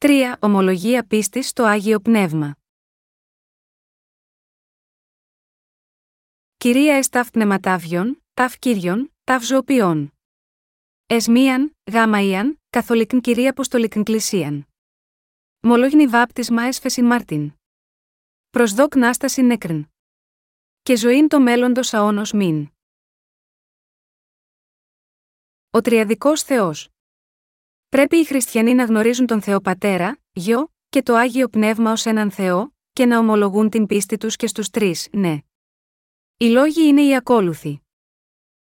3. Ομολογία πίστης στο Άγιο Πνεύμα. Κυρία εσταύ πνευματάβιον, ταφ κύριον, ταφ ζωοποιών. Εσμίαν, γάμα ιαν, καθολικν κυρία αποστολικν κλησίαν. Μολόγνη βάπτισμα έσφεσιν Μάρτιν. Προσδόκ νάσταση νέκρν. Και ζωήν το μέλλοντος αόνο μην. Ο Τριαδικός Θεός. Πρέπει οι χριστιανοί να γνωρίζουν τον Θεό Πατέρα, Γιο και το Άγιο Πνεύμα ως έναν Θεό, και να ομολογούν την πίστη τους και στους τρεις, ναι. Οι λόγοι είναι οι ακόλουθοι.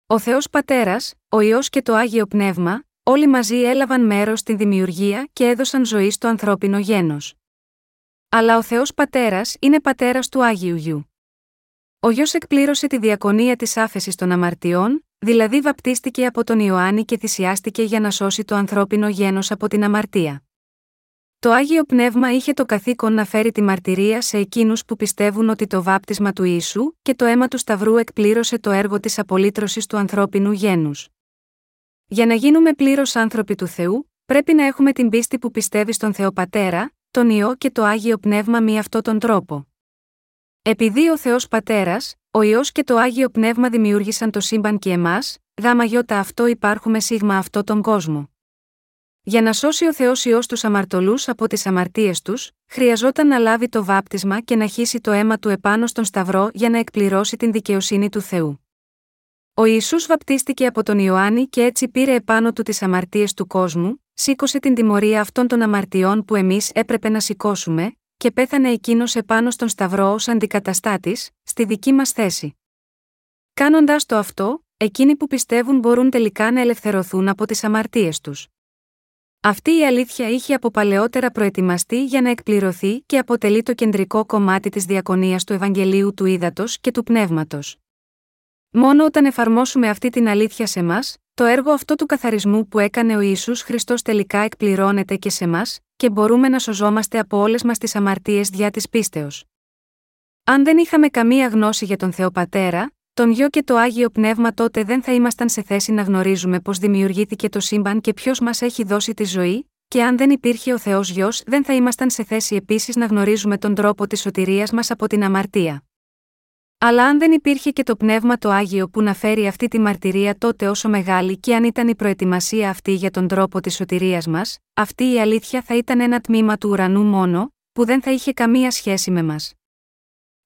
Ο Θεός Πατέρας, ο Υιός και το Άγιο Πνεύμα, όλοι μαζί έλαβαν μέρος στην δημιουργία και έδωσαν ζωή στο ανθρώπινο γένος. Αλλά ο Θεός Πατέρας είναι πατέρας του Άγιου Γιου. Ο γιο εκπλήρωσε τη διακονία της άφεσης των αμαρτιών, δηλαδή βαπτίστηκε από τον Ιωάννη και θυσιάστηκε για να σώσει το ανθρώπινο γένος από την αμαρτία. Το Άγιο Πνεύμα είχε το καθήκον να φέρει τη μαρτυρία σε εκείνους που πιστεύουν ότι το βάπτισμα του Ιησού και το αίμα του Σταυρού εκπλήρωσε το έργο της απολύτρωσης του ανθρώπινου γένους. Για να γίνουμε πλήρως άνθρωποι του Θεού, πρέπει να έχουμε την πίστη που πιστεύει στον Θεό Πατέρα, τον Υιό και το Άγιο Πνεύμα με αυτόν τον τρόπο. Επειδή ο Θεός Πατέρας, ο ιό και το Άγιο Πνεύμα δημιούργησαν το σύμπαν και εμάς, γάμα γιώτα αυτό υπάρχουμε σίγμα αυτό τον κόσμο. Για να σώσει ο Θεός ιό τους αμαρτωλούς από τις αμαρτίες τους, χρειαζόταν να λάβει το βάπτισμα και να χύσει το αίμα του επάνω στον Σταυρό για να εκπληρώσει την δικαιοσύνη του Θεού. Ο Ιησούς βαπτίστηκε από τον Ιωάννη και έτσι πήρε επάνω του τις αμαρτίες του κόσμου, σήκωσε την τιμωρία αυτών των αμαρτιών που εμείς έπρεπε να σηκώσουμε, και πέθανε εκείνος επάνω στον Σταυρό ως αντικαταστάτης, στη δική μας θέση. Κάνοντα το αυτό, εκείνοι που πιστεύουν μπορούν τελικά να ελευθερωθούν από τις αμαρτίες τους. Αυτή η αλήθεια είχε από παλαιότερα προετοιμαστεί για να εκπληρωθεί και αποτελεί το κεντρικό κομμάτι της διακονίας του Ευαγγελίου του Ήδατος και του Πνεύματος. Μόνο όταν εφαρμόσουμε αυτή την αλήθεια σε μας, το έργο αυτό του καθαρισμού που έκανε ο Ισού Χριστός τελικά εκπληρώνεται και σε μας, και μπορούμε να σωζόμαστε από όλες μας τις αμαρτίες διά της πίστεως. Αν δεν είχαμε καμία γνώση για τον Θεό Πατέρα, τον Γιο και το Άγιο Πνεύμα, τότε δεν θα ήμασταν σε θέση να γνωρίζουμε πώς δημιουργήθηκε το σύμπαν και ποιος μας έχει δώσει τη ζωή, και αν δεν υπήρχε ο Θεός Γιο, δεν θα ήμασταν σε θέση επίσης να γνωρίζουμε τον τρόπο της σωτηρίας μας από την αμαρτία. Αλλά αν δεν υπήρχε και το πνεύμα το Άγιο που να φέρει αυτή τη μαρτυρία τότε όσο μεγάλη και αν ήταν η προετοιμασία αυτή για τον τρόπο της σωτηρίας μας, αυτή η αλήθεια θα ήταν ένα τμήμα του ουρανού μόνο, που δεν θα είχε καμία σχέση με μας.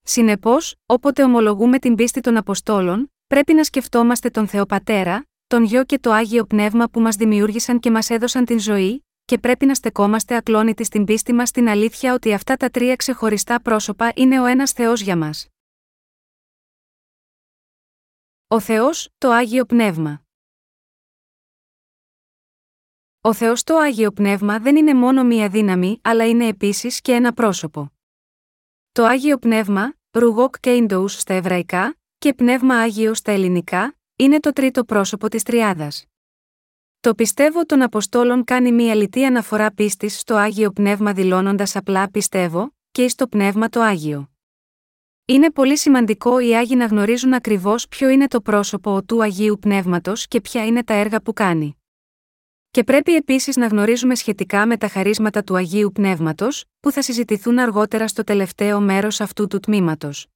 Συνεπώς, όποτε ομολογούμε την πίστη των Αποστόλων, πρέπει να σκεφτόμαστε τον Θεό Πατέρα, τον Γιο και το Άγιο Πνεύμα που μας δημιούργησαν και μας έδωσαν την ζωή, και πρέπει να στεκόμαστε ακλόνητοι στην πίστη μας στην αλήθεια ότι αυτά τα τρία ξεχωριστά πρόσωπα είναι ο ένας Θεός για μας. Ο Θεός, το Άγιο Πνεύμα. Ο Θεός το Άγιο Πνεύμα δεν είναι μόνο μία δύναμη, αλλά είναι επίσης και ένα πρόσωπο. Το Άγιο Πνεύμα, Ρουγόκ και στα εβραϊκά, και Πνεύμα Άγιο στα ελληνικά, είναι το τρίτο πρόσωπο της Τριάδας. Το πιστεύω των Αποστόλων κάνει μία λιτή αναφορά πίστης στο Άγιο Πνεύμα δηλώνοντας απλά πιστεύω, και στο Πνεύμα το Άγιο. Είναι πολύ σημαντικό οι Άγιοι να γνωρίζουν ακριβώς ποιο είναι το πρόσωπο του Αγίου Πνεύματος και ποια είναι τα έργα που κάνει. Και πρέπει επίσης να γνωρίζουμε σχετικά με τα χαρίσματα του Αγίου Πνεύματος, που θα συζητηθούν αργότερα στο τελευταίο μέρος αυτού του τμήματος.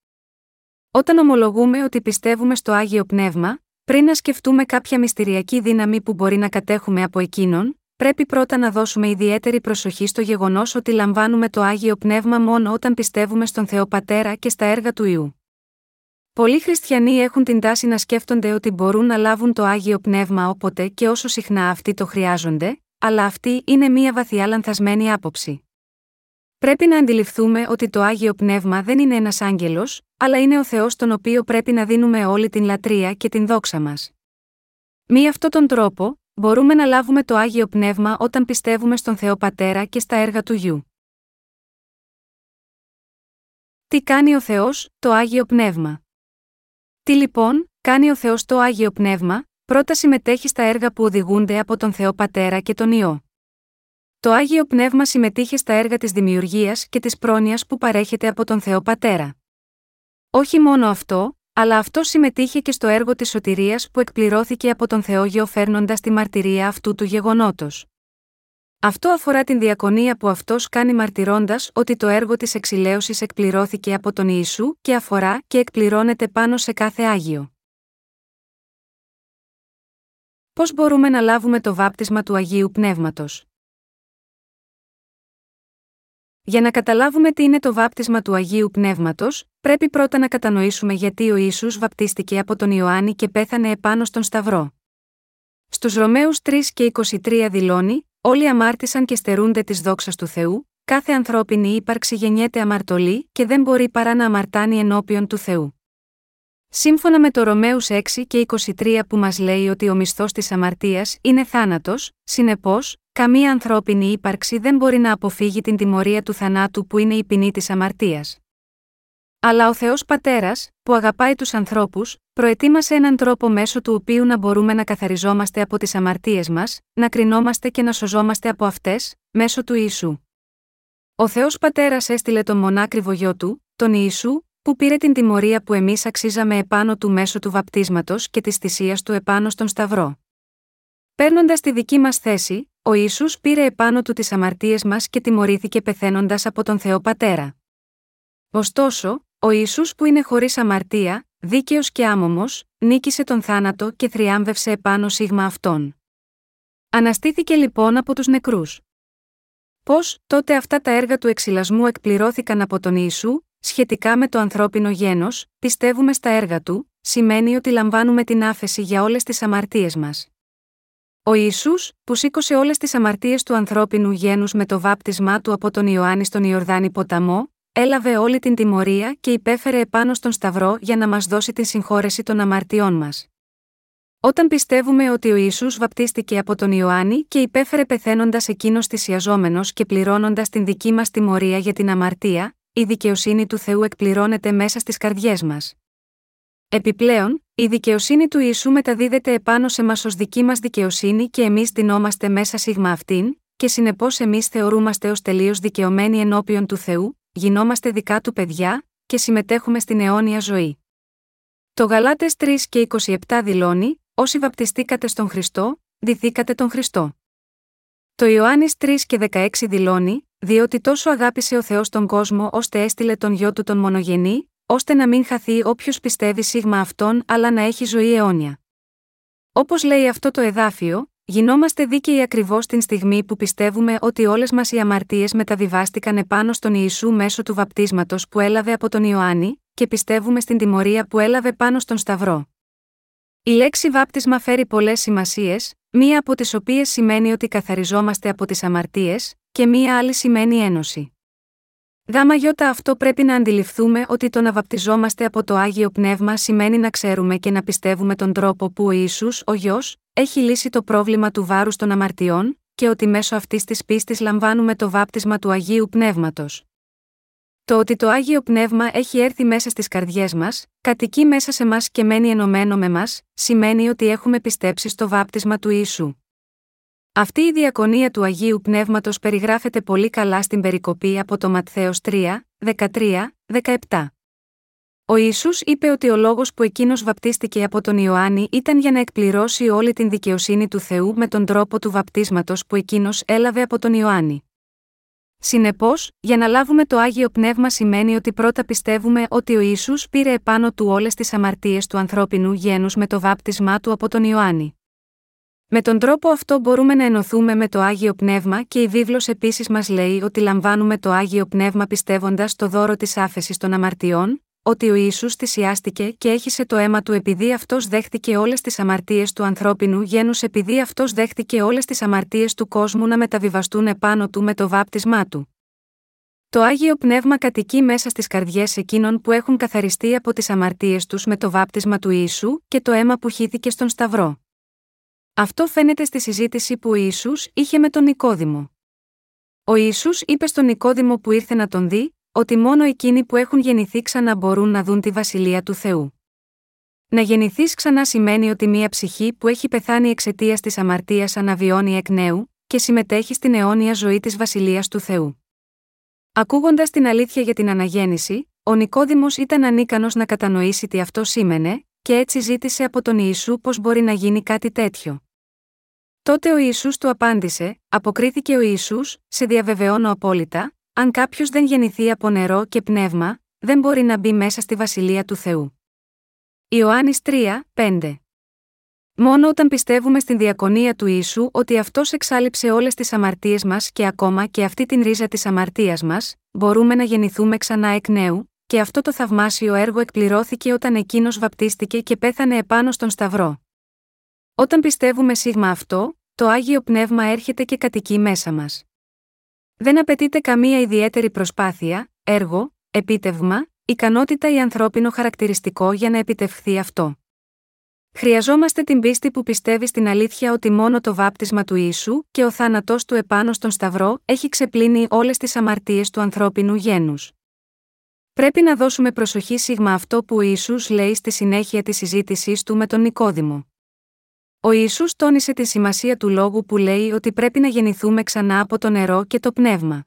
Όταν ομολογούμε ότι πιστεύουμε στο Άγιο Πνεύμα, πριν να σκεφτούμε κάποια μυστηριακή δύναμη που μπορεί να κατέχουμε από εκείνον, πρέπει πρώτα να δώσουμε ιδιαίτερη προσοχή στο γεγονός ότι λαμβάνουμε το άγιο πνεύμα μόνο όταν πιστεύουμε στον Θεό Πατέρα και στα έργα του ιού. Πολλοί χριστιανοί έχουν την τάση να σκέφτονται ότι μπορούν να λάβουν το άγιο πνεύμα όποτε και όσο συχνά αυτοί το χρειάζονται, αλλά αυτή είναι μία βαθιά λανθασμένη άποψη. Πρέπει να αντιληφθούμε ότι το άγιο πνεύμα δεν είναι ένας άγγελος, αλλά είναι ο Θεός τον οποίο πρέπει να δίνουμε όλη την λατρεία και την δόξα μας. Μη αυτόν τον τρόπο, μπορούμε να λάβουμε το Άγιο Πνεύμα όταν πιστεύουμε στον Θεό Πατέρα και στα έργα του Γιου. Τι κάνει ο Θεός, το Άγιο Πνεύμα; Τι λοιπόν, κάνει ο Θεός το Άγιο Πνεύμα, πρώτα συμμετέχει στα έργα που οδηγούνται από τον Θεό Πατέρα και τον Υιό. Το Άγιο Πνεύμα συμμετείχε στα έργα της δημιουργίας και της πρόνοιας που παρέχεται από τον Θεό Πατέρα. Όχι μόνο αυτό, αλλά αυτό συμμετείχε και στο έργο της σωτηρίας που εκπληρώθηκε από τον Θεόγειο φέρνοντας τη μαρτυρία αυτού του γεγονότος. Αυτό αφορά την διακονία που αυτός κάνει μαρτυρώντας ότι το έργο της εξηλαίωσης εκπληρώθηκε από τον Ιησού και αφορά και εκπληρώνεται πάνω σε κάθε άγιο. Πώς μπορούμε να λάβουμε το βάπτισμα του Αγίου Πνεύματος; Για να καταλάβουμε τι είναι το βάπτισμα του Αγίου Πνεύματος, πρέπει πρώτα να κατανοήσουμε γιατί ο Ιησούς βαπτίστηκε από τον Ιωάννη και πέθανε επάνω στον Σταυρό. Στους Ρωμαίους 3 και 23 δηλώνει: Όλοι αμάρτησαν και στερούνται της δόξας του Θεού, κάθε ανθρώπινη ύπαρξη γεννιέται αμαρτωλή και δεν μπορεί παρά να αμαρτάνει ενώπιον του Θεού. Σύμφωνα με το Ρωμαίους 6 και 23 που μας λέει ότι ο μισθός της αμαρτίας είναι θάνατος, συνεπώς, καμία ανθρώπινη ύπαρξη δεν μπορεί να αποφύγει την τιμωρία του θανάτου που είναι η ποινή της αμαρτίας. Αλλά ο Θεός Πατέρας, που αγαπάει τους ανθρώπους, προετοίμασε έναν τρόπο μέσω του οποίου να μπορούμε να καθαριζόμαστε από τις αμαρτίες μας, να κρινόμαστε και να σωζόμαστε από αυτές, μέσω του Ιησού. Ο Θεός Πατέρας έστειλε τον μονάκριβο γιο του, τον Ιησού, που πήρε την τιμωρία που εμείς αξίζαμε επάνω του μέσω του βαπτίσματος και της θυσίας του επάνω στον Σταυρό. Παίρνοντας τη δική μας θέση, ο Ιησούς πήρε επάνω του τις αμαρτίες μας και τιμωρήθηκε πεθαίνοντας από τον Θεό Πατέρα. Ωστόσο, ο Ιησούς που είναι χωρίς αμαρτία, δίκαιος και άμομο, νίκησε τον θάνατο και θριάμβευσε επάνω σίγμα αυτόν. Αναστήθηκε λοιπόν από τους νεκρούς. Πώς, τότε αυτά τα έργα του εξυλασμού εκπληρώθηκαν από τον Ιησού, σχετικά με το ανθρώπινο γένος, πιστεύουμε στα έργα του, σημαίνει ότι λαμβάνουμε την άφεση για όλες τις αμαρτίες μας. Ο Ιησούς, που σήκωσε όλες τις αμαρτίες του ανθρώπινου γένους με το βάπτισμά του από τον Ιωάννη στον Ιορδάνη ποταμό, έλαβε όλη την τιμωρία και υπέφερε επάνω στον Σταυρό για να μας δώσει την συγχώρεση των αμαρτιών μας. Όταν πιστεύουμε ότι ο Ιησούς βαπτίστηκε από τον Ιωάννη και υπέφερε πεθαίνοντας εκείνος θυσιαζόμενος και πληρώνοντας την δική μας τιμωρία για την αμαρτία, η δικαιοσύνη του Θεού εκπληρώνεται μέσα στις καρδιές μας. Επιπλέον, η δικαιοσύνη του Ιησού μεταδίδεται επάνω σε μας ως δική μας δικαιοσύνη και εμείς δινόμαστε μέσα σίγμα αυτήν, και συνεπώς εμείς θεωρούμαστε ως τελείως δικαιωμένοι ενώπιον του Θεού, γινόμαστε δικά του παιδιά, και συμμετέχουμε στην αιώνια ζωή. Το Γαλάτες 3 και 27 δηλώνει: Όσοι βαπτιστήκατε στον Χριστό, δηθήκατε τον Χριστό. Το Ιωάννης 3 και 16 δηλώνει: Διότι τόσο αγάπησε ο Θεός τον κόσμο ώστε έστειλε τον γιο του τον μονογενή, ώστε να μην χαθεί όποιος πιστεύει σίγμα αυτόν αλλά να έχει ζωή αιώνια. Όπως λέει αυτό το εδάφιο, Γινόμαστε δίκαιοι ακριβώς την στιγμή που πιστεύουμε ότι όλες μας οι αμαρτίες μεταβιβάστηκαν επάνω στον Ιησού μέσω του βαπτίσματος που έλαβε από τον Ιωάννη, και πιστεύουμε στην τιμωρία που έλαβε πάνω στον Σταυρό. Η λέξη βάπτισμα φέρει πολλές σημασίες, μία από τις οποίες σημαίνει ότι καθαριζόμαστε από τις αμαρτίες, και μία άλλη σημαίνει ένωση. Γάμα γιώτα αυτό πρέπει να αντιληφθούμε ότι το να βαπτιζόμαστε από το Άγιο Πνεύμα σημαίνει να ξέρουμε και να πιστεύουμε τον τρόπο που ο Ιησούς, ο Γιος, έχει λύσει το πρόβλημα του βάρους των αμαρτιών, και ότι μέσω αυτής της πίστης λαμβάνουμε το βάπτισμα του Αγίου Πνεύματος. Το ότι το Άγιο Πνεύμα έχει έρθει μέσα στις καρδιές μας, κατοικεί μέσα σε μας και μένει ενωμένο με μας, σημαίνει ότι έχουμε πιστέψει στο βάπτισμα του Ιησού. Αυτή η διακονία του Αγίου Πνεύματος περιγράφεται πολύ καλά στην περικοπή από το Ματθαίος 3, 13, 17. Ο Ισού είπε ότι ο λόγος που εκείνος βαπτίστηκε από τον Ιωάννη ήταν για να εκπληρώσει όλη την δικαιοσύνη του Θεού με τον τρόπο του βαπτίσματος που εκείνος έλαβε από τον Ιωάννη. Συνεπώς, για να λάβουμε το άγιο πνεύμα σημαίνει ότι πρώτα πιστεύουμε ότι ο Ισού πήρε επάνω του όλες τις αμαρτίες του ανθρώπινου γένους με το βάπτισμά του από τον Ιωάννη. Με τον τρόπο αυτό μπορούμε να ενωθούμε με το Άγιο Πνεύμα και η βίβλος επίσης μας λέει ότι λαμβάνουμε το Άγιο Πνεύμα πιστεύοντας το δώρο της άφεσης των αμαρτιών, ότι ο Ιησούς θυσιάστηκε και έχισε το αίμα του επειδή αυτός δέχτηκε όλες τις αμαρτίες του ανθρώπινου γένους επειδή αυτός δέχτηκε όλες τις αμαρτίες του κόσμου να μεταβιβαστούν επάνω του με το βάπτισμά του. Το Άγιο Πνεύμα κατοικεί μέσα στις καρδιές εκείνων που έχουν καθαριστεί από τις αμαρτίες τους με το βάπτισμα του Ιησού και το αίμα που χύθηκε στον Σταυρό. Αυτό φαίνεται στη συζήτηση που ο Ιησούς είχε με τον Νικόδημο. Ο Ιησούς είπε στον Νικόδημο που ήρθε να τον δει, ότι μόνο εκείνοι που έχουν γεννηθεί ξανά μπορούν να δουν τη βασιλεία του Θεού. Να γεννηθείς ξανά σημαίνει ότι μία ψυχή που έχει πεθάνει εξαιτίας της αμαρτίας αναβιώνει εκ νέου και συμμετέχει στην αιώνια ζωή της βασιλείας του Θεού. Ακούγοντας την αλήθεια για την αναγέννηση, ο Νικόδημος ήταν ανίκανος να κατανοήσει τι αυτό σήμαινε, και έτσι ζήτησε από τον Ιησού πώς μπορεί να γίνει κάτι τέτοιο. Τότε ο Ιησούς του απάντησε, αποκρίθηκε ο Ιησούς, σε διαβεβαιώνω απόλυτα, αν κάποιος δεν γεννηθεί από νερό και πνεύμα, δεν μπορεί να μπει μέσα στη βασιλεία του Θεού. Ιωάννης 3, 5 Μόνο όταν πιστεύουμε στην διακονία του Ιησού ότι αυτός εξάλληψε όλες τις αμαρτίες μας και ακόμα και αυτή την ρίζα της αμαρτίας μας, μπορούμε να γεννηθούμε ξανά εκ νέου, και αυτό το θαυμάσιο έργο εκπληρώθηκε όταν εκείνος βαπτίστηκε και πέθανε επάνω στον Σταυρό. Όταν πιστεύουμε σίγμα αυτό, το άγιο πνεύμα έρχεται και κατοικεί μέσα μας. Δεν απαιτείται καμία ιδιαίτερη προσπάθεια, έργο, επίτευγμα, ικανότητα ή ανθρώπινο χαρακτηριστικό για να επιτευχθεί αυτό. Χρειαζόμαστε την πίστη που πιστεύει στην αλήθεια ότι μόνο το βάπτισμα του Ιησού και ο θάνατός του επάνω στον Σταυρό έχει ξεπλύνει όλες τις αμαρτίες του ανθρώπινου γένους. Πρέπει να δώσουμε προσοχή σίγμα αυτό που ο Ιησούς λέει στη συνέχεια της συζήτησής του με τον Νικόδημο. Ο Ιησούς τόνισε τη σημασία του λόγου που λέει ότι πρέπει να γεννηθούμε ξανά από το νερό και το πνεύμα.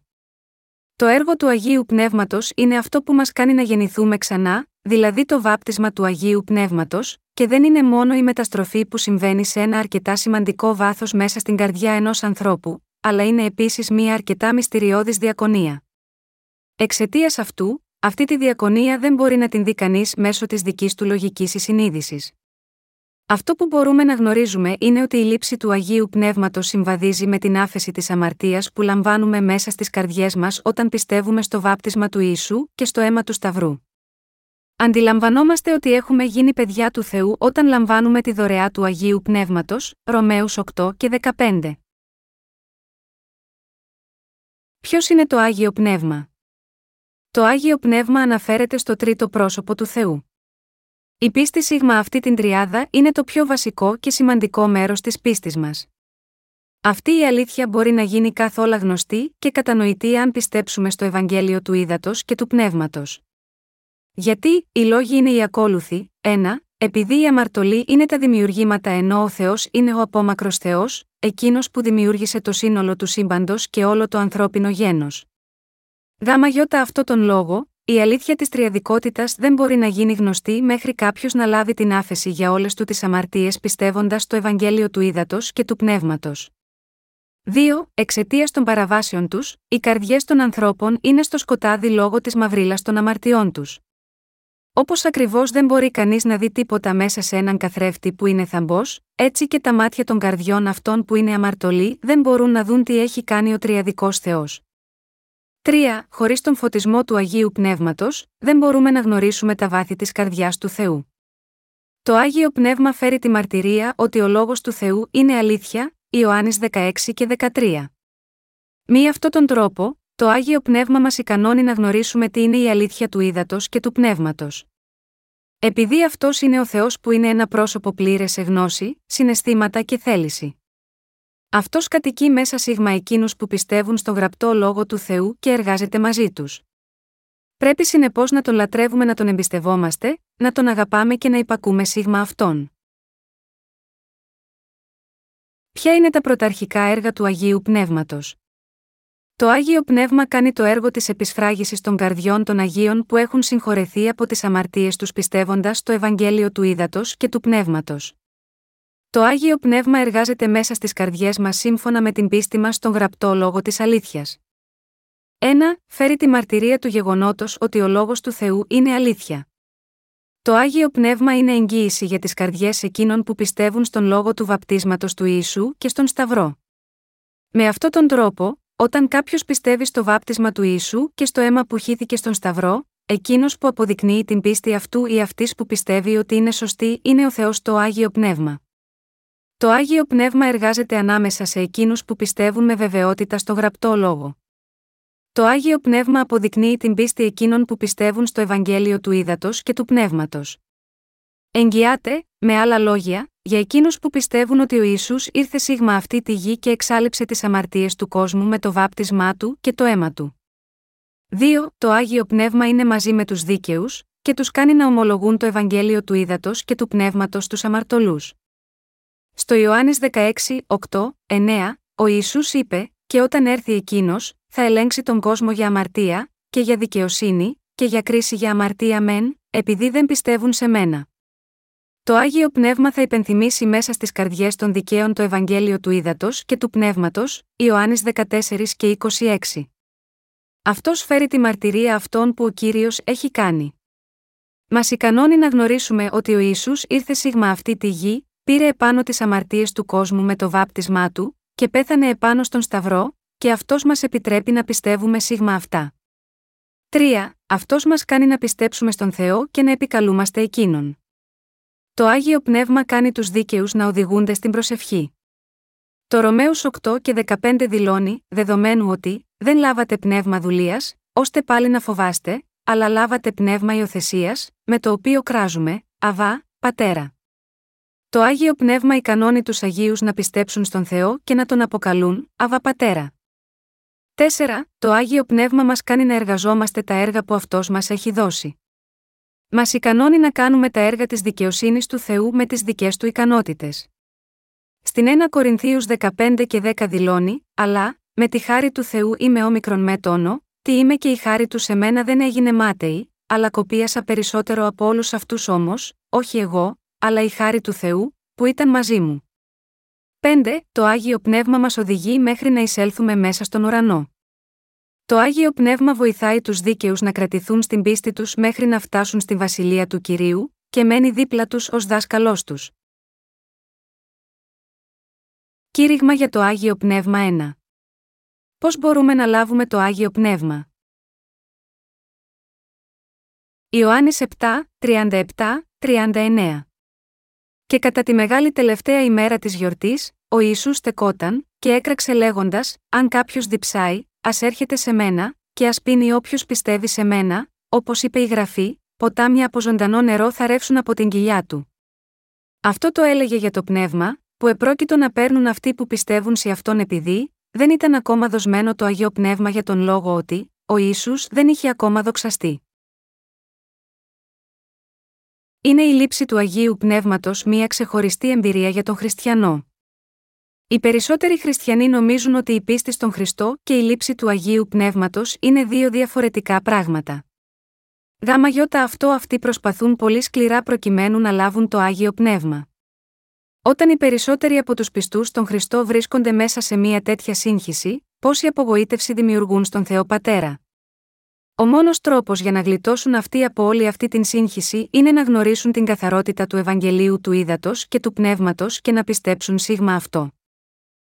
Το έργο του Αγίου Πνεύματος είναι αυτό που μας κάνει να γεννηθούμε ξανά, δηλαδή το βάπτισμα του Αγίου Πνεύματος, και δεν είναι μόνο η μεταστροφή που συμβαίνει σε ένα αρκετά σημαντικό βάθος μέσα στην καρδιά ενός ανθρώπου, αλλά είναι επίσης μια αρκετά μυστηριώδης διακονία. Εξαιτίας αυτού, αυτή τη διακονία δεν μπορεί να την δει κανείς μέσω της δικής του λογικής συνείδησης. Αυτό που μπορούμε να γνωρίζουμε είναι ότι η λήψη του Αγίου Πνεύματος συμβαδίζει με την άφεση της αμαρτίας που λαμβάνουμε μέσα στις καρδιές μας όταν πιστεύουμε στο βάπτισμα του Ιησού και στο αίμα του Σταυρού. Αντιλαμβανόμαστε ότι έχουμε γίνει παιδιά του Θεού όταν λαμβάνουμε τη δωρεά του Αγίου Πνεύματος, Ρωμαίους 8 και 15. Ποιος είναι το Άγιο Πνεύμα; Το Άγιο Πνεύμα αναφέρεται στο τρίτο πρόσωπο του Θεού. Η πίστη σίγμα αυτή την τριάδα είναι το πιο βασικό και σημαντικό μέρος της πίστης μας. Αυτή η αλήθεια μπορεί να γίνει καθόλου γνωστή και κατανοητή αν πιστέψουμε στο Ευαγγέλιο του Ήδατος και του Πνεύματος. Γιατί, οι λόγοι είναι οι ακόλουθοι, 1. Επειδή η αμαρτωλή είναι τα δημιουργήματα ενώ ο Θεός είναι ο απόμακρος Θεός, εκείνος που δημιούργησε το σύνολο του σύμπαντος και όλο το ανθρώπινο γένος. Γάμα γιώτα αυτό τον λόγο, η αλήθεια της τριαδικότητας δεν μπορεί να γίνει γνωστή μέχρι κάποιος να λάβει την άφεση για όλες του τις αμαρτίες πιστεύοντας το Ευαγγέλιο του Ήδατος και του Πνεύματος. 2. Εξαιτίας των παραβάσεων τους, οι καρδιές των ανθρώπων είναι στο σκοτάδι λόγω της μαυρίλας των αμαρτιών τους. Όπως ακριβώς δεν μπορεί κανείς να δει τίποτα μέσα σε έναν καθρέφτη που είναι θαμπός, έτσι και τα μάτια των καρδιών αυτών που είναι αμαρτωλοί δεν μπορούν να δουν τι έχει κάνει ο Τριαδικός Θεός. 3. Χωρίς τον φωτισμό του Αγίου Πνεύματος, δεν μπορούμε να γνωρίσουμε τα βάθη της καρδιάς του Θεού. Το Άγιο Πνεύμα φέρει τη μαρτυρία ότι ο λόγος του Θεού είναι αλήθεια, Ιωάννης 16 και 13. Μη αυτόν τον τρόπο, το Άγιο Πνεύμα μας ικανώνει να γνωρίσουμε τι είναι η αλήθεια του ύδατος και του πνεύματος. Επειδή αυτός είναι ο Θεός που είναι ένα πρόσωπο πλήρες σε γνώση, συναισθήματα και θέληση. Αυτός κατοικεί μέσα σίγμα εκείνους που πιστεύουν στο γραπτό λόγο του Θεού και εργάζεται μαζί τους. Πρέπει συνεπώς να τον λατρεύουμε να τον εμπιστευόμαστε, να τον αγαπάμε και να υπακούμε σίγμα αυτόν. Ποια είναι τα πρωταρχικά έργα του Αγίου Πνεύματος; Το Άγιο Πνεύμα κάνει το έργο της επισφράγησης των καρδιών των Αγίων που έχουν συγχωρεθεί από τις αμαρτίες τους πιστεύοντας το Ευαγγέλιο του Ήδατος και του Πνεύματος. Το Άγιο Πνεύμα εργάζεται μέσα στις καρδιές μας σύμφωνα με την πίστη μας στον γραπτό λόγο της αλήθειας. 1. Φέρει τη μαρτυρία του γεγονότος ότι ο λόγος του Θεού είναι αλήθεια. Το Άγιο Πνεύμα είναι εγγύηση για τις καρδιές εκείνων που πιστεύουν στον λόγο του βαπτίσματος του Ιησού και στον Σταυρό. Με αυτόν τον τρόπο, όταν κάποιος πιστεύει στο βάπτισμα του Ιησού και στο αίμα που χύθηκε στον Σταυρό, εκείνος που αποδεικνύει την πίστη αυτού ή αυτής που πιστεύει ότι είναι σωστή είναι ο Θεός το Άγιο Πνεύμα. Το Άγιο Πνεύμα εργάζεται ανάμεσα σε εκείνους που πιστεύουν με βεβαιότητα στο γραπτό λόγο. Το Άγιο Πνεύμα αποδεικνύει την πίστη εκείνων που πιστεύουν στο Ευαγγέλιο του Ήδατος και του Πνεύματος. Εγγυάται, με άλλα λόγια, για εκείνους που πιστεύουν ότι ο Ισού ήρθε σίγμα αυτή τη γη και εξάλληψε τις αμαρτίες του κόσμου με το βάπτισμά του και το αίμα του. 2. Το Άγιο Πνεύμα είναι μαζί με τους δίκαιους, και τους κάνει να ομολογούν το Ευαγγέλιο του Ήδατος και του Πνεύματος στου αμαρτωλούς. Στο Ιωάννης 16, 8, 9, ο Ιησούς είπε «Και όταν έρθει εκείνος, θα ελέγξει τον κόσμο για αμαρτία, και για δικαιοσύνη, και για κρίση για αμαρτία μεν, επειδή δεν πιστεύουν σε μένα». Το Άγιο Πνεύμα θα υπενθυμίσει μέσα στις καρδιές των δικαίων το Ευαγγέλιο του Ήδατος και του Πνεύματος, Ιωάννης 14 και 26. Αυτός φέρει τη μαρτυρία αυτών που ο κύριος έχει κάνει. Μας ικανώνει να γνωρίσουμε ότι ο Ισού ήρθε σίγμα αυτή τη γη, πήρε επάνω τις αμαρτίες του κόσμου με το βάπτισμά του, και πέθανε επάνω στον Σταυρό, και αυτός μας επιτρέπει να πιστεύουμε σίγμα αυτά. 3. Αυτός μας κάνει να πιστέψουμε στον Θεό και να επικαλούμαστε εκείνον. Το Άγιο Πνεύμα κάνει τους δίκαιους να οδηγούνται στην προσευχή. Το Ρωμαίου 8 και 15 δηλώνει, δεδομένου ότι δεν λάβατε πνεύμα δουλείας, ώστε πάλι να φοβάστε, αλλά λάβατε πνεύμα υιοθεσίας, με το οποίο κράζουμε, Αβά, Πατέρα. Το Άγιο Πνεύμα ικανώνει τους Αγίους να πιστέψουν στον Θεό και να τον αποκαλούν, Αβά Πατέρα. 4. Το Άγιο Πνεύμα μας κάνει να εργαζόμαστε τα έργα που αυτός μας έχει δώσει. Μας ικανώνει να κάνουμε τα έργα της δικαιοσύνης του Θεού με τις δικές του ικανότητες. Στην 1 Κορινθίους 15 και 10 δηλώνει, αλλά, με τη χάρη του Θεού είμαι όμικρον με τόνο, τι είμαι και η χάρη του σε μένα δεν έγινε μάταιη, αλλά κοπίασα περισσότερο από όλους αυτούς όμως, όχι εγώ, αλλά η χάρη του Θεού, που ήταν μαζί μου. 5. Το Άγιο Πνεύμα μας οδηγεί μέχρι να εισέλθουμε μέσα στον ουρανό. Το Άγιο Πνεύμα βοηθάει τους δίκαιους να κρατηθούν στην πίστη τους μέχρι να φτάσουν στη βασιλεία του κυρίου, και μένει δίπλα τους ως δάσκαλός τους. Κήρυγμα για το Άγιο Πνεύμα 1. Πώς μπορούμε να λάβουμε το Άγιο Πνεύμα; Ιωάννης 7, 37, 39 Και κατά τη μεγάλη τελευταία ημέρα της γιορτής, ο Ιησούς στεκόταν και έκραξε λέγοντας «Αν κάποιος διψάει, ας έρχεται σε μένα και ας πίνει όποιος πιστεύει σε μένα, όπως είπε η Γραφή, ποτάμια από ζωντανό νερό θα ρεύσουν από την κοιλιά του». Αυτό το έλεγε για το πνεύμα, που επρόκειτο να παίρνουν αυτοί που πιστεύουν σε αυτόν επειδή, δεν ήταν ακόμα δοσμένο το Αγίο Πνεύμα για τον λόγο ότι, ο Ιησούς δεν είχε ακόμα δοξαστεί. Είναι η λήψη του Αγίου Πνεύματος μία ξεχωριστή εμπειρία για τον χριστιανό. Οι περισσότεροι χριστιανοί νομίζουν ότι η πίστη στον Χριστό και η λήψη του Αγίου Πνεύματος είναι δύο διαφορετικά πράγματα. Γάμα γιώτα αυτό αυτοί προσπαθούν πολύ σκληρά προκειμένου να λάβουν το Άγιο Πνεύμα. Όταν οι περισσότεροι από τους πιστούς στον Χριστό βρίσκονται μέσα σε μια τέτοια σύγχυση, πόση απογοήτευση δημιουργούν στον Θεό Πατέρα. Ο μόνος τρόπος για να γλιτώσουν αυτοί από όλη αυτή την σύγχυση είναι να γνωρίσουν την καθαρότητα του Ευαγγελίου του Ήδατος και του Πνεύματος και να πιστέψουν σίγμα αυτό.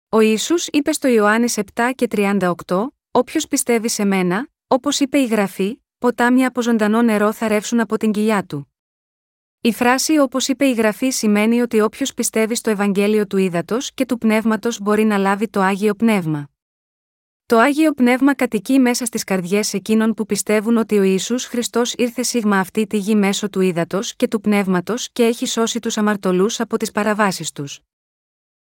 Ο Ισού είπε στο Ιωάννη 7 και 38, Όποιος πιστεύει σε μένα, όπως είπε η γραφή, ποτάμια από ζωντανό νερό θα ρεύσουν από την κοιλιά του. Η φράση όπως είπε η γραφή σημαίνει ότι όποιος πιστεύει στο Ευαγγέλιο του Ήδατος και του Πνεύματος μπορεί να λάβει το άγιο πνεύμα. Το άγιο πνεύμα κατοικεί μέσα στις καρδιές εκείνων που πιστεύουν ότι ο Ισού Χριστός ήρθε σίγμα αυτή τη γη μέσω του Ήδατο και του Πνεύματος και έχει σώσει τους αμαρτωλούς από τις παραβάσεις τους.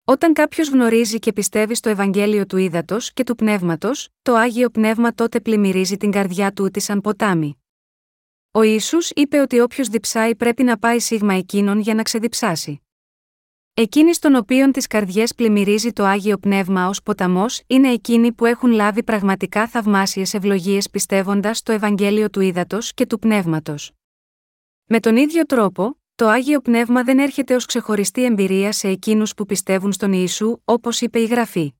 Όταν κάποιος γνωρίζει και πιστεύει στο Ευαγγέλιο του Ήδατο και του Πνεύματος, το άγιο πνεύμα τότε πλημμυρίζει την καρδιά του τη σαν ποτάμι. Ο Ισού είπε ότι όποιος διψάει πρέπει να πάει σίγμα εκείνον για να ξεδιψάσει. Εκείνοι στον οποίον τις καρδιές πλημμυρίζει το άγιο πνεύμα ως ποταμός είναι εκείνοι που έχουν λάβει πραγματικά θαυμάσιες ευλογίες πιστεύοντας το Ευαγγέλιο του Ήδατος και του Πνεύματος. Με τον ίδιο τρόπο, το άγιο πνεύμα δεν έρχεται ως ξεχωριστή εμπειρία σε εκείνους που πιστεύουν στον Ιησού, όπως είπε η γραφή.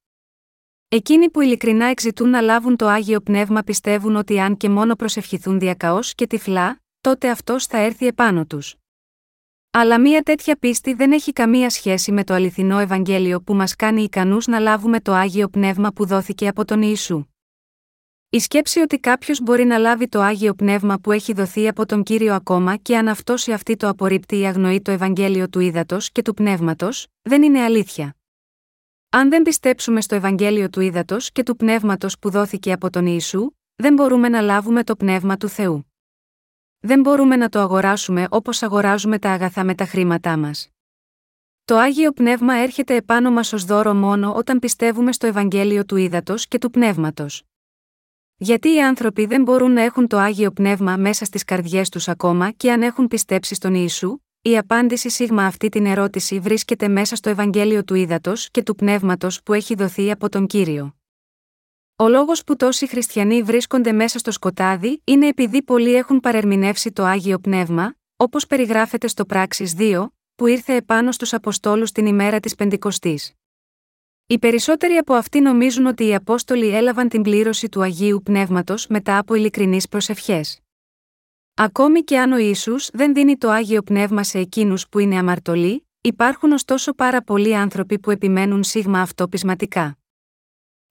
Εκείνοι που ειλικρινά εξητούν να λάβουν το άγιο πνεύμα πιστεύουν ότι αν και μόνο προσευχηθούν διακαώς και τυφλά, τότε αυτός θα έρθει επάνω τους. Αλλά μία τέτοια πίστη δεν έχει καμία σχέση με το αληθινό Ευαγγέλιο που μας κάνει ικανούς να λάβουμε το άγιο πνεύμα που δόθηκε από τον Ιησού. Η σκέψη ότι κάποιος μπορεί να λάβει το άγιο πνεύμα που έχει δοθεί από τον κύριο ακόμα και αν αυτός ή αυτή το απορρίπτει ή αγνοεί το Ευαγγέλιο του ύδατο και του πνεύματος, δεν είναι αλήθεια. Αν δεν πιστέψουμε στο Ευαγγέλιο του Ήδατος και του Πνεύματος που δόθηκε από τον Ιησού, δεν μπορούμε να λάβουμε το Πνεύμα του Θεού. Δεν μπορούμε να το αγοράσουμε όπως αγοράζουμε τα αγαθά με τα χρήματά μας. Το άγιο πνεύμα έρχεται επάνω μας ως δώρο μόνο όταν πιστεύουμε στο Ευαγγέλιο του Ήδατος και του Πνεύματος. Γιατί οι άνθρωποι δεν μπορούν να έχουν το άγιο πνεύμα μέσα στις καρδιές τους ακόμα και αν έχουν πιστέψει στον Ιησού, η απάντηση σίγμα αυτή την ερώτηση βρίσκεται μέσα στο Ευαγγέλιο του Ήδατος και του Πνεύματος που έχει δοθεί από τον κύριο. Ο λόγος που τόσοι χριστιανοί βρίσκονται μέσα στο σκοτάδι είναι επειδή πολλοί έχουν παρερμηνεύσει το άγιο πνεύμα, όπως περιγράφεται στο Πράξει 2, που ήρθε επάνω στους Αποστόλους την ημέρα της Πεντηκοστής. Οι περισσότεροι από αυτοί νομίζουν ότι οι Απόστολοι έλαβαν την πλήρωση του Αγίου Πνεύματος μετά από ειλικρινείς προσευχές. Ακόμη και αν ο Ιησούς δεν δίνει το Άγιο Πνεύμα σε εκείνους που είναι αμαρτωλοί, υπάρχουν ωστόσο πάρα πολλοί άνθρωποι που επιμένουν σίγμα αυτό πεισματικά.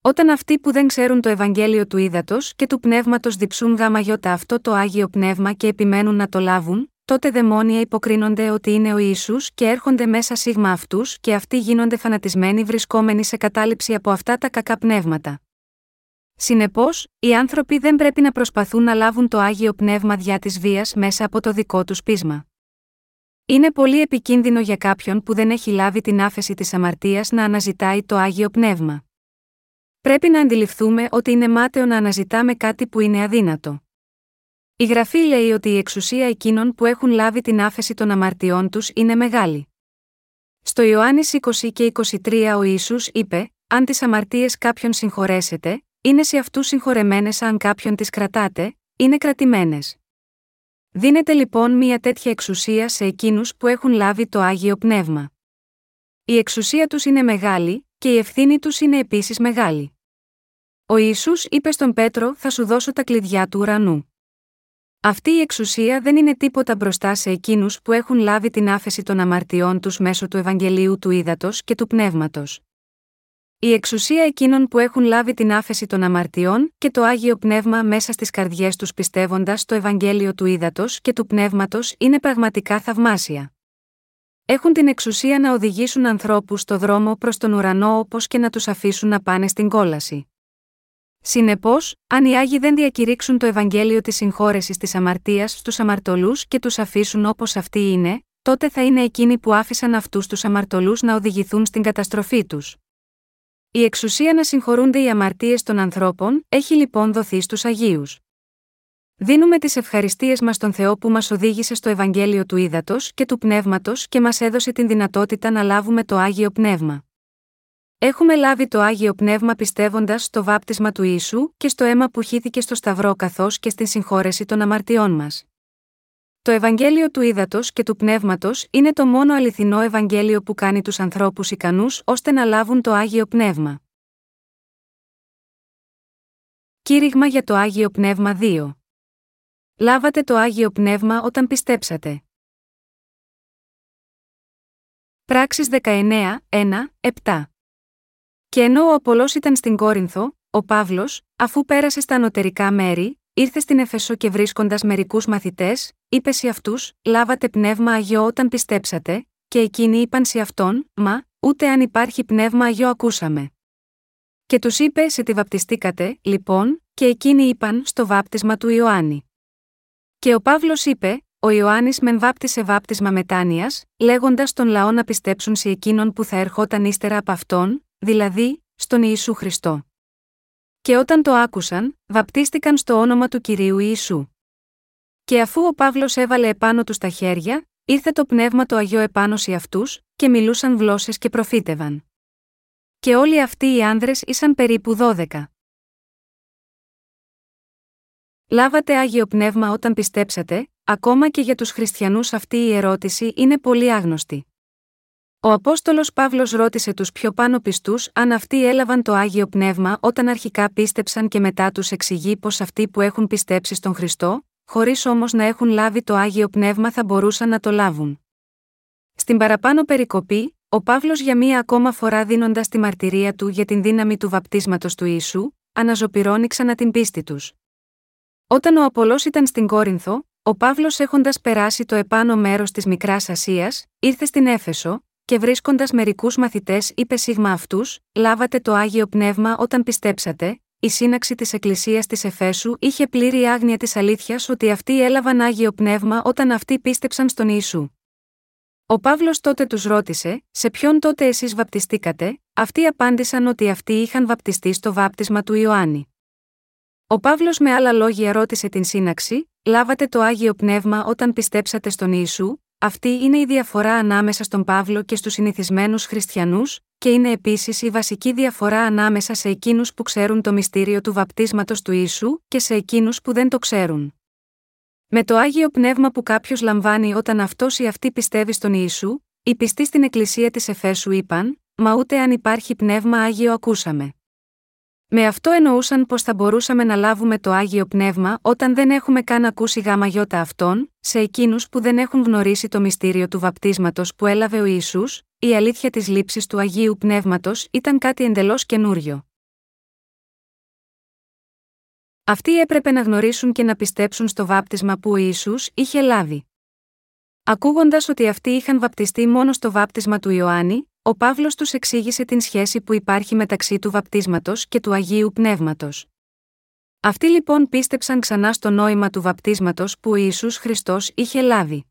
Όταν αυτοί που δεν ξέρουν το Ευαγγέλιο του Ήδατος και του Πνεύματος διψούν γάμα αυτό το Άγιο Πνεύμα και επιμένουν να το λάβουν, τότε δαιμόνια υποκρίνονται ότι είναι ο Ισού και έρχονται μέσα σίγμα αυτούς και αυτοί γίνονται φανατισμένοι βρισκόμενοι σε κατάληψη από αυτά τα κακά πνεύματα. Συνεπώς, οι άνθρωποι δεν πρέπει να προσπαθούν να λάβουν το άγιο πνεύμα διά της βίας μέσα από το δικό τους πείσμα. Είναι πολύ επικίνδυνο για κάποιον που δεν έχει λάβει την άφεση της αμαρτίας να αναζητάει το άγιο πνεύμα. Πρέπει να αντιληφθούμε ότι είναι μάταιο να αναζητάμε κάτι που είναι αδύνατο. Η γραφή λέει ότι η εξουσία εκείνων που έχουν λάβει την άφεση των αμαρτιών τους είναι μεγάλη. Στο Ιωάννης 20 και 23 ο Ιησούς είπε: Αν τις αμαρτίες κάποιον συγχωρέσετε, είναι σε αυτούς συγχωρεμένες αν κάποιον τις κρατάτε, είναι κρατημένες. Δίνεται λοιπόν μια τέτοια εξουσία σε εκείνους που έχουν λάβει το άγιο πνεύμα. Η εξουσία τους είναι μεγάλη, και η ευθύνη τους είναι επίσης μεγάλη. Ο Ιησούς είπε στον Πέτρο: Θα σου δώσω τα κλειδιά του ουρανού. Αυτή η εξουσία δεν είναι τίποτα μπροστά σε εκείνους που έχουν λάβει την άφεση των αμαρτιών τους μέσω του Ευαγγελίου του Ήδατος και του Πνεύματος. Η εξουσία εκείνων που έχουν λάβει την άφεση των αμαρτιών και το άγιο πνεύμα μέσα στις καρδιές τους πιστεύοντας το Ευαγγέλιο του Ήδατος και του Πνεύματος είναι πραγματικά θαυμάσια. Έχουν την εξουσία να οδηγήσουν ανθρώπους στο δρόμο προς τον ουρανό όπως και να τους αφήσουν να πάνε στην κόλαση. Συνεπώς, αν οι Άγιοι δεν διακηρύξουν το Ευαγγέλιο της συγχώρεσης της αμαρτίας στους αμαρτωλούς και τους αφήσουν όπως αυτοί είναι, τότε θα είναι εκείνοι που άφησαν αυτούς τους αμαρτωλούς να οδηγηθούν στην καταστροφή τους. Η εξουσία να συγχωρούνται οι αμαρτίες των ανθρώπων έχει λοιπόν δοθεί στους Αγίους. Δίνουμε τις ευχαριστίες μας στον Θεό που μας οδήγησε στο Ευαγγέλιο του Ήδατος και του Πνεύματος και μας έδωσε την δυνατότητα να λάβουμε το άγιο πνεύμα. Έχουμε λάβει το Άγιο Πνεύμα πιστεύοντας στο βάπτισμα του Ιησού και στο αίμα που χύθηκε στο Σταυρό καθώς και στην συγχώρεση των αμαρτιών μας. Το Ευαγγέλιο του Ήδατος και του Πνεύματος είναι το μόνο αληθινό Ευαγγέλιο που κάνει τους ανθρώπους ικανούς ώστε να λάβουν το Άγιο Πνεύμα. Κήρυγμα για το Άγιο Πνεύμα 2 Λάβατε το Άγιο Πνεύμα όταν πιστέψατε. Πράξεις 19, 1, 7 και ενώ ο Απολός ήταν στην Κόρινθο, ο Παύλος, αφού πέρασε στα ανωτερικά μέρη, ήρθε στην Εφεσό και βρίσκοντας μερικούς μαθητές, είπε σε αυτούς: Λάβατε πνεύμα αγιό όταν πιστέψατε, και εκείνοι είπαν σε αυτόν: Μα, ούτε αν υπάρχει πνεύμα αγιό ακούσαμε. Και τους είπε: Σε τη βαπτιστήκατε, λοιπόν, και εκείνοι είπαν: Στο βάπτισμα του Ιωάννη. Και ο Παύλος είπε: Ο Ιωάννης μεν βάπτισε βάπτισμα μετάνοιας, λέγοντας τον λαό να πιστέψουν σε εκείνον που θα ερχόταν ύστερα από αυτόν, δηλαδή, στον Ιησού Χριστό. Και όταν το άκουσαν, βαπτίστηκαν στο όνομα του Κυρίου Ιησού. Και αφού ο Παύλος έβαλε επάνω τους τα χέρια, ήρθε το πνεύμα το Αγιό επάνω σε αυτούς, και μιλούσαν γλώσσες και προφήτευαν. Και όλοι αυτοί οι άνδρες ήσαν περίπου δώδεκα. Λάβατε Άγιο Πνεύμα όταν πιστέψατε, ακόμα και για τους χριστιανούς αυτή η ερώτηση είναι πολύ άγνωστη. Ο Απόστολος Παύλος ρώτησε τους πιο πάνω πιστούς αν αυτοί έλαβαν το άγιο πνεύμα όταν αρχικά πίστεψαν και μετά τους εξηγεί πως αυτοί που έχουν πιστέψει στον Χριστό, χωρίς όμως να έχουν λάβει το άγιο πνεύμα θα μπορούσαν να το λάβουν. Στην παραπάνω περικοπή, ο Παύλος για μία ακόμα φορά δίνοντας τη μαρτυρία του για την δύναμη του βαπτίσματος του ίσου, αναζωπυρώνει ξανά την πίστη τους. Όταν ο Απολός ήταν στην Κόρινθο, ο Παύλος έχοντας περάσει το επάνω μέρος της Μικράς Ασίας, ήρθε στην Έφεσο, και βρίσκοντας μερικούς μαθητές είπε σίγμα αυτούς, λάβατε το άγιο πνεύμα όταν πιστέψατε, η σύναξη της Εκκλησίας της Εφέσου είχε πλήρη άγνοια της αλήθειας ότι αυτοί έλαβαν άγιο πνεύμα όταν αυτοί πίστεψαν στον Ιησού. Ο Παύλος τότε τους ρώτησε, Σε ποιον τότε εσείς βαπτιστήκατε, αυτοί απάντησαν ότι αυτοί είχαν βαπτιστεί στο βάπτισμα του Ιωάννη. Ο Παύλος με άλλα λόγια ρώτησε την σύναξη, Λάβατε το άγιο πνεύμα όταν πιστέψατε στον Ιησού, αυτή είναι η διαφορά ανάμεσα στον Παύλο και στους συνηθισμένους χριστιανούς, και είναι επίσης η βασική διαφορά ανάμεσα σε εκείνους που ξέρουν το μυστήριο του βαπτίσματος του ίσου και σε εκείνους που δεν το ξέρουν. Με το άγιο πνεύμα που κάποιος λαμβάνει όταν αυτός ή αυτή πιστεύει στον Ιησού, οι πιστοί στην Εκκλησία της Εφέσου είπαν: Μα ούτε αν υπάρχει πνεύμα άγιο ακούσαμε. Με αυτό εννοούσαν πως θα μπορούσαμε να λάβουμε το άγιο πνεύμα όταν δεν έχουμε καν ακούσει γάμα γιώτα αυτών, σε εκείνους που δεν έχουν γνωρίσει το μυστήριο του βαπτίσματος που έλαβε ο Ιησούς, η αλήθεια της λήψης του αγίου πνεύματος ήταν κάτι εντελώς καινούριο. Αυτοί έπρεπε να γνωρίσουν και να πιστέψουν στο βάπτισμα που ο Ιησούς είχε λάβει. Ακούγοντας ότι αυτοί είχαν βαπτιστεί μόνο στο βάπτισμα του Ιωάννη, ο Παύλος τους εξήγησε την σχέση που υπάρχει μεταξύ του βαπτίσματος και του Αγίου Πνεύματος. Αυτοί λοιπόν πίστεψαν ξανά στο νόημα του βαπτίσματος που ο Ιησούς Χριστός είχε λάβει.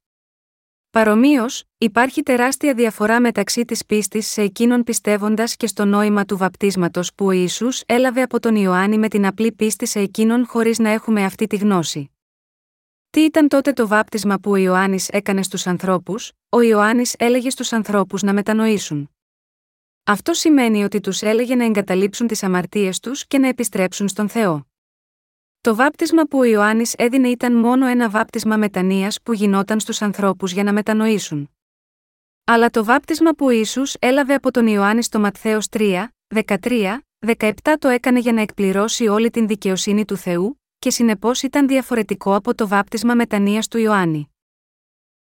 Παρομοίως, υπάρχει τεράστια διαφορά μεταξύ της πίστης σε εκείνον πιστεύοντας και στο νόημα του βαπτίσματος που ο Ισού έλαβε από τον Ιωάννη με την απλή πίστη σε εκείνον χωρίς να έχουμε αυτή τη γνώση. Τι ήταν τότε το βάπτισμα που ο Ιωάννης έκανε στους ανθρώπους, ο Ιωάννης έλεγε στους ανθρώπους να μετανοήσουν. Αυτό σημαίνει ότι τους έλεγε να εγκαταλείψουν τις αμαρτίες τους και να επιστρέψουν στον Θεό. Το βάπτισμα που ο Ιωάννης έδινε ήταν μόνο ένα βάπτισμα μετανία που γινόταν στους ανθρώπους για να μετανοήσουν. Αλλά το βάπτισμα που ο Ιησούς έλαβε από τον Ιωάννη στο Ματθαίος 3, 13, 17 το έκανε για να εκπληρώσει όλη την δικαιοσύνη του Θεού, και συνεπώς ήταν διαφορετικό από το βάπτισμα μετανία του Ιωάννη.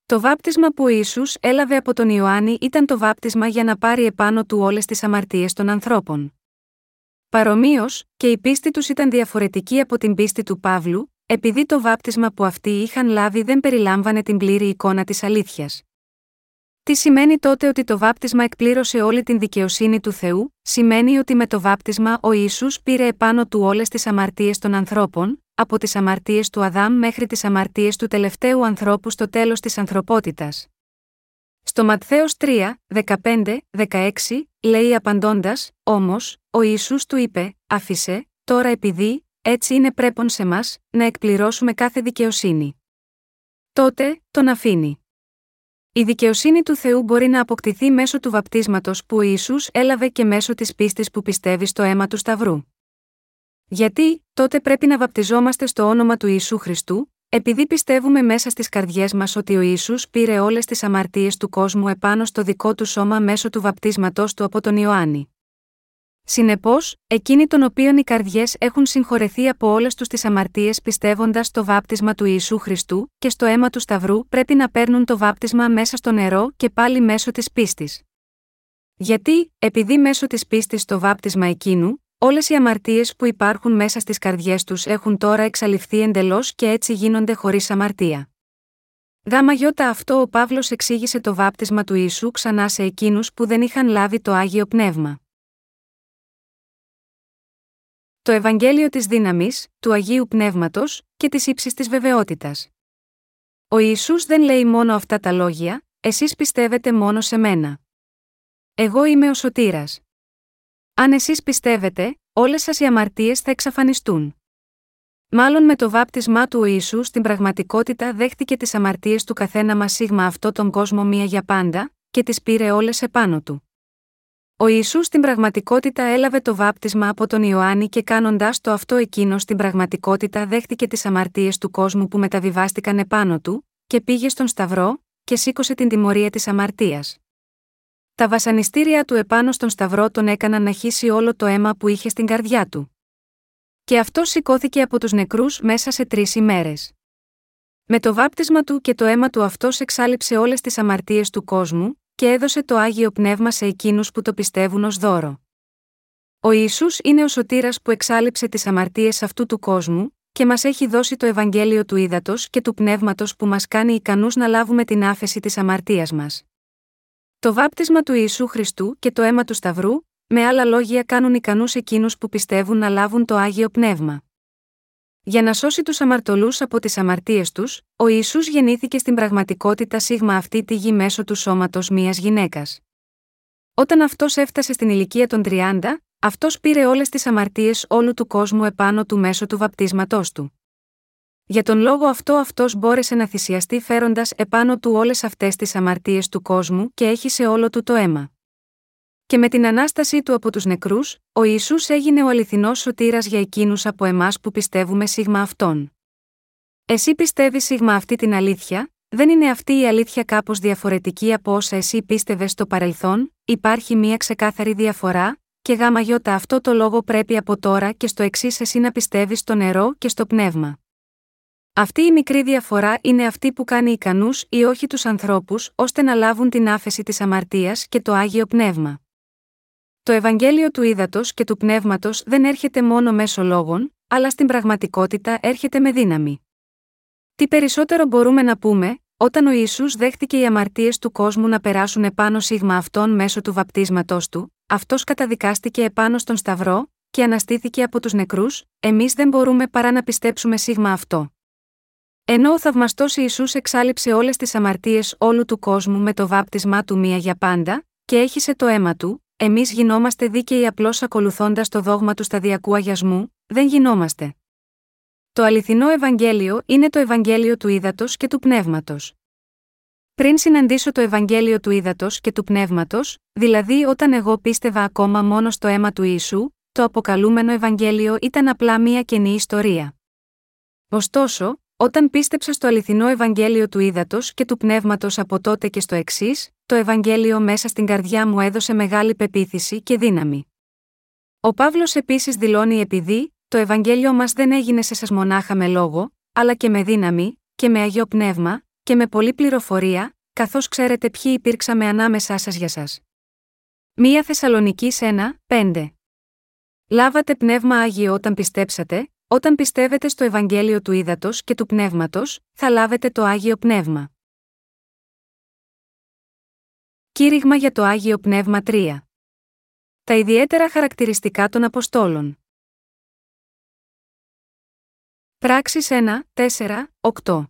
Το βάπτισμα που ο Ιησούς έλαβε από τον Ιωάννη ήταν το βάπτισμα για να πάρει επάνω του όλες τις αμαρτίες των ανθρώπων. Παρομοίως, και η πίστη τους ήταν διαφορετική από την πίστη του Παύλου, επειδή το βάπτισμα που αυτοί είχαν λάβει δεν περιλάμβανε την πλήρη εικόνα της αλήθειας. Τι σημαίνει τότε ότι το βάπτισμα εκπλήρωσε όλη την δικαιοσύνη του Θεού, σημαίνει ότι με το βάπτισμα ο Ισού πήρε επάνω του όλες τις αμαρτίες των ανθρώπων, από τις αμαρτίες του Αδάμ μέχρι τις αμαρτίες του τελευταίου ανθρώπου στο τέλος της ανθρωπότητας. Στο Ματθαίος 3, 15, 16, λέει απαντώντας, όμως, ο Ιησούς του είπε: Άφησε, τώρα επειδή, έτσι είναι πρέπον σε μας, να εκπληρώσουμε κάθε δικαιοσύνη. Τότε, τον αφήνει. Η δικαιοσύνη του Θεού μπορεί να αποκτηθεί μέσω του βαπτίσματος που ο Ιησούς έλαβε και μέσω της πίστης που πιστεύει στο αίμα του Σταυρού. Γιατί, τότε πρέπει να βαπτιζόμαστε στο όνομα του Ιησού Χριστού, επειδή πιστεύουμε μέσα στις καρδιές μας ότι ο Ιησούς πήρε όλες τις αμαρτίες του κόσμου επάνω στο δικό του σώμα μέσω του βαπτίσματό του από τον Ιωάννη. Συνεπώς, εκείνοι των οποίων οι καρδιές έχουν συγχωρεθεί από όλες τους τις αμαρτίες πιστεύοντας στο βάπτισμα του Ιησού Χριστού και στο αίμα του Σταυρού πρέπει να παίρνουν το βάπτισμα μέσα στο νερό και πάλι μέσω της πίστης. Γιατί, επειδή μέσω της πίστης στο βάπτισμα εκείνου, Όλες οι αμαρτίες που υπάρχουν μέσα στις καρδιές τους έχουν τώρα εξαλειφθεί εντελώς και έτσι γίνονται χωρίς αμαρτία. Γάμα γιώτα αυτό ο Παύλος εξήγησε το βάπτισμα του Ιησού ξανά σε εκείνους που δεν είχαν λάβει το άγιο πνεύμα. Το Ευαγγέλιο της δύναμης, του Αγίου Πνεύματος και της ύψης της βεβαιότητας. Ο Ιησούς δεν λέει μόνο αυτά τα λόγια, εσείς πιστεύετε μόνο σε μένα. Εγώ είμαι ο σωτήρας. Αν εσείς πιστεύετε, όλες σας οι αμαρτίες θα εξαφανιστούν. Μάλλον με το βάπτισμά του ο Ιησούς στην πραγματικότητα δέχτηκε τις αμαρτίες του καθένα μας σίγμα αυτό τον κόσμο μία για πάντα, και τις πήρε όλες επάνω του. Ο Ιησούς στην πραγματικότητα έλαβε το βάπτισμα από τον Ιωάννη και κάνοντάς το αυτό εκείνος στην πραγματικότητα δέχτηκε τις αμαρτίες του κόσμου που μεταβιβάστηκαν επάνω του, και πήγε στον Σταυρό, και σήκωσε την τιμωρία της αμαρτίας. Τα βασανιστήρια του επάνω στον Σταυρό τον έκαναν να χύσει όλο το αίμα που είχε στην καρδιά του. Και αυτό σηκώθηκε από τους νεκρούς μέσα σε τρεις ημέρες. Με το βάπτισμα του και το αίμα του αυτός εξάλληψε όλες τις αμαρτίες του κόσμου, και έδωσε το άγιο πνεύμα σε εκείνους που το πιστεύουν ως δώρο. Ο Ισού είναι ο σωτήρας που εξάλληψε τις αμαρτίες αυτού του κόσμου, και μας έχει δώσει το Ευαγγέλιο του ύδατο και του πνεύματος που μας κάνει ικανούς να λάβουμε την άφεση της αμαρτίας μας. Το βάπτισμα του Ιησού Χριστού και το αίμα του Σταυρού, με άλλα λόγια κάνουν ικανούς εκείνους που πιστεύουν να λάβουν το άγιο πνεύμα. Για να σώσει τους αμαρτωλούς από τις αμαρτίες τους, ο Ισού γεννήθηκε στην πραγματικότητα σίγμα αυτή τη γη μέσω του σώματος μιας γυναίκας. Όταν αυτός έφτασε στην ηλικία των 30, αυτός πήρε όλες τις αμαρτίες όλου του κόσμου επάνω του μέσω του βαπτίσματός του. Για τον λόγο αυτό αυτός μπόρεσε να θυσιαστεί φέροντας επάνω του όλες αυτές τις αμαρτίες του κόσμου και έχει σε όλο του το αίμα. Και με την ανάστασή του από τους νεκρούς, ο Ισού έγινε ο αληθινός σωτήρας για εκείνους από εμάς που πιστεύουμε σίγμα αυτόν. Εσύ πιστεύεις σίγμα αυτή την αλήθεια, δεν είναι αυτή η αλήθεια κάπως διαφορετική από όσα εσύ πίστευες στο παρελθόν, υπάρχει μία ξεκάθαρη διαφορά, και γάμα γιώτα αυτό το λόγο πρέπει από τώρα και στο εξής εσύ να πιστεύεις στο νερό και στο πνεύμα. Αυτή η μικρή διαφορά είναι αυτή που κάνει ικανούς ή όχι τους ανθρώπους ώστε να λάβουν την άφεση της αμαρτίας και το άγιο πνεύμα. Το Ευαγγέλιο του ύδατο και του πνεύματος δεν έρχεται μόνο μέσω λόγων, αλλά στην πραγματικότητα έρχεται με δύναμη. Τι περισσότερο μπορούμε να πούμε, όταν ο Ιησούς δέχτηκε οι αμαρτίες του κόσμου να περάσουν επάνω σίγμα αυτών μέσω του βαπτίσματός του, αυτός καταδικάστηκε επάνω στον Σταυρό, και αναστήθηκε από τους νεκρούς, εμείς δεν μπορούμε παρά να πιστέψουμε σίγμα αυτό. Ενώ ο θαυμαστός Ιησούς εξάλληψε όλες τις αμαρτίες όλου του κόσμου με το βάπτισμά του μία για πάντα, και έχισε το αίμα του, εμείς γινόμαστε δίκαιοι απλώς ακολουθώντας το δόγμα του σταδιακού αγιασμού, δεν γινόμαστε. Το αληθινό Ευαγγέλιο είναι το Ευαγγέλιο του ύδατο και του πνεύματος. Πριν συναντήσω το Ευαγγέλιο του ύδατο και του πνεύματος, δηλαδή όταν εγώ πίστευα ακόμα μόνο στο αίμα του Ιησού, το αποκαλούμενο Ευαγγέλιο ήταν απλά μία καινή ιστορία. Ωστόσο, όταν πίστεψα στο αληθινό Ευαγγέλιο του ύδατο και του πνεύματος από τότε και στο εξής, το Ευαγγέλιο μέσα στην καρδιά μου έδωσε μεγάλη πεποίθηση και δύναμη. Ο Παύλος επίσης δηλώνει επειδή, το Ευαγγέλιο μας δεν έγινε σε σας μονάχα με λόγο, αλλά και με δύναμη, και με αγιο πνεύμα, και με πολλή πληροφορία, καθώς ξέρετε ποιοι υπήρξαμε ανάμεσά σας για σας. Μία Θεσσαλονική 1, 5. Λάβατε πνεύμα άγιο όταν πιστέψατε, όταν πιστεύετε στο Ευαγγέλιο του Ήδατος και του Πνεύματος, θα λάβετε το άγιο πνεύμα. Κήρυγμα για το άγιο πνεύμα 3. Τα ιδιαίτερα χαρακτηριστικά των Αποστόλων. Πράξεις 1, 4, 8.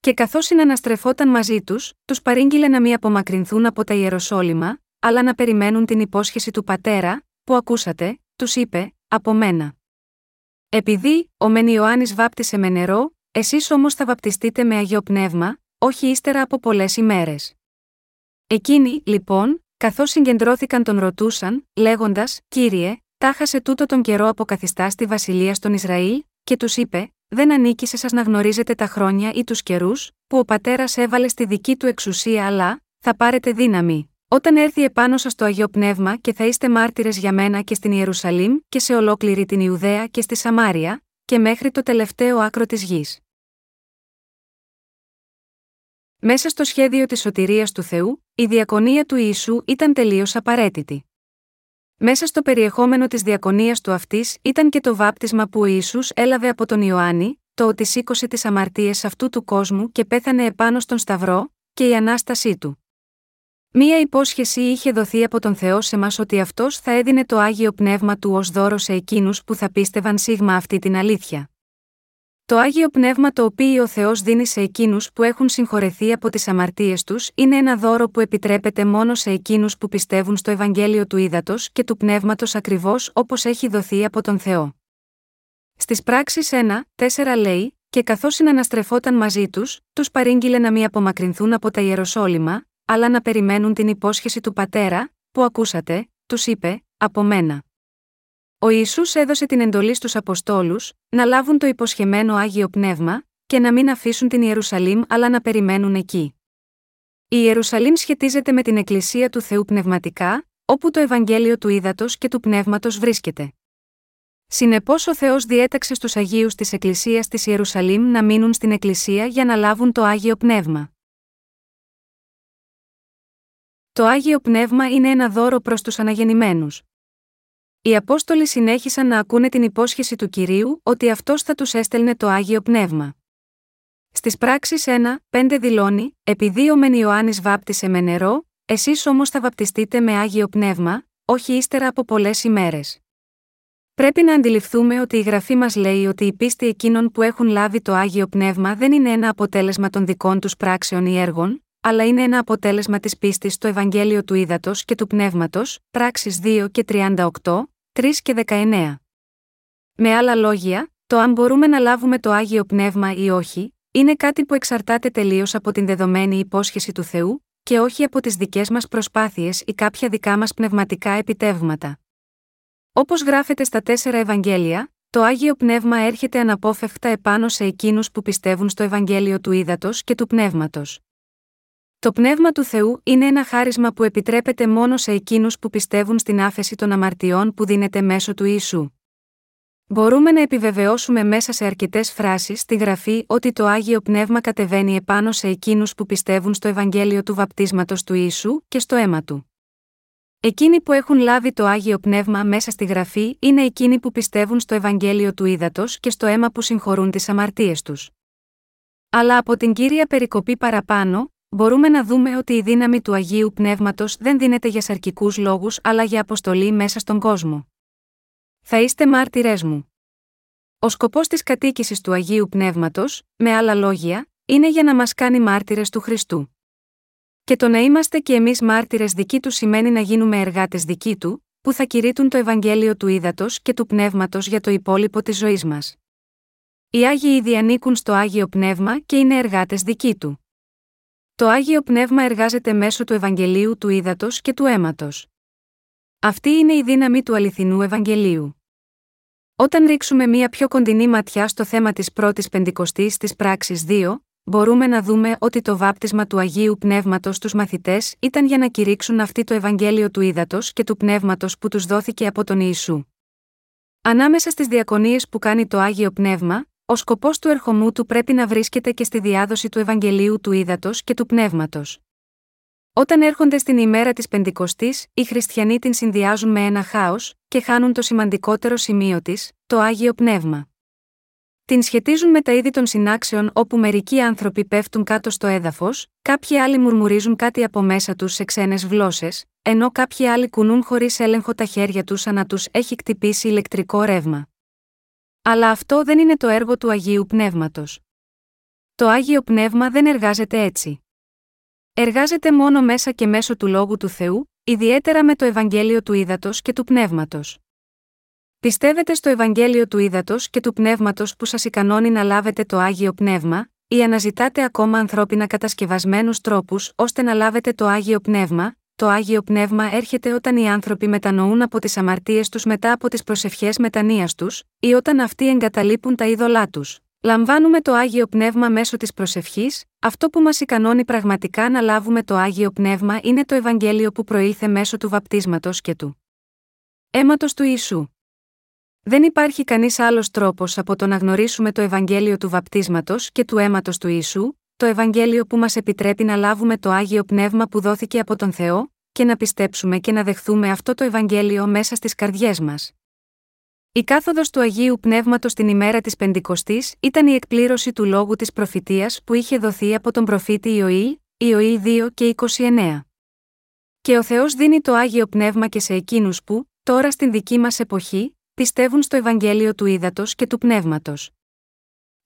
Και καθώς συναναστρεφόταν μαζί τους, τους παρήγγειλε να μην απομακρυνθούν από τα Ιεροσόλυμα, αλλά να περιμένουν την υπόσχεση του πατέρα, που ακούσατε, τους είπε, από μένα. Επειδή, ο Μεν Ιωάννης βάπτισε με νερό, εσείς όμως θα βαπτιστείτε με αγιο πνεύμα, όχι ύστερα από πολλές ημέρες. Εκείνοι, λοιπόν, καθώς συγκεντρώθηκαν τον ρωτούσαν, λέγοντας: Κύριε, τάχασε τούτο τον καιρό αποκαθιστά στη βασιλεία στον Ισραήλ, και τους είπε: Δεν ανήκει σε σας να γνωρίζετε τα χρόνια ή τους καιρούς, που ο πατέρας έβαλε στη δική του εξουσία, αλλά θα πάρετε δύναμη. Όταν έρθει επάνω σας το Αγίο Πνεύμα και θα είστε μάρτυρες για μένα και στην Ιερουσαλήμ και σε ολόκληρη την Ιουδαία και στη Σαμάρια, και μέχρι το τελευταίο άκρο της γης. Μέσα στο σχέδιο της σωτηρίας του Θεού, η διακονία του Ιησού ήταν τελείως απαραίτητη. Μέσα στο περιεχόμενο της διακονίας του αυτής ήταν και το βάπτισμα που ο Ισού έλαβε από τον Ιωάννη, το ότι σήκωσε τις αμαρτίες αυτού του κόσμου και πέθανε επάνω στον Σταυρό, και η ανάστασή του. Μία υπόσχεση είχε δοθεί από τον Θεό σε μας ότι αυτός θα έδινε το άγιο πνεύμα του ως δώρο σε εκείνους που θα πίστευαν σίγμα αυτή την αλήθεια. Το άγιο πνεύμα το οποίο ο Θεός δίνει σε εκείνους που έχουν συγχωρεθεί από τις αμαρτίες τους είναι ένα δώρο που επιτρέπεται μόνο σε εκείνους που πιστεύουν στο Ευαγγέλιο του Ήδατος και του Πνεύματος ακριβώς όπως έχει δοθεί από τον Θεό. Στις πράξεις 1, 4 λέει, και καθώς συναναστρεφόταν μαζί τους, τους παρήγγειλε να μην απομακρυνθούν από τα Ιεροσόλυμα, αλλά να περιμένουν την υπόσχεση του πατέρα, που ακούσατε, τους είπε, από μένα. Ο Ιησούς έδωσε την εντολή στους Αποστόλους, να λάβουν το υποσχεμένο Άγιο Πνεύμα, και να μην αφήσουν την Ιερουσαλήμ αλλά να περιμένουν εκεί. Η Ιερουσαλήμ σχετίζεται με την Εκκλησία του Θεού πνευματικά, όπου το Ευαγγέλιο του Ήδατος και του Πνεύματος βρίσκεται. Συνεπώς ο Θεός διέταξε στους Αγίους της Εκκλησίας της Ιερουσαλήμ να μείνουν στην Εκκλησία για να λάβουν το Άγιο Πνεύμα. Το Άγιο Πνεύμα είναι ένα δώρο προς τους αναγεννημένους. Οι Απόστολοι συνέχισαν να ακούνε την υπόσχεση του κυρίου ότι αυτός θα τους έστελνε το Άγιο Πνεύμα. Στις πράξεις 1, 5 δηλώνει: Επειδή ο Μεν Ιωάννης βάπτισε με νερό, εσείς όμως θα βαπτιστείτε με Άγιο Πνεύμα, όχι ύστερα από πολλές ημέρες. Πρέπει να αντιληφθούμε ότι η γραφή μας λέει ότι η πίστη εκείνων που έχουν λάβει το Άγιο Πνεύμα δεν είναι ένα αποτέλεσμα των δικών τους πράξεων ή έργων, αλλά είναι ένα αποτέλεσμα της πίστης στο Ευαγγέλιο του Ήδατος και του Πνεύματος, πράξεις 2 και 38, 3 και 19. Με άλλα λόγια, το αν μπορούμε να λάβουμε το Άγιο Πνεύμα ή όχι, είναι κάτι που εξαρτάται τελείως από την δεδομένη υπόσχεση του Θεού, και όχι από τις δικές μας προσπάθειες ή κάποια δικά μας πνευματικά επιτεύγματα. Όπως γράφεται στα τέσσερα Ευαγγέλια, το Άγιο Πνεύμα έρχεται αναπόφευκτα επάνω σε εκείνους που πιστεύουν στο Ευαγγέλιο του Ήδατος και του Πνεύματος. Το Πνεύμα του Θεού είναι ένα χάρισμα που επιτρέπεται μόνο σε εκείνους που πιστεύουν στην άφεση των αμαρτιών που δίνεται μέσω του Ιησού. Μπορούμε να επιβεβαιώσουμε μέσα σε αρκετές φράσεις στη γραφή ότι το Άγιο Πνεύμα κατεβαίνει επάνω σε εκείνους που πιστεύουν στο Ευαγγέλιο του βαπτίσματος του Ιησού και στο αίμα του. Εκείνοι που έχουν λάβει το Άγιο Πνεύμα μέσα στη γραφή είναι εκείνοι που πιστεύουν στο Ευαγγέλιο του Ήδατος και στο αίμα που συγχωρούν τις αμαρτίες τους. Αλλά από την κύρια περικοπή παραπάνω, μπορούμε να δούμε ότι η δύναμη του Αγίου Πνεύματος δεν δίνεται για σαρκικούς λόγους αλλά για αποστολή μέσα στον κόσμο. Θα είστε μάρτυρές μου. Ο σκοπός της κατοίκησης του Αγίου Πνεύματος, με άλλα λόγια, είναι για να μας κάνει μάρτυρες του Χριστού. Και το να είμαστε και εμείς μάρτυρες δικοί του σημαίνει να γίνουμε εργάτες δικοί του, που θα κηρύττουν το Ευαγγέλιο του Ήδατος και του Πνεύματος για το υπόλοιπο της ζωής μας. Οι Άγιοι ήδη ανήκουν στο Άγιο Πνεύμα και είναι εργάτες δικοί του. Το Άγιο Πνεύμα εργάζεται μέσω του Ευαγγελίου του Ήδατος και του Αίματος. Αυτή είναι η δύναμη του αληθινού Ευαγγελίου. Όταν ρίξουμε μία πιο κοντινή ματιά στο θέμα της πρώτης Πεντηκοστής της πράξης 2, μπορούμε να δούμε ότι το βάπτισμα του Αγίου Πνεύματος στους μαθητές ήταν για να κηρύξουν αυτή το Ευαγγέλιο του ύδατο και του Πνεύματος που τους δόθηκε από τον Ιησού. Ανάμεσα στις διακονίες που κάνει το Άγιο Πνεύμα, ο σκοπός του ερχομού του πρέπει να βρίσκεται και στη διάδοση του Ευαγγελίου του ύδατο και του Πνεύματος. Όταν έρχονται στην ημέρα της Πεντηκοστής, οι χριστιανοί την συνδυάζουν με ένα χάος και χάνουν το σημαντικότερο σημείο της, το άγιο πνεύμα. Την σχετίζουν με τα είδη των συνάξεων όπου μερικοί άνθρωποι πέφτουν κάτω στο έδαφος, κάποιοι άλλοι μουρμουρίζουν κάτι από μέσα τους σε ξένες γλώσσες, ενώ κάποιοι άλλοι κουνούν χωρίς έλεγχο τα χέρια τους σαν να τους έχει κτυπήσει ηλεκτρικό ρεύμα. Αλλά αυτό δεν είναι το έργο του Αγίου Πνεύματος. Το Άγιο Πνεύμα δεν εργάζεται έτσι. Εργάζεται μόνο μέσα και μέσω του λόγου του Θεού, ιδιαίτερα με το Ευαγγέλιο του Ήδατος και του Πνεύματος. Πιστεύετε στο Ευαγγέλιο του Ήδατος και του Πνεύματος που σας ικανώνει να λάβετε το Άγιο Πνεύμα, ή αναζητάτε ακόμα ανθρώπινα κατασκευασμένους τρόπους ώστε να λάβετε το Άγιο Πνεύμα, το Άγιο Πνεύμα έρχεται όταν οι άνθρωποι μετανοούν από τις αμαρτίες τους μετά από τις προσευχές μετανία τους, ή όταν αυτοί εγκαταλείπουν τα είδωλά τους. Λαμβάνουμε το Άγιο Πνεύμα μέσω της προσευχής, αυτό που μας ικανώνει πραγματικά να λάβουμε το Άγιο Πνεύμα είναι το Ευαγγέλιο που προήλθε μέσω του βαπτίσματος και του αίματος του Ιησού. Δεν υπάρχει κανείς άλλος τρόπος από το να γνωρίσουμε το Ευαγγέλιο του βαπτίσματος και του αίματος του Ιησού, το Ευαγγέλιο που μας επιτρέπει να λάβουμε το Άγιο Πνεύμα που δόθηκε από τον Θεό, και να πιστέψουμε και να δεχθούμε αυτό το Ευαγγέλιο μέσα στις καρδιές μας. Η κάθοδος του Αγίου Πνεύματος την ημέρα της Πεντηκοστής ήταν η εκπλήρωση του λόγου της προφητείας που είχε δοθεί από τον προφήτη Ιωήλ, Ιωήλ 2 και 29. Και ο Θεός δίνει το Άγιο Πνεύμα και σε εκείνους που, τώρα στην δική μας εποχή, πιστεύουν στο Ευαγγέλιο του Ήδατος και του Πνεύματος.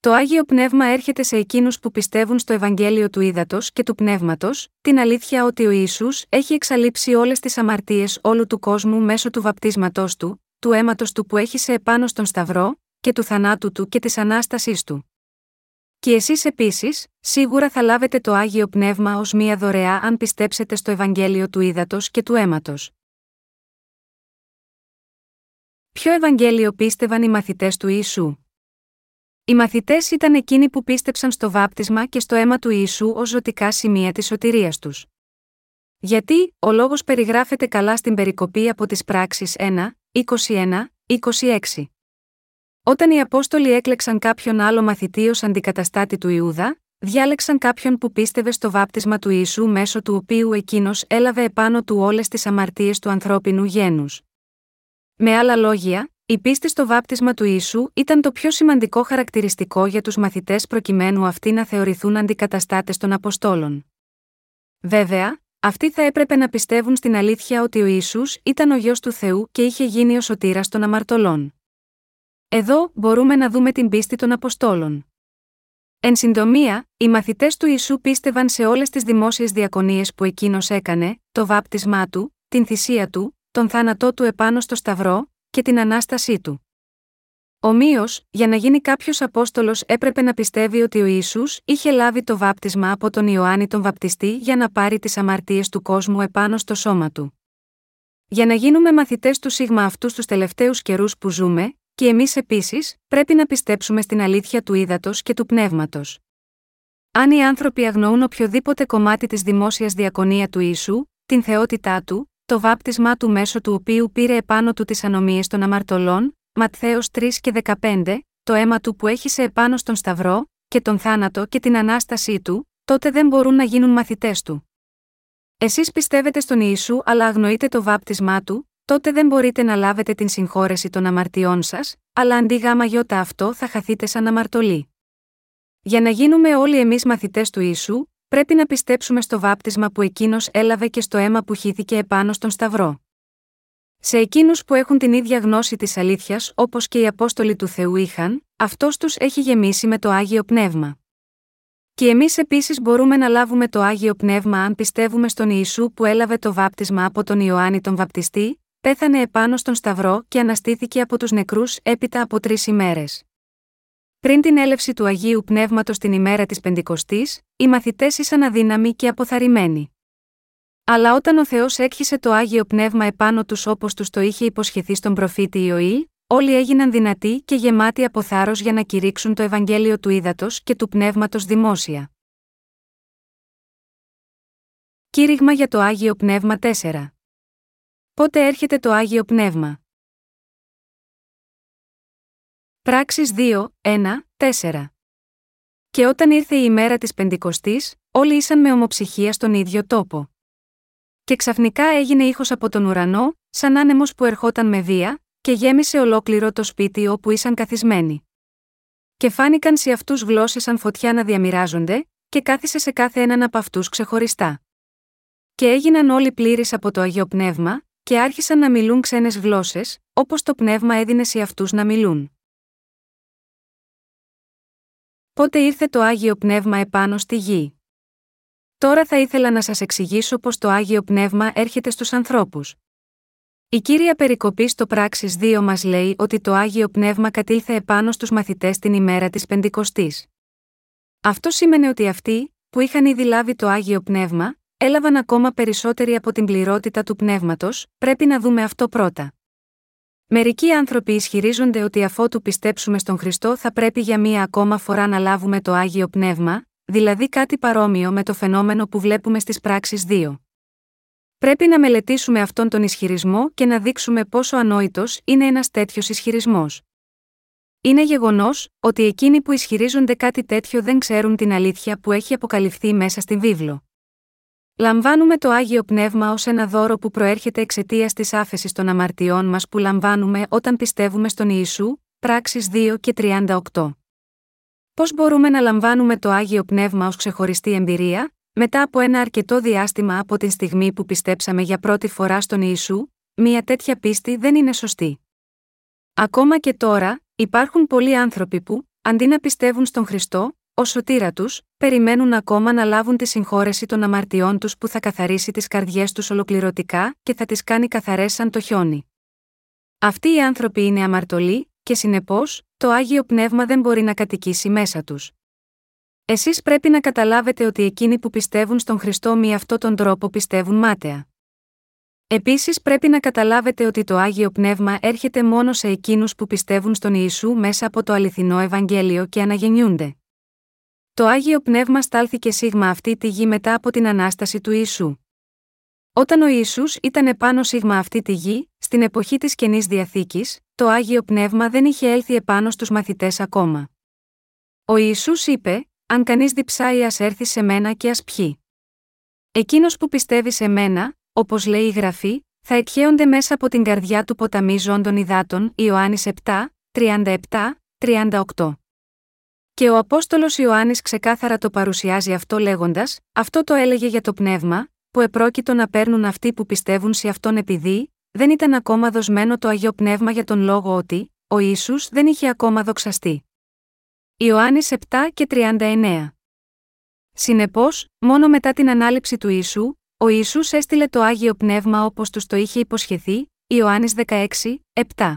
Το Άγιο Πνεύμα έρχεται σε εκείνους που πιστεύουν στο Ευαγγέλιο του Ήδατος και του Πνεύματος, την αλήθεια ότι ο Ισού έχει εξαλείψει όλες τις αμαρτίες όλου του κόσμου μέσω του βαπτίσματός του, του αίματος του που έχησε επάνω στον Σταυρό, και του θανάτου του και της ανάστασής του. Και εσείς επίσης, σίγουρα θα λάβετε το άγιο πνεύμα ως μία δωρεά αν πιστέψετε στο Ευαγγέλιο του ύδατο και του αίματος. Ποιο Ευαγγέλιο πίστευαν οι μαθητές του Ιησού; Οι μαθητές ήταν εκείνοι που πίστεψαν στο βάπτισμα και στο αίμα του Ιησού ως ζωτικά σημεία της σωτηρίας τους. Γιατί, ο λόγος περιγράφεται καλά στην περικοπή από τις πράξεις 1, 21, 26. Όταν οι Απόστολοι έκλεξαν κάποιον άλλο μαθητή ως αντικαταστάτη του Ιούδα, διάλεξαν κάποιον που πίστευε στο βάπτισμα του Ιησού μέσω του οποίου εκείνος έλαβε επάνω του όλες τις αμαρτίες του ανθρώπινου γένους. Με άλλα λόγια, η πίστη στο βάπτισμα του Ιησού ήταν το πιο σημαντικό χαρακτηριστικό για τους μαθητές προκειμένου αυτοί να θεωρηθούν αντικαταστάτες των Αποστόλων. Βέβαια, αυτοί θα έπρεπε να πιστεύουν στην αλήθεια ότι ο Ισού ήταν ο γιο του Θεού και είχε γίνει ο σωτήρας των αμαρτωλών. Εδώ μπορούμε να δούμε την πίστη των Αποστόλων. Εν συντομία, οι μαθητές του Ιησού πίστευαν σε όλες τις δημόσιες διακονίες που εκείνος έκανε, το βάπτισμά του, την θυσία του, τον θάνατό του επάνω στο Σταυρό και την ανάστασή του. Ομοίω, για να γίνει κάποιος Απόστολος έπρεπε να πιστεύει ότι ο Ισού είχε λάβει το βάπτισμα από τον Ιωάννη τον Βαπτιστή για να πάρει τις αμαρτίες του κόσμου επάνω στο σώμα του. Για να γίνουμε μαθητές του Σίγμα αυτούς τους τελευταίους καιρούς που ζούμε, και εμείς επίσης πρέπει να πιστέψουμε στην αλήθεια του ύδατος και του πνεύματος. Αν οι άνθρωποι αγνοούν οποιοδήποτε κομμάτι της δημόσιας διακονία του Ιησού, την θεότητά του, το βάπτισμά του μέσω του οποίου πήρε επάνω του τις ανομίες των αμαρτωλών, Ματθαίος 3 και 15, το αίμα του που έχησε επάνω στον Σταυρό, και τον θάνατο και την ανάστασή του, τότε δεν μπορούν να γίνουν μαθητές του. Εσείς πιστεύετε στον Ιησού αλλά αγνοείτε το βάπτισμά του, τότε δεν μπορείτε να λάβετε την συγχώρεση των αμαρτιών σας, αλλά αντί γάμα γιώτα αυτό θα χαθείτε σαν αμαρτωλοί. Για να γίνουμε όλοι εμείς μαθητές του Ιησού, πρέπει να πιστέψουμε στο βάπτισμα που εκείνος έλαβε και στο αίμα που χύθηκε επάνω στον Σταυρό. Σε εκείνους που έχουν την ίδια γνώση της αλήθειας όπως και οι Απόστολοι του Θεού είχαν, αυτός τους έχει γεμίσει με το άγιο πνεύμα. Και εμείς επίσης μπορούμε να λάβουμε το άγιο πνεύμα αν πιστεύουμε στον Ιησού που έλαβε το βάπτισμα από τον Ιωάννη τον Βαπτιστή, πέθανε επάνω στον Σταυρό και αναστήθηκε από τους νεκρούς έπειτα από τρεις ημέρες. Πριν την έλευση του Αγίου Πνεύματος την ημέρα της Πεντηκοστής, οι μαθητές ήσαν αδύναμοι και αποθαρρυμένοι. Αλλά όταν ο Θεός έκχυσε το άγιο πνεύμα επάνω τους όπως τους το είχε υποσχεθεί στον προφήτη Ιωήλ, όλοι έγιναν δυνατοί και γεμάτοι από θάρρος για να κηρύξουν το Ευαγγέλιο του ύδατο και του πνεύματος δημόσια. Κήρυγμα για το Άγιο Πνεύμα 4 Πότε έρχεται το Άγιο Πνεύμα; Πράξεις 2, 1, 4 Και όταν ήρθε η ημέρα της Πεντηκοστής, όλοι ήσαν με ομοψυχία στον ίδιο τόπο. Και ξαφνικά έγινε ήχος από τον ουρανό, σαν άνεμος που ερχόταν με βία, και γέμισε ολόκληρο το σπίτι όπου ήσαν καθισμένοι. Και φάνηκαν σε αυτούς γλώσσες σαν φωτιά να διαμοιράζονται, και κάθισε σε κάθε έναν από αυτούς ξεχωριστά. Και έγιναν όλοι πλήρεις από το αγιο πνεύμα, και άρχισαν να μιλούν ξένες γλώσσες, όπως το πνεύμα έδινε σε αυτούς να μιλούν. Πότε ήρθε το άγιο πνεύμα επάνω στη γη; Τώρα θα ήθελα να σας εξηγήσω πω το άγιο πνεύμα έρχεται στους ανθρώπους. Η κύρια περικοπή στο πράξη 2 μας λέει ότι το άγιο πνεύμα κατήλθε επάνω στους μαθητές την ημέρα της Πεντηκοστής. Αυτό σήμαινε ότι αυτοί, που είχαν ήδη λάβει το άγιο πνεύμα, έλαβαν ακόμα περισσότερη από την πληρότητα του πνεύματος, πρέπει να δούμε αυτό πρώτα. Μερικοί άνθρωποι ισχυρίζονται ότι αφότου πιστέψουμε στον Χριστό θα πρέπει για μία ακόμα φορά να λάβουμε το άγιο πνεύμα, δηλαδή κάτι παρόμοιο με το φαινόμενο που βλέπουμε στις πράξεις 2. Πρέπει να μελετήσουμε αυτόν τον ισχυρισμό και να δείξουμε πόσο ανόητος είναι ένας τέτοιος ισχυρισμός. Είναι γεγονός ότι εκείνοι που ισχυρίζονται κάτι τέτοιο δεν ξέρουν την αλήθεια που έχει αποκαλυφθεί μέσα στην βίβλο. Λαμβάνουμε το άγιο πνεύμα ως ένα δώρο που προέρχεται εξαιτίας της άφεσης των αμαρτιών μας που λαμβάνουμε όταν πιστεύουμε στον Ιησού, πράξεις 2 και 38. Πώς μπορούμε να λαμβάνουμε το άγιο πνεύμα ως ξεχωριστή εμπειρία, μετά από ένα αρκετό διάστημα από την στιγμή που πιστέψαμε για πρώτη φορά στον Ιησού, μια τέτοια πίστη δεν είναι σωστή. Ακόμα και τώρα, υπάρχουν πολλοί άνθρωποι που, αντί να πιστεύουν στον Χριστό, ω σωτήρα τους, περιμένουν ακόμα να λάβουν τη συγχώρεση των αμαρτιών τους που θα καθαρίσει τις καρδιές τους ολοκληρωτικά και θα τις κάνει καθαρές σαν το χιόνι. Αυτοί οι άνθρωποι είναι αμαρτωλοί, και συνεπώς, το άγιο πνεύμα δεν μπορεί να κατοικήσει μέσα τους. Εσείς πρέπει να καταλάβετε ότι εκείνοι που πιστεύουν στον Χριστό με αυτόν τον τρόπο πιστεύουν μάταια. Επίσης πρέπει να καταλάβετε ότι το άγιο πνεύμα έρχεται μόνο σε εκείνους που πιστεύουν στον Ιησού μέσα από το αληθινό Ευαγγέλιο και αναγεννιούνται. Το άγιο πνεύμα στάλθηκε σίγμα αυτή τη γη μετά από την ανάσταση του Ιησού. Όταν ο Ισού ήταν επάνω σίγμα αυτή τη γη, στην εποχή της καινής διαθήκης, το άγιο πνεύμα δεν είχε έλθει επάνω στους μαθητές ακόμα. Ο Ισού είπε: αν κανείς διψάει, ας έρθει σε μένα και ας πιει. Εκείνος που πιστεύει σε μένα, όπως λέει η γραφή, θα εκχέονται μέσα από την καρδιά του ποταμί ζών των υδάτων, Ιωάννης 7, 37, 38. Και ο Απόστολος Ιωάννης ξεκάθαρα το παρουσιάζει αυτό λέγοντας: Αυτό το έλεγε για το πνεύμα, που επρόκειτο να παίρνουν αυτοί που πιστεύουν σε αυτόν επειδή, δεν ήταν ακόμα δοσμένο το αγιο πνεύμα για τον λόγο ότι, ο Ιησούς δεν είχε ακόμα δοξαστεί. Ιωάννης 7 και 39. Συνεπώς, μόνο μετά την ανάληψη του Ιησού, ο Ιησούς έστειλε το Άγιο Πνεύμα όπως τους το είχε υποσχεθεί, Ιωάννης 16, 7.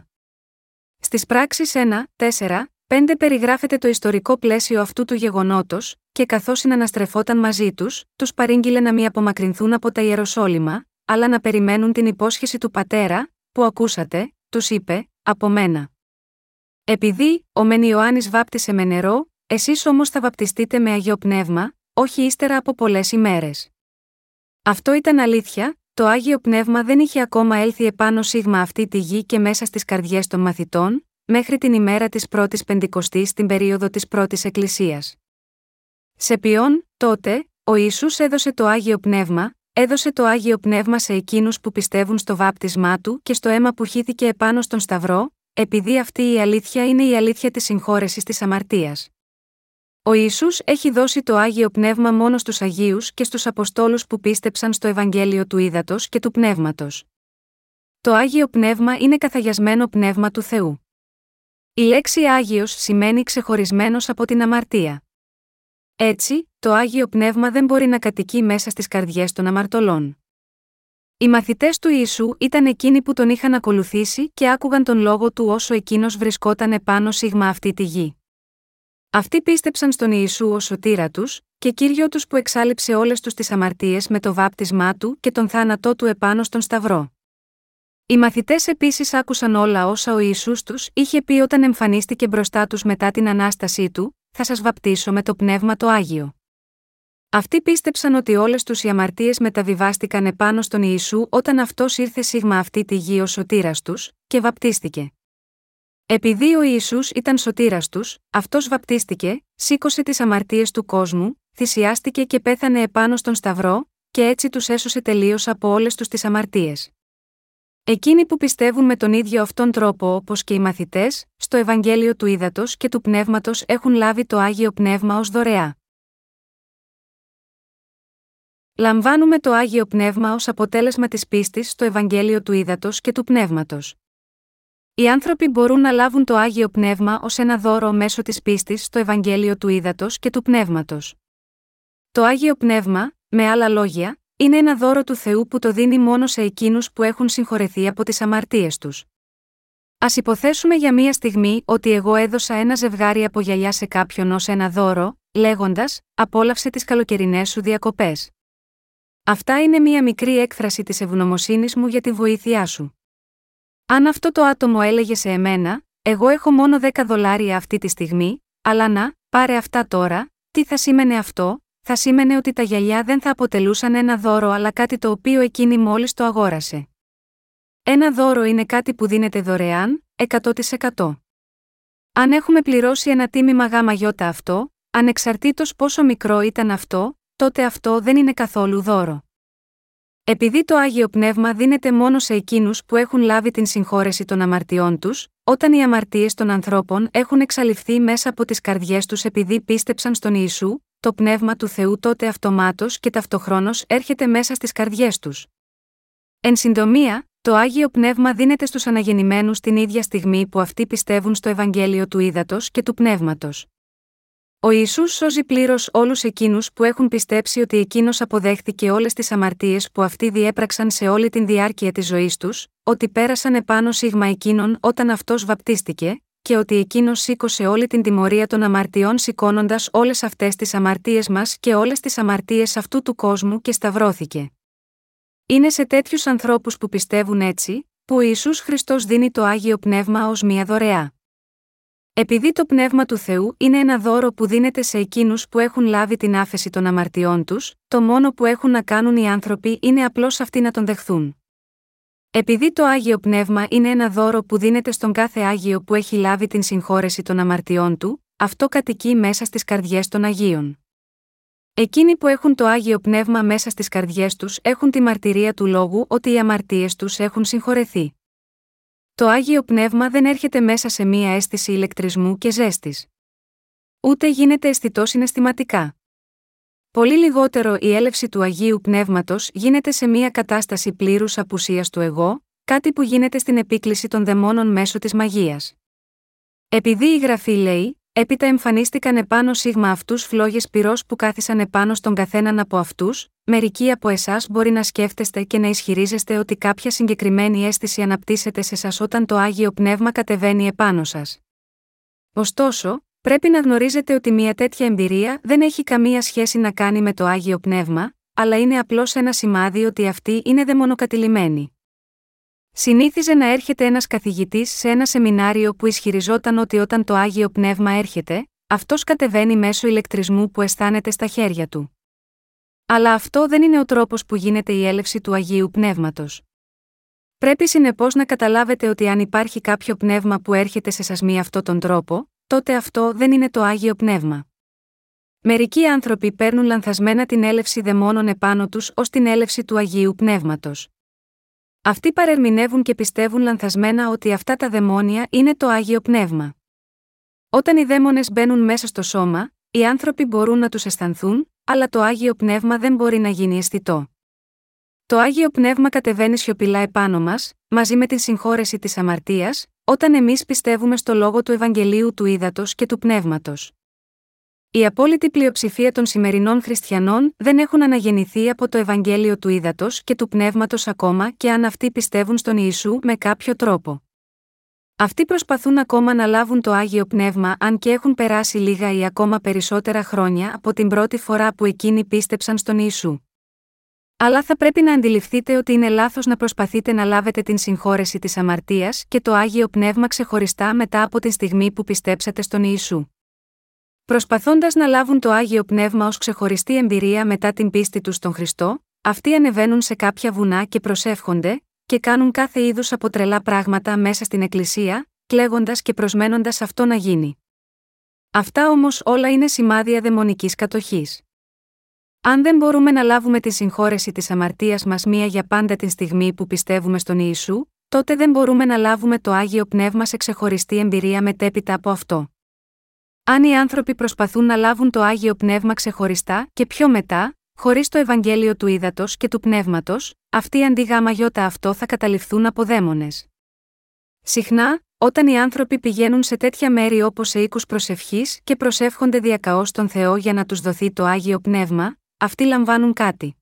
Στις πράξεις 1, 4, 5 περιγράφεται το ιστορικό πλαίσιο αυτού του γεγονότος και καθώς συναναστρεφόταν μαζί τους, τους παρήγγειλε να μην απομακρυνθούν από τα Ιεροσόλυμα, αλλά να περιμένουν την υπόσχεση του Πατέρα, που ακούσατε, τους είπε, από μένα. Επειδή, ο μεν Ιωάννης βάπτισε με νερό, εσείς όμως θα βαπτιστείτε με αγιο πνεύμα, όχι ύστερα από πολλές ημέρες. Αυτό ήταν αλήθεια, το άγιο πνεύμα δεν είχε ακόμα έλθει επάνω σίγμα αυτή τη γη και μέσα στις καρδιές των μαθητών, μέχρι την ημέρα της πρώτης Πεντηκοστής στην περίοδο της πρώτης Εκκλησίας. Σε ποιον, τότε, ο Ισού έδωσε το άγιο πνεύμα, έδωσε το άγιο πνεύμα σε εκείνους που πιστεύουν στο βάπτισμά του και στο αίμα που χύθηκε επάνω στον Σταυρό, επειδή αυτή η αλήθεια είναι η αλήθεια της συγχώρεσης της αμαρτίας. Ο Ισού έχει δώσει το άγιο πνεύμα μόνο στους Αγίους και στους Αποστόλους που πίστεψαν στο Ευαγγέλιο του Ήδατος και του Πνεύματος. Το άγιο πνεύμα είναι καθαγιασμένο πνεύμα του Θεού. Η λέξη Άγιος σημαίνει ξεχωρισμένος από την αμαρτία. Έτσι, το Άγιο Πνεύμα δεν μπορεί να κατοικεί μέσα στις καρδιές των αμαρτωλών. Οι μαθητές του Ιησού ήταν εκείνοι που τον είχαν ακολουθήσει και άκουγαν τον λόγο του όσο εκείνος βρισκόταν επάνω σίγμα αυτή τη γη. Αυτοί πίστεψαν στον Ιησού ως σωτήρα τους, και κύριο τους που εξάλληψε όλες τους τις αμαρτίες με το βάπτισμά του και τον θάνατό του επάνω στον Σταυρό. Οι μαθητές επίσης άκουσαν όλα όσα ο Ιησούς τους είχε πει όταν εμφανίστηκε μπροστά τους μετά την ανάστασή του, θα σας βαπτίσω με το πνεύμα το άγιο. Αυτοί πίστεψαν ότι όλες τους οι αμαρτίες μεταβιβάστηκαν επάνω στον Ιησού όταν αυτός ήρθε σίγμα αυτή τη γη ως σωτήρας τους, και βαπτίστηκε. Επειδή ο Ιησούς ήταν σωτήρας τους, αυτός βαπτίστηκε, σήκωσε τις αμαρτίες του κόσμου, θυσιάστηκε και πέθανε επάνω στον Σταυρό, και έτσι τους έσωσε τελείως από όλες τους τις αμαρτίες. Εκείνοι που πιστεύουν με τον ίδιο αυτόν τρόπο όπως και οι μαθητές, στο Ευαγγέλιο του Ήδατος και του Πνεύματος έχουν λάβει το άγιο πνεύμα ως δωρεά. Λαμβάνουμε το άγιο πνεύμα ως αποτέλεσμα της πίστης στο Ευαγγέλιο του Ήδατος και του Πνεύματος. Οι άνθρωποι μπορούν να λάβουν το άγιο πνεύμα ως ένα δώρο μέσω της πίστης στο Ευαγγέλιο του Ήδατος και του Πνεύματος. Το άγιο πνεύμα, με άλλα λόγια, είναι ένα δώρο του Θεού που το δίνει μόνο σε εκείνους που έχουν συγχωρεθεί από τις αμαρτίες τους. Α υποθέσουμε για μία στιγμή ότι εγώ έδωσα ένα ζευγάρι από γυαλιά σε κάποιον ως ένα δώρο, λέγοντας: Απόλαυσε τις καλοκαιρινές σου διακοπές. Αυτά είναι μία μικρή έκφραση της ευγνωμοσύνης μου για τη βοήθειά σου. Αν αυτό το άτομο έλεγε σε εμένα: Εγώ έχω μόνο 10 δολάρια αυτή τη στιγμή, αλλά να, πάρε αυτά τώρα, τι θα σήμαινε αυτό, θα σήμαινε ότι τα γυαλιά δεν θα αποτελούσαν ένα δώρο αλλά κάτι το οποίο εκείνη μόλις το αγόρασε. Ένα δώρο είναι κάτι που δίνεται δωρεάν, 100%. Αν έχουμε πληρώσει ένα τίμημα γάμα γιώτα αυτό, ανεξαρτήτως πόσο μικρό ήταν αυτό, τότε αυτό δεν είναι καθόλου δώρο. Επειδή το Άγιο Πνεύμα δίνεται μόνο σε εκείνους που έχουν λάβει την συγχώρεση των αμαρτιών τους, όταν οι αμαρτίες των ανθρώπων έχουν εξαλειφθεί μέσα από τις καρδιές τους επειδή πίστεψαν στον Ιησού, το πνεύμα του Θεού τότε αυτομάτως και ταυτοχρόνως έρχεται μέσα στις καρδιές τους. Εν συντομία, το άγιο πνεύμα δίνεται στους αναγεννημένους την ίδια στιγμή που αυτοί πιστεύουν στο Ευαγγέλιο του Ήδατος και του Πνεύματος. Ο Ιησούς σώζει πλήρως όλους εκείνους που έχουν πιστέψει ότι εκείνος αποδέχτηκε όλες τις αμαρτίες που αυτοί διέπραξαν σε όλη την διάρκεια της ζωής τους, ότι πέρασαν επάνω σίγμα εκείνων όταν αυτός βαπτίστηκε, και ότι εκείνος σήκωσε όλη την τιμωρία των αμαρτιών σηκώνοντας όλες αυτές τις αμαρτίες μας και όλες τις αμαρτίες αυτού του κόσμου και σταυρώθηκε. Είναι σε τέτοιους ανθρώπους που πιστεύουν έτσι, που ο Ιησούς Χριστός δίνει το άγιο πνεύμα ως μία δωρεά. Επειδή το πνεύμα του Θεού είναι ένα δώρο που δίνεται σε εκείνους που έχουν λάβει την άφεση των αμαρτιών τους, το μόνο που έχουν να κάνουν οι άνθρωποι είναι απλώς αυτοί να τον δεχθούν. Επειδή το Άγιο Πνεύμα είναι ένα δώρο που δίνεται στον κάθε Άγιο που έχει λάβει την συγχώρεση των αμαρτιών του, αυτό κατοικεί μέσα στις καρδιές των Αγίων. Εκείνοι που έχουν το Άγιο Πνεύμα μέσα στις καρδιές τους έχουν τη μαρτυρία του λόγου ότι οι αμαρτίες τους έχουν συγχωρεθεί. Το Άγιο Πνεύμα δεν έρχεται μέσα σε μία αίσθηση ηλεκτρισμού και ζέστης. Ούτε γίνεται αισθητός συναισθηματικά. Πολύ λιγότερο η έλευση του Αγίου Πνεύματος γίνεται σε μια κατάσταση πλήρους απουσίας του εγώ, κάτι που γίνεται στην επίκληση των δαιμόνων μέσω της μαγείας. Επειδή η γραφή λέει, έπειτα εμφανίστηκαν επάνω σίγμα αυτούς φλόγες πυρός που κάθισαν επάνω στον καθέναν από αυτούς, μερικοί από εσάς μπορεί να σκέφτεστε και να ισχυρίζεστε ότι κάποια συγκεκριμένη αίσθηση αναπτύσσεται σε εσά όταν το άγιο πνεύμα κατεβαίνει επάνω σας. Ωστόσο, Πρέπει να γνωρίζετε ότι μια τέτοια εμπειρία δεν έχει καμία σχέση να κάνει με το άγιο πνεύμα, αλλά είναι απλώς ένα σημάδι ότι αυτή είναι δαιμονοκατηλημένη. Συνήθιζε να έρχεται ένας καθηγητής σε ένα σεμινάριο που ισχυριζόταν ότι όταν το άγιο πνεύμα έρχεται, αυτός κατεβαίνει μέσω ηλεκτρισμού που αισθάνεται στα χέρια του. Αλλά αυτό δεν είναι ο τρόπος που γίνεται η έλευση του αγίου πνεύματος. Πρέπει συνεπώς να καταλάβετε ότι αν υπάρχει κάποιο πνεύμα που έρχεται σε σας με αυτόν τον τρόπο, τότε αυτό δεν είναι το άγιο πνεύμα. Μερικοί άνθρωποι παίρνουν λανθασμένα την έλευση δαιμόνων επάνω τους ως την έλευση του αγίου πνεύματος. Αυτοί παρερμηνεύουν και πιστεύουν λανθασμένα ότι αυτά τα δαιμόνια είναι το άγιο πνεύμα. Όταν οι δαίμονες μπαίνουν μέσα στο σώμα, οι άνθρωποι μπορούν να τους αισθανθούν, αλλά το άγιο πνεύμα δεν μπορεί να γίνει αισθητό. Το άγιο πνεύμα κατεβαίνει σιωπηλά επάνω μας, μαζί με την συγχώρεση της αμαρτίας, όταν εμείς πιστεύουμε στο λόγο του Ευαγγελίου του Ήδατος και του Πνεύματος. Η απόλυτη πλειοψηφία των σημερινών χριστιανών δεν έχουν αναγεννηθεί από το Ευαγγέλιο του Ήδατος και του Πνεύματος ακόμα και αν αυτοί πιστεύουν στον Ιησού με κάποιο τρόπο. Αυτοί προσπαθούν ακόμα να λάβουν το άγιο πνεύμα αν και έχουν περάσει λίγα ή ακόμα περισσότερα χρόνια από την πρώτη φορά που εκείνοι πίστεψαν στον Ιησού. Αλλά θα πρέπει να αντιληφθείτε ότι είναι λάθος να προσπαθείτε να λάβετε την συγχώρεση της αμαρτίας και το άγιο πνεύμα ξεχωριστά μετά από τη στιγμή που πιστέψατε στον Ιησού. Προσπαθώντας να λάβουν το άγιο πνεύμα ως ξεχωριστή εμπειρία μετά την πίστη τους στον Χριστό, αυτοί ανεβαίνουν σε κάποια βουνά και προσεύχονται, και κάνουν κάθε είδους από τρελά πράγματα μέσα στην Εκκλησία, κλαίγοντας και προσμένοντας αυτό να γίνει. Αυτά όμως όλα είναι σημάδια δαιμονικής κατοχής. Αν δεν μπορούμε να λάβουμε τη συγχώρεση της αμαρτίας μας μία για πάντα την στιγμή που πιστεύουμε στον Ιησού, τότε δεν μπορούμε να λάβουμε το άγιο πνεύμα σε ξεχωριστή εμπειρία μετέπειτα από αυτό. Αν οι άνθρωποι προσπαθούν να λάβουν το άγιο πνεύμα ξεχωριστά και πιο μετά, χωρίς το Ευαγγέλιο του ύδατο και του πνεύματος, αυτοί αντί γάμα γιώτα αυτό θα καταληφθούν από δαίμονες. Συχνά, όταν οι άνθρωποι πηγαίνουν σε τέτοια μέρη όπως σε οίκους προσευχής και προσεύχονται διακαώς στον Θεό για να τους δοθεί το άγιο πνεύμα, αυτοί λαμβάνουν κάτι.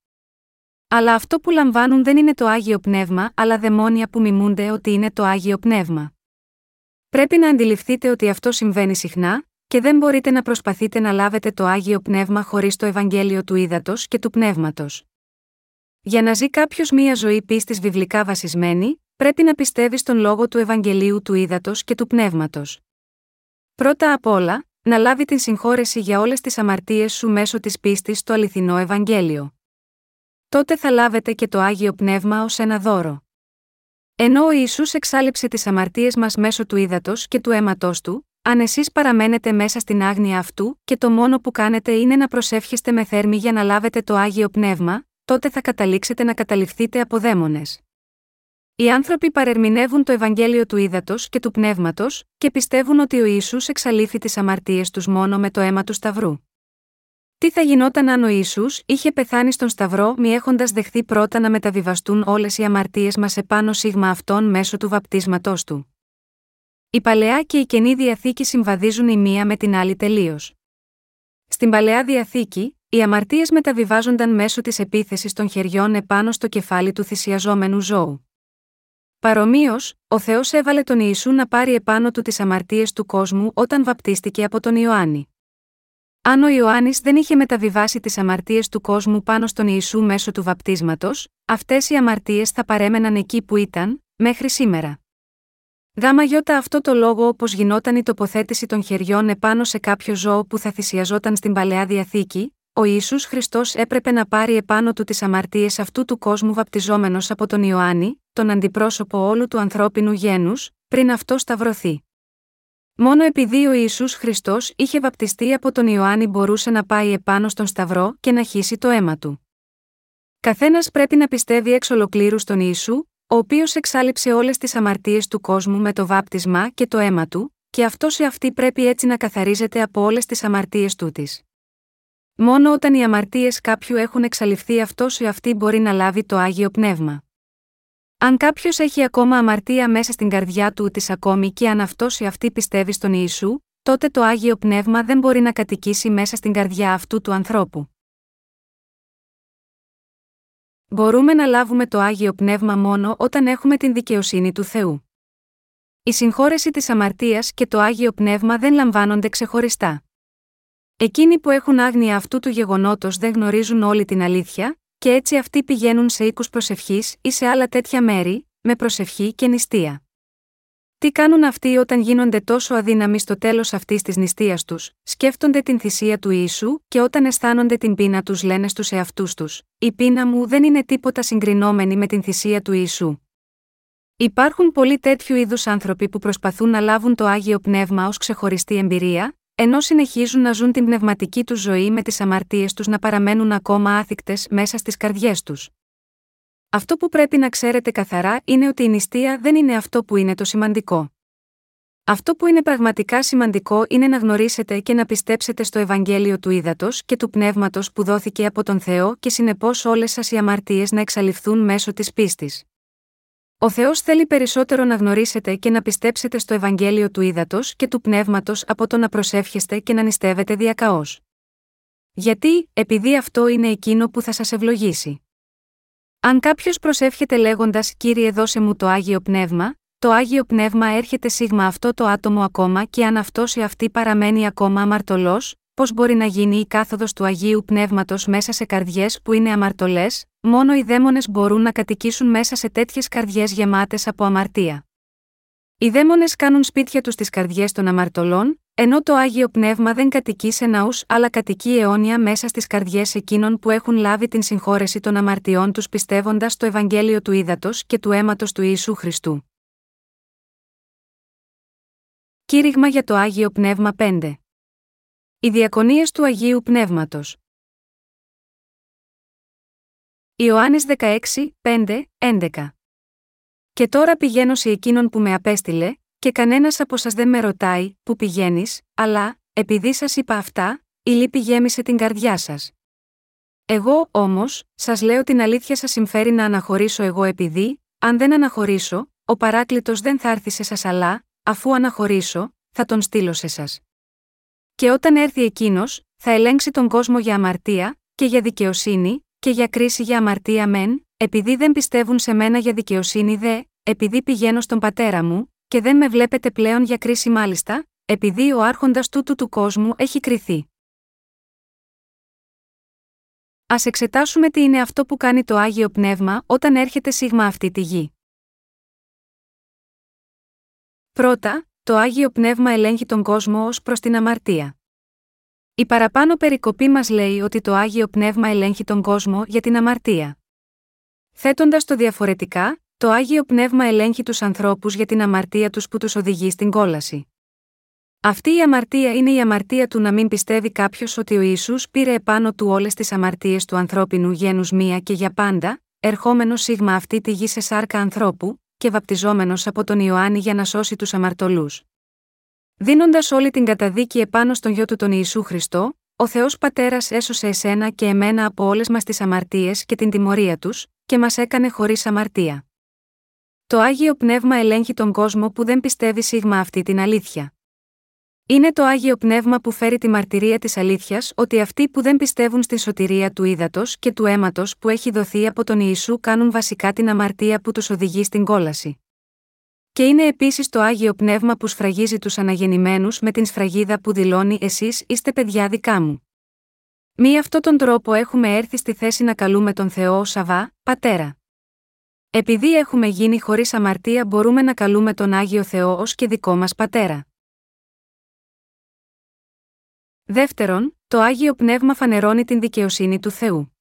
Αλλά αυτό που λαμβάνουν δεν είναι το άγιο πνεύμα, αλλά δαιμόνια που μιμούνται ότι είναι το άγιο πνεύμα. Πρέπει να αντιληφθείτε ότι αυτό συμβαίνει συχνά, και δεν μπορείτε να προσπαθείτε να λάβετε το άγιο πνεύμα χωρίς το Ευαγγέλιο του ύδατο και του πνεύματος. Για να ζει κάποιος μία ζωή πίστης βιβλικά βασισμένη, πρέπει να πιστεύει στον λόγο του Ευαγγελίου του ύδατο και του πνεύματος. Πρώτα απ' όλα, να λάβει την συγχώρεση για όλες τις αμαρτίες σου μέσω της πίστης στο αληθινό Ευαγγέλιο. Τότε θα λάβετε και το άγιο πνεύμα ως ένα δώρο. Ενώ ο Ιησούς εξάλληψε τις αμαρτίες μας μέσω του ύδατος και του αίματό του, αν εσείς παραμένετε μέσα στην άγνοια αυτού και το μόνο που κάνετε είναι να προσεύχεστε με θέρμη για να λάβετε το άγιο πνεύμα, τότε θα καταλήξετε να καταληφθείτε από δαίμονες. Οι άνθρωποι παρερμηνεύουν το Ευαγγέλιο του ύδατο και του πνεύματος, και πιστεύουν ότι ο Ιησούς εξαλείφει τις αμαρτίες τους μόνο με το αίμα του Σταυρού. Τι θα γινόταν αν ο Ιησούς είχε πεθάνει στον Σταυρό μη έχοντας δεχθεί πρώτα να μεταβιβαστούν όλες οι αμαρτίες μας επάνω σίγμα αυτών μέσω του βαπτίσματός του. Η παλαιά και η καινή διαθήκη συμβαδίζουν η μία με την άλλη τελείως. Στην παλαιά διαθήκη, οι αμαρτίες μεταβιβάζονταν μέσω της επίθεσης των χεριών επάνω στο κεφάλι του θυσιαζόμενου ζώου. Παρομοίως, ο Θεός έβαλε τον Ιησού να πάρει επάνω του τις αμαρτίες του κόσμου όταν βαπτίστηκε από τον Ιωάννη. Αν ο Ιωάννης δεν είχε μεταβιβάσει τις αμαρτίες του κόσμου πάνω στον Ιησού μέσω του βαπτίσματος, αυτές οι αμαρτίες θα παρέμεναν εκεί που ήταν, μέχρι σήμερα. Γάμα γιώτα αυτό το λόγο όπως γινόταν η τοποθέτηση των χεριών επάνω σε κάποιο ζώο που θα θυσιαζόταν στην παλαιά διαθήκη, ο Ισού Χριστός έπρεπε να πάρει επάνω του τις αμαρτίες αυτού του κόσμου βαπτιζόμενος από τον Ιωάννη, τον αντιπρόσωπο όλου του ανθρώπινου γένους, πριν αυτό σταυρωθεί. Μόνο επειδή ο Ισού Χριστός είχε βαπτιστεί από τον Ιωάννη μπορούσε να πάει επάνω στον Σταυρό και να χύσει το αίμα του. Καθένας πρέπει να πιστεύει εξ ολοκλήρου στον Ιησού, ο οποίος εξάλληψε όλες τις αμαρτίες του κόσμου με το βάπτισμα και το αίμα του, και αυτός σε αυτή πρέπει έτσι να καθαρίζεται από όλες τις αμαρτίες τούτη. Μόνο όταν οι αμαρτίες κάποιου έχουν εξαλειφθεί αυτός ή αυτή μπορεί να λάβει το άγιο πνεύμα. Αν κάποιος έχει ακόμα αμαρτία μέσα στην καρδιά του της ακόμη και αν αυτός ή αυτή πιστεύει στον Ιησού, τότε το άγιο πνεύμα δεν μπορεί να κατοικήσει μέσα στην καρδιά αυτού του ανθρώπου. Μπορούμε να λάβουμε το Άγιο Πνεύμα μόνο όταν έχουμε την δικαιοσύνη του Θεού. Η συγχώρεση της αμαρτίας και το Άγιο Πνεύμα δεν λαμβάνονται ξεχωριστά. Εκείνοι που έχουν άγνοια αυτού του γεγονότος δεν γνωρίζουν όλη την αλήθεια, και έτσι αυτοί πηγαίνουν σε οίκους προσευχής ή σε άλλα τέτοια μέρη, με προσευχή και νηστεία. Τι κάνουν αυτοί όταν γίνονται τόσο αδύναμοι στο τέλος αυτής της νηστείας τους, σκέφτονται την θυσία του Ιησού και όταν αισθάνονται την πείνα τους λένε στους εαυτούς τους: Η πείνα μου δεν είναι τίποτα συγκρινόμενη με την θυσία του Ιησού. Υπάρχουν πολλοί τέτοιου είδους άνθρωποι που προσπαθούν να λάβουν το άγιο πνεύμα ως ξεχωριστή εμπειρία, ενώ συνεχίζουν να ζουν την πνευματική τους ζωή με τις αμαρτίες τους να παραμένουν ακόμα άθικτες μέσα στις καρδιές τους. Αυτό που πρέπει να ξέρετε καθαρά είναι ότι η νηστεία δεν είναι αυτό που είναι το σημαντικό. Αυτό που είναι πραγματικά σημαντικό είναι να γνωρίσετε και να πιστέψετε στο Ευαγγέλιο του Ήδατος και του Πνεύματος που δόθηκε από τον Θεό και συνεπώς όλες σας οι αμαρτίες να εξαλειφθούν μέσω της πίστης. Ο Θεός θέλει περισσότερο να γνωρίσετε και να πιστέψετε στο Ευαγγέλιο του Ήδατος και του Πνεύματος από το να προσεύχεστε και να νηστεύετε διακαώς. Γιατί, επειδή αυτό είναι εκείνο που θα σας ευλογήσει. Αν κάποιος προσεύχεται λέγοντας Κύριε, δώσε μου το άγιο πνεύμα, το άγιο πνεύμα έρχεται σίγμα αυτό το άτομο ακόμα και αν αυτός ή αυτή παραμένει ακόμα αμαρτωλός, πώς μπορεί να γίνει η κάθοδος του Αγίου Πνεύματος μέσα σε καρδιές που είναι αμαρτωλές, μόνο οι δαίμονες μπορούν να κατοικήσουν μέσα σε τέτοιες καρδιές γεμάτες από αμαρτία. Οι δαίμονες κάνουν σπίτια τους στις καρδιές των αμαρτωλών, ενώ το Άγιο Πνεύμα δεν κατοικεί σε ναούς αλλά κατοικεί αιώνια μέσα στις καρδιές εκείνων που έχουν λάβει την συγχώρεση των αμαρτιών τους πιστεύοντας το Ευαγγέλιο του Ήδατος και του αίματος του Ιησού Χριστού. Κήρυγμα για το Άγιο Πνεύμα 5 Οι διακονίες του Αγίου Πνεύματος. Ιωάννης 16, 5, 11 Και τώρα πηγαίνω σε εκείνον που με απέστειλε, και κανένας από σας δεν με ρωτάει, που πηγαίνεις, αλλά, επειδή σας είπα αυτά, η λύπη γέμισε την καρδιά σας. Εγώ, όμως, σας λέω την αλήθεια σας συμφέρει να αναχωρήσω εγώ επειδή, αν δεν αναχωρήσω, ο παράκλητος δεν θα έρθει σε σας αλλά, αφού αναχωρήσω, θα τον στείλω σε σας. Και όταν έρθει εκείνος, θα ελέγξει τον κόσμο για αμαρτία, και για δικαιοσύνη, και για κρίση για αμαρτία μεν, επειδή δεν πιστεύουν σε μένα για δικαιοσύνη δε, επειδή πηγαίνω στον πατέρα μου, και δεν με βλέπετε πλέον για κρίση μάλιστα, επειδή ο άρχοντας τούτου του κόσμου έχει κριθεί. Α εξετάσουμε τι είναι αυτό που κάνει το Άγιο Πνεύμα όταν έρχεται σίγμα αυτή τη γη. Πρώτα, το Άγιο Πνεύμα ελέγχει τον κόσμο ως προς την αμαρτία. Η παραπάνω περικοπή μας λέει ότι το Άγιο Πνεύμα ελέγχει τον κόσμο για την αμαρτία. Θέτοντας το διαφορετικά, το Άγιο Πνεύμα ελέγχει τους ανθρώπους για την αμαρτία τους που τους οδηγεί στην κόλαση. Αυτή η αμαρτία είναι η αμαρτία του να μην πιστεύει κάποιος ότι ο Ισού πήρε επάνω του όλες τις αμαρτίες του ανθρώπινου γένους μία και για πάντα, ερχόμενος σίγμα αυτή τη γη σε σάρκα ανθρώπου, και βαπτιζόμενος από τον Ιωάννη για να σώσει τους αμαρτωλούς. Δίνοντας όλη την καταδίκη επάνω στον γιο του τον Ιησού Χριστό, ο Θεός Πατέρας έσωσε εσένα και εμένα από όλες μας τις αμαρτίες και την τιμωρία τους, και μας έκανε χωρίς αμαρτία. Το Άγιο Πνεύμα ελέγχει τον κόσμο που δεν πιστεύει σίγμα αυτή την αλήθεια. Είναι το Άγιο Πνεύμα που φέρει τη μαρτυρία της αλήθειας ότι αυτοί που δεν πιστεύουν στη σωτηρία του ύδατος και του αίματος που έχει δοθεί από τον Ιησού κάνουν βασικά την αμαρτία που τους οδηγεί στην κόλαση. Και είναι επίσης το Άγιο Πνεύμα που σφραγίζει τους αναγεννημένους με την σφραγίδα που δηλώνει Εσείς είστε παιδιά δικά μου. Μη αυτό τον τρόπο έχουμε έρθει στη θέση να καλούμε τον Θεό ως Αβά, Πατέρα. Επειδή έχουμε γίνει χωρίς αμαρτία μπορούμε να καλούμε τον Άγιο Θεό ως και δικό μας Πατέρα. Δεύτερον, το Άγιο Πνεύμα φανερώνει την δικαιοσύνη του Θεού.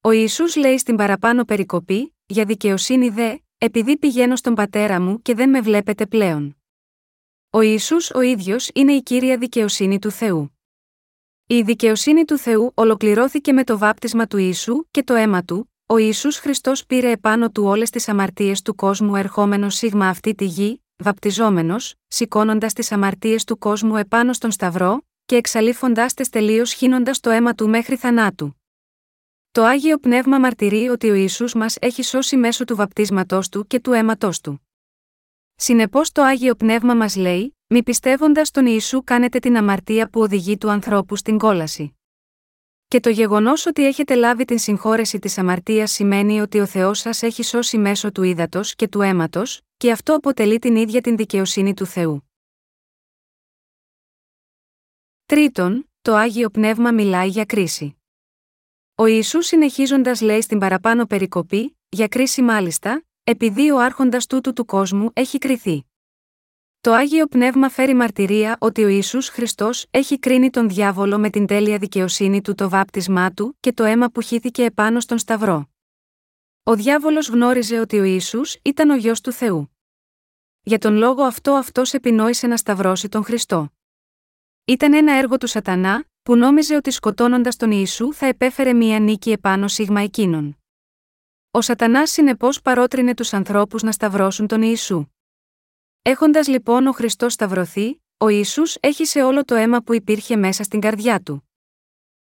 Ο Ιησούς λέει στην παραπάνω περικοπή, για δικαιοσύνη δε, επειδή πηγαίνω στον Πατέρα μου και δεν με βλέπετε πλέον. Ο Ιησούς ο ίδιος είναι η κύρια δικαιοσύνη του Θεού. Η δικαιοσύνη του Θεού ολοκληρώθηκε με το βάπτισμα του Ιησού και το αίμα του, ο Ιησούς Χριστός πήρε επάνω του όλες τις αμαρτίες του κόσμου ερχόμενος σίγμα αυτή τη γη, βαπτιζόμενος, σηκώνοντας τις αμαρτίες του κόσμου επάνω στον Σταυρό, και εξαλείφοντάς τες τελείως χύνοντας το αίμα του μέχρι θανάτου. Το Άγιο Πνεύμα μαρτυρεί ότι ο Ιησούς μας έχει σώσει μέσω του βαπτίσματός του και του αίματός του. Συνεπώς το Άγιο Πνεύμα μας λέει, μη πιστεύοντας τον Ιησού κάνετε την αμαρτία που οδηγεί του ανθρώπου στην κόλαση. Και το γεγονός ότι έχετε λάβει την συγχώρεση της αμαρτίας σημαίνει ότι ο Θεός σας έχει σώσει μέσω του ύδατος και του αίματος, και αυτό αποτελεί την ίδια την δικαιοσύνη του Θεού. Τρίτον, το Άγιο Πνεύμα μιλάει για κρίση. Ο Ιησούς συνεχίζοντας λέει στην παραπάνω περικοπή, για κρίση μάλιστα, επειδή ο άρχοντας τούτου του κόσμου έχει κριθεί. Το Άγιο Πνεύμα φέρει μαρτυρία ότι ο Ιησούς Χριστός έχει κρίνει τον διάβολο με την τέλεια δικαιοσύνη του το βάπτισμά του και το αίμα που χύθηκε επάνω στον Σταυρό. Ο διάβολος γνώριζε ότι ο Ιησούς ήταν ο γιος του Θεού. Για τον λόγο αυτό αυτός επινόησε να σταυρώσει τον Χριστό. Ήταν ένα έργο του σατανά, που νόμιζε ότι σκοτώνοντας τον Ιησού θα επέφερε μία νίκη επάνω σίγμα εκείνων. Ο σατανάς συνεπώς παρότρινε τους ανθρώπους να σταυρώσουν τον Ιησού. Έχοντας λοιπόν ο Χριστός σταυρωθεί, ο Ισού έχει σε όλο το αίμα που υπήρχε μέσα στην καρδιά του.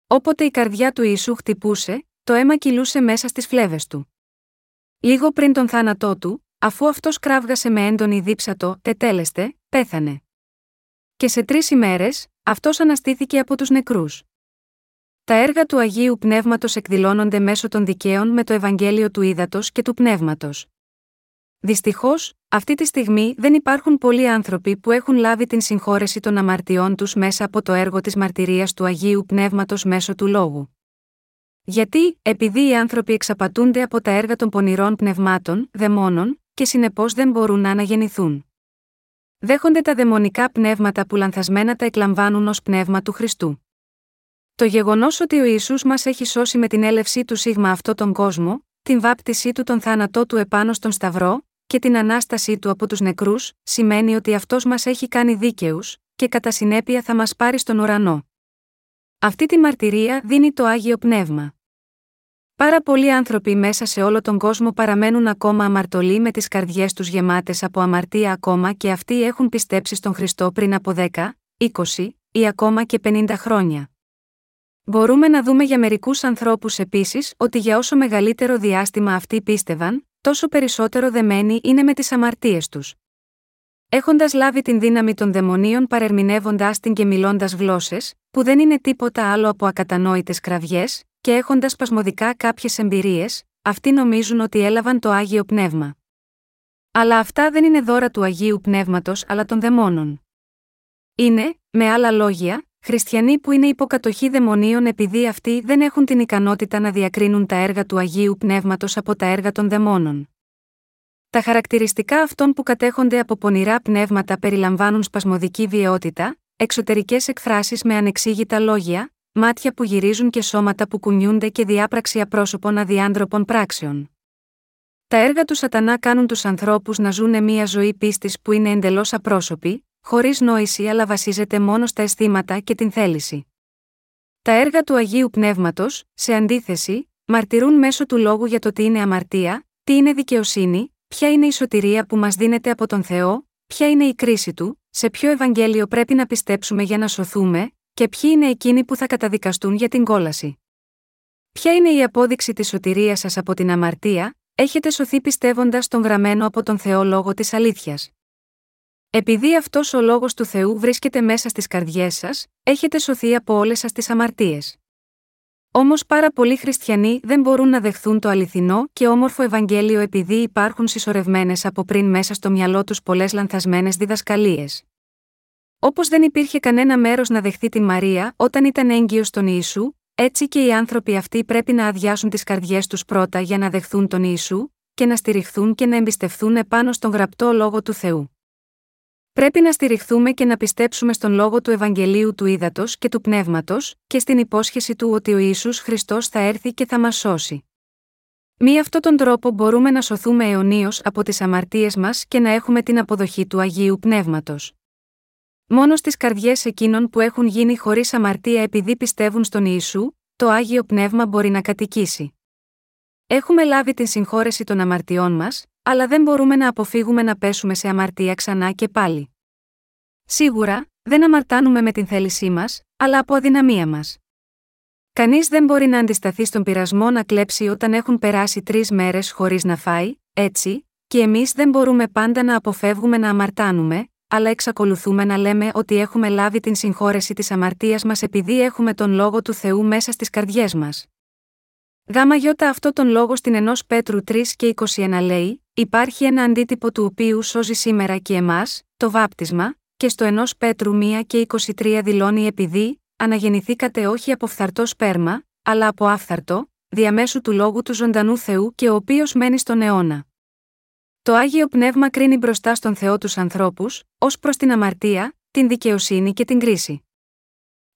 Όποτε η καρδιά του Ιησού χτυπούσε, το αίμα κυλούσε μέσα στις φλέβες του. Λίγο πριν τον θάνατό του, αφού αυτός κράβγασε με έντονη δίψατο, τετέλεστε, πέθανε. Και σε τρεις ημέρες, αυτός αναστήθηκε από τους νεκρούς. Τα έργα του Αγίου Πνεύματος εκδηλώνονται μέσω των δικαίων με το Ευαγγέλιο του Ήδατος και του Πνεύματος. Δυστυχώς, αυτή τη στιγμή δεν υπάρχουν πολλοί άνθρωποι που έχουν λάβει την συγχώρεση των αμαρτιών τους μέσα από το έργο της μαρτυρίας του Αγίου Πνεύματος μέσω του λόγου. Γιατί, επειδή οι άνθρωποι εξαπατούνται από τα έργα των πονηρών πνευμάτων, δαιμόνων, και συνεπώς δεν μπορούν να αναγεννηθούν. Δέχονται τα δαιμονικά πνεύματα που λανθασμένα τα εκλαμβάνουν ως πνεύμα του Χριστού. Το γεγονός ότι ο Ισού μας έχει σώσει με την έλευσή του σίγμα αυτό τον κόσμο, την βάπτισή του τον θάνατό του επάνω στον Σταυρό, και την ανάστασή του από τους νεκρούς, σημαίνει ότι αυτός μας έχει κάνει δίκαιους, και κατά συνέπεια θα μας πάρει στον ουρανό. Αυτή τη μαρτυρία δίνει το άγιο πνεύμα. Πάρα πολλοί άνθρωποι μέσα σε όλο τον κόσμο παραμένουν ακόμα αμαρτωλοί με τις καρδιές τους γεμάτες από αμαρτία ακόμα και αυτοί έχουν πιστέψει στον Χριστό πριν από 10, 20 ή ακόμα και 50 χρόνια. Μπορούμε να δούμε για μερικούς ανθρώπους επίσης ότι για όσο μεγαλύτερο διάστημα αυτοί πίστευαν, τόσο περισσότερο δεμένοι είναι με τις αμαρτίες τους. Έχοντας λάβει την δύναμη των δαιμονίων παρερμηνεύοντά την και μιλώντας γλώσσες, που δεν είναι τίποτα άλλο από ακατανόητες κραυγές, και έχοντας σπασμωδικά κάποιες εμπειρίες, αυτοί νομίζουν ότι έλαβαν το άγιο πνεύμα. Αλλά αυτά δεν είναι δώρα του Αγίου Πνεύματος αλλά των δαιμόνων. Είναι, με άλλα λόγια, χριστιανοί που είναι υποκατοχή δαιμονίων επειδή αυτοί δεν έχουν την ικανότητα να διακρίνουν τα έργα του Αγίου Πνεύματος από τα έργα των δαιμόνων. Τα χαρακτηριστικά αυτών που κατέχονται από πονηρά πνεύματα περιλαμβάνουν σπασμωδική βιαιότητα, εξωτερικές εκφράσεις με ανεξήγητα λόγια, μάτια που γυρίζουν και σώματα που κουνιούνται και διάπραξη απρόσωπων αδιάντροπων πράξεων. Τα έργα του Σατανά κάνουν τους ανθρώπους να ζουν μια ζωή πίστης που είναι εντελώς απρόσωπη, χωρίς νόηση αλλά βασίζεται μόνο στα αισθήματα και την θέληση. Τα έργα του Αγίου Πνεύματος, σε αντίθεση, μαρτυρούν μέσω του λόγου για το τι είναι αμαρτία, τι είναι δικαιοσύνη, ποια είναι η σωτηρία που μας δίνεται από τον Θεό, ποια είναι η κρίση του, σε ποιο Ευαγγέλιο πρέπει να πιστέψουμε για να σωθούμε, και ποιοι είναι εκείνοι που θα καταδικαστούν για την κόλαση; Ποια είναι η απόδειξη της σωτηρίας σας από την αμαρτία, έχετε σωθεί πιστεύοντας τον γραμμένο από τον Θεό λόγο της αλήθειας. Επειδή αυτός ο λόγος του Θεού βρίσκεται μέσα στις καρδιές σας, έχετε σωθεί από όλες σας τις αμαρτίες. Όμως πάρα πολλοί χριστιανοί δεν μπορούν να δεχθούν το αληθινό και όμορφο Ευαγγέλιο επειδή υπάρχουν συσσωρευμένες από πριν μέσα στο μυαλό τους πολλές λανθασμένες διδασκαλίες. Όπως δεν υπήρχε κανένα μέρος να δεχθεί την Μαρία όταν ήταν έγκυος στον Ιησού, έτσι και οι άνθρωποι αυτοί πρέπει να αδειάσουν τις καρδιές τους πρώτα για να δεχθούν τον Ιησού, και να στηριχθούν και να εμπιστευθούν επάνω στον γραπτό λόγο του Θεού. Πρέπει να στηριχθούμε και να πιστέψουμε στον λόγο του Ευαγγελίου του Ήδατος και του Πνεύματος, και στην υπόσχεση του ότι ο Ιησούς Χριστός θα έρθει και θα μας σώσει. Μη αυτόν τον τρόπο μπορούμε να σωθούμε αιωνίως από τις αμαρτίες μας και να έχουμε την αποδοχή του Αγίου Πνεύματος. Μόνο στις καρδιές εκείνων που έχουν γίνει χωρίς αμαρτία επειδή πιστεύουν στον Ιησού, το άγιο πνεύμα μπορεί να κατοικήσει. Έχουμε λάβει την συγχώρεση των αμαρτιών μας, αλλά δεν μπορούμε να αποφύγουμε να πέσουμε σε αμαρτία ξανά και πάλι. Σίγουρα, δεν αμαρτάνουμε με την θέλησή μας, αλλά από αδυναμία μας. Κανείς δεν μπορεί να αντισταθεί στον πειρασμό να κλέψει όταν έχουν περάσει τρεις μέρες χωρίς να φάει, έτσι, και εμείς δεν μπορούμε πάντα να αποφεύγουμε να αμαρτάνουμε, αλλά εξακολουθούμε να λέμε ότι έχουμε λάβει την συγχώρεση της αμαρτίας μας επειδή έχουμε τον λόγο του Θεού μέσα στις καρδιές μας. Γάμα γιώτα αυτό τον λόγο στην ενός Πέτρου 3 και 21 λέει: Υπάρχει ένα αντίτυπο του οποίου σώζει σήμερα και εμάς, το βάπτισμα, και στο ενός Πέτρου 1 και 23 δηλώνει επειδή, αναγεννηθήκατε όχι από φθαρτό σπέρμα, αλλά από άφθαρτο, διαμέσου του λόγου του ζωντανού Θεού και ο οποίος μένει στον αιώνα. Το Άγιο Πνεύμα κρίνει μπροστά στον Θεό τους ανθρώπους, ως προς την αμαρτία, την δικαιοσύνη και την κρίση.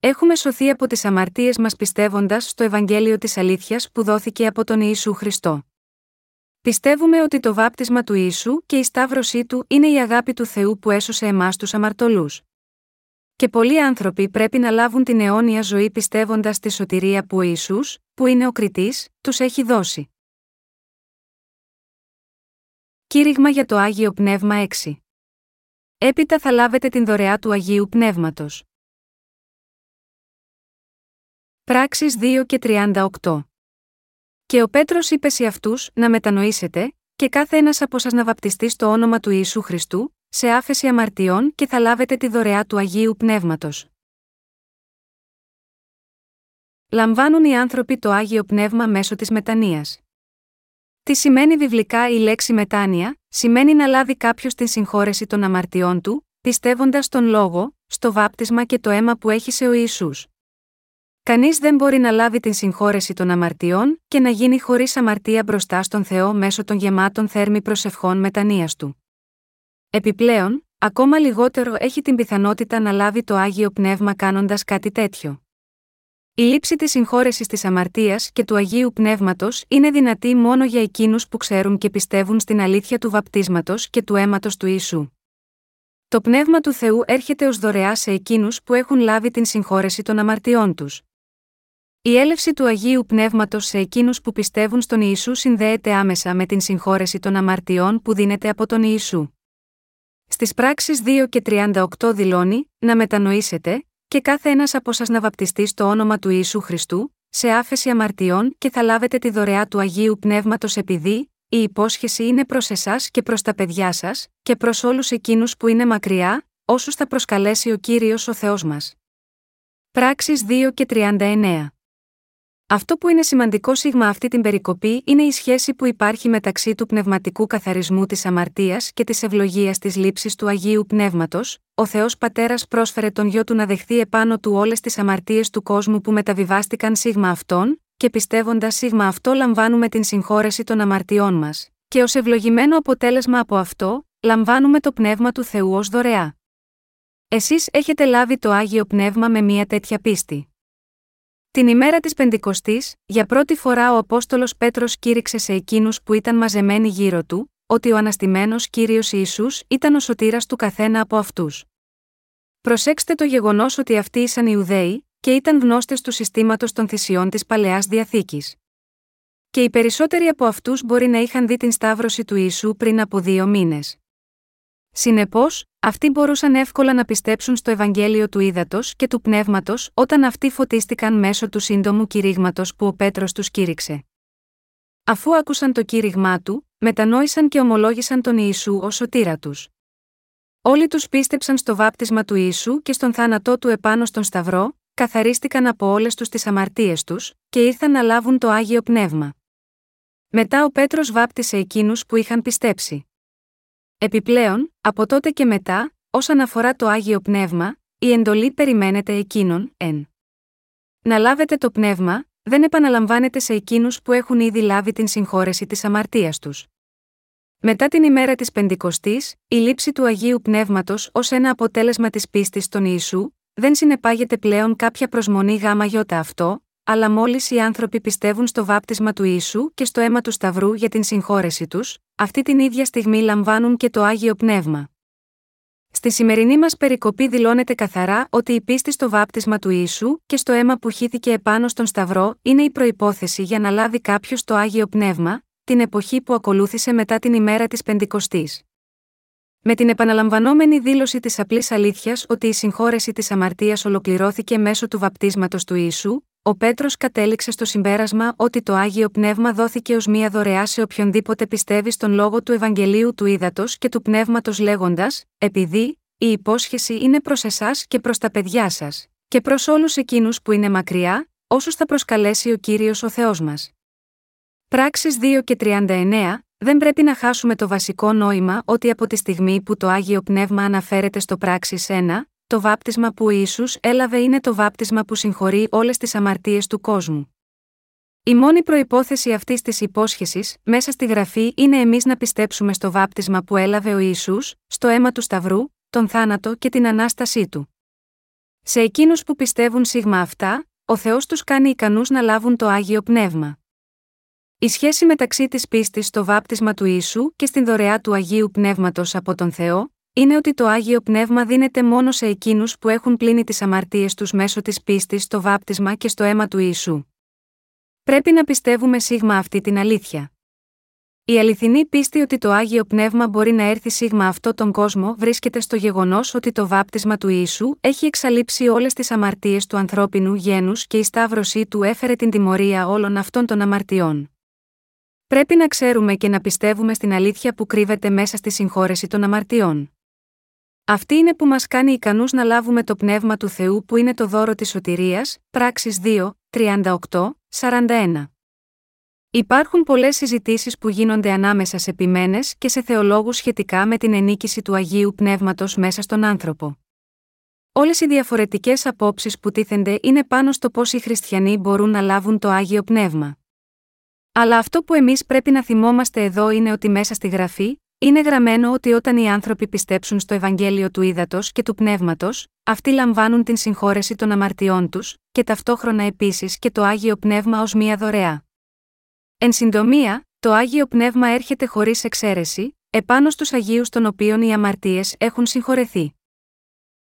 Έχουμε σωθεί από τις αμαρτίες μας πιστεύοντας στο Ευαγγέλιο της Αλήθειας που δόθηκε από τον Ιησού Χριστό. Πιστεύουμε ότι το βάπτισμα του Ιησού και η σταύρωσή του είναι η αγάπη του Θεού που έσωσε εμάς τους αμαρτωλούς. Και πολλοί άνθρωποι πρέπει να λάβουν την αιώνια ζωή πιστεύοντας στη σωτηρία που ο Ιησούς, που είναι ο κριτής, τους έχει δώσει. Κήρυγμα για το Άγιο Πνεύμα 6 Έπειτα θα λάβετε την δωρεά του Αγίου Πνεύματος. Πράξεις 2 και 38 Και ο Πέτρος είπε σε αυτούς να μετανοήσετε, και κάθε ένας από σας να βαπτιστεί στο όνομα του Ιησού Χριστού, σε άφεση αμαρτιών και θα λάβετε τη δωρεά του Αγίου Πνεύματος. Λαμβάνουν οι άνθρωποι το Άγιο Πνεύμα μέσω της μετανοίας. Τι σημαίνει βιβλικά η λέξη μετάνοια, σημαίνει να λάβει κάποιος την συγχώρεση των αμαρτιών του, πιστεύοντας τον λόγο, στο βάπτισμα και το αίμα που έχει σε ο Ιησούς. Κανείς δεν μπορεί να λάβει την συγχώρεση των αμαρτιών και να γίνει χωρίς αμαρτία μπροστά στον Θεό μέσω των γεμάτων θέρμη προσευχών μετανία του. Επιπλέον, ακόμα λιγότερο έχει την πιθανότητα να λάβει το άγιο πνεύμα κάνοντας κάτι τέτοιο. Η λήψη της συγχώρεσης της αμαρτίας και του Αγίου Πνεύματος είναι δυνατή μόνο για εκείνους που ξέρουν και πιστεύουν στην αλήθεια του βαπτίσματος και του αίματος του Ιησού. Το πνεύμα του Θεού έρχεται ως δωρεά σε εκείνους που έχουν λάβει την συγχώρεση των αμαρτιών τους. Η έλευση του Αγίου Πνεύματος σε εκείνους που πιστεύουν στον Ιησού συνδέεται άμεσα με την συγχώρεση των αμαρτιών που δίνεται από τον Ιησού. Στις πράξεις 2 και 38 δηλώνει: Να μετανοήσετε, και κάθε ένας από σας να βαπτιστεί στο όνομα του Ιησού Χριστού, σε άφεση αμαρτιών και θα λάβετε τη δωρεά του Αγίου Πνεύματος επειδή, η υπόσχεση είναι προς εσάς και προς τα παιδιά σας, και προς όλους εκείνους που είναι μακριά, όσους θα προσκαλέσει ο κύριος ο Θεός μας. Πράξεις 2 και 39 αυτό που είναι σημαντικό σίγμα αυτή την περικοπή είναι η σχέση που υπάρχει μεταξύ του πνευματικού καθαρισμού της αμαρτίας και της ευλογίας της λήψης του Αγίου Πνεύματος. Ο Θεός Πατέρας πρόσφερε τον γιο του να δεχθεί επάνω του όλες τις αμαρτίες του κόσμου που μεταβιβάστηκαν σίγμα αυτών, και πιστεύοντας σίγμα αυτό λαμβάνουμε την συγχώρεση των αμαρτιών μας, και ως ευλογημένο αποτέλεσμα από αυτό, λαμβάνουμε το πνεύμα του Θεού ως δωρεά. Εσείς έχετε λάβει το Άγιο Πνεύμα με μία τέτοια πίστη. Την ημέρα της Πεντηκοστής, για πρώτη φορά ο Απόστολος Πέτρος κήρυξε σε εκείνους που ήταν μαζεμένοι γύρω του, ότι ο αναστημένος κύριος Ισού ήταν ο σωτήρας του καθένα από αυτούς. Προσέξτε το γεγονός ότι αυτοί ήσαν Ιουδαίοι, και ήταν γνώστες του συστήματος των θυσιών της παλαιάς διαθήκης. Και οι περισσότεροι από αυτούς μπορεί να είχαν δει την σταύρωση του Ιησού πριν από δύο μήνες. Συνεπώς, αυτοί μπορούσαν εύκολα να πιστέψουν στο Ευαγγέλιο του Ήδατος και του Πνεύματος όταν αυτοί φωτίστηκαν μέσω του σύντομου κηρύγματος που ο Πέτρος τους κήρυξε. Αφού άκουσαν το κήρυγμά του, μετανόησαν και ομολόγησαν τον Ιησού ως σωτήρα τους. Όλοι τους πίστεψαν στο βάπτισμα του Ιησού και στον θάνατό του επάνω στον Σταυρό, καθαρίστηκαν από όλες τους τις αμαρτίες τους, και ήρθαν να λάβουν το άγιο πνεύμα. Μετά ο Πέτρος βάπτισε εκείνους που είχαν πιστέψει. Επιπλέον, από τότε και μετά, όσον αφορά το Άγιο Πνεύμα, η εντολή περιμένεται εκείνον, εν. Να λάβετε το πνεύμα, δεν επαναλαμβάνεται σε εκείνους που έχουν ήδη λάβει την συγχώρεση της αμαρτίας τους. Μετά την ημέρα της Πεντηκοστής, η λήψη του Αγίου Πνεύματος ως ένα αποτέλεσμα της πίστης στον Ιησού, δεν συνεπάγεται πλέον κάποια προσμονή γάμα γιώτα αυτό, αλλά μόλις οι άνθρωποι πιστεύουν στο βάπτισμα του Ιησού και στο αίμα του Σταυρού για την συγχώρεση τους, αυτή την ίδια στιγμή λαμβάνουν και το άγιο πνεύμα. Στη σημερινή μας περικοπή δηλώνεται καθαρά ότι η πίστη στο βάπτισμα του Ιησού και στο αίμα που χύθηκε επάνω στον Σταυρό είναι η προπόθεση για να λάβει κάποιος το άγιο πνεύμα, την εποχή που ακολούθησε μετά την ημέρα της Πεντηκοστής. Με την επαναλαμβανόμενη δήλωση της απλής αλήθειας ότι η συγχώρεση της αμαρτίας ολοκληρώθηκε μέσω του βαπτίσματος του Ιησού, ο Πέτρος κατέληξε στο συμπέρασμα ότι το Άγιο Πνεύμα δόθηκε ως μία δωρεά σε οποιονδήποτε πιστεύει στον λόγο του Ευαγγελίου του Ήδατος και του Πνεύματος λέγοντας, επειδή, η υπόσχεση είναι προς εσάς και προς τα παιδιά σας, και προς όλους εκείνους που είναι μακριά, όσους θα προσκαλέσει ο κύριος ο Θεός μας. Πράξεις 2 και 39, δεν πρέπει να χάσουμε το βασικό νόημα ότι από τη στιγμή που το Άγιο Πνεύμα αναφέρεται στο πράξει 1, το βάπτισμα που ο Ιησούς έλαβε είναι το βάπτισμα που συγχωρεί όλες τις αμαρτίες του κόσμου. Η μόνη προπόθεση αυτής της υπόσχεσης μέσα στη γραφή είναι εμείς να πιστέψουμε στο βάπτισμα που έλαβε ο Ισού, στο αίμα του Σταυρού, τον θάνατο και την ανάστασή του. Σε εκείνους που πιστεύουν σίγμα αυτά, ο Θεός τους κάνει ικανούς να λάβουν το άγιο πνεύμα. Η σχέση μεταξύ της πίστης στο βάπτισμα του Ιησού και στην δωρεά του Αγίου Πνεύματος από τον Θεό, είναι ότι το Άγιο Πνεύμα δίνεται μόνο σε εκείνους που έχουν πλύνει τις αμαρτίες τους μέσω της πίστης στο βάπτισμα και στο αίμα του Ιησού. Πρέπει να πιστεύουμε σίγμα αυτή την αλήθεια. Η αληθινή πίστη ότι το Άγιο Πνεύμα μπορεί να έρθει σίγμα αυτό τον κόσμο βρίσκεται στο γεγονός ότι το βάπτισμα του Ιησού έχει εξαλείψει όλες τις αμαρτίες του ανθρώπινου γένους και η σταύρωσή του έφερε την τιμωρία όλων αυτών των αμαρτιών. Πρέπει να ξέρουμε και να πιστεύουμε στην αλήθεια που κρύβεται μέσα στη συγχώρεση των αμαρτιών. Αυτή είναι που μας κάνει ικανούς να λάβουμε το πνεύμα του Θεού που είναι το δώρο της σωτηρίας, πράξεις 2, 38, 41. Υπάρχουν πολλές συζητήσεις που γίνονται ανάμεσα σε επιμένε και σε θεολόγους σχετικά με την ενίκηση του Αγίου Πνεύματος μέσα στον άνθρωπο. Όλες οι διαφορετικές απόψεις που τίθενται είναι πάνω στο πώς οι χριστιανοί μπορούν να λάβουν το Άγιο Πνεύμα. Αλλά αυτό που εμείς πρέπει να θυμόμαστε εδώ είναι ότι μέσα στη γραφή, είναι γραμμένο ότι όταν οι άνθρωποι πιστέψουν στο Ευαγγέλιο του Ήδατος και του Πνεύματος, αυτοί λαμβάνουν την συγχώρεση των αμαρτιών τους, και ταυτόχρονα επίσης και το Άγιο Πνεύμα ως μία δωρεά. Εν συντομία, το Άγιο Πνεύμα έρχεται χωρίς εξαίρεση, επάνω στους Αγίους των οποίων οι αμαρτίες έχουν συγχωρεθεί.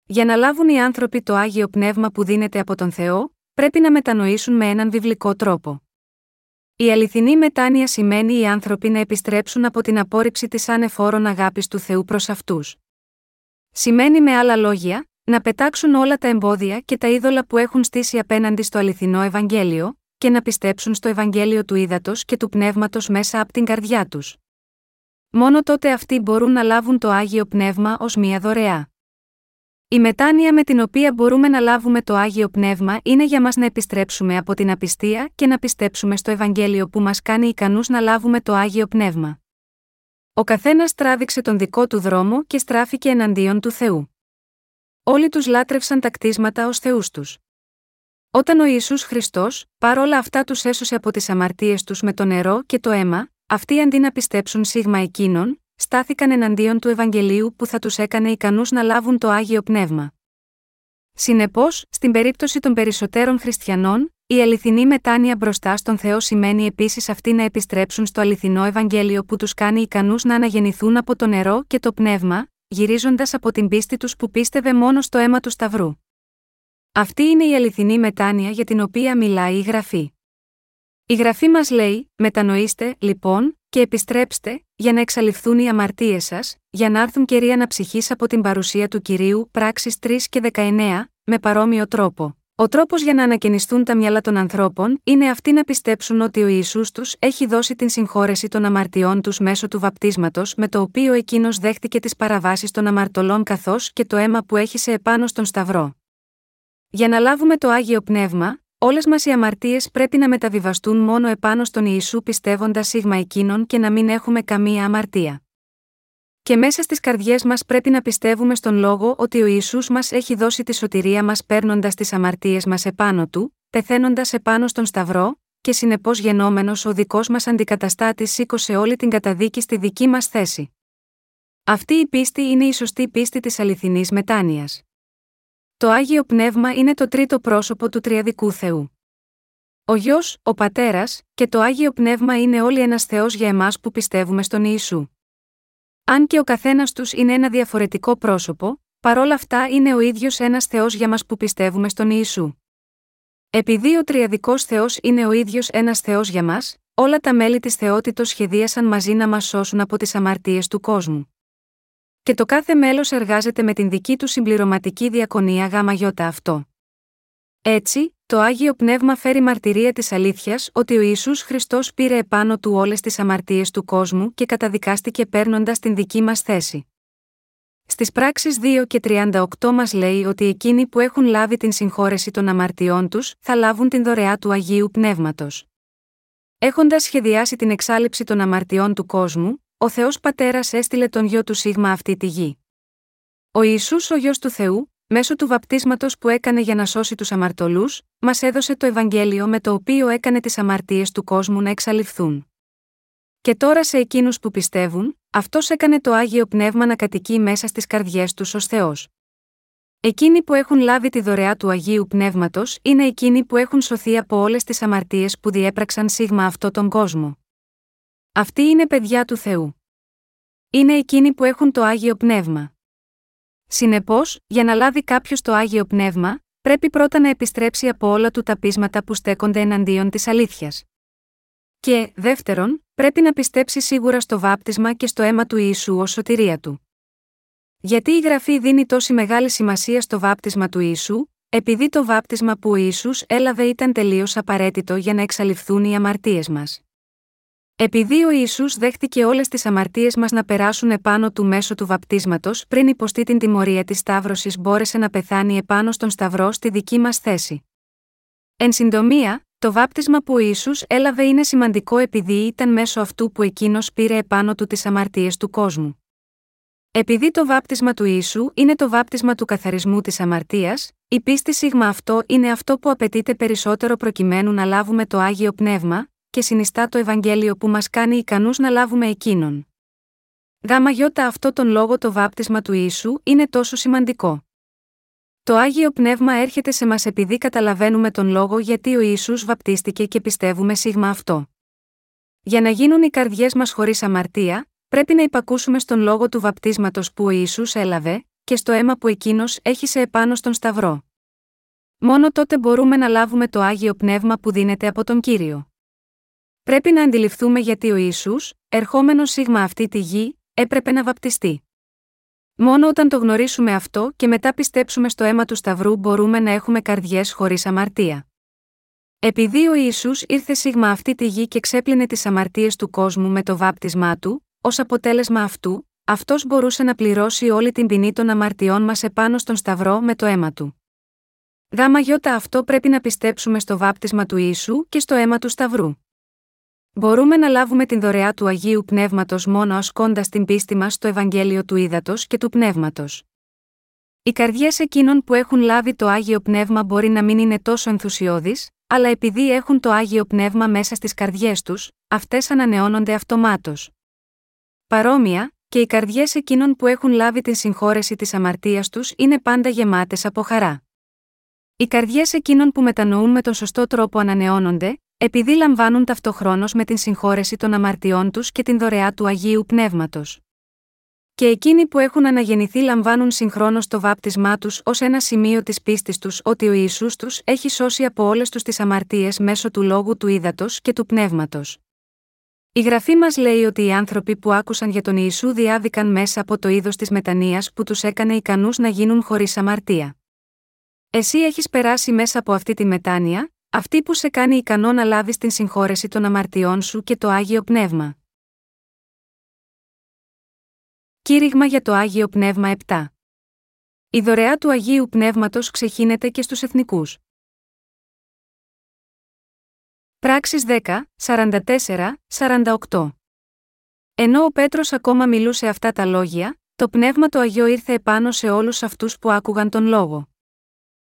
Για να λάβουν οι άνθρωποι το Άγιο Πνεύμα που δίνεται από τον Θεό, πρέπει να μετανοήσουν με έναν βιβλικό τρόπο. Η αληθινή μετάνοια σημαίνει οι άνθρωποι να επιστρέψουν από την απόρριψη της ανεφόρων αγάπης του Θεού προς αυτούς. Σημαίνει με άλλα λόγια, να πετάξουν όλα τα εμπόδια και τα είδωλα που έχουν στήσει απέναντι στο αληθινό Ευαγγέλιο, και να πιστέψουν στο Ευαγγέλιο του ύδατο και του πνεύματος μέσα από την καρδιά τους. Μόνο τότε αυτοί μπορούν να λάβουν το άγιο πνεύμα ως μία δωρεά. Η μετάνοια με την οποία μπορούμε να λάβουμε το Άγιο Πνεύμα είναι για μας να επιστρέψουμε από την απιστία και να πιστέψουμε στο Ευαγγέλιο που μας κάνει ικανούς να λάβουμε το Άγιο Πνεύμα. Ο καθένας τράβηξε τον δικό του δρόμο και στράφηκε εναντίον του Θεού. Όλοι τους λάτρευσαν τα κτίσματα ως θεούς τους. Όταν ο Ιησούς Χριστός, παρόλα αυτά τους έσωσε από τις αμαρτίες τους με το νερό και το αίμα, αυτοί αντί να πιστέψουν σίγμα εκείνον, στάθηκαν εναντίον του Ευαγγελίου που θα τους έκανε ικανούς να λάβουν το άγιο πνεύμα. Συνεπώς, στην περίπτωση των περισσότερων χριστιανών, η αληθινή μετάνοια μπροστά στον Θεό σημαίνει επίσης αυτοί να επιστρέψουν στο αληθινό Ευαγγέλιο που τους κάνει ικανούς να αναγεννηθούν από το νερό και το πνεύμα, γυρίζοντας από την πίστη τους που πίστευε μόνο στο αίμα του Σταυρού. Αυτή είναι η αληθινή μετάνοια για την οποία μιλάει η γραφή. Η γραφή μας λέει: Μετανοήστε, λοιπόν, και επιστρέψτε, για να εξαλειφθούν οι αμαρτίες σας, για να έρθουν καιροί αναψυχής από την παρουσία του κυρίου, πράξεις 3 και 19, με παρόμοιο τρόπο. Ο τρόπος για να ανακαινιστούν τα μυαλά των ανθρώπων είναι αυτοί να πιστέψουν ότι ο Ιησούς τους έχει δώσει την συγχώρεση των αμαρτιών τους μέσω του βαπτίσματος με το οποίο εκείνος δέχτηκε τις παραβάσεις των αμαρτωλών καθώς και το αίμα που έχει επάνω στον Σταυρό. Για να λάβουμε το άγιο πνεύμα, Όλες μας οι αμαρτίες πρέπει να μεταβιβαστούν μόνο επάνω στον Ιησού πιστεύοντας σίγμα εκείνον και να μην έχουμε καμία αμαρτία. Και μέσα στις καρδιές μας πρέπει να πιστεύουμε στον λόγο ότι ο Ιησούς μας έχει δώσει τη σωτηρία μας παίρνοντας τις αμαρτίες μας επάνω του, πεθαίνοντας επάνω στον Σταυρό, και συνεπώς γενόμενος ο δικός μας αντικαταστάτης σήκωσε όλη την καταδίκη στη δική μας θέση. Αυτή η πίστη είναι η σωστή πίστη της αληθινής μετάνοιας. Το Άγιο Πνεύμα είναι το τρίτο πρόσωπο του Τριαδικού Θεού. Ο Γιος, ο Πατέρας, και το Άγιο Πνεύμα είναι όλοι ένας Θεός για εμάς που πιστεύουμε στον Ιησού. Αν και ο καθένας τους είναι ένα διαφορετικό πρόσωπο, παρόλα αυτά είναι ο ίδιος ένας Θεός για μας που πιστεύουμε στον Ιησού. Επειδή ο Τριαδικός Θεός είναι ο ίδιος ένας Θεός για μας, όλα τα μέλη της θεότητος σχεδίασαν μαζί να μας σώσουν από τις αμαρτίες του κόσμου και το κάθε μέλος εργάζεται με την δική του συμπληρωματική διακονία γάμα γιώτα αυτό. Έτσι, το Άγιο Πνεύμα φέρει μαρτυρία της αλήθειας ότι ο Ισού Χριστός πήρε επάνω του όλες τις αμαρτίες του κόσμου και καταδικάστηκε παίρνοντας την δική μας θέση. Στις πράξεις 2 και 38 μας λέει ότι εκείνοι που έχουν λάβει την συγχώρεση των αμαρτιών τους θα λάβουν την δωρεά του Αγίου Πνεύματος. Έχοντας σχεδιάσει την εξάλληψη των αμαρτιών του κόσμου, ο Θεός Πατέρας έστειλε τον γιο του Σίγμα αυτή τη γη. Ο Ιησούς ο γιος του Θεού, μέσω του βαπτίσματος που έκανε για να σώσει τους αμαρτωλούς, μας έδωσε το Ευαγγέλιο με το οποίο έκανε τις αμαρτίες του κόσμου να εξαλειφθούν. Και τώρα σε εκείνους που πιστεύουν, αυτός έκανε το άγιο πνεύμα να κατοικεί μέσα στις καρδιές τους ως Θεός. Εκείνοι που έχουν λάβει τη δωρεά του Αγίου Πνεύματος είναι εκείνοι που έχουν σωθεί από όλες τις αμαρτίες που διέπραξαν σίγμα αυτό τον κόσμο. Αυτοί είναι παιδιά του Θεού. Είναι εκείνοι που έχουν το Άγιο Πνεύμα. Συνεπώς, για να λάβει κάποιος το Άγιο Πνεύμα, πρέπει πρώτα να επιστρέψει από όλα του τα πείσματα που στέκονται εναντίον της αλήθειας. Και, δεύτερον, πρέπει να πιστέψει σίγουρα στο βάπτισμα και στο αίμα του Ιησού ως σωτηρία του. Γιατί η γραφή δίνει τόση μεγάλη σημασία στο βάπτισμα του Ιησού, επειδή το βάπτισμα που ο Ιησούς έλαβε ήταν τελείως απαραίτητο για να εξαλειφθούν οι αμαρτίες μας. Επειδή ο Ιησούς δέχτηκε όλες τις αμαρτίες μας να περάσουν επάνω του μέσω του βαπτίσματος πριν υποστεί την τιμωρία της Σταύρωσης, μπόρεσε να πεθάνει επάνω στον Σταυρό στη δική μας θέση. Εν συντομία, το βάπτισμα που ο Ιησούς έλαβε είναι σημαντικό επειδή ήταν μέσω αυτού που εκείνος πήρε επάνω του τις αμαρτίες του κόσμου. Επειδή το βάπτισμα του Ιησού είναι το βάπτισμα του καθαρισμού της αμαρτίας, η πίστη σίγμα αυτό είναι αυτό που απαιτείται περισσότερο προκειμένου να λάβουμε το άγιο πνεύμα, και συνιστά το Ευαγγέλιο που μας κάνει ικανούς να λάβουμε εκείνον. Γάμα γιώτα αυτό τον λόγο το βάπτισμα του Ιησού είναι τόσο σημαντικό. Το Άγιο Πνεύμα έρχεται σε μας επειδή καταλαβαίνουμε τον λόγο γιατί ο Ιησούς βαπτίστηκε και πιστεύουμε σίγμα αυτό. Για να γίνουν οι καρδιές μας χωρίς αμαρτία, πρέπει να υπακούσουμε στον λόγο του βαπτίσματος που ο Ιησούς έλαβε, και στο αίμα που εκείνος έχισε επάνω στον Σταυρό. Μόνο τότε μπορούμε να λάβουμε το Άγιο Πνεύμα που δίνεται από τον Κύριο. Πρέπει να αντιληφθούμε γιατί ο Ιησούς, ερχόμενος σίγμα αυτή τη γη, έπρεπε να βαπτιστεί. Μόνο όταν το γνωρίσουμε αυτό και μετά πιστέψουμε στο αίμα του Σταυρού μπορούμε να έχουμε καρδιές χωρίς αμαρτία. Επειδή ο Ισού ήρθε σίγμα αυτή τη γη και ξέπλυνε τις αμαρτίες του κόσμου με το βάπτισμά του, ως αποτέλεσμα αυτού, αυτός μπορούσε να πληρώσει όλη την ποινή των αμαρτιών μας επάνω στον Σταυρό με το αίμα του. Γάμα γιώτα αυτό πρέπει να πιστέψουμε στο βάπτισμα του Ιησού και στο αίμα του Σταυρού. Μπορούμε να λάβουμε την δωρεά του Αγίου Πνεύματος μόνο ασκώντας την πίστη μας στο Ευαγγέλιο του Ήδατος και του Πνεύματος. Οι καρδιές εκείνων που έχουν λάβει το Άγιο Πνεύμα μπορεί να μην είναι τόσο ενθουσιώδεις, αλλά επειδή έχουν το Άγιο Πνεύμα μέσα στις καρδιές τους, αυτές ανανεώνονται αυτομάτως. Παρόμοια, και οι καρδιές εκείνων που έχουν λάβει την συγχώρεση της αμαρτίας τους είναι πάντα γεμάτες από χαρά. Οι καρδιές εκείνων που μετανοούν με τον σωστό τρόπο ανανεώνονται, επειδή λαμβάνουν ταυτοχρόνως με την συγχώρεση των αμαρτιών τους και την δωρεά του Αγίου Πνεύματος. Και εκείνοι που έχουν αναγεννηθεί λαμβάνουν συγχρόνως το βάπτισμά τους ως ένα σημείο της πίστης τους ότι ο Ιησούς τους έχει σώσει από όλες τους τις αμαρτίες μέσω του λόγου του ύδατος και του πνεύματος. Η γραφή μας λέει ότι οι άνθρωποι που άκουσαν για τον Ιησού διάδικαν μέσα από το είδος της μετανία που τους έκανε ικανούς να γίνουν χωρίς αμαρτία. Εσύ έχεις περάσει μέσα από αυτή τη μετάνοια, αυτή που σε κάνει ικανό να λάβεις την συγχώρεση των αμαρτιών σου και το Άγιο Πνεύμα. Κήρυγμα για το Άγιο Πνεύμα 7 Η δωρεά του Αγίου Πνεύματος ξεχύνεται και στους εθνικούς. Πράξεις 10, 44, 48 Ενώ ο Πέτρος ακόμα μιλούσε αυτά τα λόγια, το Πνεύμα το Αγίο ήρθε επάνω σε όλους αυτούς που άκουγαν τον Λόγο.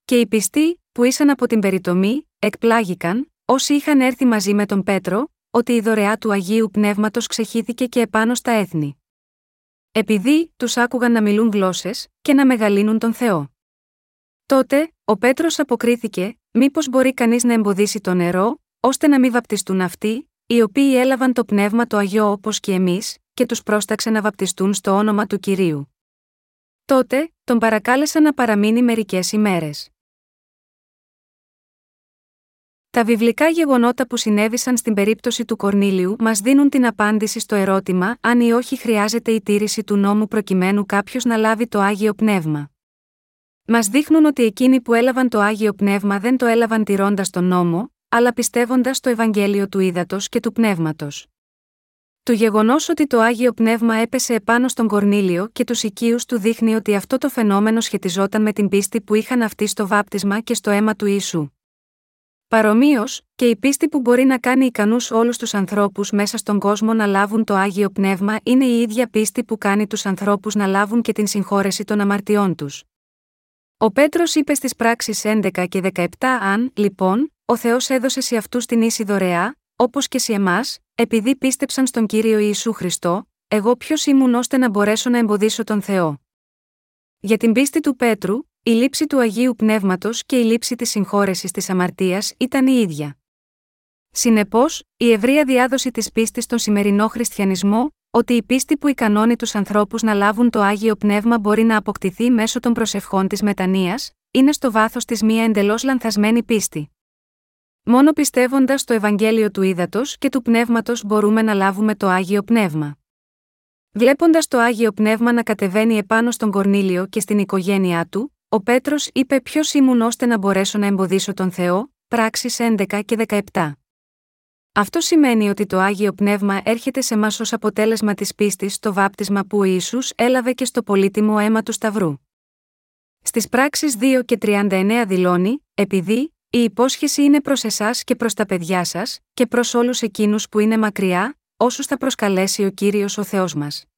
Και οι πιστοί, που ήσαν από την περιτομή, εκπλάγηκαν, όσοι είχαν έρθει μαζί με τον Πέτρο, ότι η δωρεά του Αγίου Πνεύματος ξεχύθηκε και επάνω στα έθνη. Επειδή τους άκουγαν να μιλούν γλώσσες και να μεγαλύνουν τον Θεό. Τότε, ο Πέτρος αποκρίθηκε, μήπως μπορεί κανείς να εμποδίσει το νερό, ώστε να μην βαπτιστούν αυτοί, οι οποίοι έλαβαν το πνεύμα το Αγιό όπως και εμείς, και τους πρόσταξε να βαπτιστούν στο όνομα του κυρίου. Τότε, τον παρακάλεσαν να παραμείνει μερικές ημέρες. Τα βιβλικά γεγονότα που συνέβησαν στην περίπτωση του Κορνήλιου μας δίνουν την απάντηση στο ερώτημα αν ή όχι χρειάζεται η τήρηση του νόμου προκειμένου κάποιος να λάβει το άγιο πνεύμα. Μας δείχνουν ότι εκείνοι που έλαβαν το άγιο πνεύμα δεν το έλαβαν τηρώντας τον νόμο, αλλά πιστεύοντας το Ευαγγέλιο του ύδατο και του πνεύματος. Το γεγονός ότι το άγιο πνεύμα έπεσε επάνω στον Κορνήλιο και τους οικείους του δείχνει ότι αυτό το φαινόμενο σχετιζόταν με την πίστη που είχαν αυτοί στο βάπτισμα και στο αίμα του Ιησού. Παρομοίως, και η πίστη που μπορεί να κάνει ικανούς όλους τους ανθρώπους μέσα στον κόσμο να λάβουν το άγιο πνεύμα είναι η ίδια πίστη που κάνει τους ανθρώπους να λάβουν και την συγχώρεση των αμαρτιών τους. Ο Πέτρος είπε στις πράξεις 11 και 17 αν, λοιπόν, ο Θεός έδωσε σε αυτούς την ίση δωρεά, όπως και σε εμάς, επειδή πίστεψαν στον κύριο Ιησού Χριστό, εγώ ποιος ήμουν ώστε να μπορέσω να εμποδίσω τον Θεό. Για την πίστη του Πέτρου, η λήψη του Αγίου Πνεύματος και η λήψη της συγχώρεσης της αμαρτίας ήταν η ίδια. Συνεπώς, η ευρεία διάδοση της πίστης στον σημερινό χριστιανισμό, ότι η πίστη που ικανώνει τους ανθρώπους να λάβουν το άγιο πνεύμα μπορεί να αποκτηθεί μέσω των προσευχών της μετανία, είναι στο βάθος της μία εντελώς λανθασμένη πίστη. Μόνο πιστεύοντας το Ευαγγέλιο του Ήδατος και του Πνεύματος μπορούμε να λάβουμε το άγιο πνεύμα. Βλέποντας το άγιο πνεύμα να κατεβαίνει επάνω στον Κορνήλιο και στην οικογένειά του, ο Πέτρος είπε: Ποιος ήμουν ώστε να μπορέσω να εμποδίσω τον Θεό, πράξεις 11 και 17. Αυτό σημαίνει ότι το Άγιο Πνεύμα έρχεται σε μας ως αποτέλεσμα της πίστης στο βάπτισμα που ο Ιησούς έλαβε και στο πολύτιμο αίμα του Σταυρού. Στις πράξεις 2 και 39 δηλώνει, επειδή, η υπόσχεση είναι προς εσάς και προς τα παιδιά σας και προς όλους εκείνους που είναι μακριά, όσους θα προσκαλέσει ο Κύριος ο Θεός μας.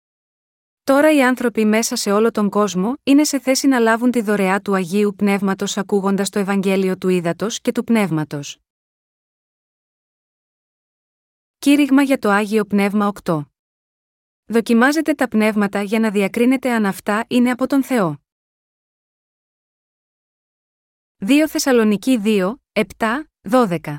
Τώρα οι άνθρωποι μέσα σε όλο τον κόσμο είναι σε θέση να λάβουν τη δωρεά του Αγίου Πνεύματος ακούγοντας το Ευαγγέλιο του Ήδατος και του Πνεύματος. Κήρυγμα για το Άγιο Πνεύμα 8. Δοκιμάζετε τα πνεύματα για να διακρίνετε αν αυτά είναι από τον Θεό. 2 Θεσσαλονίκη 2, 7, 12.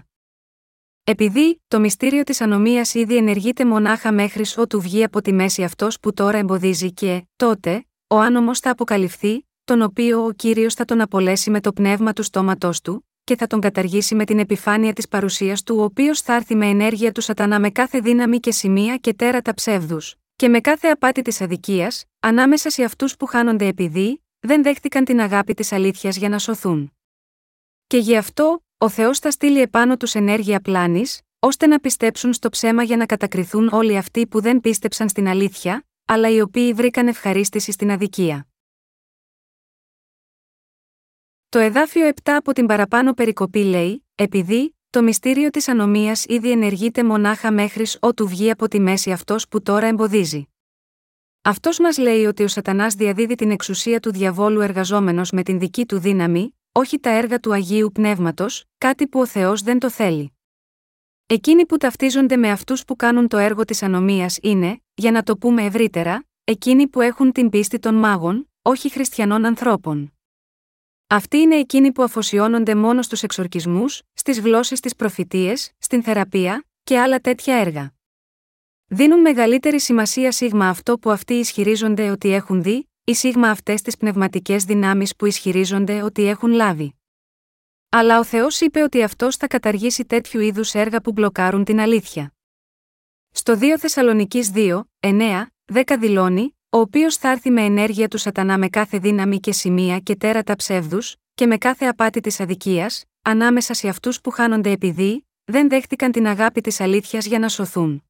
Επειδή το μυστήριο της ανομίας ήδη ενεργείται μονάχα μέχρι ότου βγει από τη μέση αυτός που τώρα εμποδίζει και, τότε, ο άνομος θα αποκαλυφθεί, τον οποίο ο κύριος θα τον απολέσει με το πνεύμα του στόματός του, και θα τον καταργήσει με την επιφάνεια της παρουσίας του, ο οποίος θα έρθει με ενέργεια του Σατανά με κάθε δύναμη και σημεία και τέρατα ψεύδους, και με κάθε απάτη της αδικίας, ανάμεσα σε αυτούς που χάνονται επειδή δεν δέχτηκαν την αγάπη της αλήθειας για να σωθούν. Και γι' αυτό, ο Θεός θα στείλει επάνω τους ενέργεια πλάνης, ώστε να πιστέψουν στο ψέμα για να κατακριθούν όλοι αυτοί που δεν πίστεψαν στην αλήθεια, αλλά οι οποίοι βρήκαν ευχαρίστηση στην αδικία. Το εδάφιο 7 από την παραπάνω περικοπή λέει: Επειδή, το μυστήριο της ανομίας ήδη ενεργείται μονάχα μέχρι ότου βγει από τη μέση αυτός που τώρα εμποδίζει. Αυτός μας λέει ότι ο Σατανάς διαδίδει την εξουσία του διαβόλου εργαζόμενος με την δική του δύναμη, όχι τα έργα του Αγίου Πνεύματος, κάτι που ο Θεός δεν το θέλει. Εκείνοι που ταυτίζονται με αυτούς που κάνουν το έργο της ανομίας είναι, για να το πούμε ευρύτερα, εκείνοι που έχουν την πίστη των μάγων, όχι χριστιανών ανθρώπων. Αυτοί είναι εκείνοι που αφοσιώνονται μόνο στους εξορκισμούς, στις γλώσσες της προφητείε, στην θεραπεία και άλλα τέτοια έργα. Δίνουν μεγαλύτερη σημασία σίγμα αυτό που αυτοί ισχυρίζονται ότι έχουν δει, ή σίγμα αυτές τις πνευματικές δυνάμεις που ισχυρίζονται ότι έχουν λάβει. Αλλά ο Θεός είπε ότι αυτός θα καταργήσει τέτοιου είδους έργα που μπλοκάρουν την αλήθεια. Στο 2 Θεσσαλονική 2, 9, 10 δηλώνει, ο οποίος θα έρθει με ενέργεια του Σατανά με κάθε δύναμη και σημεία και τέρατα ψεύδους, και με κάθε απάτη της αδικίας, ανάμεσα σε αυτούς που χάνονται επειδή δεν δέχτηκαν την αγάπη της αλήθειας για να σωθούν.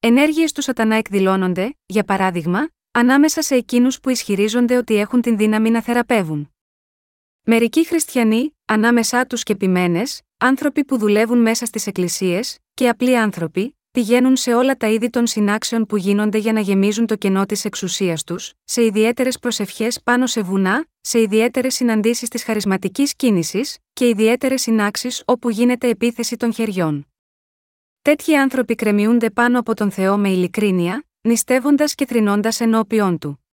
Ενέργειες του Σατανά εκδηλώνονται, για παράδειγμα, ανάμεσα σε εκείνους που ισχυρίζονται ότι έχουν την δύναμη να θεραπεύουν. Μερικοί χριστιανοί, ανάμεσά τους και ποιμένες, άνθρωποι που δουλεύουν μέσα στις εκκλησίες, και απλοί άνθρωποι, πηγαίνουν σε όλα τα είδη των συνάξεων που γίνονται για να γεμίζουν το κενό της εξουσίας τους, σε ιδιαίτερες προσευχές πάνω σε βουνά, σε ιδιαίτερες συναντήσεις της χαρισματικής κίνησης και ιδιαίτερες συνάξεις όπου γίνεται επίθεση των χεριών. Τέτοιοι άνθρωποι κρεμιούνται πάνω από τον Θεό με ειλικρίνεια, νηστεύοντας και θρυνώντα ενώπιον του.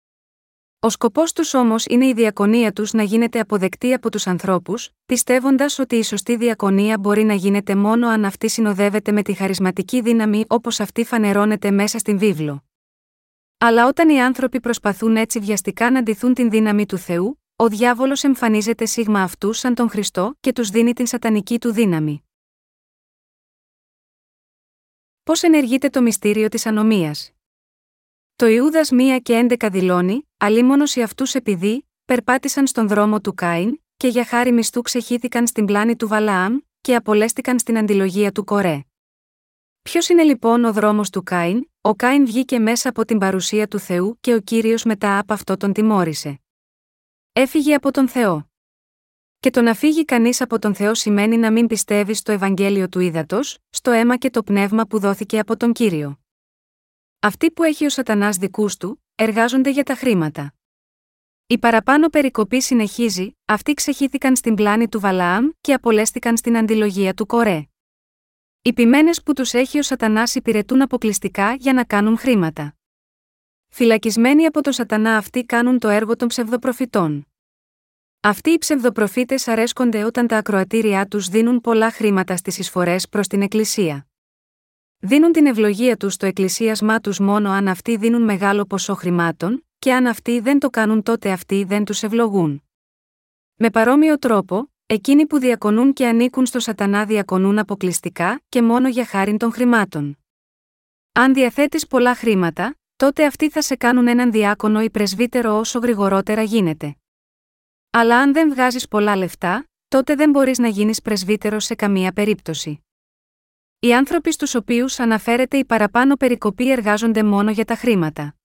Ο σκοπός τους όμως είναι η διακονία τους να γίνεται αποδεκτή από τους ανθρώπους, πιστεύοντας ότι η σωστή διακονία μπορεί να γίνεται μόνο αν αυτή συνοδεύεται με τη χαρισματική δύναμη όπως αυτή φανερώνεται μέσα στην βίβλο. Αλλά όταν οι άνθρωποι προσπαθούν έτσι βιαστικά να αντιθούν την δύναμη του Θεού, ο διάβολος εμφανίζεται σίγμα αυτού σαν τον Χριστό και τους δίνει την σατανική του δύναμη. Πώς ενεργείται το μυστήριο της ανομίας; Το Ιούδας 1 και 11 δηλώνει, αλίμονος οι αυτούς επειδή, περπάτησαν στον δρόμο του Κάιν, και για χάρη μισθού ξεχύθηκαν στην πλάνη του Βαλαάμ, και απολέστηκαν στην αντιλογία του Κορέ. Ποιος είναι λοιπόν ο δρόμος του Κάιν, ο Κάιν βγήκε μέσα από την παρουσία του Θεού και ο κύριος μετά από αυτό τον τιμώρησε. Έφυγε από τον Θεό. Και το να φύγει κανείς από τον Θεό σημαίνει να μην πιστεύει στο Ευαγγέλιο του Ήδατος, στο αίμα και το πνεύμα που δόθηκε από τον κύριο. Αυτοί που έχει ο Σατανάς δικούς του, εργάζονται για τα χρήματα. Η παραπάνω περικοπή συνεχίζει, αυτοί ξεχύθηκαν στην πλάνη του Βαλαάμ και απολέστηκαν στην αντιλογία του Κορέ. Οι ποιμένες που τους έχει ο Σατανάς υπηρετούν αποκλειστικά για να κάνουν χρήματα. Φυλακισμένοι από το Σατανά αυτοί κάνουν το έργο των ψευδοπροφητών. Αυτοί οι ψευδοπροφήτες αρέσκονται όταν τα ακροατήριά τους δίνουν πολλά χρήματα στις εισφορές προς την Εκκλησία. Δίνουν την ευλογία τους στο εκκλησίασμά τους μόνο αν αυτοί δίνουν μεγάλο ποσό χρημάτων, και αν αυτοί δεν το κάνουν τότε αυτοί δεν τους ευλογούν. Με παρόμοιο τρόπο, εκείνοι που διακονούν και ανήκουν στο Σατανά διακονούν αποκλειστικά και μόνο για χάριν των χρημάτων. Αν διαθέτεις πολλά χρήματα, τότε αυτοί θα σε κάνουν έναν διάκονο ή πρεσβύτερο όσο γρηγορότερα γίνεται. Αλλά αν δεν βγάζεις πολλά λεφτά, τότε δεν μπορείς να γίνεις πρεσβύτερος σε καμία περίπτωση. Οι άνθρωποι στους οποίους αναφέρεται η παραπάνω περικοπή εργάζονται μόνο για τα χρήματα.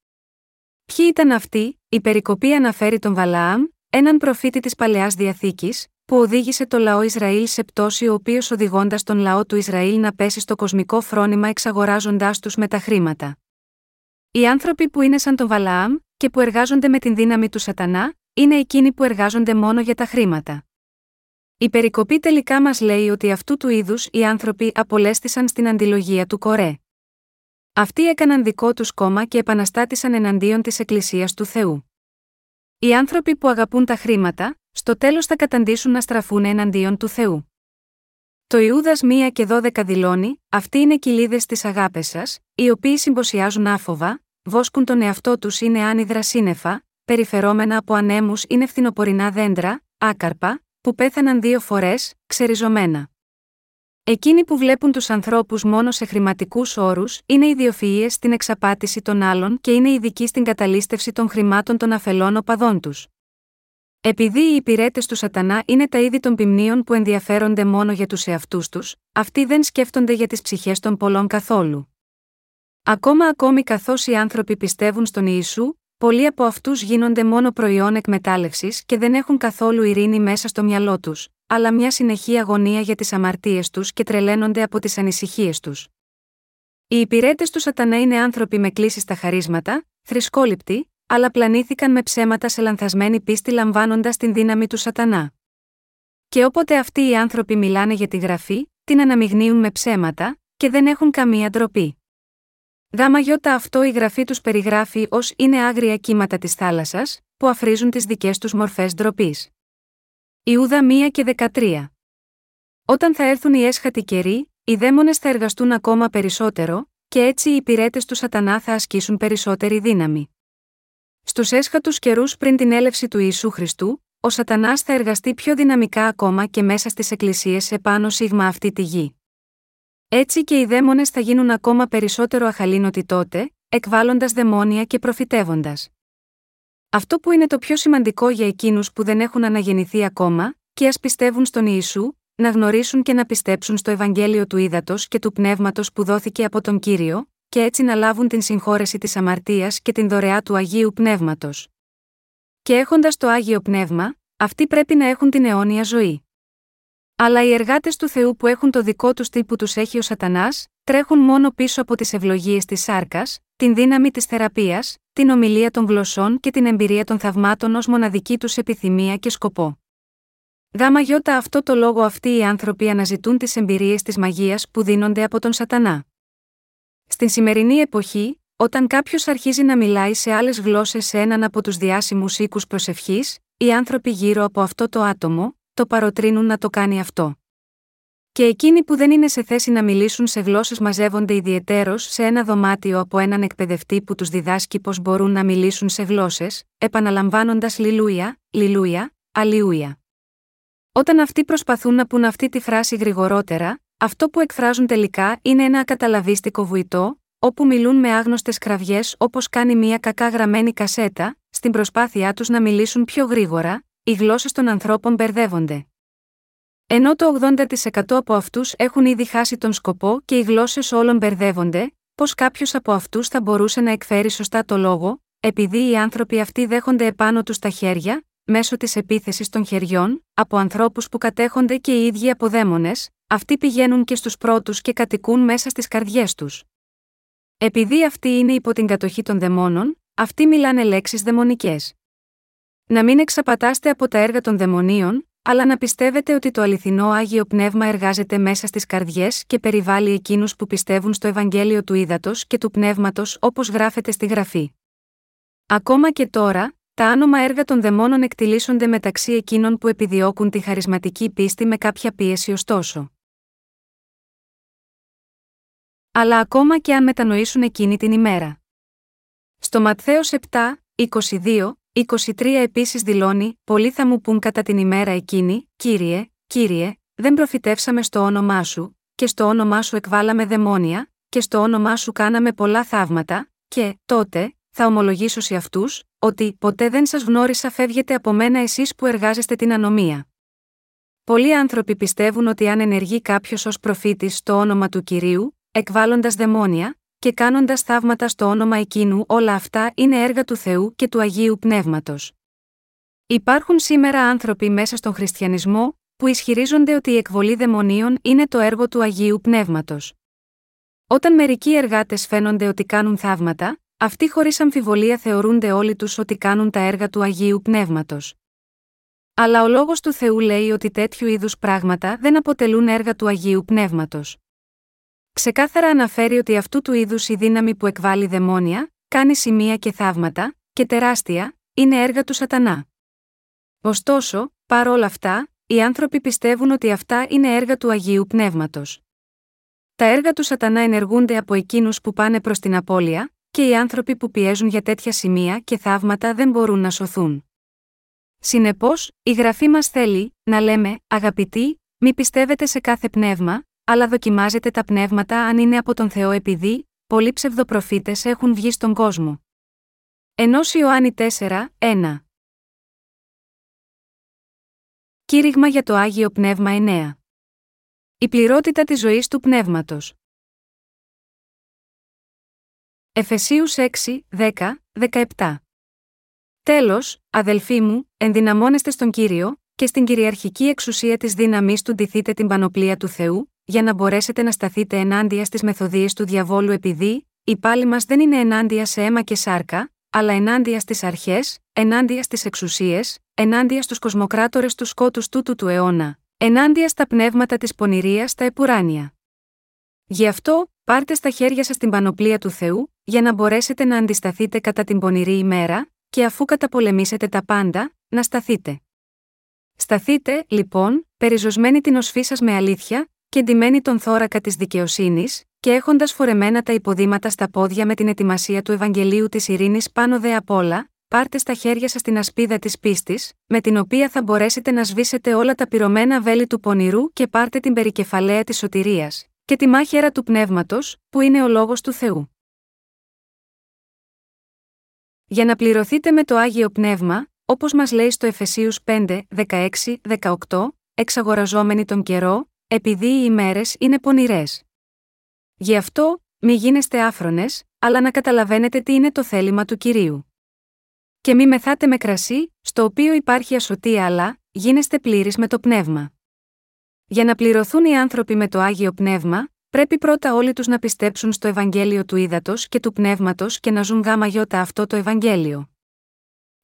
Ποιοι ήταν αυτοί, η περικοπή αναφέρει τον Βαλάαμ, έναν προφήτη της παλαιάς διαθήκης, που οδήγησε το λαό Ισραήλ σε πτώση, ο οποίος οδηγώντας τον λαό του Ισραήλ να πέσει στο κοσμικό φρόνημα εξαγοράζοντάς τους με τα χρήματα. Οι άνθρωποι που είναι σαν τον Βαλάαμ και που εργάζονται με την δύναμη του Σατανά, είναι εκείνοι που εργάζονται μόνο για τα χρήματα. Η περικοπή τελικά μας λέει ότι αυτού του είδους οι άνθρωποι απολέστησαν στην αντιλογία του Κορέ. Αυτοί έκαναν δικό τους κόμμα και επαναστάτησαν εναντίον της Εκκλησίας του Θεού. Οι άνθρωποι που αγαπούν τα χρήματα, στο τέλος θα καταντήσουν να στραφούν εναντίον του Θεού. Το Ιούδας 1 και 12 δηλώνει: Αυτοί είναι κοιλίδες της αγάπης σας, οι οποίοι συμποσιάζουν άφοβα, βόσκουν τον εαυτό τους είναι άνυδρα σύννεφα, περιφερόμενα από ανέμους είναι φθινοπορεινά δέντρα, άκαρπα, που πέθαναν δύο φορές, ξεριζωμένα. Εκείνοι που βλέπουν τους ανθρώπους μόνο σε χρηματικούς όρους είναι ιδιοφυεί στην εξαπάτηση των άλλων και είναι ειδικοί στην καταλήστευση των χρημάτων των αφελών οπαδών τους. Επειδή οι υπηρέτες του Σατανά είναι τα είδη των ποιμνίων που ενδιαφέρονται μόνο για τους εαυτούς τους, αυτοί δεν σκέφτονται για τις ψυχές των πολλών καθόλου. Ακόμα ακόμη καθώς οι άνθρωποι πιστεύουν στον Ιησού, πολλοί από αυτούς γίνονται μόνο προϊόν εκμετάλλευσης και δεν έχουν καθόλου ειρήνη μέσα στο μυαλό τους, αλλά μια συνεχή αγωνία για τις αμαρτίες τους και τρελαίνονται από τις ανησυχίες τους. Οι υπηρέτες τους Σατανά είναι άνθρωποι με κλήσεις στα χαρίσματα, θρησκόληπτοι, αλλά πλανήθηκαν με ψέματα σε λανθασμένη πίστη λαμβάνοντας την δύναμη του Σατανά. Και όποτε αυτοί οι άνθρωποι μιλάνε για τη γραφή, την αναμειγνύουν με ψέματα, και δεν έχουν καμία ντροπή. Γάμα γιώτα αυτό η γραφή τους περιγράφει ως είναι άγρια κύματα της θάλασσας, που αφρίζουν τις δικές τους μορφές ντροπής. Ιούδα 1 και 13. Όταν θα έρθουν οι έσχατοι καιροί, οι δαίμονες θα εργαστούν ακόμα περισσότερο, και έτσι οι υπηρέτες του Σατανά θα ασκήσουν περισσότερη δύναμη. Στους έσχατους καιρούς πριν την έλευση του Ιησού Χριστού, ο Σατανάς θα εργαστεί πιο δυναμικά ακόμα και μέσα στις εκκλησίες επάνω σίγμα αυτή τη γη. Έτσι και οι δαίμονες θα γίνουν ακόμα περισσότερο αχαλήνοτοι τότε, εκβάλλοντας δαιμόνια και προφητεύοντας. Αυτό που είναι το πιο σημαντικό για εκείνους που δεν έχουν αναγεννηθεί ακόμα, και ας πιστεύουν στον Ιησού, να γνωρίσουν και να πιστέψουν στο Ευαγγέλιο του Ήδατος και του Πνεύματος που δόθηκε από τον κύριο, και έτσι να λάβουν την συγχώρεση της αμαρτίας και την δωρεά του Αγίου Πνεύματος. Και έχοντας το Άγιο Πνεύμα, αυτοί πρέπει να έχουν την αιώνια ζωή. Αλλά οι εργάτες του Θεού που έχουν το δικό τους τύπου τους έχει ο Σατανάς, τρέχουν μόνο πίσω από τις ευλογίες της σάρκας, την δύναμη της θεραπείας, την ομιλία των γλωσσών και την εμπειρία των θαυμάτων ως μοναδική τους επιθυμία και σκοπό. Γάμα γιώτα αυτό το λόγο αυτοί οι άνθρωποι αναζητούν τις εμπειρίες της μαγείας που δίνονται από τον Σατανά. Στην σημερινή εποχή, όταν κάποιος αρχίζει να μιλάει σε άλλες γλώσσες σε έναν από τους διάσημους οίκους προσευχής, οι άνθρωποι γύρω από αυτό το άτομο, το παροτρύνουν να το κάνει αυτό. Και εκείνοι που δεν είναι σε θέση να μιλήσουν σε γλώσσες μαζεύονται ιδιαιτέρως σε ένα δωμάτιο από έναν εκπαιδευτή που τους διδάσκει πώς μπορούν να μιλήσουν σε γλώσσες, επαναλαμβάνοντας Λιλούια, Λιλούια, Αλιούια. Όταν αυτοί προσπαθούν να πούν αυτή τη φράση γρηγορότερα, αυτό που εκφράζουν τελικά είναι ένα ακαταλαβίστικο βουητό, όπου μιλούν με άγνωστες κραυγές όπως κάνει μια κακά γραμμένη κασέτα, στην προσπάθειά τους να μιλήσουν πιο γρήγορα, οι γλώσσες των ανθρώπων μπερδεύονται. Ενώ το 80% από αυτούς έχουν ήδη χάσει τον σκοπό και οι γλώσσες όλων μπερδεύονται, πώς κάποιος από αυτούς θα μπορούσε να εκφέρει σωστά το λόγο, επειδή οι άνθρωποι αυτοί δέχονται επάνω τους τα χέρια, μέσω της επίθεσης των χεριών, από ανθρώπους που κατέχονται και οι ίδιοι από δαίμονες, αυτοί πηγαίνουν και στους πρώτους και κατοικούν μέσα στις καρδιές τους. Επειδή αυτοί είναι υπό την κατοχή των δαιμόνων, αυτοί μιλάνε λέξεις δαιμονικές. Να μην εξαπατάστε από τα έργα των δαιμονίων, αλλά να πιστεύετε ότι το αληθινό Άγιο Πνεύμα εργάζεται μέσα στις καρδιές και περιβάλλει εκείνους που πιστεύουν στο Ευαγγέλιο του Ήδατος και του Πνεύματος όπως γράφεται στη γραφή. Ακόμα και τώρα, τα άνομα έργα των δαιμόνων εκτιλήσονται μεταξύ εκείνων που επιδιώκουν τη χαρισματική πίστη με κάποια πίεση ωστόσο. Αλλά ακόμα και αν μετανοήσουν εκείνη την ημέρα. Στο Ματθαίος 7, 22, 23 επίσης δηλώνει: Πολλοί θα μου πούν κατά την ημέρα εκείνη, Κύριε, Κύριε, δεν προφητεύσαμε στο όνομά σου, και στο όνομά σου εκβάλαμε δαιμόνια, και στο όνομά σου κάναμε πολλά θαύματα, και, τότε, θα ομολογήσω σε αυτούς, ότι ποτέ δεν σας γνώρισα φεύγετε από μένα εσείς που εργάζεστε την ανομία. Πολλοί άνθρωποι πιστεύουν ότι αν ενεργεί κάποιος ως προφήτης στο όνομα του κυρίου, εκβάλλοντας δαιμόνια, και κάνοντας θαύματα στο όνομα εκείνου, όλα αυτά είναι έργα του Θεού και του Αγίου Πνεύματος. Υπάρχουν σήμερα άνθρωποι μέσα στον χριστιανισμό, που ισχυρίζονται ότι η εκβολή δαιμονίων είναι το έργο του Αγίου Πνεύματος. Όταν μερικοί εργάτες φαίνονται ότι κάνουν θαύματα, αυτοί χωρίς αμφιβολία θεωρούνται όλοι τους ότι κάνουν τα έργα του Αγίου Πνεύματος. Αλλά ο λόγος του Θεού λέει ότι τέτοιου είδους πράγματα δεν αποτελούν έργα του Αγίου Πνεύματος. Ξεκάθαρα αναφέρει ότι αυτού του είδους η δύναμη που εκβάλλει δαιμόνια, κάνει σημεία και θαύματα, και τεράστια, είναι έργα του Σατανά. Ωστόσο, παρόλα αυτά, οι άνθρωποι πιστεύουν ότι αυτά είναι έργα του Αγίου Πνεύματος. Τα έργα του Σατανά ενεργούνται από εκείνους που πάνε προς την απώλεια, και οι άνθρωποι που πιέζουν για τέτοια σημεία και θαύματα δεν μπορούν να σωθούν. Συνεπώς, η γραφή μας θέλει να λέμε, αγαπητοί, μη πιστεύετε σε κάθε πνεύμα, αλλά δοκιμάζετε τα πνεύματα αν είναι από τον Θεό επειδή, πολλοί ψευδοπροφήτες έχουν βγει στον κόσμο. Ενός Ιωάννη 4, 1. Κήρυγμα για το Άγιο Πνεύμα 9. Η πληρότητα της ζωής του Πνεύματος. Εφεσίους 6, 10, 17. Τέλος, αδελφοί μου, ενδυναμώνεστε στον Κύριο, και στην κυριαρχική εξουσία της δύναμής του ντυθείτε την πανοπλία του Θεού, για να μπορέσετε να σταθείτε ενάντια στις μεθοδίες του διαβόλου επειδή, η πάλη μας δεν είναι ενάντια σε αίμα και σάρκα, αλλά ενάντια στις αρχές, ενάντια στις εξουσίες, ενάντια στους κοσμοκράτορες του σκότους τούτου του αιώνα, ενάντια στα πνεύματα της πονηρίας στα επουράνια. Γι' αυτό, πάρτε στα χέρια σας την πανοπλία του Θεού, για να μπορέσετε να αντισταθείτε κατά την πονηρή ημέρα, και αφού καταπολεμήσετε τα πάντα, να σταθείτε. Σταθείτε, λοιπόν, περιζωσμένοι την οσφή σας με αλήθεια, και ντυμένη τον θώρακα της δικαιοσύνης, και έχοντας φορεμένα τα υποδήματα στα πόδια με την ετοιμασία του Ευαγγελίου της Ειρήνης πάνω δε απ' όλα, πάρτε στα χέρια σας την ασπίδα της πίστης, με την οποία θα μπορέσετε να σβήσετε όλα τα πυρωμένα βέλη του πονηρού και πάρτε την περικεφαλαία της σωτηρίας, και τη μάχαιρα του πνεύματος, που είναι ο λόγος του Θεού. Για να πληρωθείτε με το άγιο πνεύμα, όπως μας λέει στο Εφεσίους 5, 16, 18, εξαγοραζόμενοι τον καιρό, επειδή οι ημέρες είναι πονηρές. Γι' αυτό, μη γίνεστε άφρονες, αλλά να καταλαβαίνετε τι είναι το θέλημα του κυρίου. Και μη μεθάτε με κρασί, στο οποίο υπάρχει ασωτεία, αλλά γίνεστε πλήρεις με το πνεύμα. Για να πληρωθούν οι άνθρωποι με το άγιο πνεύμα, πρέπει πρώτα όλοι τους να πιστέψουν στο Ευαγγέλιο του ύδατο και του πνεύματος και να ζουν γάμα γιώτα αυτό το Ευαγγέλιο.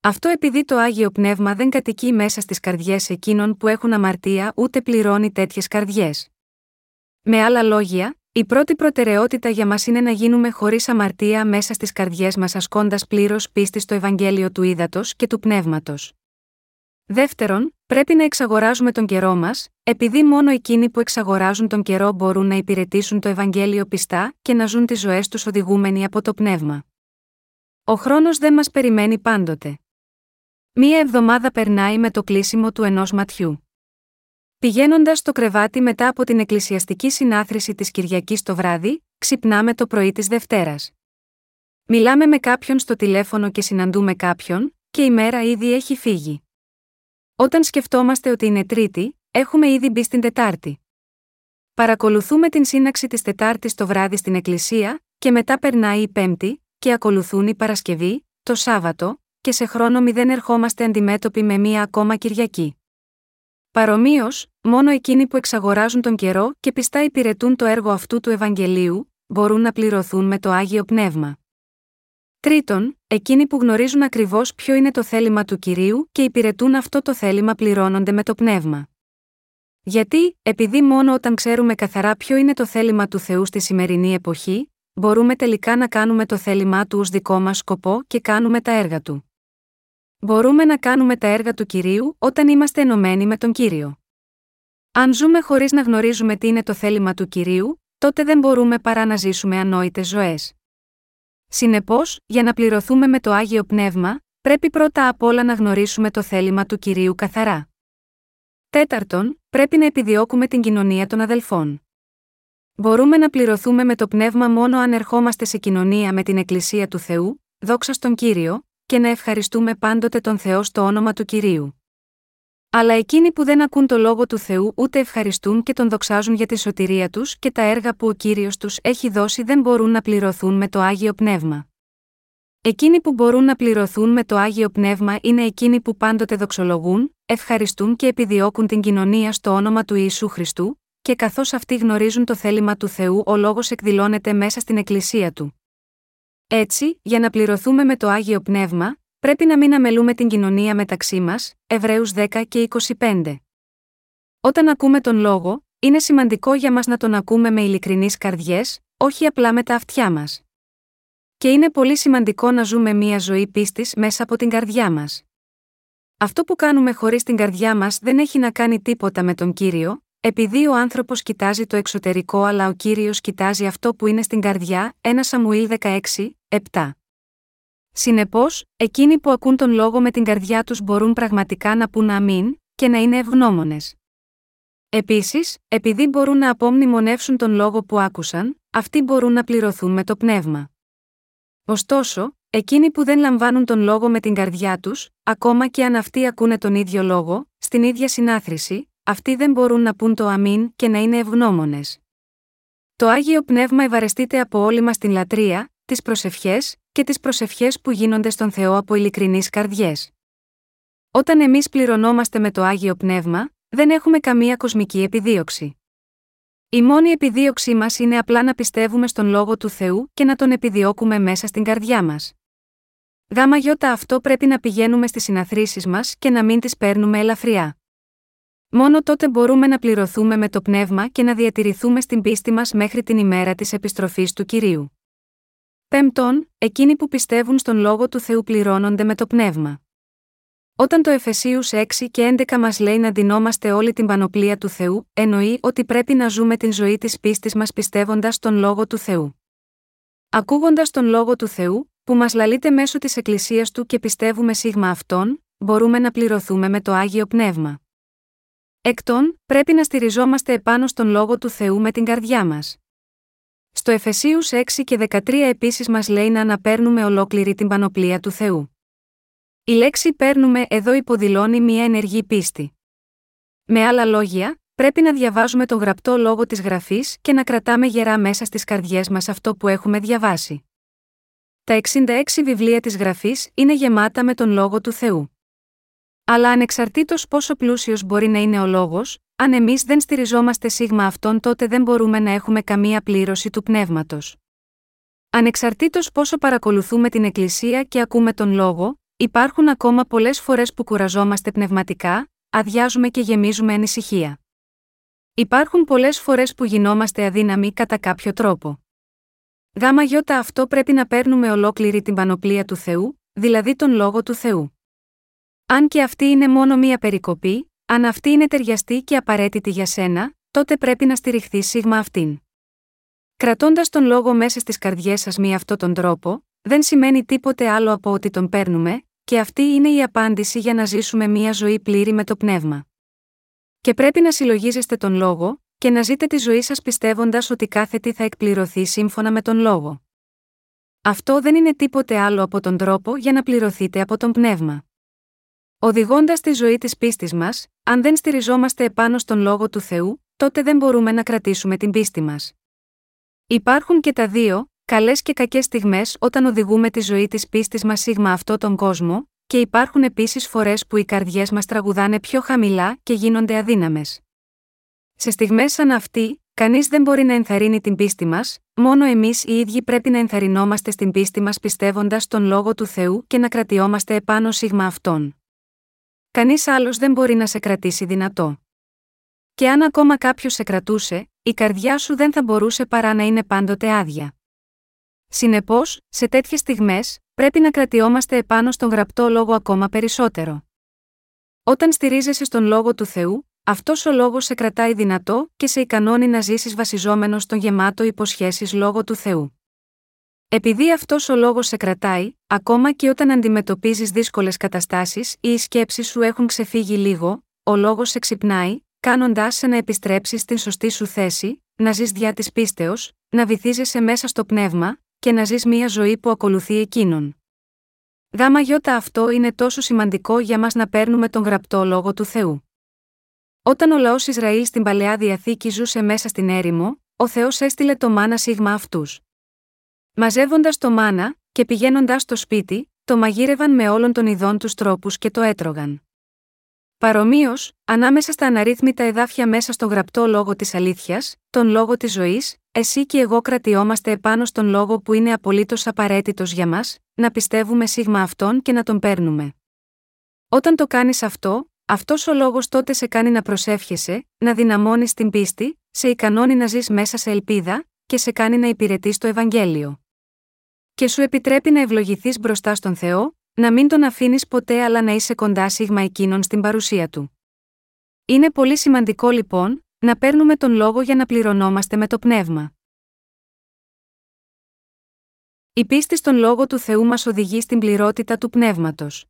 Αυτό επειδή το Άγιο Πνεύμα δεν κατοικεί μέσα στις καρδιές εκείνων που έχουν αμαρτία ούτε πληρώνει τέτοιες καρδιές. Με άλλα λόγια, η πρώτη προτεραιότητα για μας είναι να γίνουμε χωρίς αμαρτία μέσα στις καρδιές μας ασκώντας πλήρως πίστη στο Ευαγγέλιο του Ήδατος και του Πνεύματος. Δεύτερον, πρέπει να εξαγοράζουμε τον καιρό μας, επειδή μόνο εκείνοι που εξαγοράζουν τον καιρό μπορούν να υπηρετήσουν το Ευαγγέλιο πιστά και να ζουν τις ζωές τους οδηγούμενοι από το Πνεύμα. Ο χρόνος δεν μας περιμένει πάντοτε. Μία εβδομάδα περνάει με το κλείσιμο του ενός ματιού. Πηγαίνοντας στο κρεβάτι μετά από την εκκλησιαστική συνάθρηση της Κυριακής το βράδυ, ξυπνάμε το πρωί της Δευτέρας. Μιλάμε με κάποιον στο τηλέφωνο και συναντούμε κάποιον, και η μέρα ήδη έχει φύγει. Όταν σκεφτόμαστε ότι είναι Τρίτη, έχουμε ήδη μπει στην Τετάρτη. Παρακολουθούμε την σύναξη της Τετάρτης το βράδυ στην Εκκλησία, και μετά περνάει η Πέμπτη, και ακολουθούν η Παρασκευή, το Σάββατο, και σε χρόνο μηδέν ερχόμαστε αντιμέτωποι με μία ακόμα Κυριακή. Παρομοίως, μόνο εκείνοι που εξαγοράζουν τον καιρό και πιστά υπηρετούν το έργο αυτού του Ευαγγελίου, μπορούν να πληρωθούν με το άγιο πνεύμα. Τρίτον, εκείνοι που γνωρίζουν ακριβώς ποιο είναι το θέλημα του κυρίου και υπηρετούν αυτό το θέλημα πληρώνονται με το πνεύμα. Γιατί, επειδή μόνο όταν ξέρουμε καθαρά ποιο είναι το θέλημα του Θεού στη σημερινή εποχή, μπορούμε τελικά να κάνουμε το θέλημά του ως δικό μας σκοπό και κάνουμε τα έργα του. Μπορούμε να κάνουμε τα έργα του κυρίου όταν είμαστε ενωμένοι με τον κύριο. Αν ζούμε χωρίς να γνωρίζουμε τι είναι το θέλημα του κυρίου, τότε δεν μπορούμε παρά να ζήσουμε ανόητες ζωές. Συνεπώς, για να πληρωθούμε με το άγιο πνεύμα, πρέπει πρώτα απ' όλα να γνωρίσουμε το θέλημα του κυρίου καθαρά. Τέταρτον, πρέπει να επιδιώκουμε την κοινωνία των αδελφών. Μπορούμε να πληρωθούμε με το πνεύμα μόνο αν ερχόμαστε σε κοινωνία με την Εκκλησία του Θεού, δόξα στον κύριο, και να ευχαριστούμε πάντοτε τον Θεό στο όνομα του κυρίου. Αλλά εκείνοι που δεν ακούν το λόγο του Θεού ούτε ευχαριστούν και τον δοξάζουν για τη σωτηρία τους και τα έργα που ο κύριος τους έχει δώσει δεν μπορούν να πληρωθούν με το άγιο πνεύμα. Εκείνοι που μπορούν να πληρωθούν με το άγιο πνεύμα είναι εκείνοι που πάντοτε δοξολογούν, ευχαριστούν και επιδιώκουν την κοινωνία στο όνομα του Ιησού Χριστού, και καθώς αυτοί γνωρίζουν το θέλημα του Θεού, ο λόγος εκδηλώνεται μέσα στην Εκκλησία του. Έτσι, για να πληρωθούμε με το άγιο πνεύμα, πρέπει να μην αμελούμε την κοινωνία μεταξύ μας, Εβραίους 10 και 25. Όταν ακούμε τον λόγο, είναι σημαντικό για μας να τον ακούμε με ειλικρινείς καρδιές, όχι απλά με τα αυτιά μας. Και είναι πολύ σημαντικό να ζούμε μία ζωή πίστης μέσα από την καρδιά μας. Αυτό που κάνουμε χωρίς την καρδιά μας δεν έχει να κάνει τίποτα με τον κύριο, επειδή ο άνθρωπος κοιτάζει το εξωτερικό αλλά ο κύριος κοιτάζει αυτό που είναι στην καρδιά, 1 Σαμουήλ 16, 7. Συνεπώς, εκείνοι που ακούν τον λόγο με την καρδιά τους μπορούν πραγματικά να πούν αμήν, και να είναι ευγνώμονες. Επίσης, επειδή μπορούν να απομνημονεύσουν τον λόγο που άκουσαν, αυτοί μπορούν να πληρωθούν με το πνεύμα. Ωστόσο, εκείνοι που δεν λαμβάνουν τον λόγο με την καρδιά τους, ακόμα και αν αυτοί ακούνε τον ίδιο λόγο, στην ίδια συνάθρηση, αυτοί δεν μπορούν να πούν το αμήν και να είναι ευγνώμονες. Το άγιο πνεύμα ευαρεστείται από όλη μας την λατρεία, τις προσευχές και τις προσευχές που γίνονται στον Θεό από ειλικρινείς καρδιές. Όταν εμείς πληρωνόμαστε με το άγιο πνεύμα, δεν έχουμε καμία κοσμική επιδίωξη. Η μόνη επιδίωξή μας είναι απλά να πιστεύουμε στον λόγο του Θεού και να τον επιδιώκουμε μέσα στην καρδιά μας. Γάμα γιώτα αυτό πρέπει να πηγαίνουμε στις συναθρήσεις μας και να μην τις παίρνουμε ελαφριά. Μόνο τότε μπορούμε να πληρωθούμε με το πνεύμα και να διατηρηθούμε στην πίστη μας μέχρι την ημέρα της επιστροφής του κυρίου. Πέμπτον, εκείνοι που πιστεύουν στον λόγο του Θεού πληρώνονται με το πνεύμα. Όταν το Εφεσίους 6 και 11 μας λέει να ντυνόμαστε όλη την πανοπλία του Θεού, εννοεί ότι πρέπει να ζούμε την ζωή της πίστης μας πιστεύοντας τον λόγο του Θεού. Ακούγοντας τον λόγο του Θεού, που μας λαλείται μέσω της Εκκλησίας του και πιστεύουμε σίγμα αυτόν, μπορούμε να πληρωθούμε με το άγιο πνεύμα. Εκτόν, πρέπει να στηριζόμαστε επάνω στον λόγο του Θεού με την καρδιά μας. Στο Εφεσίους 6 και 13 επίσης μας λέει να αναπέρνουμε ολόκληρη την πανοπλία του Θεού. Η λέξη παίρνουμε εδώ υποδηλώνει μια ενεργή πίστη. Με άλλα λόγια, πρέπει να διαβάζουμε τον γραπτό λόγο της γραφής και να κρατάμε γερά μέσα στις καρδιές μας αυτό που έχουμε διαβάσει. Τα 66 βιβλία της γραφής είναι γεμάτα με τον λόγο του Θεού. Αλλά ανεξαρτήτως πόσο πλούσιος μπορεί να είναι ο λόγος, αν εμείς δεν στηριζόμαστε σίγμα αυτόν, τότε δεν μπορούμε να έχουμε καμία πλήρωση του πνεύματος. Ανεξαρτήτως πόσο παρακολουθούμε την Εκκλησία και ακούμε τον λόγο, υπάρχουν ακόμα πολλές φορές που κουραζόμαστε πνευματικά, αδειάζουμε και γεμίζουμε ανησυχία. Υπάρχουν πολλές φορές που γινόμαστε αδύναμοι κατά κάποιο τρόπο. Γάμα γιώτα αυτό πρέπει να παίρνουμε ολόκληρη την πανοπλία του Θεού, δηλαδή τον λόγο του Θεού. Αν και αυτή είναι μόνο μία περικοπή, αν αυτή είναι ταιριαστή και απαραίτητη για σένα, τότε πρέπει να στηριχθείς σίγμα αυτήν. Κρατώντας τον λόγο μέσα στις καρδιές σας με αυτόν τον τρόπο, δεν σημαίνει τίποτε άλλο από ότι τον παίρνουμε, και αυτή είναι η απάντηση για να ζήσουμε μία ζωή πλήρη με το πνεύμα. Και πρέπει να συλλογίζεστε τον λόγο, και να ζείτε τη ζωή σας πιστεύοντας ότι κάθε τι θα εκπληρωθεί σύμφωνα με τον λόγο. Αυτό δεν είναι τίποτε άλλο από τον τρόπο για να πληρωθείτε από τον πνεύμα. Οδηγώντας τη ζωή της πίστης μας, αν δεν στηριζόμαστε επάνω στον λόγο του Θεού, τότε δεν μπορούμε να κρατήσουμε την πίστη μας. Υπάρχουν και τα δύο, καλές και κακές στιγμές όταν οδηγούμε τη ζωή της πίστης μας σίγμα αυτό τον κόσμο, και υπάρχουν επίσης φορές που οι καρδιές μας τραγουδάνε πιο χαμηλά και γίνονται αδύναμες. Σε στιγμές σαν αυτή, κανείς δεν μπορεί να ενθαρρύνει την πίστη μας, μόνο εμείς οι ίδιοι πρέπει να ενθαρρυνόμαστε στην πίστη μας πιστεύοντας τον λόγο του Θεού και να κρατιόμαστε επάνω σίγμα αυτόν. Κανείς άλλος δεν μπορεί να σε κρατήσει δυνατό. Και αν ακόμα κάποιος σε κρατούσε, η καρδιά σου δεν θα μπορούσε παρά να είναι πάντοτε άδεια. Συνεπώς, σε τέτοιες στιγμές, πρέπει να κρατιόμαστε επάνω στον γραπτό λόγο ακόμα περισσότερο. Όταν στηρίζεσαι στον λόγο του Θεού, αυτός ο λόγος σε κρατάει δυνατό και σε ικανώνει να ζήσεις βασιζόμενος στον γεμάτο υποσχέσεις λόγο του Θεού. Επειδή αυτός ο λόγος σε κρατάει, ακόμα και όταν αντιμετωπίζεις δύσκολες καταστάσεις ή οι σκέψεις σου έχουν ξεφύγει λίγο, ο λόγος σε ξυπνάει, κάνοντάς σε να επιστρέψεις στην σωστή σου θέση, να ζεις διά της πίστεως, να βυθίζεσαι μέσα στο πνεύμα, και να ζεις μια ζωή που ακολουθεί εκείνον. Γάμα γιώτα αυτό είναι τόσο σημαντικό για μας να παίρνουμε τον γραπτό λόγο του Θεού. Όταν ο λαός Ισραήλ στην παλαιά διαθήκη ζούσε μέσα στην έρημο, ο Θεός έστειλε το μάνα σίγμα αυτούς. Μαζεύοντας το μάνα, και πηγαίνοντα στο σπίτι, το μαγείρευαν με όλων των ειδών τους τρόπους και το έτρωγαν. Παρομοίως, ανάμεσα στα αναρρύθμιτα εδάφια μέσα στο γραπτό λόγο της αλήθειας, τον λόγο της ζωής, εσύ και εγώ κρατιόμαστε επάνω στον λόγο που είναι απολύτως απαραίτητος για μας, να πιστεύουμε σίγμα αυτόν και να τον παίρνουμε. Όταν το κάνεις αυτό, αυτός ο λόγος τότε σε κάνει να προσεύχεσαι, να δυναμώνεις την πίστη, σε ικανώνει να ζεις μέσα σε ελπίδα, και σε κάνει να υπηρετείς το Ευαγγέλιο. Και σου επιτρέπει να ευλογηθείς μπροστά στον Θεό, να μην τον αφήνεις ποτέ αλλά να είσαι κοντά σίγμα εκείνον στην παρουσία του. Είναι πολύ σημαντικό λοιπόν, να παίρνουμε τον λόγο για να πληρωνόμαστε με το πνεύμα. Η πίστη στον λόγο του Θεού μας οδηγεί στην πληρότητα του πνεύματος.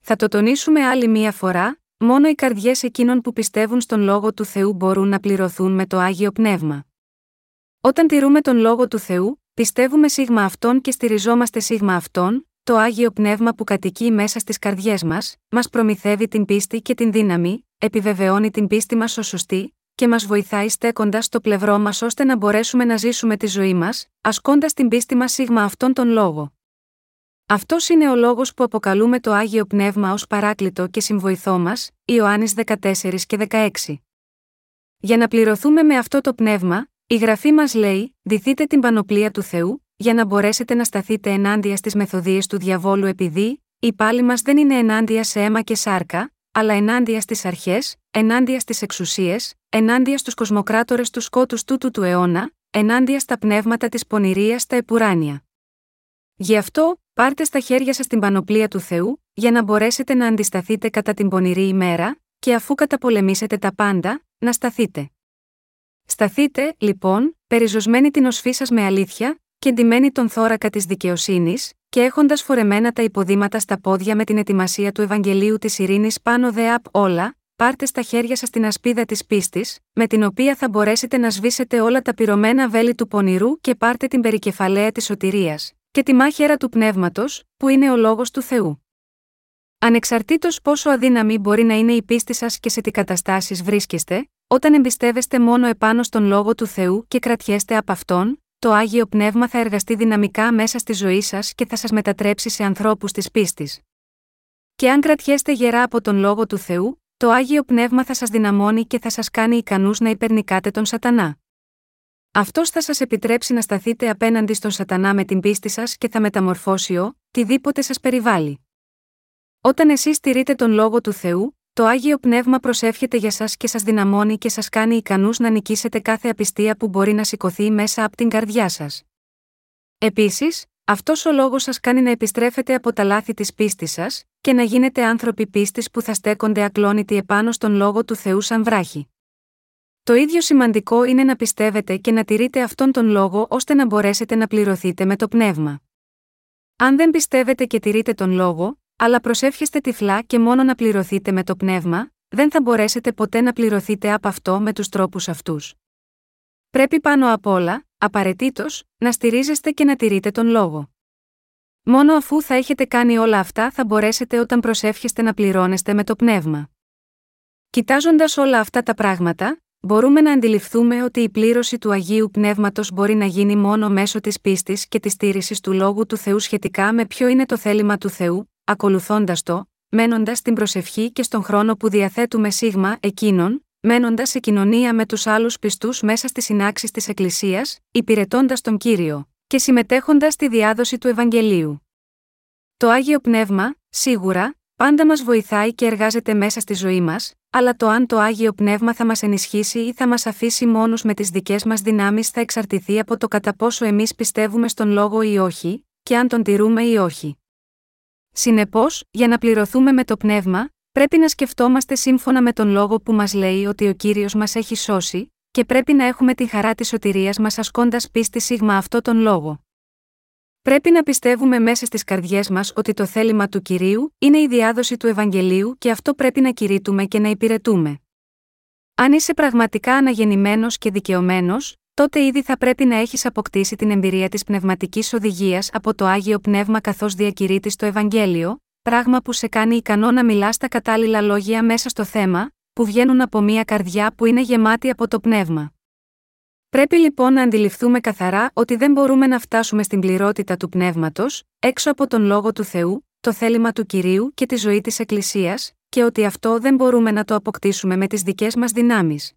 Θα το τονίσουμε άλλη μία φορά, μόνο οι καρδιές εκείνων που πιστεύουν στον λόγο του Θεού μπορούν να πληρωθούν με το άγιο πνεύμα. Όταν τηρούμε τον λόγο του Θεού, πιστεύουμε σίγμα αυτόν και στηριζόμαστε σίγμα αυτόν, το άγιο πνεύμα που κατοικεί μέσα στις καρδιές μας, μας προμηθεύει την πίστη και την δύναμη, επιβεβαιώνει την πίστη μας ως σωστή, και μας βοηθάει στέκοντας στο πλευρό μας ώστε να μπορέσουμε να ζήσουμε τη ζωή μας, ασκώντας την πίστη μας σίγμα αυτόν τον λόγο. Αυτός είναι ο λόγος που αποκαλούμε το άγιο πνεύμα ως παράκλητο και συμβοηθό μας, Ιωάννης 14 και 16. Για να πληρωθούμε με αυτό το πνεύμα, η γραφή μας λέει: Δηθείτε την πανοπλία του Θεού, για να μπορέσετε να σταθείτε ενάντια στις μεθοδίες του διαβόλου, επειδή η πάλη μας δεν είναι ενάντια σε αίμα και σάρκα, αλλά ενάντια στις αρχές, ενάντια στις εξουσίες, ενάντια στους κοσμοκράτορες του σκότους τούτου του αιώνα, ενάντια στα πνεύματα της πονηρίας στα επουράνια. Γι' αυτό, πάρτε στα χέρια σας την πανοπλία του Θεού, για να μπορέσετε να αντισταθείτε κατά την πονηρή ημέρα, και αφού καταπολεμήσετε τα πάντα, να σταθείτε. Σταθείτε, λοιπόν, περιζωσμένοι την οσφή σας με αλήθεια, και ντυμένοι τον θώρακα της δικαιοσύνης, και έχοντας φορεμένα τα υποδήματα στα πόδια με την ετοιμασία του Ευαγγελίου της Ειρήνης πάνω δε απ' όλα, πάρτε στα χέρια σας την ασπίδα της πίστης, με την οποία θα μπορέσετε να σβήσετε όλα τα πυρωμένα βέλη του πονηρού και πάρτε την περικεφαλαία της σωτηρίας, και τη μάχαιρα του πνεύματος, που είναι ο λόγος του Θεού. Ανεξαρτήτως πόσο αδύναμη μπορεί να είναι η πίστη σας και σε τι καταστάσεις βρίσκεστε, όταν εμπιστεύεστε μόνο επάνω στον λόγο του Θεού και κρατιέστε από αυτόν, το άγιο πνεύμα θα εργαστεί δυναμικά μέσα στη ζωή σας και θα σας μετατρέψει σε ανθρώπους της πίστης. Και αν κρατιέστε γερά από τον λόγο του Θεού, το άγιο πνεύμα θα σας δυναμώνει και θα σας κάνει ικανούς να υπερνικάτε τον Σατανά. Αυτός θα σας επιτρέψει να σταθείτε απέναντι στον Σατανά με την πίστη σας και θα μεταμορφώσει ο, τιδήποτε σας περιβάλλει. Όταν εσείς τηρείτε τον λόγο του Θεού, το άγιο πνεύμα προσεύχεται για σας και σας δυναμώνει και σας κάνει ικανούς να νικήσετε κάθε απιστία που μπορεί να σηκωθεί μέσα από την καρδιά σας. Επίσης, αυτός ο λόγος σας κάνει να επιστρέφετε από τα λάθη της πίστης σας, και να γίνετε άνθρωποι πίστης που θα στέκονται ακλόνητοι επάνω στον λόγο του Θεού σαν βράχη. Το ίδιο σημαντικό είναι να πιστεύετε και να τηρείτε αυτόν τον λόγο ώστε να μπορέσετε να πληρωθείτε με το πνεύμα. Αν δεν πιστεύετε και τηρείτε τον λόγο, αλλά προσεύχεστε τυφλά και μόνο να πληρωθείτε με το πνεύμα, δεν θα μπορέσετε ποτέ να πληρωθείτε από αυτό με τους τρόπους αυτούς. Πρέπει πάνω απ' όλα, απαραίτητος, να στηρίζεστε και να τηρείτε τον λόγο. Μόνο αφού θα έχετε κάνει όλα αυτά θα μπορέσετε όταν προσεύχεστε να πληρώνεστε με το πνεύμα. Κοιτάζοντας όλα αυτά τα πράγματα, μπορούμε να αντιληφθούμε ότι η πλήρωση του Αγίου Πνεύματος μπορεί να γίνει μόνο μέσω της πίστης και της στήριξη του λόγου του Θεού σχετικά με ποιο είναι το θέλημα του Θεού, ακολουθώντας το, μένοντας στην προσευχή και στον χρόνο που διαθέτουμε σίγμα εκείνον, μένοντας σε κοινωνία με τους άλλους πιστούς μέσα στις συνάξεις της Εκκλησίας, υπηρετώντας τον κύριο και συμμετέχοντας στη διάδοση του Ευαγγελίου. Το άγιο πνεύμα, σίγουρα, πάντα μας βοηθάει και εργάζεται μέσα στη ζωή μας, αλλά το αν το άγιο πνεύμα θα μας ενισχύσει ή θα μας αφήσει μόνους με τις δικές μας δυνάμεις θα εξαρτηθεί από το κατά πόσο εμείς πιστεύουμε στον λόγο ή όχι, και αν τον τηρούμε ή όχι. Συνεπώς, για να πληρωθούμε με το πνεύμα, πρέπει να σκεφτόμαστε σύμφωνα με τον λόγο που μας λέει ότι ο κύριος μας έχει σώσει, και πρέπει να έχουμε τη χαρά της σωτηρίας μας ασκώντας πίστη σίγμα αυτό τον λόγο. Πρέπει να πιστεύουμε μέσα στις καρδιές μας ότι το θέλημα του κυρίου είναι η διάδοση του Ευαγγελίου και αυτό πρέπει να κηρύττουμε και να υπηρετούμε. Αν είσαι πραγματικά αναγεννημένος και δικαιωμένος, τότε ήδη θα πρέπει να έχεις αποκτήσει την εμπειρία της πνευματικής οδηγίας από το άγιο πνεύμα καθώς διακηρύττει το Ευαγγέλιο, πράγμα που σε κάνει ικανό να μιλάς τα κατάλληλα λόγια μέσα στο θέμα, που βγαίνουν από μια καρδιά που είναι γεμάτη από το πνεύμα. Πρέπει λοιπόν να αντιληφθούμε καθαρά ότι δεν μπορούμε να φτάσουμε στην πληρότητα του πνεύματος, έξω από τον λόγο του Θεού, το θέλημα του κυρίου και τη ζωή της Εκκλησίας, και ότι αυτό δεν μπορούμε να το αποκτήσουμε με τις δικές μας δυνάμεις.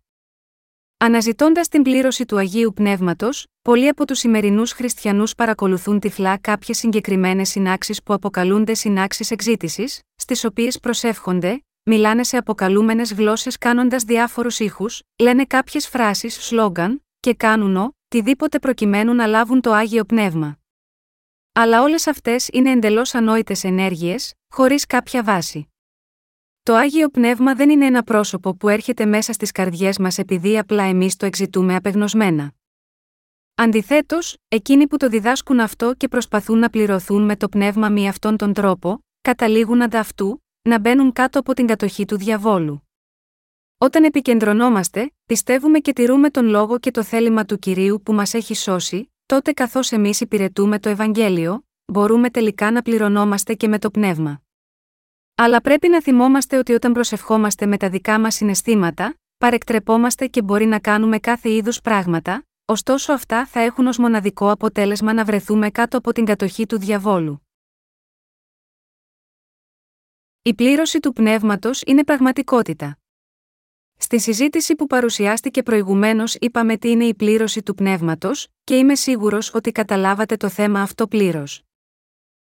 Αναζητώντας την πλήρωση του Αγίου Πνεύματος, πολλοί από τους σημερινούς χριστιανούς παρακολουθούν τυφλά κάποιες συγκεκριμένες συνάξεις που αποκαλούνται συνάξεις εκζήτησης, στις οποίες προσεύχονται, μιλάνε σε αποκαλούμενες γλώσσες κάνοντας διάφορους ήχους, λένε κάποιες φράσεις σλόγκαν, και κάνουν οτιδήποτε προκειμένου να λάβουν το άγιο πνεύμα. Αλλά όλες αυτές είναι εντελώς ανόητες ενέργειες, χωρίς κάποια βάση. Το άγιο πνεύμα δεν είναι ένα πρόσωπο που έρχεται μέσα στις καρδιές μας επειδή απλά εμείς το εξητούμε απεγνωσμένα. Αντιθέτως, εκείνοι που το διδάσκουν αυτό και προσπαθούν να πληρωθούν με το πνεύμα μη αυτόν τον τρόπο, καταλήγουν ανταυτού, να μπαίνουν κάτω από την κατοχή του διαβόλου. Όταν επικεντρωνόμαστε, πιστεύουμε και τηρούμε τον λόγο και το θέλημα του κυρίου που μας έχει σώσει, τότε καθώς εμείς υπηρετούμε το Ευαγγέλιο, μπορούμε τελικά να πληρωνόμαστε και με το πνεύμα. Αλλά πρέπει να θυμόμαστε ότι όταν προσευχόμαστε με τα δικά μας συναισθήματα, παρεκτρεπόμαστε και μπορεί να κάνουμε κάθε είδους πράγματα, ωστόσο αυτά θα έχουν ως μοναδικό αποτέλεσμα να βρεθούμε κάτω από την κατοχή του διαβόλου. Η πλήρωση του πνεύματος είναι πραγματικότητα. Στη συζήτηση που παρουσιάστηκε προηγουμένως, είπαμε τι είναι η πλήρωση του πνεύματος, και είμαι σίγουρος ότι καταλάβατε το θέμα αυτό πλήρως.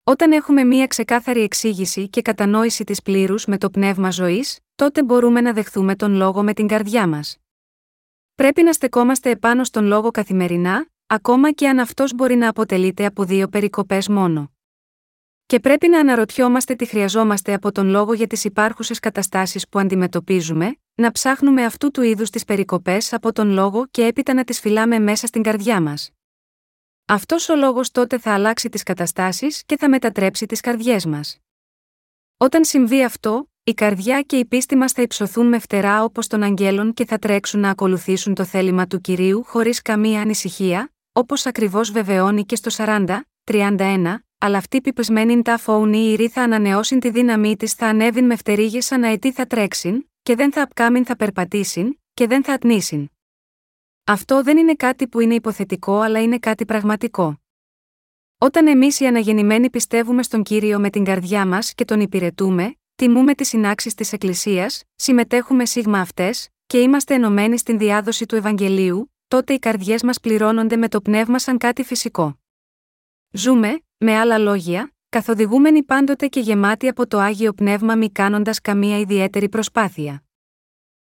Όταν έχουμε μία ξεκάθαρη εξήγηση και κατανόηση της πλήρους με το πνεύμα ζωής, τότε μπορούμε να δεχθούμε τον λόγο με την καρδιά μας. Πρέπει να στεκόμαστε επάνω στον λόγο καθημερινά, ακόμα και αν αυτός μπορεί να αποτελείται από δύο περικοπές μόνο. Και πρέπει να αναρωτιόμαστε τι χρειαζόμαστε από τον λόγο για τις υπάρχουσες καταστάσεις που αντιμετωπίζουμε, να ψάχνουμε αυτού του είδους τις περικοπές από τον λόγο και έπειτα να τις φυλάμε μέσα στην καρδιά μας. Αυτός ο λόγος τότε θα αλλάξει τις καταστάσεις και θα μετατρέψει τις καρδιές μας. Όταν συμβεί αυτό, η καρδιά και η πίστη μας θα υψωθούν με φτερά όπως των αγγέλων και θα τρέξουν να ακολουθήσουν το θέλημα του κυρίου χωρίς καμία ανησυχία, όπως ακριβώς βεβαιώνει και στο 40, 31, αλλά αυτή πιπεσμένη τα φόουνη η ρή θα ανανεώσουν τη δύναμή της, θα ανέβει με φτερίγες σαν αετή θα τρέξουν, και δεν θα απκάμιν θα περπατήσουν, και δεν θα ατνήσουν. Αυτό δεν είναι κάτι που είναι υποθετικό αλλά είναι κάτι πραγματικό. Όταν εμείς οι αναγεννημένοι πιστεύουμε στον κύριο με την καρδιά μας και τον υπηρετούμε, τιμούμε τις συνάξεις της Εκκλησίας, συμμετέχουμε σίγμα αυτές, και είμαστε ενωμένοι στην διάδοση του Ευαγγελίου, τότε οι καρδιές μας πληρώνονται με το πνεύμα σαν κάτι φυσικό. Ζούμε, με άλλα λόγια, καθοδηγούμενοι πάντοτε και γεμάτοι από το άγιο πνεύμα μη κάνοντας καμία ιδιαίτερη προσπάθεια.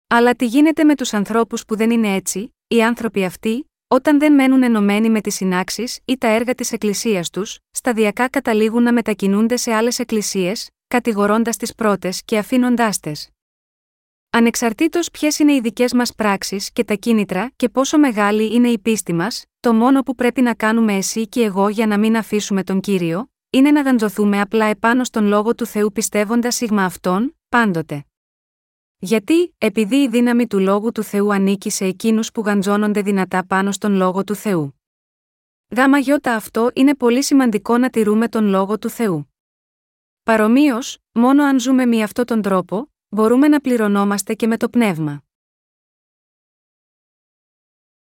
Αλλά τι γίνεται με τους ανθρώπους που δεν είναι έτσι, οι άνθρωποι αυτοί, όταν δεν μένουν ενωμένοι με τις συνάξεις ή τα έργα της Εκκλησίας τους, σταδιακά καταλήγουν να μετακινούνται σε άλλες εκκλησίες, κατηγορώντας τις πρώτες και αφήνοντάς τες. Ανεξαρτήτως ποιες είναι οι δικές μας πράξεις και τα κίνητρα και πόσο μεγάλη είναι η πίστη μας, το μόνο που πρέπει να κάνουμε εσύ και εγώ για να μην αφήσουμε τον κύριο, είναι να γαντζωθούμε απλά επάνω στον λόγο του Θεού πιστεύοντας σίγμα αυτόν, πάντοτε. Γιατί, επειδή η δύναμη του λόγου του Θεού ανήκει σε εκείνους που γαντζώνονται δυνατά πάνω στον λόγο του Θεού. Γάμα γιώτα αυτό είναι πολύ σημαντικό να τηρούμε τον λόγο του Θεού. Παρομοίως, μόνο αν ζούμε με αυτόν τον τρόπο, μπορούμε να πληρωνόμαστε και με το πνεύμα.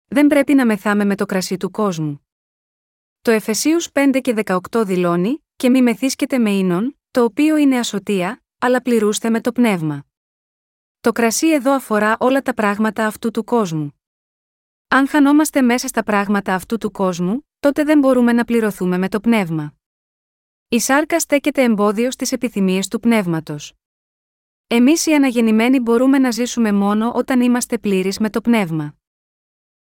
Δεν πρέπει να μεθάμε με το κρασί του κόσμου. Το Εφεσίους 5 και 18 δηλώνει «Και μη μεθύσκετε με ίνον, το οποίο είναι ασωτεία, αλλά πληρούστε με το πνεύμα». Το κρασί εδώ αφορά όλα τα πράγματα αυτού του κόσμου. Αν χανόμαστε μέσα στα πράγματα αυτού του κόσμου, τότε δεν μπορούμε να πληρωθούμε με το πνεύμα. Η σάρκα στέκεται εμπόδιο στις επιθυμίες του πνεύματος. Εμείς οι αναγεννημένοι μπορούμε να ζήσουμε μόνο όταν είμαστε πλήρεις με το πνεύμα.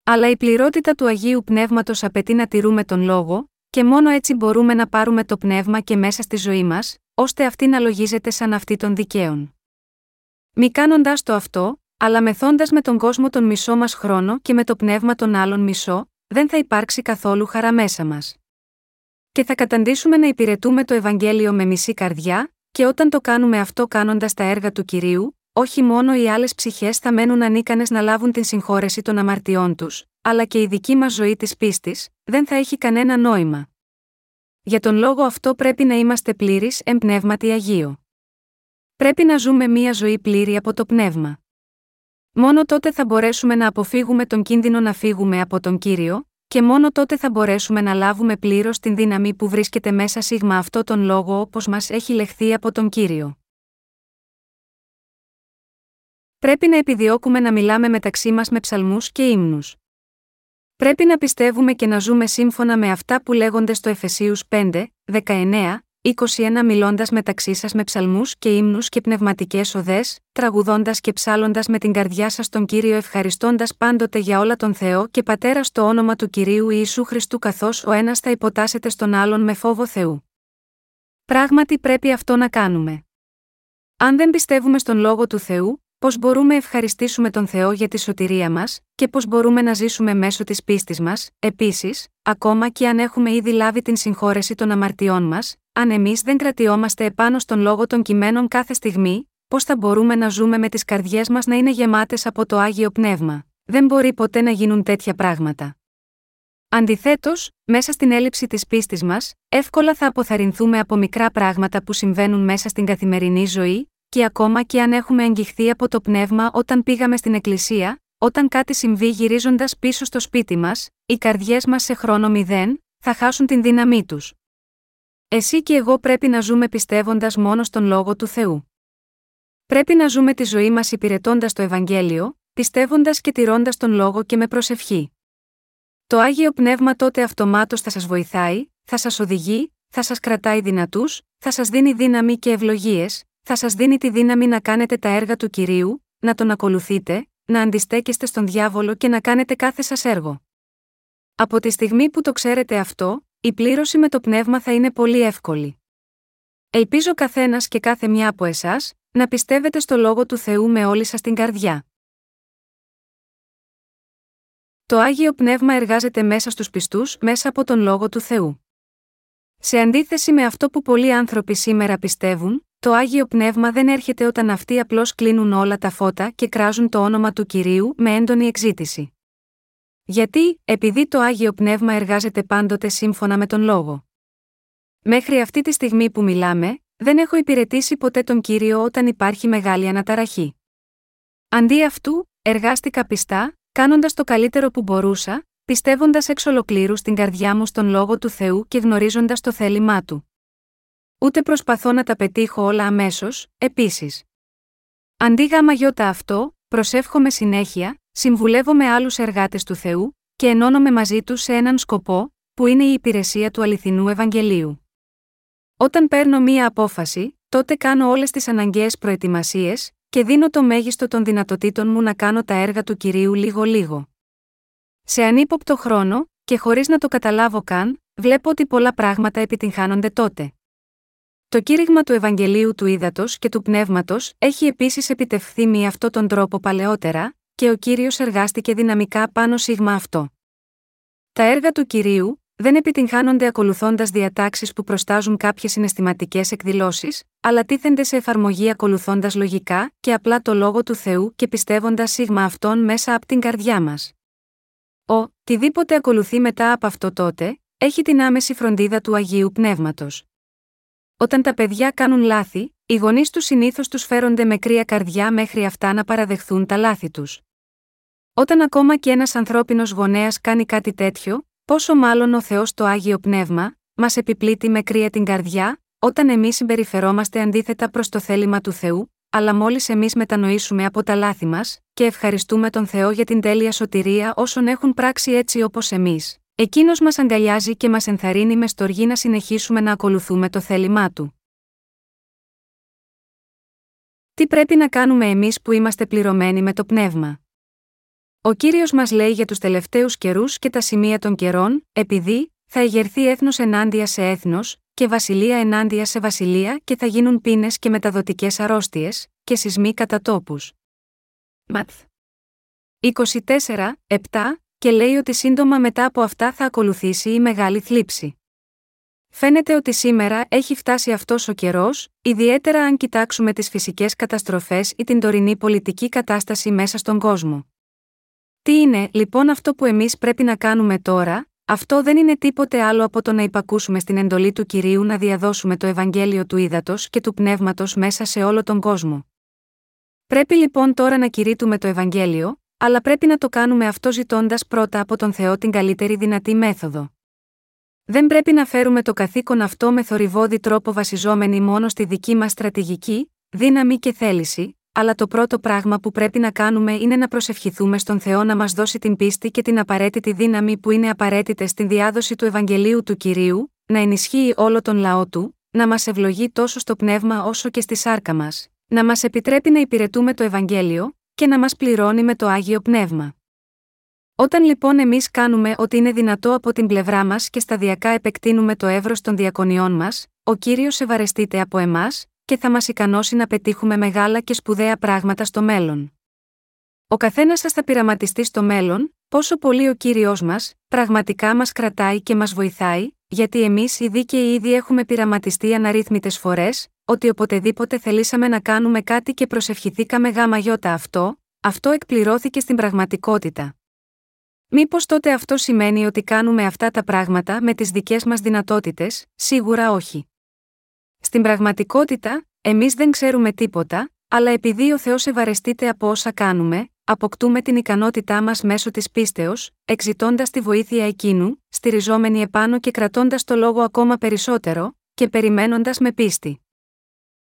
Αλλά η πληρότητα του Αγίου Πνεύματος απαιτεί να τηρούμε τον λόγο, και μόνο έτσι μπορούμε να πάρουμε το πνεύμα και μέσα στη ζωή μας, ώστε αυτή να λογίζεται σαν αυτή των δικαίων. Μη κάνοντα το αυτό, αλλά μεθώντας με τον κόσμο τον μισό μας χρόνο και με το πνεύμα των άλλων μισό, δεν θα υπάρξει καθόλου χαρά μέσα μας. Και θα καταντήσουμε να υπηρετούμε το Ευαγγέλιο με μισή καρδιά, και όταν το κάνουμε αυτό κάνοντας τα έργα του κυρίου, όχι μόνο οι άλλες ψυχές θα μένουν ανίκανες να λάβουν την συγχώρεση των αμαρτιών τους, αλλά και η δική μας ζωή της πίστης, δεν θα έχει κανένα νόημα. Για τον λόγο αυτό πρέπει να είμαστε πλήρεις εμπνεύματι Αγίο. Πρέπει να ζούμε μία ζωή πλήρη από το πνεύμα. Μόνο τότε θα μπορέσουμε να αποφύγουμε τον κίνδυνο να φύγουμε από τον κύριο, και μόνο τότε θα μπορέσουμε να λάβουμε πλήρως την δύναμη που βρίσκεται μέσα σίγμα αυτό τον λόγο όπως μας έχει λεχθεί από τον κύριο. Πρέπει να επιδιώκουμε να μιλάμε μεταξύ μας με ψαλμούς και ύμνους. Πρέπει να πιστεύουμε και να ζούμε σύμφωνα με αυτά που λέγονται στο Εφεσίους 5, 19, 21 μιλώντας μεταξύ σας με ψαλμούς και ύμνους και πνευματικές οδές, τραγουδώντας και ψάλλοντας με την καρδιά σας τον κύριο ευχαριστώντας πάντοτε για όλα τον Θεό και πατέρα στο όνομα του κυρίου Ιησού Χριστού καθώς ο ένας θα υποτάσσεται στον άλλον με φόβο Θεού. Πράγματι πρέπει αυτό να κάνουμε. Αν δεν πιστεύουμε στον λόγο του Θεού, πώς μπορούμε να ευχαριστήσουμε τον Θεό για τη σωτηρία μας, και πώς μπορούμε να ζήσουμε μέσω της πίστης μας, επίσης, ακόμα και αν έχουμε ήδη λάβει την συγχώρεση των αμαρτιών μας, αν εμείς δεν κρατιόμαστε επάνω στον λόγο των κειμένων κάθε στιγμή, πώς θα μπορούμε να ζούμε με τις καρδιές μας να είναι γεμάτες από το άγιο πνεύμα. Δεν μπορεί ποτέ να γίνουν τέτοια πράγματα. Αντιθέτως, μέσα στην έλλειψη της πίστης μας, εύκολα θα αποθαρρυνθούμε από μικρά πράγματα που συμβαίνουν μέσα στην καθημερινή ζωή, και ακόμα και αν έχουμε εγγυχθεί από το πνεύμα όταν πήγαμε στην εκκλησία, όταν κάτι συμβεί γυρίζοντας πίσω στο σπίτι μας, οι καρδιές μας σε χρόνο μηδέν, θα χάσουν την δύναμή τους. Εσύ και εγώ πρέπει να ζούμε πιστεύοντας μόνο στον λόγο του Θεού. Πρέπει να ζούμε τη ζωή μας υπηρετώντας το Ευαγγέλιο, πιστεύοντας και τηρώντας τον λόγο και με προσευχή. Το άγιο πνεύμα τότε αυτομάτως θα σας βοηθάει, θα σας οδηγεί, θα σας κρατάει δυνατούς, θα σας δίνει δύναμη και ευλογίες, θα σας δίνει τη δύναμη να κάνετε τα έργα του κυρίου, να τον ακολουθείτε, να αντιστέκεστε στον διάβολο και να κάνετε κάθε σας έργο. Από τη στιγμή που το ξέρετε αυτό, η πλήρωση με το πνεύμα θα είναι πολύ εύκολη. Ελπίζω καθένας και κάθε μια από εσάς να πιστεύετε στο λόγο του Θεού με όλη σας την καρδιά. Το Άγιο Πνεύμα εργάζεται μέσα στους πιστούς μέσα από τον Λόγο του Θεού. Σε αντίθεση με αυτό που πολλοί άνθρωποι σήμερα πιστεύουν, το Άγιο Πνεύμα δεν έρχεται όταν αυτοί απλώς κλείνουν όλα τα φώτα και κράζουν το όνομα του κυρίου με έντονη εξήτηση. Γιατί, επειδή το Άγιο Πνεύμα εργάζεται πάντοτε σύμφωνα με τον Λόγο. Μέχρι αυτή τη στιγμή που μιλάμε, δεν έχω υπηρετήσει ποτέ τον Κύριο όταν υπάρχει μεγάλη αναταραχή. Αντί αυτού, εργάστηκα πιστά, κάνοντας το καλύτερο που μπορούσα, πιστεύοντας εξ ολοκλήρου στην καρδιά μου στον λόγο του Θεού και γνωρίζοντας το θέλημά του. Ούτε προσπαθώ να τα πετύχω όλα αμέσως, επίσης. Αντί γάμα γιώτα αυτό, προσεύχομαι συνέχεια, συμβουλεύομαι άλλους εργάτες του Θεού, και ενώνομαι μαζί τους σε έναν σκοπό, που είναι η υπηρεσία του αληθινού Ευαγγελίου. Όταν παίρνω μία απόφαση, τότε κάνω όλες τις αναγκαίες προετοιμασίες, και δίνω το μέγιστο των δυνατοτήτων μου να κάνω τα έργα του κυρίου λίγο-λίγο. Σε ανύποπτο χρόνο, και χωρίς να το καταλάβω καν, βλέπω ότι πολλά πράγματα επιτυγχάνονται τότε. Το κήρυγμα του Ευαγγελίου του Ήδατος και του Πνεύματος έχει επίσης επιτευχθεί με αυτόν τον τρόπο παλαιότερα, και ο κύριος εργάστηκε δυναμικά πάνω σίγμα αυτό. Τα έργα του κυρίου δεν επιτυγχάνονται ακολουθώντας διατάξεις που προστάζουν κάποιες συναισθηματικές εκδηλώσεις, αλλά τίθενται σε εφαρμογή ακολουθώντας λογικά και απλά το λόγο του Θεού και πιστεύοντας σίγμα αυτόν μέσα από την καρδιά μας. Ο, τιδήποτε ακολουθεί μετά από αυτό τότε, έχει την άμεση φροντίδα του Αγίου Πνεύματος. Όταν τα παιδιά κάνουν λάθη, οι γονείς τους συνήθως τους φέρονται με κρύα καρδιά μέχρι αυτά να παραδεχθούν τα λάθη τους. Όταν ακόμα και ένας ανθρώπινος γονέας κάνει κάτι τέτοιο, πόσο μάλλον ο Θεός το άγιο πνεύμα, μας επιπλήττει με κρύα την καρδιά, όταν εμείς συμπεριφερόμαστε αντίθετα προς το θέλημα του Θεού, αλλά μόλις εμείς μετανοήσουμε από τα λάθη μας, και ευχαριστούμε τον Θεό για την τέλεια σωτηρία όσων έχουν πράξει έτσι όπως εμείς, εκείνος μας αγκαλιάζει και μας ενθαρρύνει με στοργή να συνεχίσουμε να ακολουθούμε το θέλημά του. Τι πρέπει να κάνουμε εμείς που είμαστε πληρωμένοι με το πνεύμα; Ο κύριος μας λέει για τους τελευταίους καιρούς και τα σημεία των καιρών, επειδή θα ηγερθεί έθνος ενάντια σε έθνος, και βασιλεία ενάντια σε βασιλεία και θα γίνουν πίνες και μεταδοτικές αρρώστιες, και σεισμοί κατά τόπους. Ματθ. 24, 7, και λέει ότι σύντομα μετά από αυτά θα ακολουθήσει η μεγάλη θλίψη. Φαίνεται ότι σήμερα έχει φτάσει αυτός ο καιρός, ιδιαίτερα αν κοιτάξουμε τις φυσικές καταστροφές ή την τωρινή πολιτική κατάσταση μέσα στον κόσμο. Τι είναι, λοιπόν, αυτό που εμείς πρέπει να κάνουμε τώρα, αυτό δεν είναι τίποτε άλλο από το να υπακούσουμε στην εντολή του κυρίου να διαδώσουμε το Ευαγγέλιο του ύδατο και του πνεύματος μέσα σε όλο τον κόσμο. Πρέπει λοιπόν τώρα να κηρύττουμε το Ευαγγέλιο, αλλά πρέπει να το κάνουμε αυτό ζητώντας πρώτα από τον Θεό την καλύτερη δυνατή μέθοδο. Δεν πρέπει να φέρουμε το καθήκον αυτό με θορυβόδη τρόπο βασιζόμενοι μόνο στη δική μας στρατηγική, δύναμη και θέληση, αλλά το πρώτο πράγμα που πρέπει να κάνουμε είναι να προσευχηθούμε στον Θεό να μας δώσει την πίστη και την απαραίτητη δύναμη που είναι απαραίτητε στην διάδοση του Ευαγγελίου του κυρίου, να ενισχύει όλο τον λαό του, να μας ευλογεί τόσο στο πνεύμα όσο και στη σάρκα μας, να μας επιτρέπει να υπηρετούμε το Ευαγγέλιο, και να μας πληρώνει με το άγιο πνεύμα. Όταν λοιπόν εμείς κάνουμε ό,τι είναι δυνατό από την πλευρά μας και σταδιακά επεκτείνουμε το εύρος των διακονιών μας, ο κύριος ευαρεστείται από εμάς, και θα μας ικανώσει να πετύχουμε μεγάλα και σπουδαία πράγματα στο μέλλον. Ο καθένας σας θα πειραματιστεί στο μέλλον, πόσο πολύ ο κύριος μας, πραγματικά μας κρατάει και μας βοηθάει, γιατί εμείς οι δίκαιοι ήδη έχουμε πειραματιστεί αναρρύθμιτες φορές, ότι οποτεδήποτε θελήσαμε να κάνουμε κάτι και προσευχηθήκαμε γάμα γιώτα αυτό, αυτό εκπληρώθηκε στην πραγματικότητα. Μήπως τότε αυτό σημαίνει ότι κάνουμε αυτά τα πράγματα με τις δικές μας δυνατότητες, σίγουρα όχι. Στην πραγματικότητα, εμείς δεν ξέρουμε τίποτα, αλλά επειδή ο Θεός ευαρεστείται από όσα κάνουμε, αποκτούμε την ικανότητά μας μέσω της πίστεως, εξητώντας τη βοήθεια εκείνου, στηριζόμενοι επάνω και κρατώντας το λόγο ακόμα περισσότερο, και περιμένοντας με πίστη.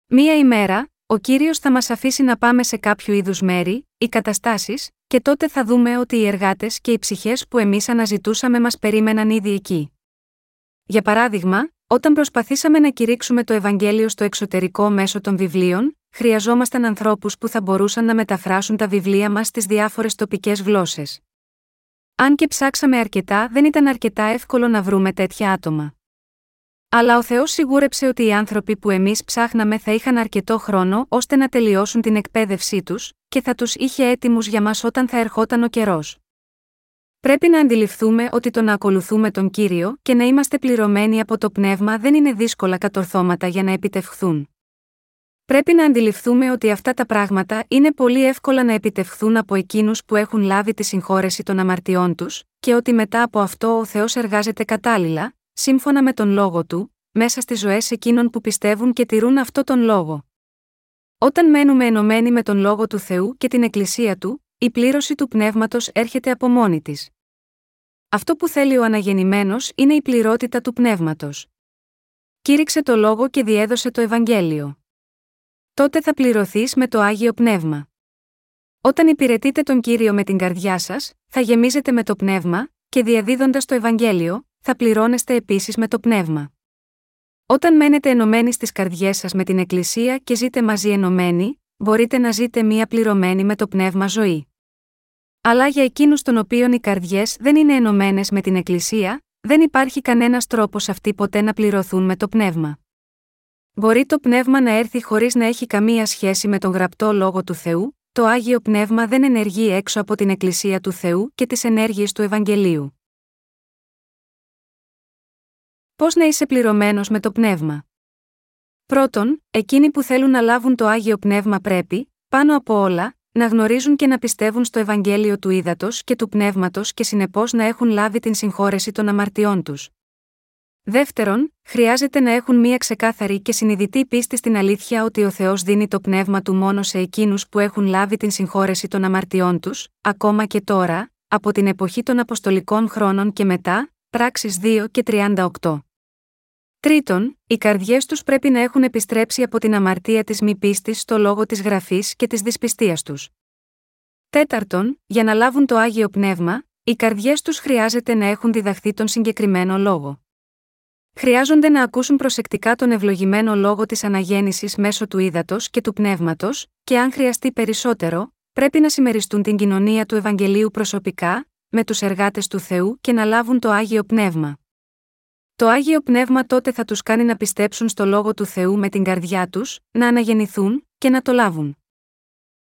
Μία ημέρα, ο κύριος θα μας αφήσει να πάμε σε κάποιο είδους μέρη, ή καταστάσεις, και τότε θα δούμε ότι οι εργάτες και οι ψυχές που εμείς αναζητούσαμε μας περίμεναν ήδη εκεί. Για παράδειγμα, όταν προσπαθήσαμε να κηρύξουμε το Ευαγγέλιο στο εξωτερικό μέσω των βιβλίων, χρειαζόμασταν ανθρώπους που θα μπορούσαν να μεταφράσουν τα βιβλία μας στις διάφορες τοπικές γλώσσες. Αν και ψάξαμε αρκετά, δεν ήταν αρκετά εύκολο να βρούμε τέτοια άτομα. Αλλά ο Θεός σιγούρεψε ότι οι άνθρωποι που εμείς ψάχναμε θα είχαν αρκετό χρόνο ώστε να τελειώσουν την εκπαίδευσή τους, και θα τους είχε έτοιμους για μας όταν θα ερχόταν ο καιρός. Πρέπει να αντιληφθούμε ότι το να ακολουθούμε τον κύριο και να είμαστε πληρωμένοι από το πνεύμα δεν είναι δύσκολα κατορθώματα για να επιτευχθούν. Πρέπει να αντιληφθούμε ότι αυτά τα πράγματα είναι πολύ εύκολα να επιτευχθούν από εκείνους που έχουν λάβει τη συγχώρεση των αμαρτιών τους, και ότι μετά από αυτό ο Θεός εργάζεται κατάλληλα, σύμφωνα με τον λόγο του, μέσα στις ζωές εκείνων που πιστεύουν και τηρούν αυτό τον λόγο. Όταν μένουμε ενωμένοι με τον λόγο του Θεού και την Εκκλησία του, η πλήρωση του πνεύματος έρχεται από μόνη της. Αυτό που θέλει ο αναγεννημένος είναι η πληρότητα του πνεύματος. Κήρυξε το λόγο και διέδωσε το Ευαγγέλιο. Τότε θα πληρωθείς με το άγιο πνεύμα. Όταν υπηρετείτε τον κύριο με την καρδιά σας, θα γεμίζετε με το πνεύμα, και διαδίδοντας το Ευαγγέλιο, θα πληρώνεστε επίσης με το πνεύμα. Όταν μένετε ενωμένοι στις καρδιές σας με την Εκκλησία και ζείτε μαζί ενωμένοι, μπορείτε να ζείτε μία πληρωμένη με το πνεύμα ζωή. Αλλά για εκείνους των οποίων οι καρδιές δεν είναι ενωμένες με την Εκκλησία, δεν υπάρχει κανένας τρόπος αυτοί ποτέ να πληρωθούν με το πνεύμα. Μπορεί το πνεύμα να έρθει χωρίς να έχει καμία σχέση με τον γραπτό λόγο του Θεού, το άγιο πνεύμα δεν ενεργεί έξω από την Εκκλησία του Θεού και τις ενέργειες του Ευαγγελίου. Πώς να είσαι πληρωμένος με το πνεύμα; Πρώτον, εκείνοι που θέλουν να λάβουν το άγιο πνεύμα πρέπει, πάνω από όλα, να γνωρίζουν και να πιστεύουν στο Ευαγγέλιο του ύδατο και του πνεύματος και συνεπώς να έχουν λάβει την συγχώρεση των αμαρτιών τους. Δεύτερον, χρειάζεται να έχουν μία ξεκάθαρη και συνειδητή πίστη στην αλήθεια ότι ο Θεός δίνει το πνεύμα του μόνο σε εκείνους που έχουν λάβει την συγχώρεση των αμαρτιών τους, ακόμα και τώρα, από την εποχή των Αποστολικών χρόνων και μετά, πράξεις 2 και 38. Τρίτον, οι καρδιές τους πρέπει να έχουν επιστρέψει από την αμαρτία της μη πίστης στο λόγο της γραφής και της δυσπιστίας τους. Τέταρτον, για να λάβουν το άγιο πνεύμα, οι καρδιές τους χρειάζεται να έχουν διδαχθεί τον συγκεκριμένο λόγο. Χρειάζονται να ακούσουν προσεκτικά τον ευλογημένο λόγο της αναγέννησης μέσω του ύδατος και του πνεύματος, και αν χρειαστεί περισσότερο, πρέπει να συμμεριστούν την κοινωνία του Ευαγγελίου προσωπικά, με τους εργάτες του Θεού και να λάβουν το άγιο πνεύμα. Το άγιο πνεύμα τότε θα τους κάνει να πιστέψουν στο λόγο του Θεού με την καρδιά τους, να αναγεννηθούν και να το λάβουν.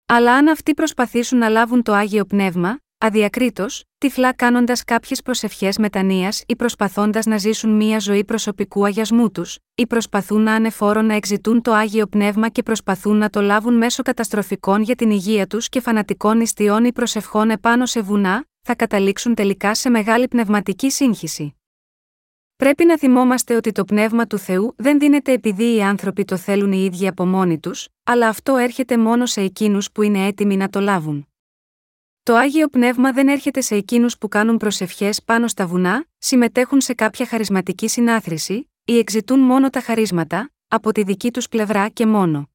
Αλλά αν αυτοί προσπαθήσουν να λάβουν το άγιο πνεύμα, αδιακρίτως, τυφλά κάνοντας κάποιες προσευχές μετανία ή προσπαθώντας να ζήσουν μία ζωή προσωπικού αγιασμού τους, ή προσπαθούν να ανεφόρον να εξητούν το άγιο πνεύμα και προσπαθούν να το λάβουν μέσω καταστροφικών για την υγεία τους και φανατικών ιστιών ή προσευχών επάνω σε βουνά, θα καταλήξουν τελικά σε μεγάλη πνευματική σύγχυση. Πρέπει να θυμόμαστε ότι το πνεύμα του Θεού δεν δίνεται επειδή οι άνθρωποι το θέλουν οι ίδιοι από μόνοι τους, αλλά αυτό έρχεται μόνο σε εκείνους που είναι έτοιμοι να το λάβουν. Το άγιο πνεύμα δεν έρχεται σε εκείνους που κάνουν προσευχές πάνω στα βουνά, συμμετέχουν σε κάποια χαρισματική συνάθρηση, ή εξητούν μόνο τα χαρίσματα, από τη δική τους πλευρά και μόνο.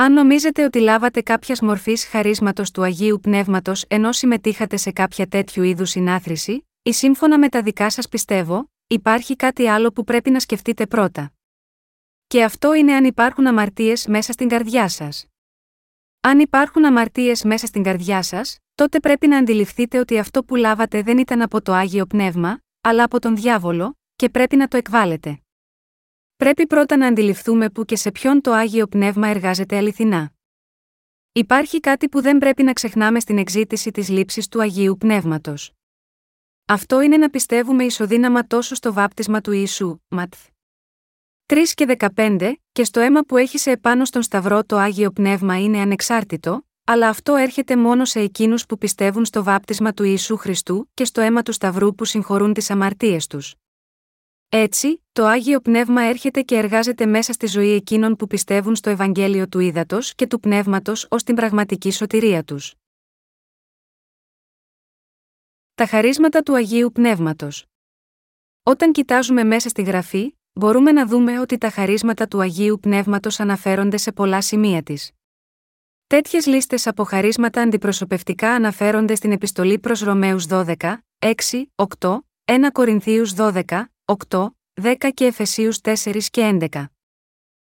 Αν νομίζετε ότι λάβατε κάποιας μορφής χαρίσματος του Αγίου Πνεύματος ενώ συμμετείχατε σε κάποια τέτοιου είδους συνάθρηση, ή σύμφωνα με τα δικά σας πιστεύω, υπάρχει κάτι άλλο που πρέπει να σκεφτείτε πρώτα. Και αυτό είναι αν υπάρχουν αμαρτίες μέσα στην καρδιά σας. Αν υπάρχουν αμαρτίες μέσα στην καρδιά σας, τότε πρέπει να αντιληφθείτε ότι αυτό που λάβατε δεν ήταν από το άγιο πνεύμα, αλλά από τον διάβολο, και πρέπει να το εκβάλλετε. Πρέπει πρώτα να αντιληφθούμε που και σε ποιον το άγιο πνεύμα εργάζεται αληθινά. Υπάρχει κάτι που δεν πρέπει να ξεχνάμε στην εξήτηση της λήψης του Αγίου Πνεύματος. Αυτό είναι να πιστεύουμε ισοδύναμα τόσο στο βάπτισμα του Ιησού, Ματθ. 3 και 15, και στο αίμα που έχει σε επάνω στον Σταυρό το Άγιο Πνεύμα είναι ανεξάρτητο, αλλά αυτό έρχεται μόνο σε εκείνους που πιστεύουν στο βάπτισμα του Ιησού Χριστού και στο αίμα του Σταυρού που συγχωρούν τις αμαρτίες τους. Έτσι, το Άγιο Πνεύμα έρχεται και εργάζεται μέσα στη ζωή εκείνων που πιστεύουν στο Ευαγγέλιο του Ήδατος και του Πνεύματος ως την πραγματική σωτηρία τους. Τα χαρίσματα του Αγίου Πνεύματος. Όταν κοιτάζουμε μέσα στη γραφή, μπορούμε να δούμε ότι τα χαρίσματα του Αγίου Πνεύματος αναφέρονται σε πολλά σημεία της. Τέτοιες λίστες από χαρίσματα αντιπροσωπευτικά αναφέρονται στην επιστολή προς Ρωμαίους 12, 6, 8, 1 Κορινθίους 12, 8, 10 και Εφεσίους 4 και 11.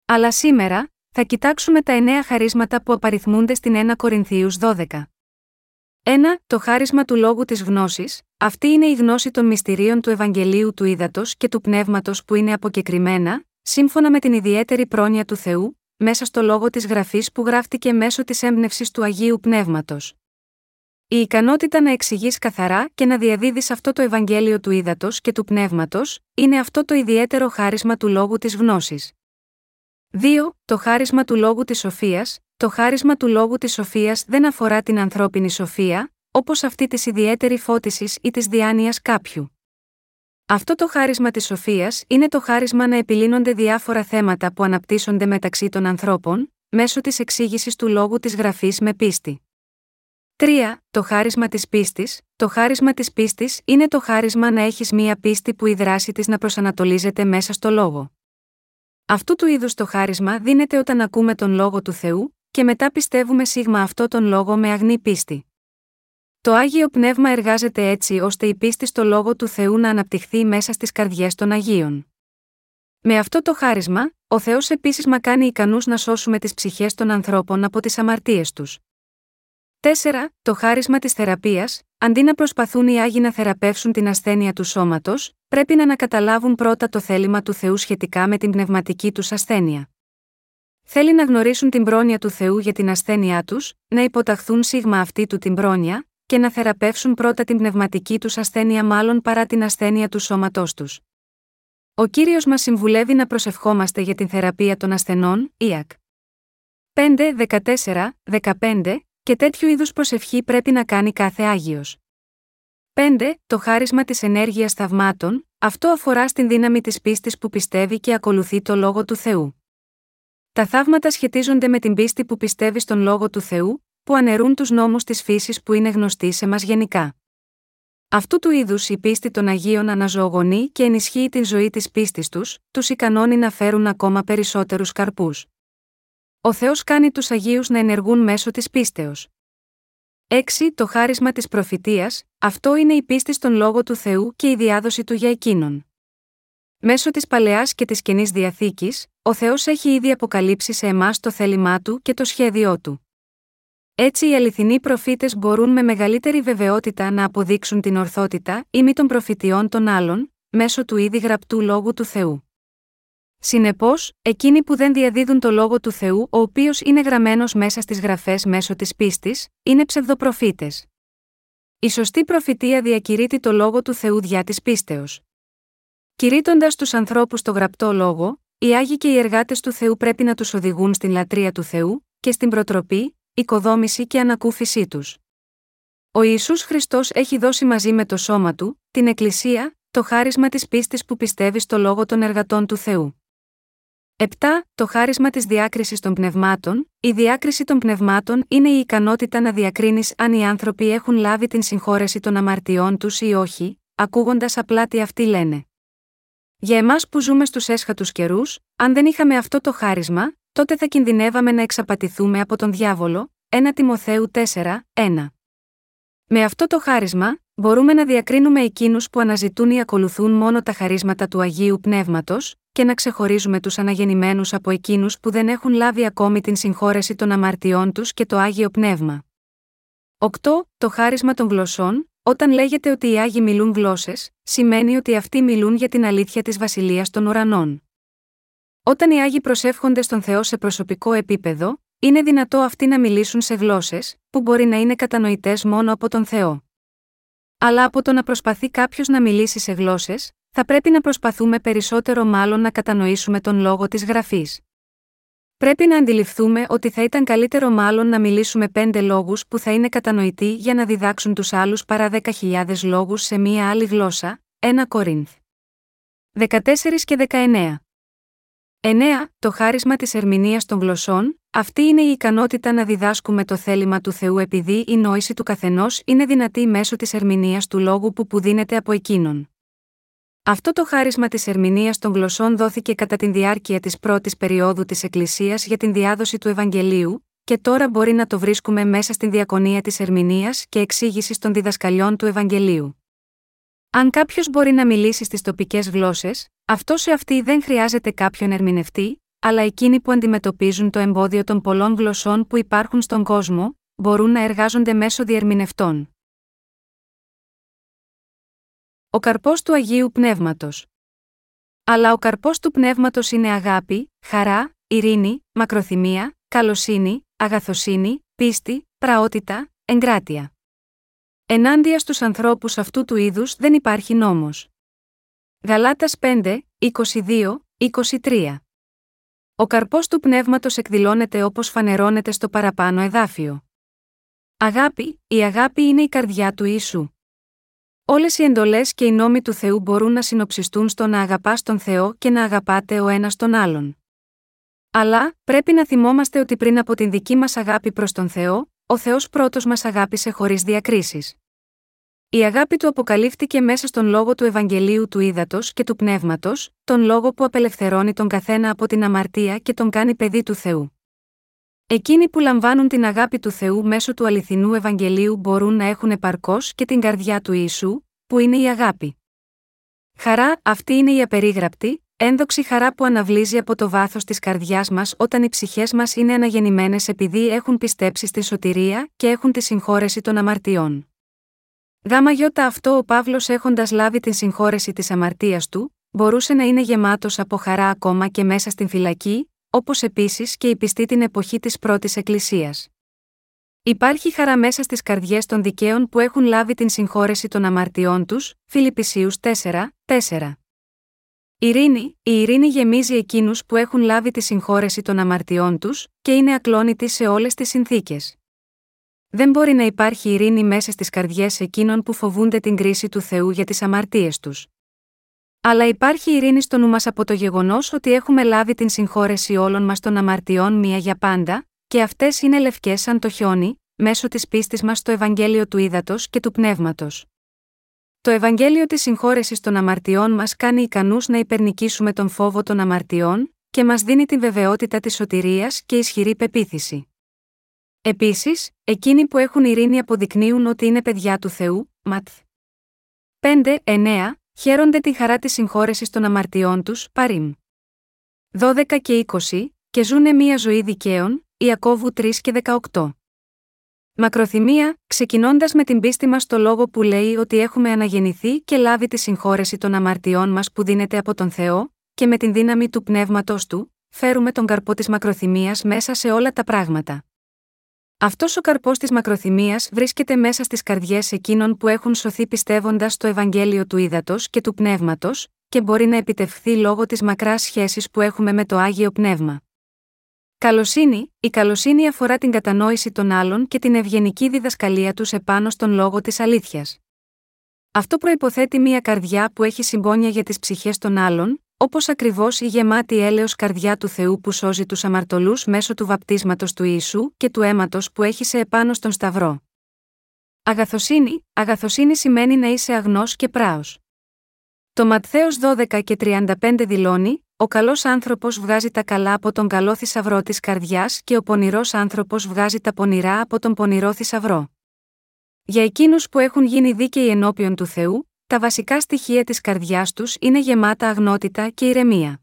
Αλλά σήμερα, θα κοιτάξουμε τα εννέα χαρίσματα που απαριθμούνται στην 1 Κορινθίους 12. 1. Το χάρισμα του λόγου της γνώσης, αυτή είναι η γνώση των μυστηρίων του Ευαγγελίου του Ήδατος και του Πνεύματος που είναι αποκεκριμένα, σύμφωνα με την ιδιαίτερη πρόνοια του Θεού, μέσα στο λόγο της γραφής που γράφτηκε μέσω της έμπνευσης του Αγίου Πνεύματος. Η ικανότητα να εξηγείς καθαρά και να διαδίδεις αυτό το Ευαγγέλιο του Ήδατος και του Πνεύματος, είναι αυτό το ιδιαίτερο χάρισμα του λόγου της γνώσης. 2. Το χάρισμα του λόγου της σοφίας, το χάρισμα του λόγου της σοφίας δεν αφορά την ανθρώπινη σοφία, όπως αυτή της ιδιαίτερη φώτισης ή της διάνοιας κάποιου. Αυτό το χάρισμα της σοφίας είναι το χάρισμα να επιλύνονται διάφορα θέματα που αναπτύσσονται μεταξύ των ανθρώπων, μέσω της εξήγησης του λόγου της γραφής με πίστη. 3. Το χάρισμα της πίστης. Το χάρισμα της πίστης είναι το χάρισμα να έχεις μία πίστη που η δράση της να προσανατολίζεται μέσα στο λόγο. Αυτού του είδους το χάρισμα δίνεται όταν ακούμε τον λόγο του Θεού, και μετά πιστεύουμε σίγμα αυτό τον λόγο με αγνή πίστη. Το Άγιο Πνεύμα εργάζεται έτσι ώστε η πίστη στο Λόγο του Θεού να αναπτυχθεί μέσα στις καρδιές των Αγίων. Με αυτό το χάρισμα, ο Θεός επίσης μα κάνει ικανούς να σώσουμε τις ψυχές των ανθρώπων από τις αμαρτίες τους. 4. Το χάρισμα της θεραπείας, αντί να προσπαθούν οι Άγιοι να θεραπεύσουν την ασθένεια του σώματος, πρέπει να ανακαταλάβουν πρώτα το θέλημα του Θεού σχετικά με την πνευματική τους ασθένεια. Θέλει να γνωρίσουν την πρόνοια του Θεού για την ασθένειά τους, να υποταχθούν σίγμα αυτή του την πρόνοια, και να θεραπεύσουν πρώτα την πνευματική τους ασθένεια μάλλον παρά την ασθένεια του σώματός τους. Ο κύριος μας συμβουλεύει να προσευχόμαστε για την θεραπεία των ασθενών, Ιακ. 5, 14, 15, και τέτοιου είδους προσευχή πρέπει να κάνει κάθε Άγιος. 5. Το χάρισμα της ενέργειας θαυμάτων, αυτό αφορά στην δύναμη της πίστης που πιστεύει και ακολουθεί το λόγο του Θεού. Τα θαύματα σχετίζονται με την πίστη που πιστεύει στον λόγο του Θεού, που αναιρούν τους νόμους της φύσης που είναι γνωστοί σε μας γενικά. Αυτού του είδους η πίστη των Αγίων αναζωογονεί και ενισχύει την ζωή της πίστης τους, τους ικανώνει να φέρουν ακόμα περισσότερους καρπούς. Ο Θεός κάνει τους Αγίους να ενεργούν μέσω της πίστεως. 6. Το χάρισμα της προφητείας, αυτό είναι η πίστη στον λόγο του Θεού και η διάδοση του για εκείνον. Μέσω της παλαιάς και της καινής διαθήκης, ο Θεός έχει ήδη αποκαλύψει σε εμάς το θέλημά του και το σχέδιό του. Έτσι οι αληθινοί προφήτες μπορούν με μεγαλύτερη βεβαιότητα να αποδείξουν την ορθότητα ή μη των προφητιών των άλλων, μέσω του ήδη γραπτού λόγου του Θεού. Συνεπώς, εκείνοι που δεν διαδίδουν το λόγο του Θεού, ο οποίος είναι γραμμένος μέσα στις γραφές μέσω της πίστης, είναι ψευδοπροφήτες. Η σωστή προφητεία διακηρύττει το λόγο του Θεού διά της πίστεως. Κηρύττοντας τους ανθρώπους το γραπτό λόγο, οι άγιοι και οι εργάτες του Θεού πρέπει να τους οδηγούν στην λατρεία του Θεού και στην προτροπή, οικοδόμηση και ανακούφισή τους. Ο Ισού Χριστός έχει δώσει μαζί με το σώμα του, την Εκκλησία, το χάρισμα της πίστης που πιστεύει στο λόγο των εργατών του Θεού. 7. Το χάρισμα της διάκρισης των πνευμάτων. Η διάκριση των πνευμάτων είναι η ικανότητα να διακρίνεις αν οι άνθρωποι έχουν λάβει την συγχώρεση των αμαρτιών τους ή όχι, ακούγοντας απλά τι αυτοί λένε. Για εμάς που ζούμε στους έσχατους καιρούς, αν δεν είχαμε αυτό το χάρισμα, τότε θα κινδυνεύαμε να εξαπατηθούμε από τον διάβολο. 1 Τιμοθέου 4, 1. Με αυτό το χάρισμα, μπορούμε να διακρίνουμε εκείνους που αναζητούν ή ακολουθούν μόνο τα χαρίσματα του Αγίου Πνεύματος, και να ξεχωρίζουμε τους αναγεννημένους από εκείνους που δεν έχουν λάβει ακόμη την συγχώρεση των αμαρτιών τους και το Άγιο Πνεύμα. 8. Το χάρισμα των γλωσσών, όταν λέγεται ότι οι Άγιοι μιλούν γλώσσες, σημαίνει ότι αυτοί μιλούν για την αλήθεια της Βασιλείας των Ουρανών. Όταν οι Άγιοι προσεύχονται στον Θεό σε προσωπικό επίπεδο, είναι δυνατό αυτοί να μιλήσουν σε γλώσσες, που μπορεί να είναι κατανοητές μόνο από τον Θεό. Αλλά από το να προσπαθεί κάποιος να μιλήσει σε γλώσσες, θα πρέπει να προσπαθούμε περισσότερο μάλλον να κατανοήσουμε τον λόγο της γραφής. Πρέπει να αντιληφθούμε ότι θα ήταν καλύτερο μάλλον να μιλήσουμε πέντε λόγους που θα είναι κατανοητοί για να διδάξουν τους άλλους παρά δέκα χιλιάδες λόγους σε μία άλλη γλώσσα, 1 Κορίνθ. 14 και 19. 9. Το χάρισμα της ερμηνείας των γλωσσών, αυτή είναι η ικανότητα να διδάσκουμε το θέλημα του Θεού επειδή η νόηση του καθενός είναι δυνατή μέσω της ερμηνείας του λόγου που που δίνεται από εκείνον. Αυτό το χάρισμα της ερμηνείας των γλωσσών δόθηκε κατά τη διάρκεια της πρώτης περίοδου της Εκκλησίας για την διάδοση του Ευαγγελίου, και τώρα μπορεί να το βρίσκουμε μέσα στην διακονία της ερμηνείας και εξήγησης των διδασκαλιών του Ευαγγελίου. Αν κάποιος μπορεί να μιλήσει στις τοπικές γλώσσες, αυτό σε αυτή δεν χρειάζεται κάποιον ερμηνευτή, αλλά εκείνοι που αντιμετωπίζουν το εμπόδιο των πολλών γλωσσών που υπάρχουν στον κόσμο, μπορούν να εργάζονται μέσω διερμηνευτών. Ο καρπός του Αγίου Πνεύματος. Αλλά ο καρπός του Πνεύματος είναι αγάπη, χαρά, ειρήνη, μακροθυμία, καλοσύνη, αγαθοσύνη, πίστη, πραότητα, εγκράτεια. Ενάντια στους ανθρώπους αυτού του είδους δεν υπάρχει νόμος. Γαλάτας 5, 22, 23. Ο καρπός του πνεύματος εκδηλώνεται όπως φανερώνεται στο παραπάνω εδάφιο. Αγάπη, η αγάπη είναι η καρδιά του Ιησού. Όλες οι εντολές και οι νόμοι του Θεού μπορούν να συνοψιστούν στο να αγαπάς τον Θεό και να αγαπάτε ο ένας τον άλλον. Αλλά, πρέπει να θυμόμαστε ότι πριν από την δική μας αγάπη προς τον Θεό, ο Θεός πρώτος μας αγάπησε χωρίς διακρίσεις. Η αγάπη του αποκαλύφθηκε μέσα στον λόγο του Ευαγγελίου του Ήδατος και του Πνεύματος, τον λόγο που απελευθερώνει τον καθένα από την αμαρτία και τον κάνει παιδί του Θεού. Εκείνοι που λαμβάνουν την αγάπη του Θεού μέσω του αληθινού Ευαγγελίου μπορούν να έχουν επαρκώς και την καρδιά του Ιησού, που είναι η αγάπη. Χαρά, αυτή είναι η απερίγραπτη, ένδοξη χαρά που αναβλύζει από το βάθος της καρδιάς μας όταν οι ψυχές μας είναι αναγεννημένες επειδή έχουν πιστέψει στη σωτηρία και έχουν τη συγχώρεση των αμαρτιών. Γάμα γιώτα αυτό ο Παύλος έχοντας λάβει την συγχώρεση της αμαρτίας του, μπορούσε να είναι γεμάτος από χαρά ακόμα και μέσα στην φυλακή, όπως επίσης και η πιστή την εποχή της πρώτης Εκκλησίας. Υπάρχει χαρά μέσα στις καρδιές των δικαίων που έχουν λάβει την συγχώρεση των αμαρτιών τους, Φιλιππισίους 4, 4. Ειρήνη, η ειρήνη γεμίζει εκείνους που έχουν λάβει τη συγχώρεση των αμαρτιών τους, και είναι ακλόνητη σε όλες τις συνθήκες. Δεν μπορεί να υπάρχει ειρήνη μέσα στις καρδιές εκείνων που φοβούνται την κρίση του Θεού για τις αμαρτίες τους. Αλλά υπάρχει ειρήνη στο νου μας από το γεγονός ότι έχουμε λάβει την συγχώρεση όλων μας των αμαρτιών μία για πάντα, και αυτές είναι λευκές σαν το χιόνι, μέσω της πίστης μας στο Ευαγγέλιο του Ήδατος και του Πνεύματος. Το Ευαγγέλιο της συγχώρεσης των αμαρτιών μας κάνει ικανούς να υπερνικήσουμε τον φόβο των αμαρτιών και μας δίνει τη βεβαιότητα της σωτηρίας και ισχυρή πεποίθηση. Επίσης, εκείνοι που έχουν ειρήνη αποδεικνύουν ότι είναι παιδιά του Θεού, Ματθ. 5-9, χαίρονται τη χαρά της συγχώρεσης των αμαρτιών τους, παρήμ. 12 και 20, και ζούνε μία ζωή δικαίων, Ιακώβου 3 και 18. Μακροθυμία, ξεκινώντας με την πίστη μας στο λόγο που λέει ότι έχουμε αναγεννηθεί και λάβει τη συγχώρεση των αμαρτιών μας που δίνεται από τον Θεό, και με την δύναμη του πνεύματό του, φέρουμε τον καρπό της μακροθυμίας μέσα σε όλα τα πράγματα. Αυτός ο καρπός της μακροθυμίας βρίσκεται μέσα στις καρδιές εκείνων που έχουν σωθεί πιστεύοντας στο Ευαγγέλιο του Ήδατος και του Πνεύματος, και μπορεί να επιτευχθεί λόγω της μακράς σχέσης που έχουμε με το άγιο πνεύμα. Καλοσύνη, η καλοσύνη αφορά την κατανόηση των άλλων και την ευγενική διδασκαλία τους επάνω στον λόγο της αλήθειας. Αυτό προποθέτει μια καρδιά που έχει συμπόνια για τις ψυχές των άλλων, όπως ακριβώς η γεμάτη έλεος καρδιά του Θεού που σώζει τους αμαρτωλούς μέσω του βαπτίσματος του Ιησού και του αίματος που έχει σε επάνω στον Σταυρό. Αγαθοσύνη, αγαθοσύνη σημαίνει να είσαι αγνός και πράος. Το Ματθαίος 12 και 35 δηλώνει: Ο καλός άνθρωπος βγάζει τα καλά από τον καλό θησαυρό της καρδιάς και ο πονηρός άνθρωπος βγάζει τα πονηρά από τον πονηρό θησαυρό. Για εκείνους που έχουν γίνει δίκαιοι ενώπιον του Θεού, τα βασικά στοιχεία της καρδιάς τους είναι γεμάτα αγνότητα και ηρεμία.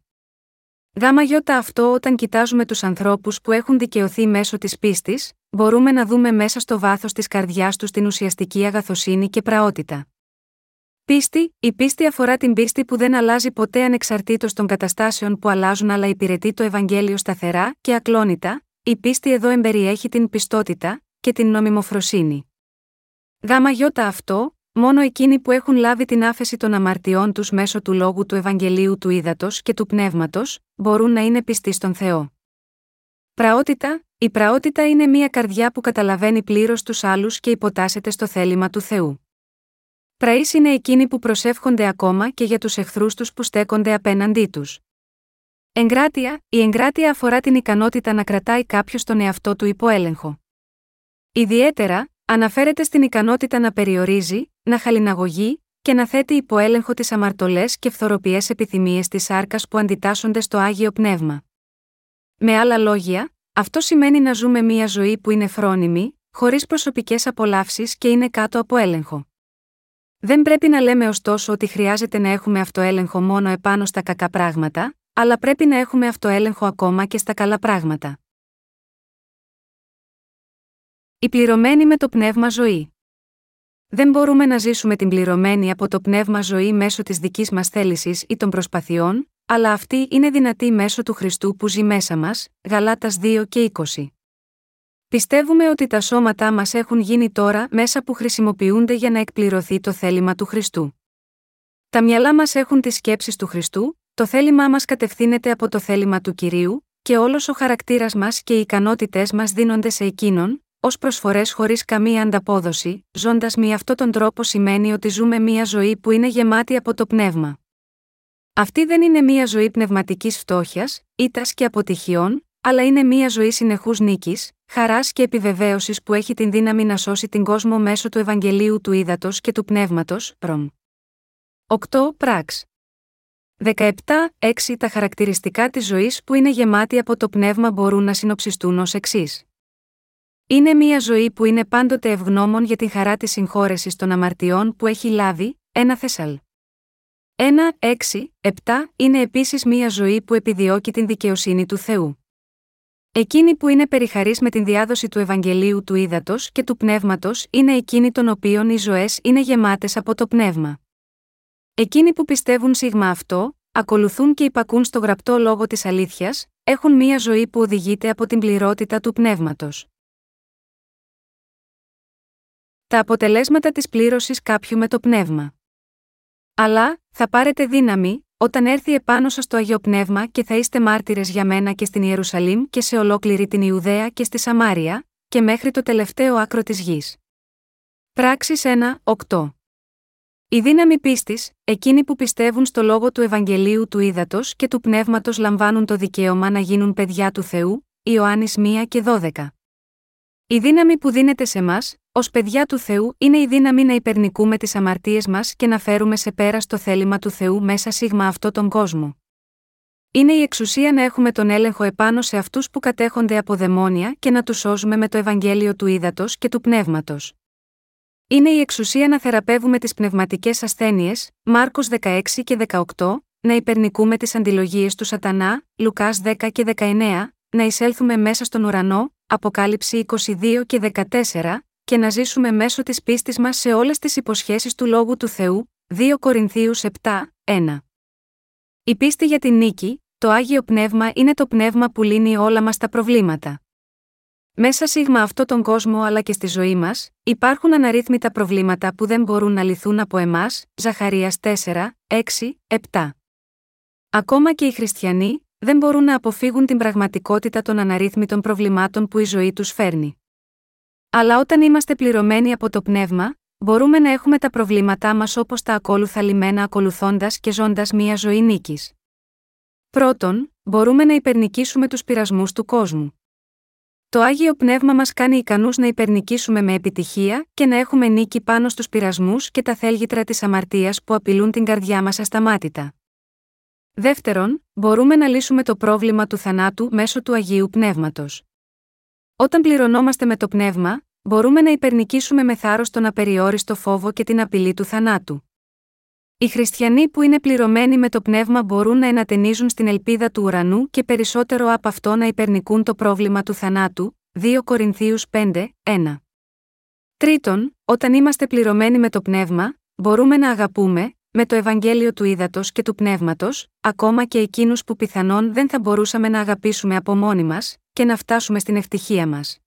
Γάμα γιώτα αυτό όταν κοιτάζουμε τους ανθρώπους που έχουν δικαιωθεί μέσω της πίστης, μπορούμε να δούμε μέσα στο βάθος της καρδιάς τους την ουσιαστική αγαθοσύνη και πραότητα. Πίστη, η πίστη αφορά την πίστη που δεν αλλάζει ποτέ ανεξαρτήτως των καταστάσεων που αλλάζουν αλλά υπηρετεί το Ευαγγέλιο σταθερά και ακλόνητα, η πίστη εδώ εμπεριέχει την πιστότητα και την νομιμοφροσύνη. Γάμα γιώτα αυτό, Μόνο εκείνοι που έχουν λάβει την άφεση των αμαρτιών τους μέσω του λόγου του Ευαγγελίου του Ήδατος και του Πνεύματος, μπορούν να είναι πιστοί στον Θεό. Πραότητα, η πραότητα είναι μια καρδιά που καταλαβαίνει πλήρως τους άλλους και υποτάσσεται στο θέλημα του Θεού. Πραείς είναι εκείνοι που προσεύχονται ακόμα και για τους εχθρούς τους που στέκονται απέναντί τους. Εγκράτεια, η εγκράτεια αφορά την ικανότητα να κρατάει κάποιος τον εαυτό του υπό έλεγχο. Ιδιαίτερα, αναφέρεται στην ικανότητα να περιορίζει, να χαλιναγωγεί και να θέτει υπό έλεγχο τις αμαρτωλές και φθοροποιές επιθυμίες της σάρκας που αντιτάσσονται στο άγιο πνεύμα. Με άλλα λόγια, αυτό σημαίνει να ζούμε μια ζωή που είναι φρόνιμη, χωρίς προσωπικές απολαύσεις και είναι κάτω από έλεγχο. Δεν πρέπει να λέμε ωστόσο ότι χρειάζεται να έχουμε αυτοέλεγχο μόνο επάνω στα κακά πράγματα, αλλά πρέπει να έχουμε αυτοέλεγχο ακόμα και στα καλά πράγματα. Η πληρωμένη με το πνεύμα ζωή. Δεν μπορούμε να ζήσουμε την πληρωμένη από το πνεύμα ζωή μέσω της δικής μας θέλησης ή των προσπαθειών, αλλά αυτή είναι δυνατή μέσω του Χριστού που ζει μέσα μας, Γαλάτας 2 και 20. Πιστεύουμε ότι τα σώματά μας έχουν γίνει τώρα μέσα που χρησιμοποιούνται για να εκπληρωθεί το θέλημα του Χριστού. Τα μυαλά μας έχουν τις σκέψεις του Χριστού, το θέλημά μας κατευθύνεται από το θέλημα του κυρίου, και όλος ο χαρακτήρας μας και οι ικανότητές μας δίνονται σε εκείνον, ως προσφορές χωρίς καμία ανταπόδοση, ζώντας με αυτόν τον τρόπο σημαίνει ότι ζούμε μία ζωή που είναι γεμάτη από το πνεύμα. Αυτή δεν είναι μία ζωή πνευματικής φτώχειας, ήττα και αποτυχιών, αλλά είναι μία ζωή συνεχούς νίκης, χαράς και επιβεβαίωσης που έχει την δύναμη να σώσει την κόσμο μέσω του Ευαγγελίου του Ήδατος και του Πνεύματος, προμ. 8. Πράξ. 17. 6. Τα χαρακτηριστικά της ζωής που είναι γεμάτη από το πνεύμα μπορούν να συνοψιστούν ως εξής. Είναι μια ζωή που είναι πάντοτε ευγνώμων για την χαρά της συγχώρεσης των αμαρτιών που έχει λάβει, ένα Θεσσαλ. 1, 6, 7 είναι επίσης μια ζωή που επιδιώκει την δικαιοσύνη του Θεού. Εκείνοι που είναι περιχαρείς με την διάδοση του Ευαγγελίου του Ήδατος και του Πνεύματος είναι εκείνοι των οποίων οι ζωές είναι γεμάτες από το Πνεύμα. Εκείνοι που πιστεύουν σίγμα αυτό, ακολουθούν και υπακούν στο γραπτό λόγο της αλήθειας, έχουν μία ζωή που οδηγείται από την πληρότητα του πνεύματος. Τα αποτελέσματα της πλήρωσης κάποιου με το πνεύμα. Αλλά, θα πάρετε δύναμη, όταν έρθει επάνω σας το Αγιο Πνεύμα και θα είστε μάρτυρες για μένα και στην Ιερουσαλήμ και σε ολόκληρη την Ιουδαία και στη Σαμάρια, και μέχρι το τελευταίο άκρο της γης. Πράξεις 1, 8. Η δύναμη πίστης, εκείνοι που πιστεύουν στο λόγο του Ευαγγελίου του Ήδατος και του Πνεύματος λαμβάνουν το δικαίωμα να γίνουν παιδιά του Θεού, Ιωάννης 1 και 12. Η δύναμη που δίνεται σε μας, ως παιδιά του Θεού, είναι η δύναμη να υπερνικούμε τις αμαρτίες μας και να φέρουμε σε πέρα στο θέλημα του Θεού μέσα σίγμα αυτό τον κόσμο. Είναι η εξουσία να έχουμε τον έλεγχο επάνω σε αυτούς που κατέχονται από δαιμόνια και να τους σώζουμε με το Ευαγγέλιο του Ήδατος και του Πνεύματος. Είναι η εξουσία να θεραπεύουμε τις πνευματικές ασθένειες, Μάρκος 16 και 18, να υπερνικούμε τις αντιλογίες του Σατανά, Λουκάς 10 και 19, να εισέλθουμε μέσα στον ουρανό, Αποκάλυψη 22 και 14, και να ζήσουμε μέσω της πίστης μας σε όλες τις υποσχέσεις του λόγου του Θεού, 2 Κορινθίους 7, 1. Η πίστη για την νίκη, το Άγιο Πνεύμα είναι το πνεύμα που λύνει όλα μας τα προβλήματα. Μέσα σίγμα αυτό τον κόσμο αλλά και στη ζωή μας, υπάρχουν αναρρύθμιτα προβλήματα που δεν μπορούν να λυθούν από εμάς, Ζαχαρίας 4, 6, 7. Ακόμα και οι χριστιανοί, δεν μπορούν να αποφύγουν την πραγματικότητα των αναρρύθμιτων προβλημάτων που η ζωή τους φέρνει. Αλλά όταν είμαστε πληρωμένοι από το πνεύμα, μπορούμε να έχουμε τα προβλήματά μας όπως τα ακόλουθα λιμένα ακολουθώντας και ζώντας μία ζωή νίκης. Πρώτον, μπορούμε να υπερνικήσουμε τους πειρασμούς του κόσμου. Το άγιο πνεύμα μας κάνει ικανούς να υπερνικήσουμε με επιτυχία και να έχουμε νίκη πάνω στους πειρασμούς και τα θέλγητρα της αμαρτίας που απειλούν την καρδιά μας ασταμάτητα. Δεύτερον, μπορούμε να λύσουμε το πρόβλημα του θανάτου μέσω του Αγίου Πνεύματος. Όταν πληρωνόμαστε με το πνεύμα, μπορούμε να υπερνικήσουμε με θάρρος τον απεριόριστο φόβο και την απειλή του θανάτου. Οι χριστιανοί που είναι πληρωμένοι με το πνεύμα μπορούν να ενατενίζουν στην ελπίδα του ουρανού και περισσότερο από αυτό να υπερνικούν το πρόβλημα του θανάτου. 2 Κορινθίους 5, 1. Τρίτον, όταν είμαστε πληρωμένοι με το πνεύμα, μπορούμε να αγαπούμε, με το Ευαγγέλιο του Ήδατος και του Πνεύματος, ακόμα και εκείνους που πιθανόν δεν θα μπορούσαμε να αγαπήσουμε από μόνοι μας, και να φτάσουμε στην ευτυχία μας.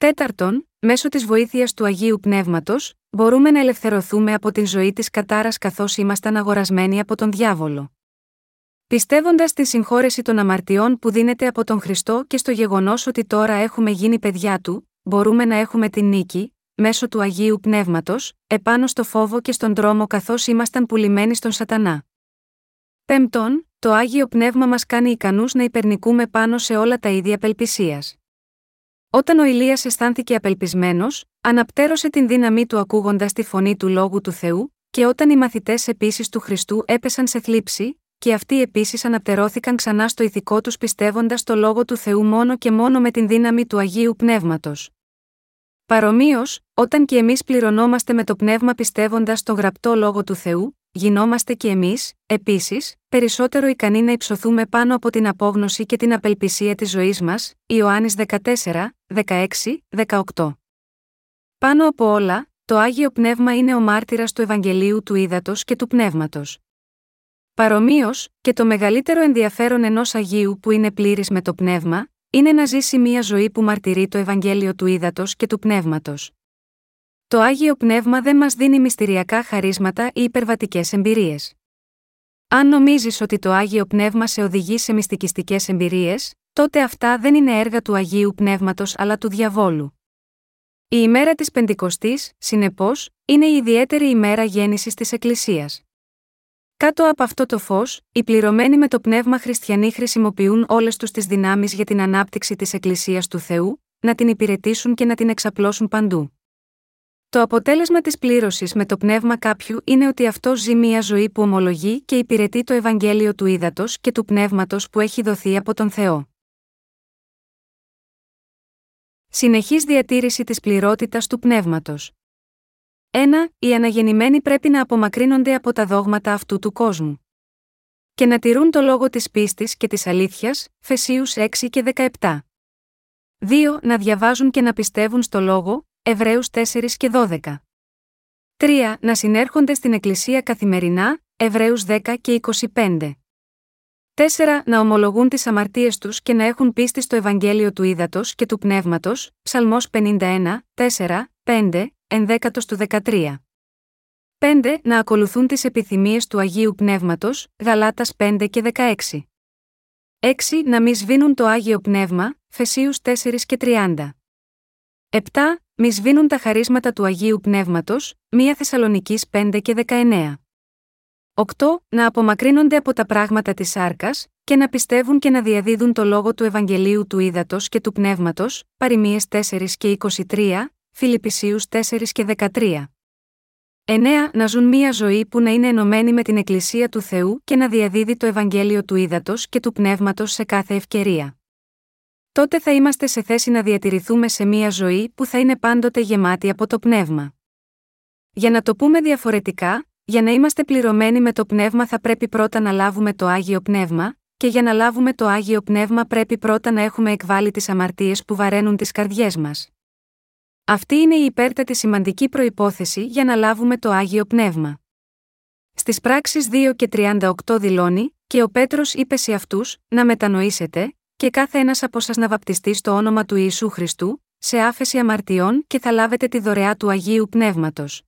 Τέταρτον, μέσω της βοήθειας του Αγίου Πνεύματος, μπορούμε να ελευθερωθούμε από την ζωή της κατάρας καθώς ήμασταν αγορασμένοι από τον διάβολο. Πιστεύοντας στη συγχώρεση των αμαρτιών που δίνεται από τον Χριστό και στο γεγονός ότι τώρα έχουμε γίνει παιδιά του, μπορούμε να έχουμε την νίκη, μέσω του Αγίου Πνεύματος, επάνω στο φόβο και στον τρόμο καθώς ήμασταν πουλημένοι στον Σατανά. Πέμπτον, το Άγιο Πνεύμα μας κάνει ικανούς να υπερνικούμε πάνω σε όλα τα ίδια απελπισίας. Όταν ο Ηλίας αισθάνθηκε απελπισμένος, αναπτέρωσε την δύναμή του ακούγοντας τη φωνή του λόγου του Θεού, και όταν οι μαθητές επίσης του Χριστού έπεσαν σε θλίψη, και αυτοί επίσης αναπτερώθηκαν ξανά στο ηθικό τους πιστεύοντας το λόγο του Θεού μόνο και μόνο με την δύναμη του Αγίου Πνεύματος. Παρομοίως, όταν και εμείς πληρωνόμαστε με το πνεύμα πιστεύοντας στο γραπτό λόγο του Θεού, γινόμαστε και εμείς, επίσης, περισσότερο ικανοί να υψωθούμε πάνω από την απόγνωση και την απελπισία της ζωής μας, Ιωάννης 14, 16, 18. Πάνω από όλα, το άγιο πνεύμα είναι ο μάρτυρας του Ευαγγελίου του Ήδατος και του Πνεύματος. Παρομοίως, και το μεγαλύτερο ενδιαφέρον ενός Αγίου που είναι πλήρης με το πνεύμα, είναι να ζήσει μια ζωή που μαρτυρεί το Ευαγγέλιο του Ήδατος και του Πνεύματος. Το άγιο πνεύμα δεν μας δίνει μυστηριακά χαρίσματα ή υπερβατικές εμπειρίες. Αν νομίζεις ότι το άγιο πνεύμα σε οδηγεί σε μυστικιστικές εμπειρίες, τότε αυτά δεν είναι έργα του αγίου πνεύματος αλλά του διαβόλου. Η ημέρα της Πεντηκοστής, συνεπώς, είναι η ιδιαίτερη ημέρα γέννησης της Εκκλησίας. Κάτω από αυτό το φως, οι πληρωμένοι με το πνεύμα χριστιανοί χρησιμοποιούν όλες τους τις δυνάμεις για την ανάπτυξη της Εκκλησίας του Θεού, να την υπηρετήσουν και να την εξαπλώσουν παντού. Το αποτέλεσμα της πλήρωσης με το πνεύμα κάποιου είναι ότι αυτό ζει μια ζωή που ομολογεί και υπηρετεί το Ευαγγέλιο του ύδατο και του πνεύματος που έχει δοθεί από τον Θεό. Συνεχής διατήρηση της πληρότητας του πνεύματος. 1. Οι αναγεννημένοι πρέπει να απομακρύνονται από τα δόγματα αυτού του κόσμου. Και να τηρούν το λόγο της πίστης και της αλήθειας, Φεσίους 6 και 17. 2. Να διαβάζουν και να πιστεύουν στο λόγο, Εβραίους 4 και 12. 3. Να συνέρχονται στην Εκκλησία καθημερινά, Εβραίους 10 και 25. 4. Να ομολογούν τις αμαρτίες τους και να έχουν πίστη στο Ευαγγέλιο του Ήδατος και του Πνεύματος, Ψαλμός 51, 4, 5, ενδέκατος του 13. 5. Να ακολουθούν τις επιθυμίες του Αγίου Πνεύματος, Γαλάτας 5 και 16. 6. Να μη σβήνουν το Άγιο Πνεύμα, Φεσίους 4 και 30. 7. Μη σβήνουν τα χαρίσματα του Αγίου Πνεύματος, 1 Θεσσαλονικής 5 και 19. 8. Να απομακρύνονται από τα πράγματα της σάρκας και να πιστεύουν και να διαδίδουν το λόγο του Ευαγγελίου του Ήδατος και του Πνεύματος, παροιμίες 4 και 23, Φιλιππισίους 4 και 13. 9. Να ζουν μία ζωή που να είναι ενωμένη με την Εκκλησία του Θεού και να διαδίδει το Ευαγγέλιο του Ήδατος και του Πνεύματος σε κάθε ευκαιρία. Τότε θα είμαστε σε θέση να διατηρηθούμε σε μία ζωή που θα είναι πάντοτε γεμάτη από το Πνεύμα. Για να το πούμε διαφορετικά, για να είμαστε πληρωμένοι με το Πνεύμα θα πρέπει πρώτα να λάβουμε το Άγιο Πνεύμα, και για να λάβουμε το Άγιο Πνεύμα πρέπει πρώτα να έχουμε εκβάλει τις αμαρτίες που βαραίνουν τις καρδιές μας. Αυτή είναι η υπέρτατη σημαντική προπόθεση για να λάβουμε το Άγιο Πνεύμα. Στις πράξεις 2 και 38 δηλώνει, και ο Πέτρος είπε σε αυτούς, να μετανοήσετε, και κάθε ένας από σας να βαπτιστεί στο όνομα του Ιησού Χριστού, σε άφεση αμαρτιών και θα λάβετε τη δωρεά του Αγίου Πνεύματος.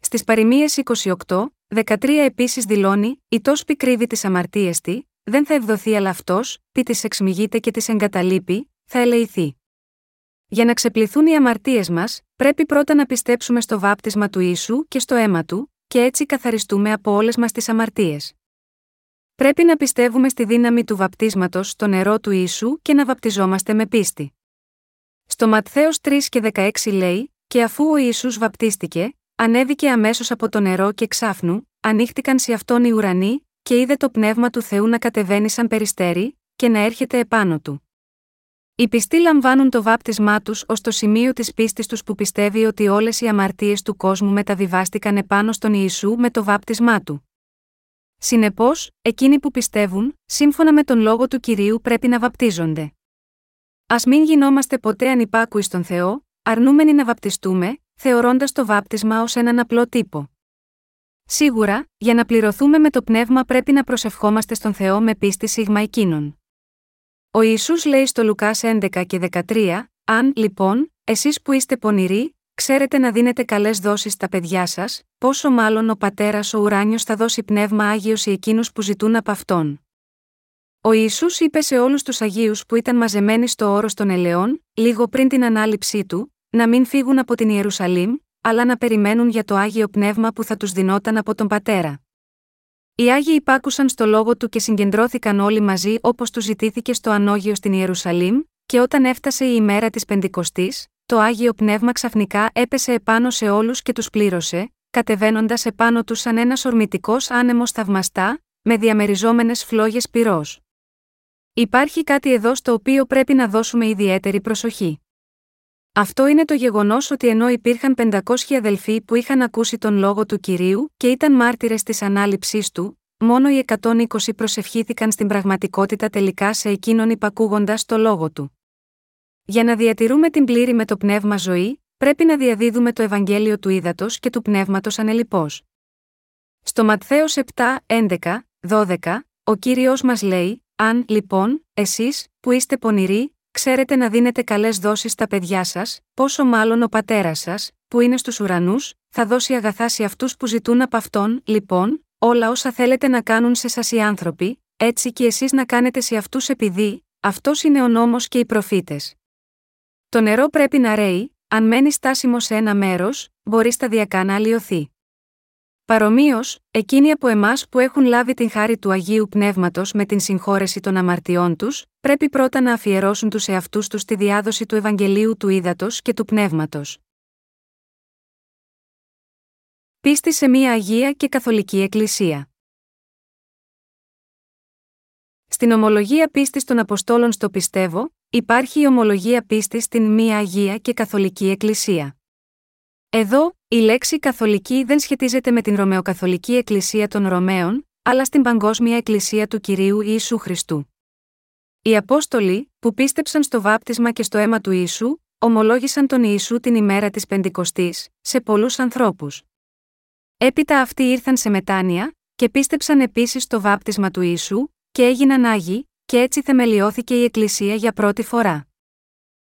Στις παροιμίες 28, 13 επίσης δηλώνει: Η τό πικρύβει τις αμαρτίες τη, δεν θα ευδοθεί αλλά αυτός, τι τι εξμηγείται και τι εγκαταλείπει, θα ελεηθεί. Για να ξεπληθούν οι αμαρτίες μας, πρέπει πρώτα να πιστέψουμε στο βάπτισμα του Ιησού και στο αίμα του, και έτσι καθαριστούμε από όλες μας τις αμαρτίες. Πρέπει να πιστεύουμε στη δύναμη του βαπτίσματος στο νερό του Ιησού και να βαπτιζόμαστε με πίστη. Στο Ματθαίος 3 και 16 λέει: Και αφού ο Ιησούς βαπτίστηκε, ανέβηκε αμέσως από το νερό και ξάφνου, ανοίχτηκαν σε αυτόν οι ουρανοί, και είδε το πνεύμα του Θεού να κατεβαίνει σαν περιστέρι, και να έρχεται επάνω του. Οι πιστοί λαμβάνουν το βάπτισμά τους ως το σημείο της πίστης τους που πιστεύει ότι όλες οι αμαρτίες του κόσμου μεταβιβάστηκαν επάνω στον Ιησού με το βάπτισμά του. Συνεπώς, εκείνοι που πιστεύουν, σύμφωνα με τον λόγο του κυρίου πρέπει να βαπτίζονται. Α μην γινόμαστε ποτέ ανυπάκουοι στον Θεό, αρνούμενοι να βαπτιστούμε, θεωρώντας το βάπτισμα ως έναν απλό τύπο. Σίγουρα, για να πληρωθούμε με το πνεύμα πρέπει να προσευχόμαστε στον Θεό με πίστη σίγμα εκείνων. Ο Ιησούς λέει στο Λουκάς 11 και 13, Αν, λοιπόν, εσείς που είστε πονηροί, ξέρετε να δίνετε καλές δόσεις στα παιδιά σας, πόσο μάλλον ο πατέρας ο ουράνιος θα δώσει πνεύμα άγιο σε εκείνους που ζητούν από αυτόν. Ο Ισού είπε σε όλους τους Αγίους που ήταν μαζεμένοι στο όρο των Ελαιών, λίγο πριν την ανάληψή του, να μην φύγουν από την Ιερουσαλήμ, αλλά να περιμένουν για το άγιο πνεύμα που θα τους δινόταν από τον πατέρα. Οι Άγιοι υπάκουσαν στο λόγο του και συγκεντρώθηκαν όλοι μαζί όπως τους ζητήθηκε στο ανώγιο στην Ιερουσαλήμ, και όταν έφτασε η ημέρα της Πεντηκοστής, το άγιο πνεύμα ξαφνικά έπεσε επάνω σε όλους και τους πλήρωσε, κατεβαίνοντας επάνω τους σαν ένας ορμητικός άνεμος θαυμαστά, με διαμεριζόμενες φλόγες πυρός. Υπάρχει κάτι εδώ στο οποίο πρέπει να δώσουμε ιδιαίτερη προσοχή. Αυτό είναι το γεγονός ότι ενώ υπήρχαν 500 αδελφοί που είχαν ακούσει τον λόγο του κυρίου και ήταν μάρτυρες της ανάληψής του, μόνο οι 120 προσευχήθηκαν στην πραγματικότητα τελικά σε εκείνον υπακούγοντας το λόγο του. Για να διατηρούμε την πλήρη με το πνεύμα ζωή, πρέπει να διαδίδουμε το Ευαγγέλιο του ύδατο και του πνεύματος ανελειπώ. Στο Ματθαίος 7, 11, 12, ο κύριος μας λέει: Αν, λοιπόν, εσείς, που είστε πονηροί, ξέρετε να δίνετε καλές δόσεις στα παιδιά σας, πόσο μάλλον ο πατέρας σας, που είναι στους ουρανούς, θα δώσει αγαθά σε αυτούς που ζητούν από αυτόν, λοιπόν, όλα όσα θέλετε να κάνουν σε σας οι άνθρωποι, έτσι και εσείς να κάνετε σε αυτούς επειδή, αυτός είναι ο νόμος και οι προφήτες. Το νερό πρέπει να ρέει, αν μένει στάσιμο σε ένα μέρος, μπορεί σταδιακά να αλλοιωθεί. Παρομοίως, εκείνοι από εμάς που έχουν λάβει την χάρη του Αγίου Πνεύματος με την συγχώρεση των αμαρτιών τους, πρέπει πρώτα να αφιερώσουν τους εαυτούς τους στη διάδοση του Ευαγγελίου του Ήδατος και του Πνεύματος. Πίστη σε μια Αγία και Καθολική Εκκλησία. Στην ομολογία πίστης των Αποστόλων στο πιστεύω, υπάρχει η ομολογία πίστης στην μία Αγία και Καθολική Εκκλησία. Εδώ, η λέξη Καθολική δεν σχετίζεται με την Ρωμαιοκαθολική Εκκλησία των Ρωμαίων, αλλά στην Παγκόσμια Εκκλησία του κυρίου Ιησού Χριστού. Οι Απόστολοι, που πίστεψαν στο βάπτισμα και στο αίμα του Ιησού, ομολόγησαν τον Ιησού την ημέρα της Πεντηκοστής, σε πολλούς ανθρώπους. Έπειτα αυτοί ήρθαν σε μετάνοια, και πίστεψαν επίσης στο βάπτισμα του Ιησού, και έγιναν άγιοι, και έτσι θεμελιώθηκε η Εκκλησία για πρώτη φορά.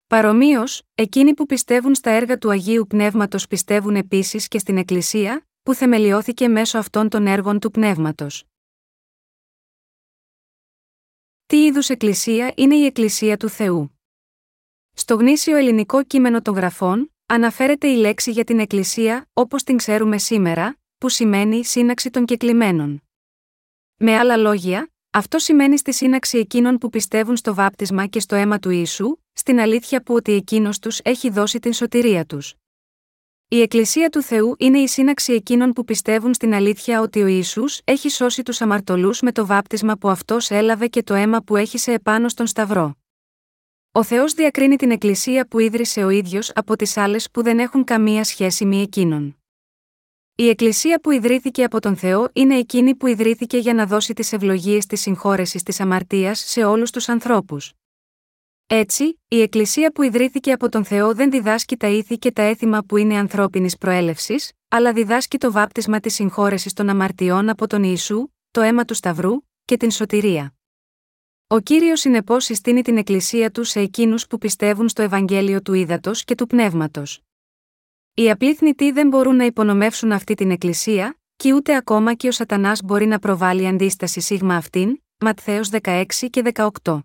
Παρομοίως, εκείνοι που πιστεύουν στα έργα του Αγίου Πνεύματος πιστεύουν επίσης και στην Εκκλησία, που θεμελιώθηκε μέσω αυτών των έργων του Πνεύματος. Τι είδους Εκκλησία είναι η Εκκλησία του Θεού; Στο γνήσιο ελληνικό κείμενο των γραφών, αναφέρεται η λέξη για την Εκκλησία, όπως την ξέρουμε σήμερα, που σημαίνει σύναξη των κεκλημένων. Με άλλα λόγια, Αυτό σημαίνει στη σύναξη εκείνων που πιστεύουν στο βάπτισμα και στο αίμα του Ιησού, στην αλήθεια που ότι εκείνος τους έχει δώσει την σωτηρία τους. Η Εκκλησία του Θεού είναι η σύναξη εκείνων που πιστεύουν στην αλήθεια ότι ο Ιησούς έχει σώσει τους αμαρτωλούς με το βάπτισμα που αυτός έλαβε και το αίμα που έχησε επάνω στον Σταυρό. Ο Θεός διακρίνει την Εκκλησία που ίδρυσε ο ίδιος από τις άλλες που δεν έχουν καμία σχέση με εκείνον. Η Εκκλησία που ιδρύθηκε από τον Θεό είναι εκείνη που ιδρύθηκε για να δώσει τις ευλογίες της συγχώρεσης της αμαρτίας σε όλους τους ανθρώπους. Έτσι, η Εκκλησία που ιδρύθηκε από τον Θεό δεν διδάσκει τα ήθη και τα έθιμα που είναι ανθρώπινης προέλευσης, αλλά διδάσκει το βάπτισμα της συγχώρεσης των αμαρτιών από τον Ιησού, το αίμα του Σταυρού και την σωτηρία. Ο κύριος συνεπώς συστήνει την Εκκλησία του σε εκείνους που πιστεύουν στο Ευαγγέλιο του Ήδατος και του Πνεύματος. Οι απλήθνητοι δεν μπορούν να υπονομεύσουν αυτή την Εκκλησία, και ούτε ακόμα και ο Σατανάς μπορεί να προβάλλει αντίσταση σίγμα αυτήν, Ματθαίος 16 και 18.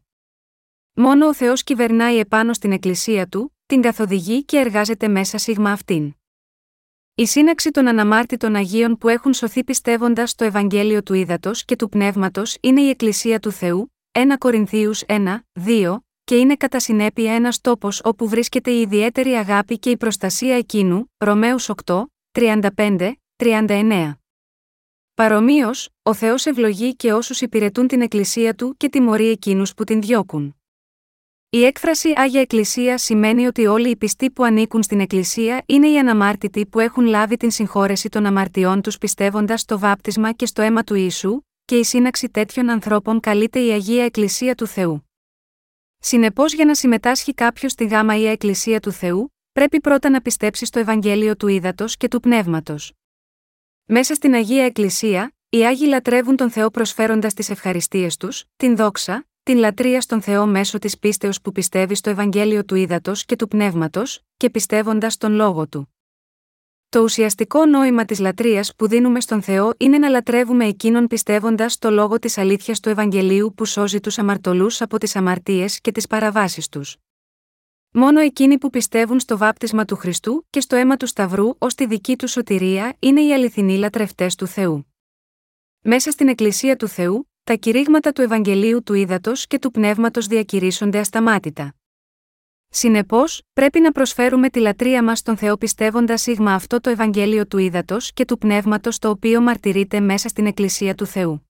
Μόνο ο Θεός κυβερνάει επάνω στην Εκκλησία του, την καθοδηγεί και εργάζεται μέσα σίγμα αυτήν. Η σύναξη των αναμάρτητων Αγίων που έχουν σωθεί πιστεύοντας στο Ευαγγέλιο του Ήδατος και του Πνεύματος είναι η Εκκλησία του Θεού, 1 Κορινθίους 1, 2, και είναι κατά συνέπεια ένας τόπος όπου βρίσκεται η ιδιαίτερη αγάπη και η προστασία εκείνου, Ρωμαίους 8, 35, 39. Παρομοίως, ο Θεός ευλογεί και όσους υπηρετούν την Εκκλησία του και τιμωρεί εκείνους που την διώκουν. Η έκφραση Άγια Εκκλησία σημαίνει ότι όλοι οι πιστοί που ανήκουν στην Εκκλησία είναι οι αναμάρτητοι που έχουν λάβει την συγχώρεση των αμαρτιών τους πιστεύοντας στο βάπτισμα και στο αίμα του Ιησού, και η σύναξη τέτοιων ανθρώπων καλείται η Αγία Εκκλησία του Θεού. Συνεπώς, για να συμμετάσχει κάποιος στη γάμα ή Εκκλησία του Θεού, πρέπει πρώτα να πιστέψει στο Ευαγγέλιο του Ήδατος και του Πνεύματος. Μέσα στην Αγία Εκκλησία, οι Άγιοι λατρεύουν τον Θεό προσφέροντας τις ευχαριστίες τους, την δόξα, την λατρεία στον Θεό μέσω της πίστεως που πιστεύει στο Ευαγγέλιο του Ήδατος και του Πνεύματος, και πιστεύοντας τον λόγο του. Το ουσιαστικό νόημα της λατρείας που δίνουμε στον Θεό είναι να λατρεύουμε εκείνον πιστεύοντας στο λόγο της αλήθειας του Ευαγγελίου που σώζει τους αμαρτωλούς από τις αμαρτίες και τις παραβάσεις τους. Μόνο εκείνοι που πιστεύουν στο βάπτισμα του Χριστού και στο αίμα του Σταυρού ως τη δική τους σωτηρία είναι οι αληθινοί λατρευτές του Θεού. Μέσα στην Εκκλησία του Θεού, τα κηρύγματα του Ευαγγελίου του Ήδατος και του Πνεύματος διακηρύσσονται ασταμάτητα. Συνεπώς, πρέπει να προσφέρουμε τη λατρεία μας στον Θεό πιστεύοντας σίγμα αυτό το Ευαγγέλιο του Ήδατος και του Πνεύματος το οποίο μαρτυρείται μέσα στην Εκκλησία του Θεού.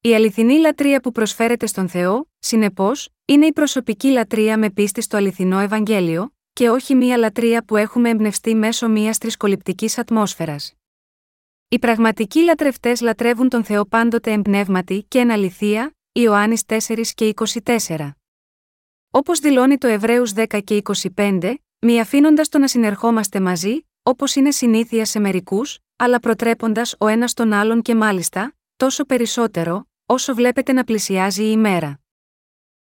Η αληθινή λατρεία που προσφέρεται στον Θεό, συνεπώς, είναι η προσωπική λατρεία με πίστη στο αληθινό Ευαγγέλιο, και όχι μία λατρεία που έχουμε εμπνευστεί μέσω μίας τρισκοληπτική ατμόσφαιρας. Οι πραγματικοί λατρευτές λατρεύουν τον Θεό πάντοτε εμπνεύματι και εν αληθεία, Ιωάννης 4 και 24. Όπως δηλώνει το Εβραίους 10 και 25, μη αφήνοντας το να συνερχόμαστε μαζί, όπως είναι συνήθεια σε μερικούς, αλλά προτρέποντας ο ένας τον άλλον και μάλιστα, τόσο περισσότερο, όσο βλέπετε να πλησιάζει η ημέρα.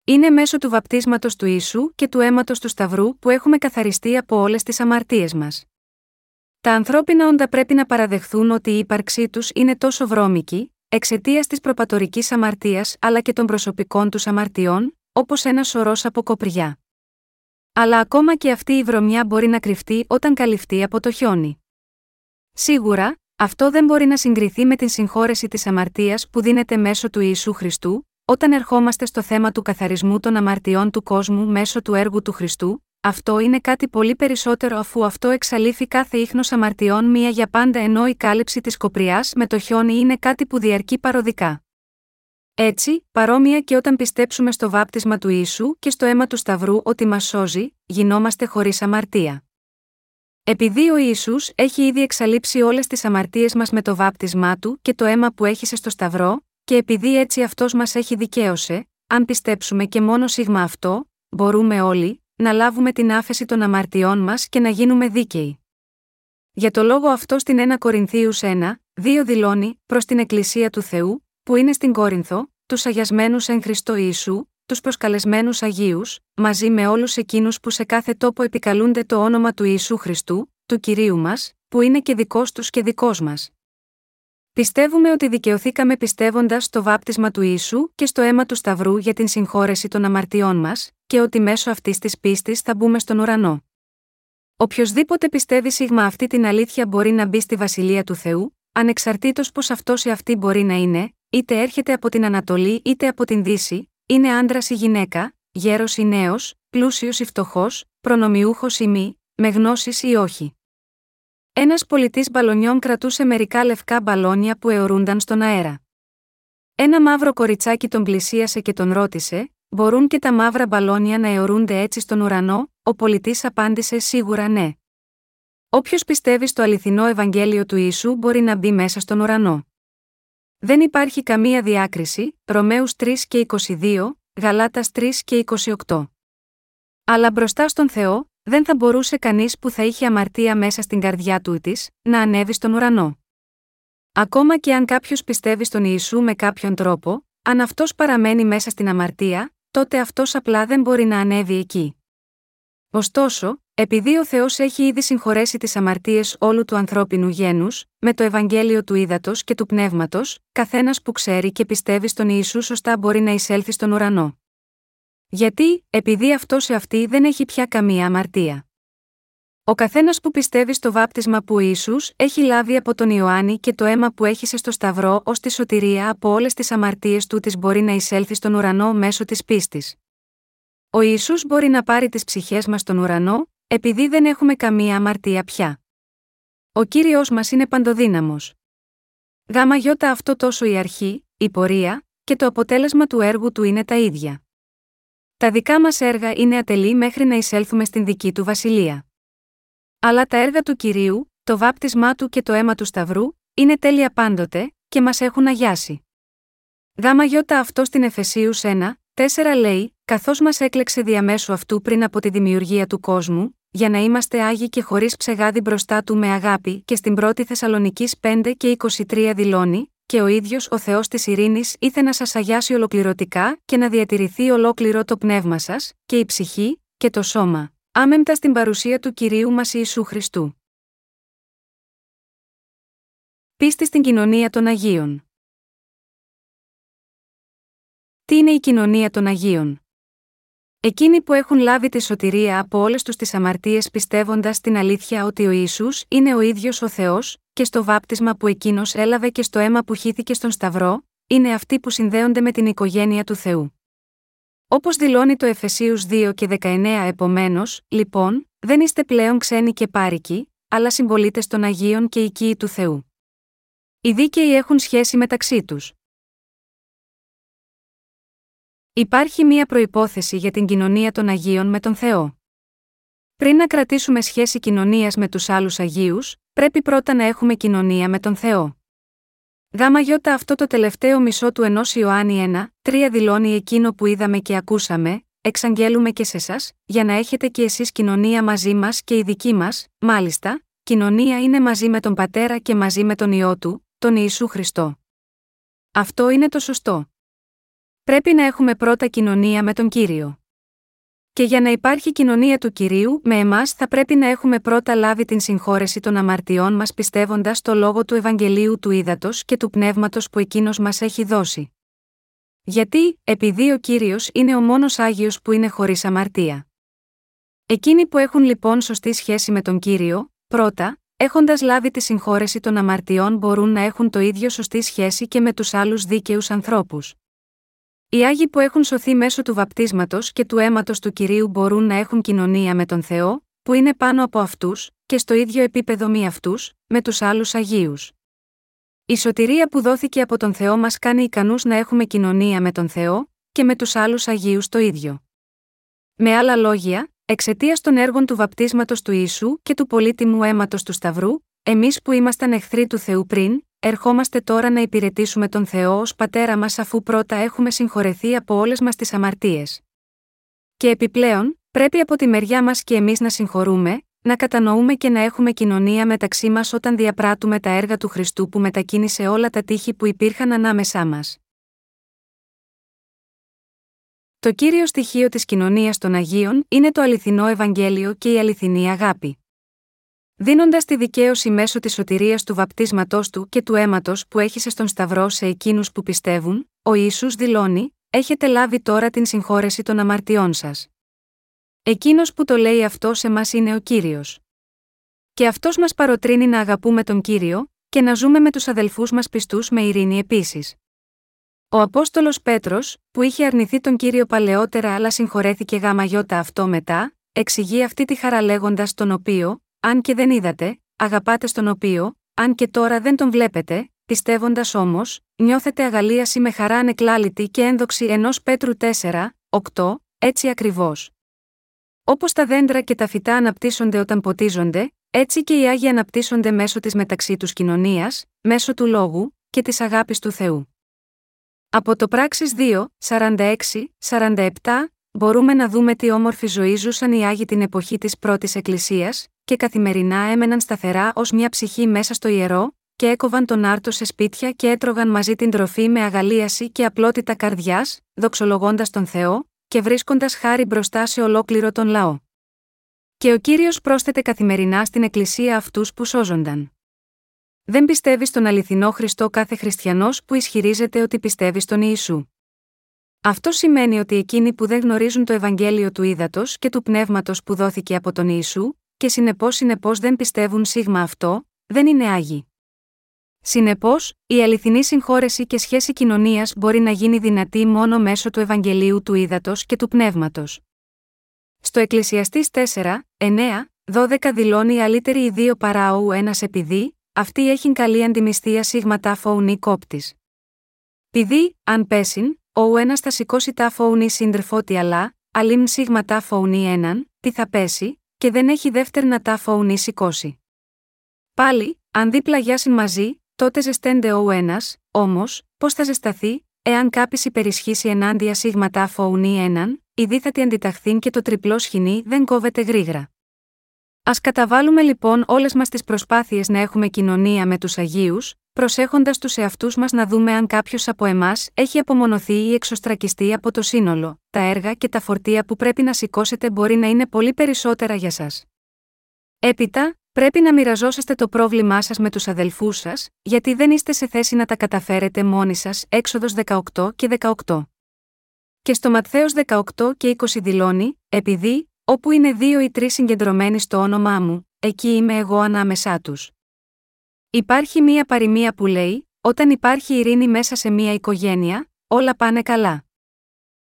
Είναι μέσω του βαπτίσματος του ίσου και του αίματος του Σταυρού που έχουμε καθαριστεί από όλες τις αμαρτίες μας. Τα ανθρώπινα όντα πρέπει να παραδεχθούν ότι η ύπαρξή τους είναι τόσο βρώμικη, εξαιτίας της προπατορικής αμαρτίας αλλά και των προσωπικών τους αμαρτιών, όπως ένα σωρός από κοπριά. Αλλά ακόμα και αυτή η βρωμιά μπορεί να κρυφτεί όταν καλυφθεί από το χιόνι. Σίγουρα, αυτό δεν μπορεί να συγκριθεί με την συγχώρεση της αμαρτίας που δίνεται μέσω του Ιησού Χριστού, όταν ερχόμαστε στο θέμα του καθαρισμού των αμαρτιών του κόσμου μέσω του έργου του Χριστού, αυτό είναι κάτι πολύ περισσότερο αφού αυτό εξαλείφει κάθε ίχνος αμαρτιών μία για πάντα ενώ η κάλυψη της κοπριάς με το χιόνι είναι κάτι που διαρκεί παροδικά. Έτσι, παρόμοια και όταν πιστέψουμε στο βάπτισμα του Ιησού και στο αίμα του Σταυρού ότι μας σώζει, γινόμαστε χωρίς αμαρτία. Επειδή ο Ισού έχει ήδη εξαλείψει όλες τις αμαρτίες μας με το βάπτισμά του και το αίμα που έχησε στο Σταυρό, και επειδή έτσι αυτός μας έχει δικαίωσε, αν πιστέψουμε και μόνο σίγμα αυτό, μπορούμε όλοι, να λάβουμε την άφεση των αμαρτιών μας και να γίνουμε δίκαιοι. Για το λόγο αυτό στην 1 Κορινθίους 1, 2 δηλώνει, προς την Εκκλησία του Θεού, που είναι στην Κόρινθο, τους αγιασμένους εν Χριστώ Ιησού, τους προσκαλεσμένους Αγίους, μαζί με όλους εκείνους που σε κάθε τόπο επικαλούνται το όνομα του Ιησού Χριστού, του κυρίου μας, που είναι και δικός τους και δικός μας. Πιστεύουμε ότι δικαιωθήκαμε πιστεύοντας στο βάπτισμα του Ιησού και στο αίμα του Σταυρού για την συγχώρεση των αμαρτιών μας, και ότι μέσω αυτής της πίστης θα μπούμε στον ουρανό. Οποιοδήποτε πιστεύει σίγμα αυτή την αλήθεια μπορεί να μπει στη βασιλεία του Θεού, ανεξαρτήτως πως αυτός ή αυτή μπορεί να είναι, είτε έρχεται από την Ανατολή είτε από την Δύση, είναι άντρας ή γυναίκα, γέρος ή νέος, πλούσιος ή φτωχός, προνομιούχος ή μη, με γνώσεις ή όχι. Ένας πολιτής μπαλονιών κρατούσε μερικά λευκά μπαλόνια που αιωρούνταν στον αέρα. Ένα μαύρο κοριτσάκι τον πλησίασε και τον ρώτησε: Μπορούν και τα μαύρα μπαλόνια να αιωρούνται έτσι στον ουρανό, ο πολιτής απάντησε σίγουρα ναι. Όποιος πιστεύει στο αληθινό Ευαγγέλιο του Ιησού μπορεί να μπει μέσα στον ουρανό. Δεν υπάρχει καμία διάκριση, Ρωμαίους 3 και 22, Γαλάτας 3 και 28. Αλλά μπροστά στον Θεό, δεν θα μπορούσε κανείς που θα είχε αμαρτία μέσα στην καρδιά του της, να ανέβει στον ουρανό. Ακόμα και αν κάποιος πιστεύει στον Ιησού με κάποιον τρόπο, αν αυτός παραμένει μέσα στην αμαρτία, τότε αυτός απλά δεν μπορεί να ανέβει εκεί. Ωστόσο, επειδή ο Θεός έχει ήδη συγχωρέσει τις αμαρτίες όλου του ανθρώπινου γένους, με το Ευαγγέλιο του Ήδατος και του Πνεύματος, καθένας που ξέρει και πιστεύει στον Ιησού σωστά μπορεί να εισέλθει στον ουρανό. Γιατί, επειδή αυτό σε αυτή δεν έχει πια καμία αμαρτία. Ο καθένας που πιστεύει στο βάπτισμα που ο Ισού έχει λάβει από τον Ιωάννη και το αίμα που έχησε στο Σταυρό ως τη σωτηρία από όλες τις αμαρτίες του της μπορεί να εισέλθει στον ουρανό μέσω της πίστης. Ο Ιησούς μπορεί να πάρει τις ψυχές μας στον ουρανό, επειδή δεν έχουμε καμία αμαρτία πια. Ο κύριος μας είναι παντοδύναμος. Γάμα γιώτα αυτό τόσο η αρχή, η πορεία, και το αποτέλεσμα του έργου του είναι τα ίδια. Τα δικά μας έργα είναι ατελή μέχρι να εισέλθουμε στην δική του βασιλεία. Αλλά τα έργα του κυρίου, το βάπτισμά του και το αίμα του Σταυρού, είναι τέλεια πάντοτε, και μας έχουν αγιάσει. Γάμα γιώτα αυτό στην Εφεσίους 1, 4 λέει: Καθώς μας έκλεξε διαμέσου αυτού πριν από τη δημιουργία του κόσμου, για να είμαστε άγιοι και χωρίς ψεγάδι μπροστά του με αγάπη, και στην πρώτη Θεσσαλονική 5 και 23 δηλώνει: και ο ίδιος ο Θεός της ειρήνης ήθε να σας αγιάσει ολοκληρωτικά και να διατηρηθεί ολόκληρο το πνεύμα σας, και η ψυχή, και το σώμα, άμεμπτα στην παρουσία του κυρίου μας Ιησού Χριστού. Πίστη στην κοινωνία των Αγίων. Τι είναι η κοινωνία των Αγίων; Εκείνοι που έχουν λάβει τη σωτηρία από όλες τους τις αμαρτίες πιστεύοντας την αλήθεια ότι ο Ισού είναι ο ίδιος ο Θεός, και στο βάπτισμα που εκείνος έλαβε και στο αίμα που χύθηκε στον Σταυρό, είναι αυτοί που συνδέονται με την οικογένεια του Θεού. Όπως δηλώνει το Εφεσίους 2 και 19 επομένως, λοιπόν, δεν είστε πλέον ξένοι και πάρικοι, αλλά συμπολίτε των Αγίων και οικοί του Θεού. Οι δίκαιοι έχουν σχέση μεταξύ τους. Υπάρχει μία προπόθεση για την κοινωνία των Αγίων με τον Θεό. Πριν να κρατήσουμε σχέση κοινωνίας με τους άλλους Αγίους, πρέπει πρώτα να έχουμε κοινωνία με τον Θεό. Γάμα γιώτα αυτό το τελευταίο μισό του ενός Ιωάννη 1, 3 δηλώνει εκείνο που είδαμε και ακούσαμε, εξαγγέλουμε και σε εσάς, για να έχετε και εσείς κοινωνία μαζί μας και η δική μας, μάλιστα, κοινωνία είναι μαζί με τον Πατέρα και μαζί με τον ιό του, τον Ιησού Χριστό. Αυτό είναι το σωστό. Πρέπει να έχουμε πρώτα κοινωνία με τον Κύριο. Και για να υπάρχει κοινωνία του κυρίου, με εμάς θα πρέπει να έχουμε πρώτα λάβει την συγχώρεση των αμαρτιών μας πιστεύοντας το λόγο του Ευαγγελίου του Ήδατος και του Πνεύματος που εκείνος μας έχει δώσει. Γιατί, επειδή ο κύριος είναι ο μόνος Άγιος που είναι χωρίς αμαρτία. Εκείνοι που έχουν λοιπόν σωστή σχέση με τον κύριο, πρώτα, έχοντας λάβει τη συγχώρεση των αμαρτιών μπορούν να έχουν το ίδιο σωστή σχέση και με τους άλλους δίκαιους ανθρώπους. Οι Άγιοι που έχουν σωθεί μέσω του βαπτίσματος και του αίματος του κυρίου μπορούν να έχουν κοινωνία με τον Θεό, που είναι πάνω από αυτούς, και στο ίδιο επίπεδο μη αυτούς, με τους άλλους Αγίους. Η σωτηρία που δόθηκε από τον Θεό μας κάνει ικανούς να έχουμε κοινωνία με τον Θεό, και με τους άλλους Αγίους το ίδιο. Με άλλα λόγια, εξαιτίας των έργων του βαπτίσματος του Ιησού και του πολύτιμου αίματος του Σταυρού, εμείς που ήμασταν εχθροί του Θεού πριν, ερχόμαστε τώρα να υπηρετήσουμε τον Θεό ως πατέρα μας αφού πρώτα έχουμε συγχωρεθεί από όλες μας τις αμαρτίες. Και επιπλέον, πρέπει από τη μεριά μας και εμείς να συγχωρούμε, να κατανοούμε και να έχουμε κοινωνία μεταξύ μας όταν διαπράττουμε τα έργα του Χριστού που μετακίνησε όλα τα τείχη που υπήρχαν ανάμεσά μας. Το κύριο στοιχείο της κοινωνίας των Αγίων είναι το αληθινό Ευαγγέλιο και η αληθινή αγάπη. Δίνοντας τη δικαίωση μέσω της σωτηρίας του βαπτίσματός του και του αίματος που έχησε στον Σταυρό σε εκείνους που πιστεύουν, ο Ισού δηλώνει: Έχετε λάβει τώρα την συγχώρεση των αμαρτιών σας. Εκείνος που το λέει αυτό σε μας είναι ο κύριος. Και αυτός μας παροτρύνει να αγαπούμε τον κύριο, και να ζούμε με τους αδελφούς μας πιστούς με ειρήνη επίσης. Ο Απόστολος Πέτρος, που είχε αρνηθεί τον κύριο παλαιότερα αλλά συγχωρέθηκε γάμα γιώτα αυτό μετά, εξηγεί αυτή τη χαρά λέγοντας τον οποίο, αν και δεν είδατε, αγαπάτε στον οποίο, αν και τώρα δεν τον βλέπετε, πιστεύοντας όμως, νιώθετε αγαλίαση με χαρά ανεκλάλητη και ένδοξη ενός Πέτρου 4, 8, έτσι ακριβώς. Όπως τα δέντρα και τα φυτά αναπτύσσονται όταν ποτίζονται, έτσι και οι άγιοι αναπτύσσονται μέσω της μεταξύ τους κοινωνίας, μέσω του λόγου και της αγάπης του Θεού. Από το πράξεις 2, 46, 47, μπορούμε να δούμε τι όμορφη ζωή ζούσαν οι Άγιοι την εποχή της πρώτης Εκκλησίας και καθημερινά έμεναν σταθερά ως μια ψυχή μέσα στο ιερό και έκοβαν τον άρτο σε σπίτια και έτρωγαν μαζί την τροφή με αγαλίαση και απλότητα καρδιάς, δοξολογώντας τον Θεό και βρίσκοντας χάρη μπροστά σε ολόκληρο τον λαό. Και ο Κύριος πρόσθεται καθημερινά στην Εκκλησία αυτούς που σώζονταν. Δεν πιστεύεις στον αληθινό Χριστό κάθε χριστιανός που ισχυρίζεται ότι πιστεύεις στον Ιησού. Αυτό σημαίνει ότι εκείνοι που δεν γνωρίζουν το Ευαγγέλιο του ύδατο και του πνεύματος που δόθηκε από τον Ιησού, και συνεπώς συνεπώς δεν πιστεύουν σίγμα αυτό, δεν είναι άγιοι. Συνεπώς, η αληθινή συγχώρεση και σχέση κοινωνίας μπορεί να γίνει δυνατή μόνο μέσω του Ευαγγελίου του ύδατο και του πνεύματος. Στο Εκκλησιαστής 4, 9, 12 δηλώνει αλύτερη οι δύο παράου ένας επειδή, αυτή έχει καλή αντιμιστία σίγμα τάφο κόπτης. Πηδή, αν πέσιν, ο ένας θα σηκώσει τάφο ουνί σύντρεφότη αλλά, αλίμ σίγμα τάφο έναν, τι θα πέσει, και δεν έχει δεύτερνα τάφο ουνί σηκώσει. Πάλι, αν δει πλαγιάσιν μαζί, τότε ζεστένται ο ένας, όμως, πώς θα ζεσταθεί, εάν κάποιος υπερισχύσει ενάντια σίγμα τάφο ουνί έναν, η δίθατη αντιταχθήν και το τριπλό σχοινί δεν κόβεται γρήγορα. Α καταβάλουμε λοιπόν όλες μας τις προσπάθειες να έχουμε κοινωνία με τους Αγίους, προσέχοντας τους εαυτούς μας να δούμε αν κάποιος από εμάς έχει απομονωθεί ή εξωστρακιστεί από το σύνολο. Τα έργα και τα φορτία που πρέπει να σηκώσετε μπορεί να είναι πολύ περισσότερα για σας. Έπειτα, πρέπει να μοιραζόσαστε το πρόβλημά σας με τους αδελφούς σας, γιατί δεν είστε σε θέση να τα καταφέρετε μόνοι σας. Έξοδος 18 και 18. Και στο Ματθαίος 18 και 20 δηλώνει, επειδή, Όπου είναι δύο ή τρεις συγκεντρωμένοι στο όνομά μου, εκεί είμαι εγώ ανάμεσά τους. Υπάρχει μία παροιμία που λέει: Όταν υπάρχει ειρήνη μέσα σε μία οικογένεια, όλα πάνε καλά.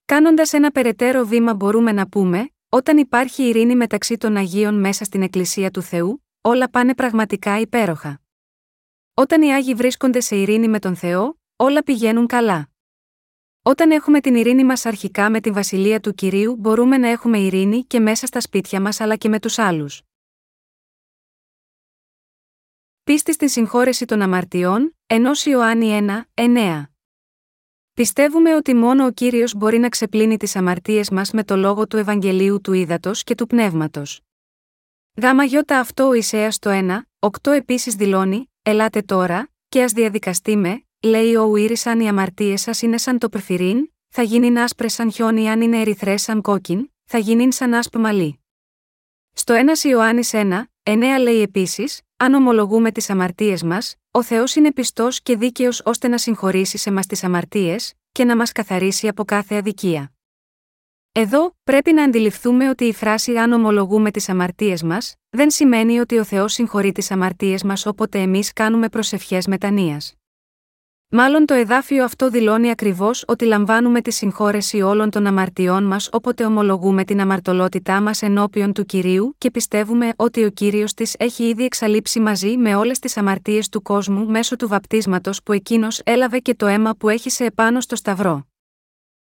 Κάνοντας ένα περαιτέρω βήμα, μπορούμε να πούμε: Όταν υπάρχει ειρήνη μεταξύ των Αγίων μέσα στην Εκκλησία του Θεού, όλα πάνε πραγματικά υπέροχα. Όταν οι Άγιοι βρίσκονται σε ειρήνη με τον Θεό, όλα πηγαίνουν καλά. Όταν έχουμε την ειρήνη μας αρχικά με την βασιλεία του κυρίου, μπορούμε να έχουμε ειρήνη και μέσα στα σπίτια μας αλλά και με τους άλλους. Πίστη στην συγχώρεση των αμαρτιών, ενός Ιωάννη 1, 9. Πιστεύουμε ότι μόνο ο κύριος μπορεί να ξεπλύνει τις αμαρτίες μας με το λόγο του Ευαγγελίου του Ήδατος και του Πνεύματος. Γάμα γιώτα αυτό ο Ισαίας το 1, 8 επίσης δηλώνει: Ελάτε τώρα, και ας διαδικαστεί με, Λέει ο Ουήρης αν οι αμαρτίες σας είναι σαν το πρεφυρίν, θα γίνουν άσπρες σαν χιόνι αν είναι ερυθρές σαν κόκκιν, θα γίνουν σαν άσπρο μαλλί. Στο 1 Ιωάννης 1, 9 λέει επίσης: Αν ομολογούμε τις αμαρτίες μας, ο Θεός είναι πιστός και δίκαιος ώστε να συγχωρήσει σε μας τις αμαρτίες, και να μας καθαρίσει από κάθε αδικία. Εδώ, πρέπει να αντιληφθούμε ότι η φράση Αν ομολογούμε τις αμαρτίες μας, δεν σημαίνει ότι ο Θεός συγχωρεί τις αμαρτίες μας όποτε εμείς κάνουμε προσευχές μετανία. Μάλλον το εδάφιο αυτό δηλώνει ακριβώς ότι λαμβάνουμε τη συγχώρεση όλων των αμαρτιών μας όποτε ομολογούμε την αμαρτωλότητά μας ενώπιον του κυρίου και πιστεύουμε ότι ο κύριος της έχει ήδη εξαλείψει μαζί με όλες τις αμαρτίες του κόσμου μέσω του βαπτίσματος που εκείνος έλαβε και το αίμα που έχησε επάνω στο Σταυρό.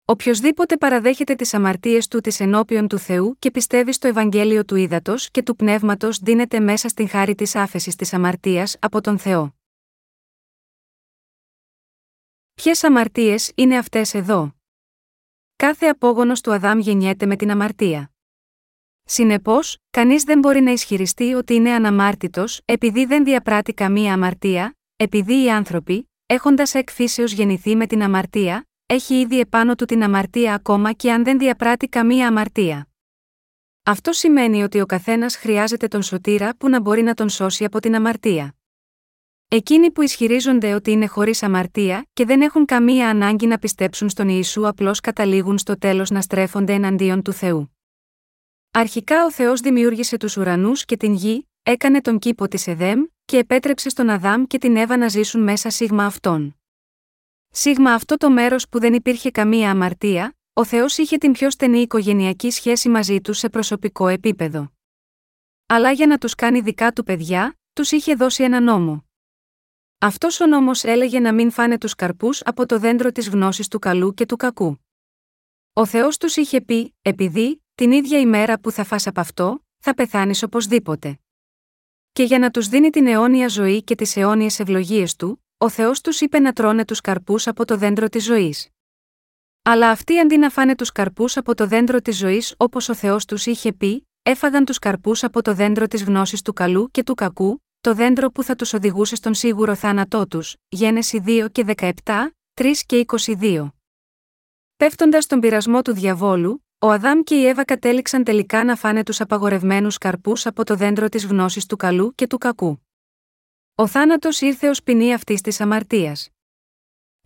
Οποιοδήποτε παραδέχεται τις αμαρτίες του της ενώπιον του Θεού και πιστεύει στο Ευαγγέλιο του Ήδατος και του Πνεύματος δίνεται μέσα στην χάρη της άφεσης της αμαρτίας από τον Θεό. Ποιες αμαρτίες είναι αυτές εδώ; Κάθε απόγονος του Αδάμ γεννιέται με την αμαρτία. Συνεπώς, κανείς δεν μπορεί να ισχυριστεί ότι είναι αναμάρτητος επειδή δεν διαπράττει καμία αμαρτία, επειδή οι άνθρωποι, έχοντας εκφύσεως γεννηθεί με την αμαρτία, έχει ήδη επάνω του την αμαρτία ακόμα και αν δεν διαπράττει καμία αμαρτία. Αυτό σημαίνει ότι ο καθένας χρειάζεται τον σωτήρα που να μπορεί να τον σώσει από την αμαρτία. Εκείνοι που ισχυρίζονται ότι είναι χωρίς αμαρτία και δεν έχουν καμία ανάγκη να πιστέψουν στον Ιησού απλώς καταλήγουν στο τέλος να στρέφονται εναντίον του Θεού. Αρχικά ο Θεός δημιούργησε τους ουρανούς και την γη, έκανε τον κήπο της Εδέμ και επέτρεψε στον Αδάμ και την Εύα να ζήσουν μέσα σίγμα αυτών. Σίγμα αυτό το μέρος που δεν υπήρχε καμία αμαρτία, ο Θεός είχε την πιο στενή οικογενειακή σχέση μαζί τους σε προσωπικό επίπεδο. Αλλά για να τους κάνει δικά του παιδιά, τους είχε δώσει ένα νόμο. Αυτός ο νόμος έλεγε να μην φάνε τους καρπούς από το δέντρο της γνώσης του καλού και του κακού. Ο Θεός τους είχε πει: Επειδή, την ίδια ημέρα που θα φας από αυτό, θα πεθάνεις οπωσδήποτε. Και για να τους δίνει την αιώνια ζωή και τις αιώνιες ευλογίες του, ο Θεός τους είπε να τρώνε τους καρπούς από το δέντρο της ζωής. Αλλά αυτοί αντί να φάνε τους καρπούς από το δέντρο της ζωής όπως ο Θεός τους είχε πει, έφαγαν τους καρπούς από το δέντρο της γνώσης του καλού και του κακού, το δέντρο που θα τους οδηγούσε στον σίγουρο θάνατό τους. Γένεση 2 και 17, 3 και 22. Πέφτοντας στον πειρασμό του διαβόλου, ο Αδάμ και η Εύα κατέληξαν τελικά να φάνε τους απαγορευμένους καρπούς από το δέντρο της γνώσης του καλού και του κακού. Ο θάνατος ήρθε ως ποινή αυτής της αμαρτίας.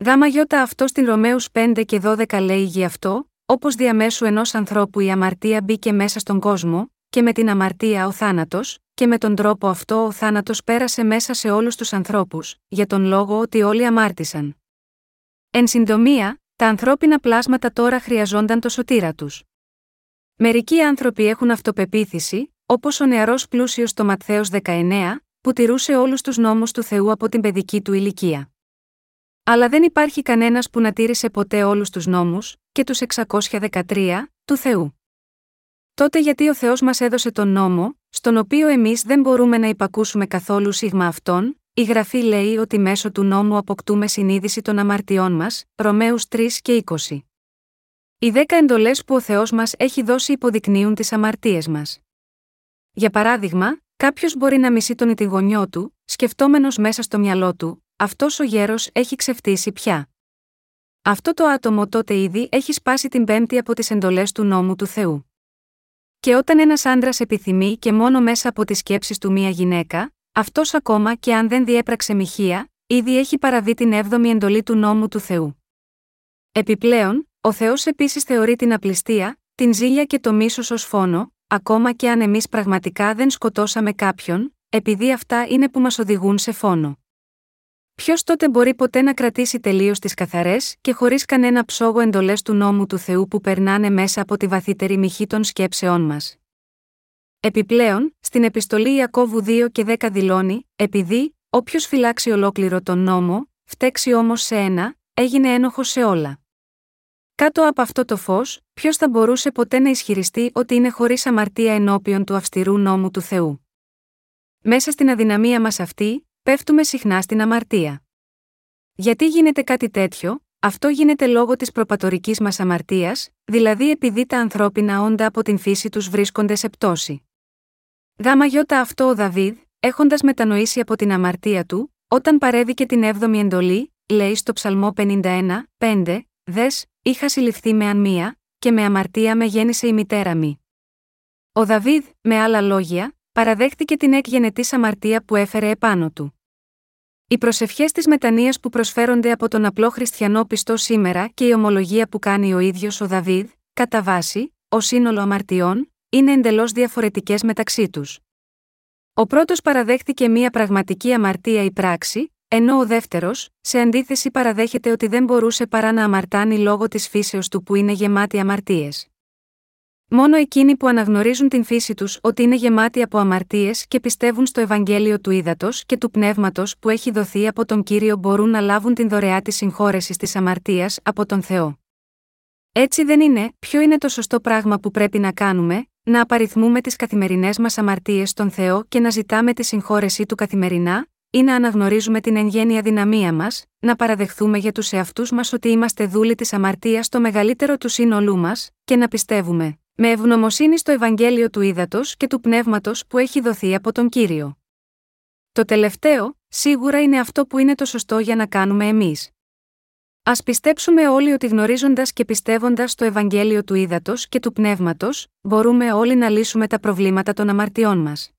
Γάμα γιώτα αυτό στην Ρωμαίους 5 και 12 λέει γι' αυτό, όπως διαμέσου ενός ανθρώπου η αμαρτία μπήκε μέσα στον κόσμο, και με την αμαρτία ο θάνατος, και με τον τρόπο αυτό ο θάνατος πέρασε μέσα σε όλους τους ανθρώπους, για τον λόγο ότι όλοι αμάρτησαν. Εν συντομία, τα ανθρώπινα πλάσματα τώρα χρειαζόνταν το σωτήρα τους. Μερικοί άνθρωποι έχουν αυτοπεποίθηση, όπως ο νεαρός πλούσιος στο Ματθαίος 19, που τηρούσε όλους τους νόμους του Θεού από την παιδική του ηλικία. Αλλά δεν υπάρχει κανένας που να τήρησε ποτέ όλους τους νόμους, και τους 613, του Θεού. Τότε γιατί ο Θεός μας έδωσε τον νόμο, στον οποίο εμείς δεν μπορούμε να υπακούσουμε καθόλου σίγμα αυτόν, η γραφή λέει ότι μέσω του νόμου αποκτούμε συνείδηση των αμαρτιών μας, Ρωμαίους 3 και 20. Οι δέκα εντολές που ο Θεός μας έχει δώσει υποδεικνύουν τις αμαρτίες μας. Για παράδειγμα, κάποιος μπορεί να μισεί τον ητηγονιό του, σκεφτόμενος μέσα στο μυαλό του, αυτός ο γέρος έχει ξεφτύσει πια. Αυτό το άτομο τότε ήδη έχει σπάσει την πέμπτη από τις εντολές του νόμου του Θεού. Και όταν ένας άντρας επιθυμεί και μόνο μέσα από τις σκέψεις του μία γυναίκα, αυτός ακόμα και αν δεν διέπραξε μοιχεία, ήδη έχει παραβεί την έβδομη εντολή του νόμου του Θεού. Επιπλέον, ο Θεός επίσης θεωρεί την απληστία, την ζήλια και το μίσος ως φόνο, ακόμα και αν εμείς πραγματικά δεν σκοτώσαμε κάποιον, επειδή αυτά είναι που μας οδηγούν σε φόνο. Ποιος τότε μπορεί ποτέ να κρατήσει τελείως τις καθαρές και χωρίς κανένα ψόγο εντολές του νόμου του Θεού που περνάνε μέσα από τη βαθύτερη μυχή των σκέψεών μας; Επιπλέον, στην επιστολή Ιακώβου 2 και 10 δηλώνει, επειδή, όποιος φυλάξει ολόκληρο τον νόμο, φταίξει όμως σε ένα, έγινε ένοχο σε όλα. Κάτω από αυτό το φως, ποιος θα μπορούσε ποτέ να ισχυριστεί ότι είναι χωρίς αμαρτία ενώπιον του αυστηρού νόμου του Θεού; Μέσα στην αδυναμία μας αυτή, πέφτουμε συχνά στην αμαρτία. Γιατί γίνεται κάτι τέτοιο, αυτό γίνεται λόγω της προπατορικής μας αμαρτίας, δηλαδή επειδή τα ανθρώπινα όντα από την φύση τους βρίσκονται σε πτώση. Γάμα γιώτα αυτό ο Δαβίδ, έχοντας μετανοήσει από την αμαρτία του, όταν παρέβηκε την 7η εντολή, λέει στο Ψαλμό 51, 5, Δες, είχα συλληφθεί με ανμία, και με αμαρτία με γέννησε η μητέρα μου. Ο Δαβίδ, με άλλα λόγια, παραδέχτηκε την εκγενετής αμαρτία που έφερε επάνω του. Οι προσευχές της μετανία που προσφέρονται από τον απλό χριστιανό πιστό σήμερα και η ομολογία που κάνει ο ίδιος ο Δαβίδ, κατά βάση, ο σύνολο αμαρτιών, είναι εντελώς διαφορετικές μεταξύ τους. Ο πρώτος παραδέχτηκε μία πραγματική αμαρτία ή πράξη, ενώ ο δεύτερος, σε αντίθεση παραδέχεται ότι δεν μπορούσε παρά να αμαρτάνει λόγω της φύσεως του που είναι γεμάτη αμαρτίες. Μόνο εκείνοι που αναγνωρίζουν την φύση τους ότι είναι γεμάτοι από αμαρτίες και πιστεύουν στο Ευαγγέλιο του ύδατο και του πνεύματος που έχει δοθεί από τον κύριο μπορούν να λάβουν την δωρεά της συγχώρεσης της αμαρτίας από τον Θεό. Έτσι δεν είναι, ποιο είναι το σωστό πράγμα που πρέπει να κάνουμε, να απαριθμούμε τις καθημερινές μας αμαρτίες στον Θεό και να ζητάμε τη συγχώρεσή του καθημερινά, ή να αναγνωρίζουμε την εν γέννη αδυναμία μας, να παραδεχθούμε για τους εαυτούς μας ότι είμαστε δούλοι της αμαρτίας στο μεγαλύτερο του σύνολού μας, και να πιστεύουμε, με ευγνωμοσύνη στο Ευαγγέλιο του Ήδατος και του Πνεύματος που έχει δοθεί από τον κύριο. Το τελευταίο, σίγουρα είναι αυτό που είναι το σωστό για να κάνουμε εμείς. Α πιστέψουμε όλοι ότι γνωρίζοντας και πιστεύοντας το Ευαγγέλιο του Ήδατος και του Πνεύματος, μπορούμε όλοι να λύσουμε τα προβλήματα των αμαρτιών μας.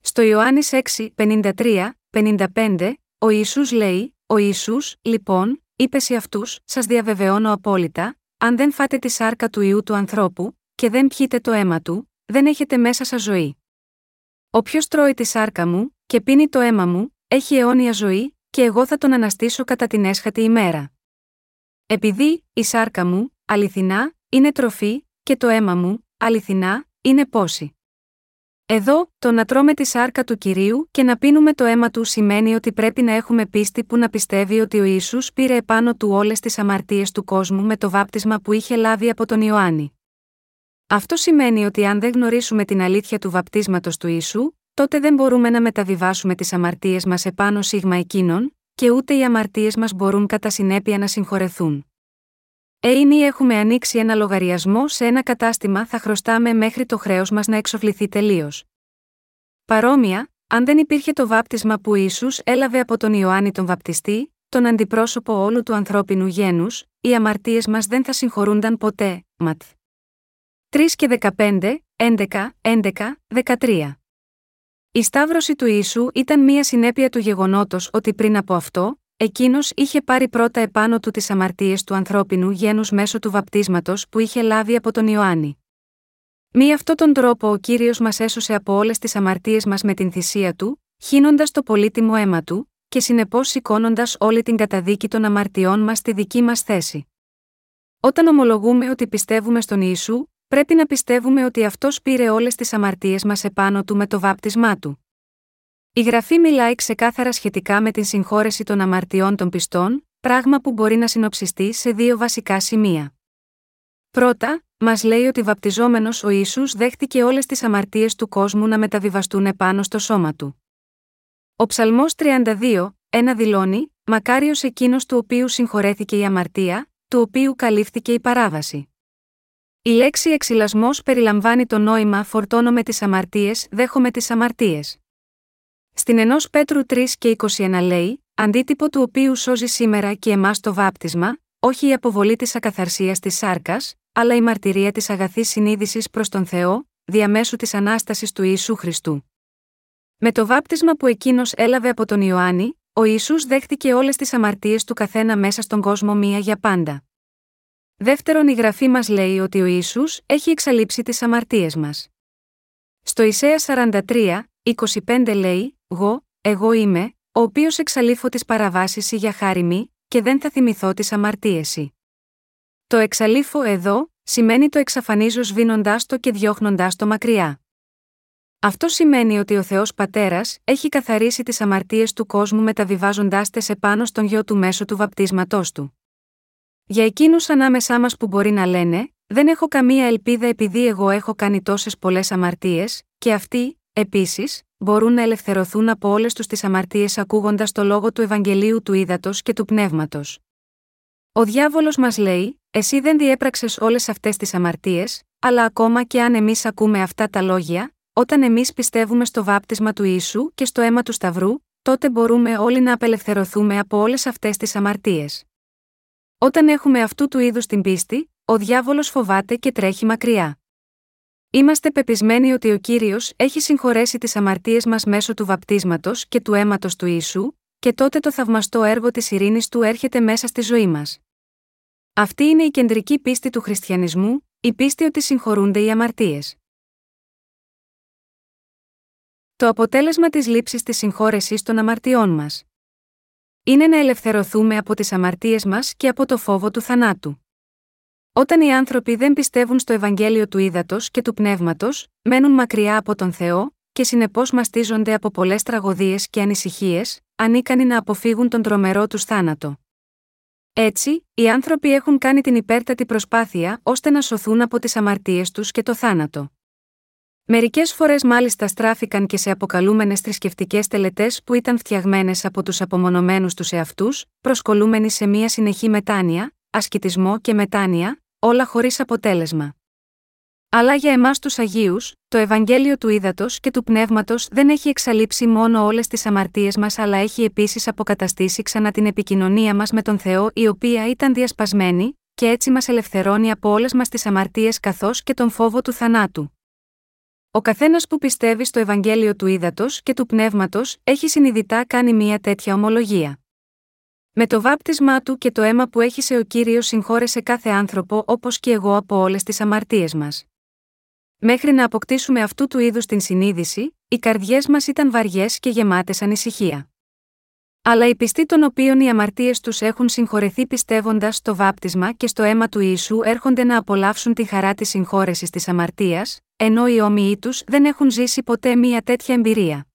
Στο Ιωάννης 6, 53, 55, ο Ιησούς λέει: Ο Ιησούς, λοιπόν, είπε σε αυτούς: Σας διαβεβαιώνω απόλυτα, αν δεν φάτε τη σάρκα του ιού του ανθρώπου, και δεν πιείτε το αίμα του, δεν έχετε μέσα σας ζωή. Όποιος τρώει τη σάρκα μου, και πίνει το αίμα μου, έχει αιώνια ζωή, και εγώ θα τον αναστήσω κατά την έσχατη ημέρα. Επειδή η σάρκα μου, αληθινά, είναι τροφή, και το αίμα μου, αληθινά, είναι πόση. Εδώ, το να τρώμε τη σάρκα του κυρίου και να πίνουμε το αίμα του σημαίνει ότι πρέπει να έχουμε πίστη που να πιστεύει ότι ο Ισού πήρε επάνω του όλες τις αμαρτίες του κόσμου με το βάπτισμα που είχε λάβει από τον Ιωάννη. Αυτό σημαίνει ότι αν δεν γνωρίσουμε την αλήθεια του βαπτίσματος του Ιησού, τότε δεν μπορούμε να μεταβιβάσουμε τις αμαρτίες μας επάνω σίγμα εκείνων, και ούτε οι αμαρτίες μας μπορούν κατά συνέπεια να συγχωρεθούν. Εάν έχουμε ανοίξει ένα λογαριασμό σε ένα κατάστημα, θα χρωστάμε μέχρι το χρέος μας να εξοφληθεί τελείως. Παρόμοια, αν δεν υπήρχε το βάπτισμα που ίσου έλαβε από τον Ιωάννη τον Βαπτιστή, τον αντιπρόσωπο όλου του ανθρώπινου γένους, οι αμαρτίες μας δεν θα συγχωρούνταν ποτέ. Ματ. 3 και 15, 11, 11, 13. Η σταύρωση του Ιησού ήταν μία συνέπεια του γεγονότος ότι πριν από αυτό, εκείνος είχε πάρει πρώτα επάνω του τις αμαρτίες του ανθρώπινου γένους μέσω του βαπτίσματος που είχε λάβει από τον Ιωάννη. Μη αυτόν τον τρόπο ο κύριος μας έσωσε από όλες τις αμαρτίες μας με την θυσία του, χύνοντας το πολύτιμο αίμα του, και συνεπώς σηκώνοντας όλη την καταδίκη των αμαρτιών μας στη δική μας θέση. Όταν ομολογούμε ότι πιστεύουμε στον Ιησού, πρέπει να πιστεύουμε ότι αυτός πήρε όλες τις αμαρτίες μας επάνω του με το βάπτισμά του. Η γραφή μιλάει ξεκάθαρα σχετικά με την συγχώρεση των αμαρτιών των πιστών, πράγμα που μπορεί να συνοψιστεί σε δύο βασικά σημεία. Πρώτα, μας λέει ότι βαπτιζόμενος ο ίσου δέχτηκε όλες τις αμαρτίες του κόσμου να μεταβιβαστούν επάνω στο σώμα του. Ο Ψαλμός 32, ένα δηλώνει: Μακάριος εκείνος του οποίου συγχωρέθηκε η αμαρτία, του οποίου καλύφθηκε η παράβαση. Η λέξη εξυλασμός περιλαμβάνει το νόημα φορτώνω με τις αμαρτίες, δέχομαι τις αμαρτίες. Στην ενός Πέτρου 3 και 21 λέει, αντίτυπο του οποίου σώζει σήμερα και εμάς το βάπτισμα, όχι η αποβολή της ακαθαρσίας της σάρκας, αλλά η μαρτυρία της αγαθής συνείδησης προς τον Θεό, διαμέσου της ανάστασης του Ιησού Χριστού. Με το βάπτισμα που εκείνος έλαβε από τον Ιωάννη, ο Ιησούς δέχτηκε όλες τις αμαρτίες του καθένα μέσα στον κόσμο μία για πάντα. Δεύτερον, η γραφή μας λέει ότι ο Ιησούς έχει εξαλείψει τις αμαρτίες μας. Στο Ισαία 43, 25 λέει: «Γω, εγώ είμαι, ο οποίος εξαλείφω τις παραβάσεις για χάρη μη, και δεν θα θυμηθώ τις αμαρτίε Το εξαλείφω εδώ, σημαίνει το εξαφανίζως σβήνοντά το και διώχνοντάς το μακριά. Αυτό σημαίνει ότι ο Θεός Πατέρας έχει καθαρίσει τις αμαρτίες του κόσμου μεταβιβάζοντάς τες επάνω στον γιο του μέσω του βαπτίσματός του. Για εκείνους ανάμεσά μας που μπορεί να λένε, Δεν έχω καμία ελπίδα επειδή εγώ έχω κάνει τόσες πολλές αμαρτίες, και αυτοί, επίσης, μπορούν να ελευθερωθούν από όλες τους τις αμαρτίες ακούγοντας το λόγο του Ευαγγελίου του Ήδατος και του Πνεύματος. Ο διάβολος μας λέει: Εσύ δεν διέπραξες όλες αυτές τις αμαρτίες, αλλά ακόμα και αν εμείς ακούμε αυτά τα λόγια, όταν εμείς πιστεύουμε στο βάπτισμα του ίσου και στο αίμα του Σταυρού, τότε μπορούμε όλοι να απελευθερωθούμε από όλες αυτές τις αμαρτίες. Όταν έχουμε αυτού του είδους την πίστη, ο διάβολος φοβάται και τρέχει μακριά. Είμαστε πεπισμένοι ότι ο κύριος έχει συγχωρέσει τις αμαρτίες μας μέσω του βαπτίσματος και του αίματος του ίσου, και τότε το θαυμαστό έργο της ειρήνης του έρχεται μέσα στη ζωή μας. Αυτή είναι η κεντρική πίστη του χριστιανισμού, η πίστη ότι συγχωρούνται οι αμαρτίες. Το αποτέλεσμα της λήψης της συγχώρεσης των αμαρτιών μας είναι να ελευθερωθούμε από τις αμαρτίες μας και από το φόβο του θανάτου. Όταν οι άνθρωποι δεν πιστεύουν στο Ευαγγέλιο του ύδατο και του πνεύματος, μένουν μακριά από τον Θεό, και συνεπώς μαστίζονται από πολλές τραγωδίες και ανησυχίες, ανίκανοι να αποφύγουν τον τρομερό τους θάνατο. Έτσι, οι άνθρωποι έχουν κάνει την υπέρτατη προσπάθεια ώστε να σωθούν από τις αμαρτίες τους και το θάνατο. Μερικές φορές μάλιστα στράφηκαν και σε αποκαλούμενες θρησκευτικές τελετές που ήταν φτιαγμένες από τους απομονωμένους τους εαυτούς, προσκολούμενοι σε μία συνεχή μετάνοια, ασκητισμό και μετάνοια, όλα χωρίς αποτέλεσμα. Αλλά για εμάς τους Αγίους, το Ευαγγέλιο του Ήδατος και του Πνεύματος δεν έχει εξαλείψει μόνο όλες τις αμαρτίες μας, αλλά έχει επίσης αποκαταστήσει ξανά την επικοινωνία μας με τον Θεό, η οποία ήταν διασπασμένη, και έτσι μας ελευθερώνει από όλες μας τις αμαρτίες καθώς και τον φόβο του θανάτου. Ο καθένας που πιστεύει στο Ευαγγέλιο του Ήδατος και του Πνεύματος έχει συνειδητά κάνει μία τέτοια ομολογία. Με το βάπτισμά του και το αίμα που έχεις σε ο κύριος συγχώρεσε κάθε άνθρωπο όπως και εγώ από όλες τις αμαρτίες μας. Μέχρι να αποκτήσουμε αυτού του είδους την συνείδηση, οι καρδιές μας ήταν βαριές και γεμάτες ανησυχία. Αλλά οι πιστοί των οποίων οι αμαρτίες τους έχουν συγχωρεθεί πιστεύοντας στο βάπτισμα και στο αίμα του Ιησού έρχονται να απολαύσουν τη χαρά της συγχώρεσης της αμαρτίας, ενώ οι όμοιοι τους δεν έχουν ζήσει ποτέ μία τέτοια εμπειρία.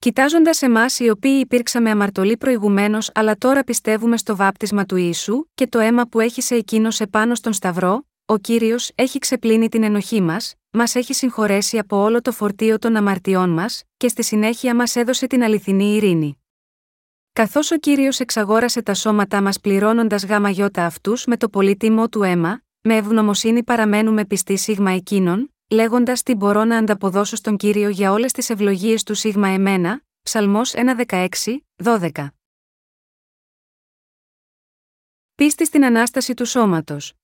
Κοιτάζοντας εμάς οι οποίοι υπήρξαμε αμαρτωλοί προηγουμένως αλλά τώρα πιστεύουμε στο βάπτισμα του Ιησού και το αίμα που έχει σε εκείνος επάνω στον Σταυρό, ο κύριος έχει ξεπλύνει την ενοχή μας, μας έχει συγχωρέσει από όλο το φορτίο των αμαρτιών μας, και στη συνέχεια μας έδωσε την αληθινή ειρήνη. Καθώς ο κύριος εξαγόρασε τα σώματά μας πληρώνοντας γάμα γιώτα αυτούς με το πολύτιμό του αίμα, με ευγνωμοσύνη παραμένουμε πιστοί σίγμα εκείνων, λέγοντας τι μπορώ να ανταποδώσω στον κύριο για όλες τις ευλογίες του σίγμα εμένα, Ψαλμός 1.16, 12. Πίστη στην ανάσταση του σώματος.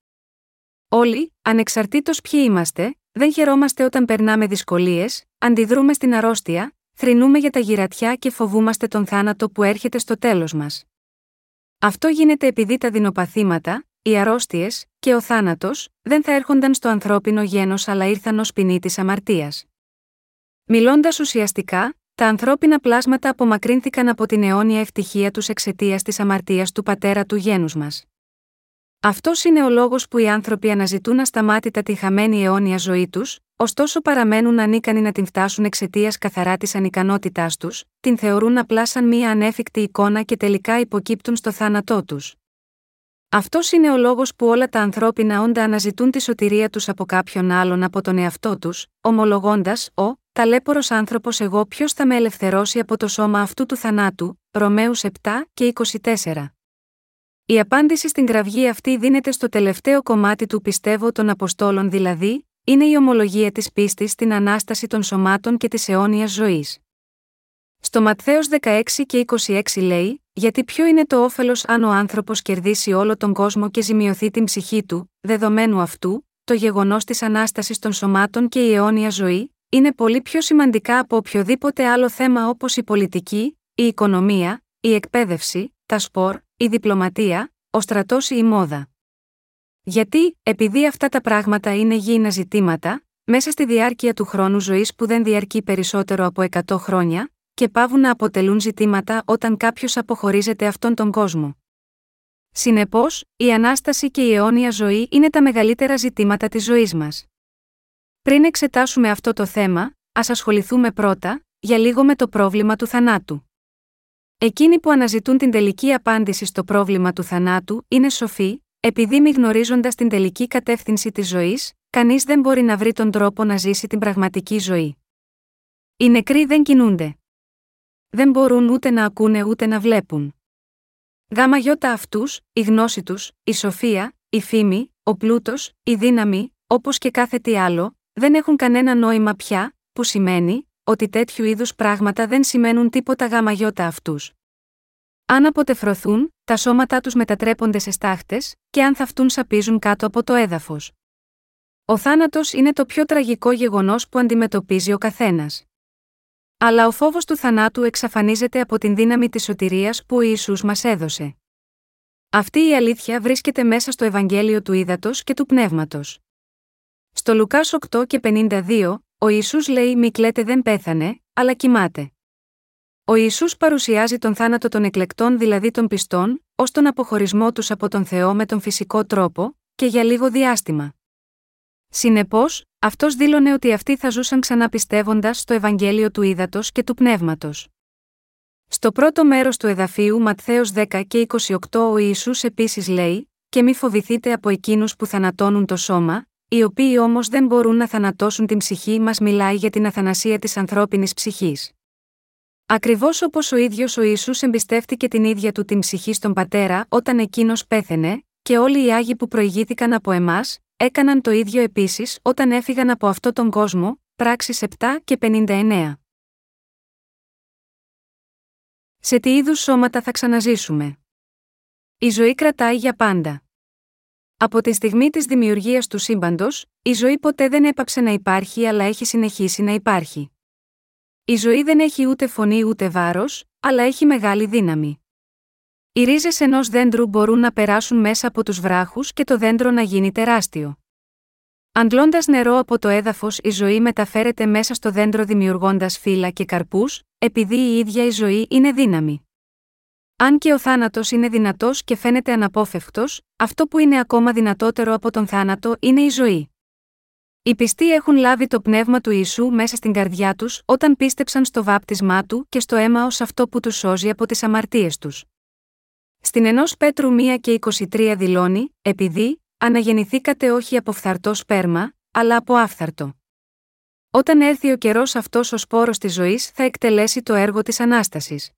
Όλοι, ανεξαρτήτως ποιοι είμαστε, δεν χαιρόμαστε όταν περνάμε δυσκολίες, αντιδρούμε στην αρρώστια, θρυνούμε για τα γυρατιά και φοβούμαστε τον θάνατο που έρχεται στο τέλος μας. Αυτό γίνεται επειδή τα δεινοπαθήματα, οι αρρώστιες και ο θάνατος δεν θα έρχονταν στο ανθρώπινο γένος αλλά ήρθαν ως ποινή της αμαρτίας. Μιλώντας ουσιαστικά, τα ανθρώπινα πλάσματα απομακρύνθηκαν από την αιώνια ευτυχία τους εξαιτίας της αμαρτίας του πατέρα του γένους μας. Αυτός είναι ο λόγος που οι άνθρωποι αναζητούν ασταμάτητα τη χαμένη αιώνια ζωή τους, ωστόσο παραμένουν ανίκανοι να την φτάσουν εξαιτίας καθαρά της ανικανότητάς τους, την θεωρούν απλά σαν μία ανέφικτη εικόνα και τελικά υποκύπτουν στο θάνατό τους. Αυτός είναι ο λόγος που όλα τα ανθρώπινα όντα αναζητούν τη σωτηρία τους από κάποιον άλλον από τον εαυτό τους, ομολογώντας: Ο, ταλέπορος άνθρωπος, εγώ ποιος θα με ελευθερώσει από το σώμα αυτού του θανάτου, Ρωμαίους 7 και 24. Η απάντηση στην κραυγή αυτή δίνεται στο τελευταίο κομμάτι του πιστεύω των Αποστόλων δηλαδή, είναι η ομολογία της πίστης στην ανάσταση των σωμάτων και της αιώνιας ζωής. Στο Ματθαίος 16 και 26 λέει: Γιατί ποιο είναι το όφελος αν ο άνθρωπος κερδίσει όλο τον κόσμο και ζημιωθεί την ψυχή του, δεδομένου αυτού, το γεγονός της ανάστασης των σωμάτων και η αιώνια ζωή, είναι πολύ πιο σημαντικά από οποιοδήποτε άλλο θέμα όπως η πολιτική, η οικονομία, η εκπαίδευση, τα σπορ, η διπλωματία, ο στρατός ή η μόδα. Γιατί, επειδή αυτά τα πράγματα είναι γήινα ζητήματα, μέσα στη διάρκεια του χρόνου ζωής που δεν διαρκεί περισσότερο από 100 χρόνια, και πάβουν να αποτελούν ζητήματα όταν κάποιος αποχωρίζεται αυτόν τον κόσμο. Συνεπώς, η ανάσταση και η αιώνια ζωή είναι τα μεγαλύτερα ζητήματα της ζωής μας. Πριν εξετάσουμε αυτό το θέμα, ας ασχοληθούμε πρώτα, για λίγο με το πρόβλημα του θανάτου. Εκείνοι που αναζητούν την τελική απάντηση στο πρόβλημα του θανάτου είναι σοφοί, επειδή μη γνωρίζοντας την τελική κατεύθυνση της ζωής, κανείς δεν μπορεί να βρει τον τρόπο να ζήσει την πραγματική ζωή. Οι νεκροί δεν κινούνται δεν μπορούν ούτε να ακούνε ούτε να βλέπουν. Γάμα γιώτα αυτούς, η γνώση τους, η σοφία, η φήμη, ο πλούτος, η δύναμη, όπως και κάθε τι άλλο, δεν έχουν κανένα νόημα πια, που σημαίνει ότι τέτοιου είδους πράγματα δεν σημαίνουν τίποτα γάμα γιώτα αυτούς. Αν αποτεφρωθούν, τα σώματά τους μετατρέπονται σε στάχτες, και αν θαυτούν σαπίζουν κάτω από το έδαφος. Ο θάνατος είναι το πιο τραγικό γεγονός που αντιμετωπίζει ο καθένας. Αλλά ο φόβος του θανάτου εξαφανίζεται από την δύναμη της σωτηρίας που ο Ιησούς μας έδωσε. Αυτή η αλήθεια βρίσκεται μέσα στο Ευαγγέλιο του Ήδατος και του Πνεύματος. Στο Λουκάς 8 και 52, ο Ιησούς λέει: Μη κλαίτε δεν πέθανε, αλλά κοιμάται. Ο Ιησούς παρουσιάζει τον θάνατο των εκλεκτών, δηλαδή των πιστών, ως τον αποχωρισμό τους από τον Θεό με τον φυσικό τρόπο, και για λίγο διάστημα. Συνεπώς, αυτός δήλωνε ότι αυτοί θα ζούσαν ξανά πιστεύοντα στο Ευαγγέλιο του Ήδατος και του Πνεύματος. Στο πρώτο μέρος του εδαφίου Ματθαίος 10 και 28 ο Ιησούς επίσης λέει: Και μη φοβηθείτε από εκείνους που θανατώνουν το σώμα, οι οποίοι όμως δεν μπορούν να θανατώσουν την ψυχή μας μιλάει για την αθανασία της ανθρώπινης ψυχής. Ακριβώς όπως ο ίδιος ο Ιησούς εμπιστεύτηκε την ίδια του την ψυχή στον πατέρα όταν εκείνος πέθαινε, και όλοι οι άγιοι που προηγήθηκαν από εμάς, έκαναν το ίδιο επίσης όταν έφυγαν από αυτό τον κόσμο, πράξεις 7 και 59. Σε τι είδους σώματα θα ξαναζήσουμε; Η ζωή κρατάει για πάντα. Από τη στιγμή της δημιουργίας του σύμπαντος, η ζωή ποτέ δεν έπαψε να υπάρχει αλλά έχει συνεχίσει να υπάρχει. Η ζωή δεν έχει ούτε φωνή ούτε βάρος, αλλά έχει μεγάλη δύναμη. Οι ρίζες ενός δέντρου μπορούν να περάσουν μέσα από τους βράχους και το δέντρο να γίνει τεράστιο. Αντλώντας νερό από το έδαφος, η ζωή μεταφέρεται μέσα στο δέντρο δημιουργώντας φύλλα και καρπούς, επειδή η ίδια η ζωή είναι δύναμη. Αν και ο θάνατος είναι δυνατός και φαίνεται αναπόφευκτος, αυτό που είναι ακόμα δυνατότερο από τον θάνατο είναι η ζωή. Οι πιστοί έχουν λάβει το πνεύμα του Ιησού μέσα στην καρδιά τους όταν πίστεψαν στο βάπτισμά του και στο αίμα ως αυτό που τους σώζει από τις αμαρτίες τους. Στην ενός Πέτρου 1 και 23 δηλώνει, επειδή, αναγεννηθήκατε όχι από φθαρτό σπέρμα, αλλά από άφθαρτο. Όταν έρθει ο καιρός αυτός ο σπόρο της ζωής θα εκτελέσει το έργο της ανάστασης.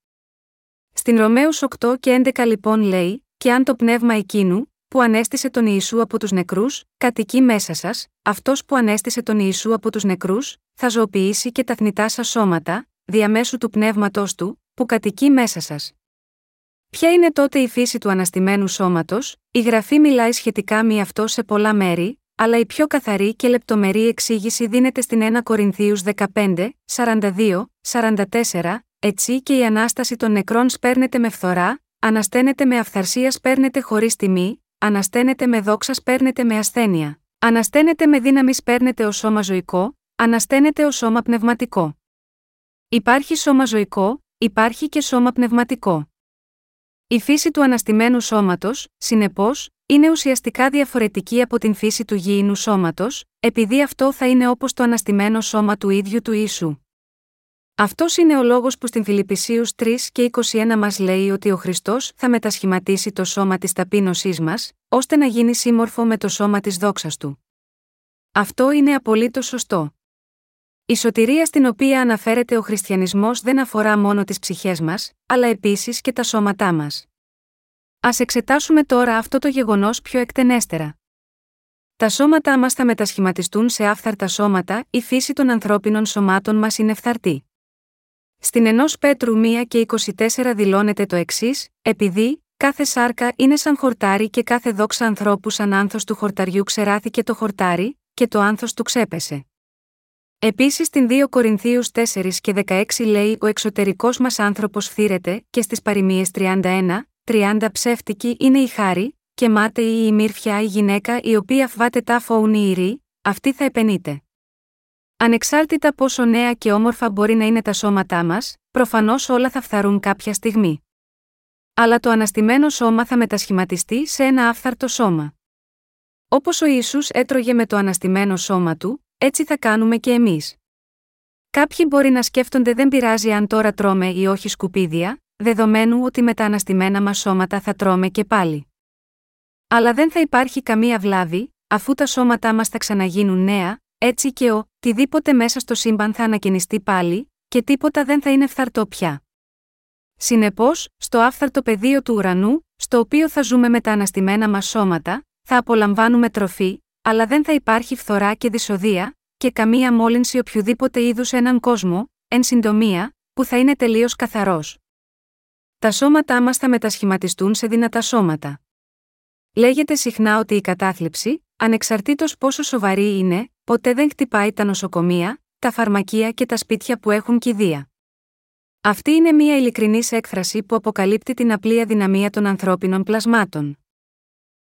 Στην Ρωμαίους 8 και 11 λοιπόν λέει: Και αν το πνεύμα εκείνου, που ανέστησε τον Ιησού από τους νεκρούς, κατοικεί μέσα σας, αυτός που ανέστησε τον Ιησού από τους νεκρούς, θα ζωοποιήσει και τα θνητά σας σώματα, διαμέσου του πνεύματό του, που κατοικεί μέσα σας. Ποια είναι τότε η φύση του αναστημένου σώματος, η γραφή μιλάει σχετικά με αυτό σε πολλά μέρη, αλλά η πιο καθαρή και λεπτομερή εξήγηση δίνεται στην 1 Κορινθίους 15, 42, 44, έτσι και η ανάσταση των νεκρών σπέρνεται με φθορά, ανασταίνεται με αυθαρσία σπέρνεται χωρίς τιμή, ανασταίνεται με δόξα σπέρνεται με ασθένεια, ανασταίνεται με δύναμη σπέρνεται ω σώμα ζωικό, ανασταίνεται ω σώμα πνευματικό. Υπάρχει σώμα ζωικό, υπάρχει και σώμα πνευματικό. Η φύση του αναστημένου σώματος, συνεπώς, είναι ουσιαστικά διαφορετική από την φύση του γήινου σώματος, επειδή αυτό θα είναι όπως το αναστημένο σώμα του ίδιου του ίσου. Αυτός είναι ο λόγος που στην Φιλιππισίους 3 και 21 μας λέει ότι ο Χριστός θα μετασχηματίσει το σώμα της ταπείνωσής μας, ώστε να γίνει σύμμορφο με το σώμα της δόξας του. Αυτό είναι απολύτως σωστό. Η σωτηρία στην οποία αναφέρεται ο χριστιανισμός δεν αφορά μόνο τις ψυχές μας, αλλά επίσης και τα σώματά μας. Α εξετάσουμε τώρα αυτό το γεγονός πιο εκτενέστερα. Τα σώματά μας θα μετασχηματιστούν σε άφθαρτα σώματα, η φύση των ανθρώπινων σωμάτων μας είναι φθαρτή. Στην ενός Πέτρου 1 και 24 δηλώνεται το εξής: Επειδή, κάθε σάρκα είναι σαν χορτάρι και κάθε δόξα ανθρώπου σαν άνθος του χορταριού ξεράθηκε το χορτάρι, και το άνθος του ξέπεσε. Επίσης στην 2 Κορινθίους 4 και 16 λέει: Ο εξωτερικός μας άνθρωπος φθήρεται, και στις παροιμίες 31, 30 ψεύτικη είναι η χάρη, και μάταιη η μύρφια η γυναίκα η οποία φβάται τα φοουνή αυτή θα επενείται. Ανεξάρτητα πόσο νέα και όμορφα μπορεί να είναι τα σώματά μας, προφανώς όλα θα φθαρούν κάποια στιγμή. Αλλά το αναστημένο σώμα θα μετασχηματιστεί σε ένα άφθαρτο σώμα. Όπως ο Ισού έτρωγε με το αναστημένο σώμα του, έτσι θα κάνουμε και εμείς. Κάποιοι μπορεί να σκέφτονται δεν πειράζει αν τώρα τρώμε ή όχι σκουπίδια, δεδομένου ότι με τα αναστημένα μας σώματα θα τρώμε και πάλι. Αλλά δεν θα υπάρχει καμία βλάβη, αφού τα σώματά μας θα ξαναγίνουν νέα, έτσι και ο, τιδήποτε μέσα στο σύμπαν θα ανακαινιστεί πάλι, και τίποτα δεν θα είναι φθαρτό πια. Συνεπώς, στο άφθαρτο πεδίο του ουρανού, στο οποίο θα ζούμε με τα αναστημένα μας σώματα, θα απολαμβάνουμε τροφή, αλλά δεν θα υπάρχει φθορά και δυσοδεία, και καμία μόλυνση οποιοδήποτε είδους έναν κόσμο, εν συντομία, που θα είναι τελείως καθαρός. Τα σώματά μας θα μετασχηματιστούν σε δυνατά σώματα. Λέγεται συχνά ότι η κατάθλιψη, ανεξαρτήτως πόσο σοβαρή είναι, ποτέ δεν χτυπάει τα νοσοκομεία, τα φαρμακεία και τα σπίτια που έχουν κηδεία. Αυτή είναι μια ειλικρινής έκφραση που αποκαλύπτει την απλή αδυναμία των ανθρώπινων πλασμάτων.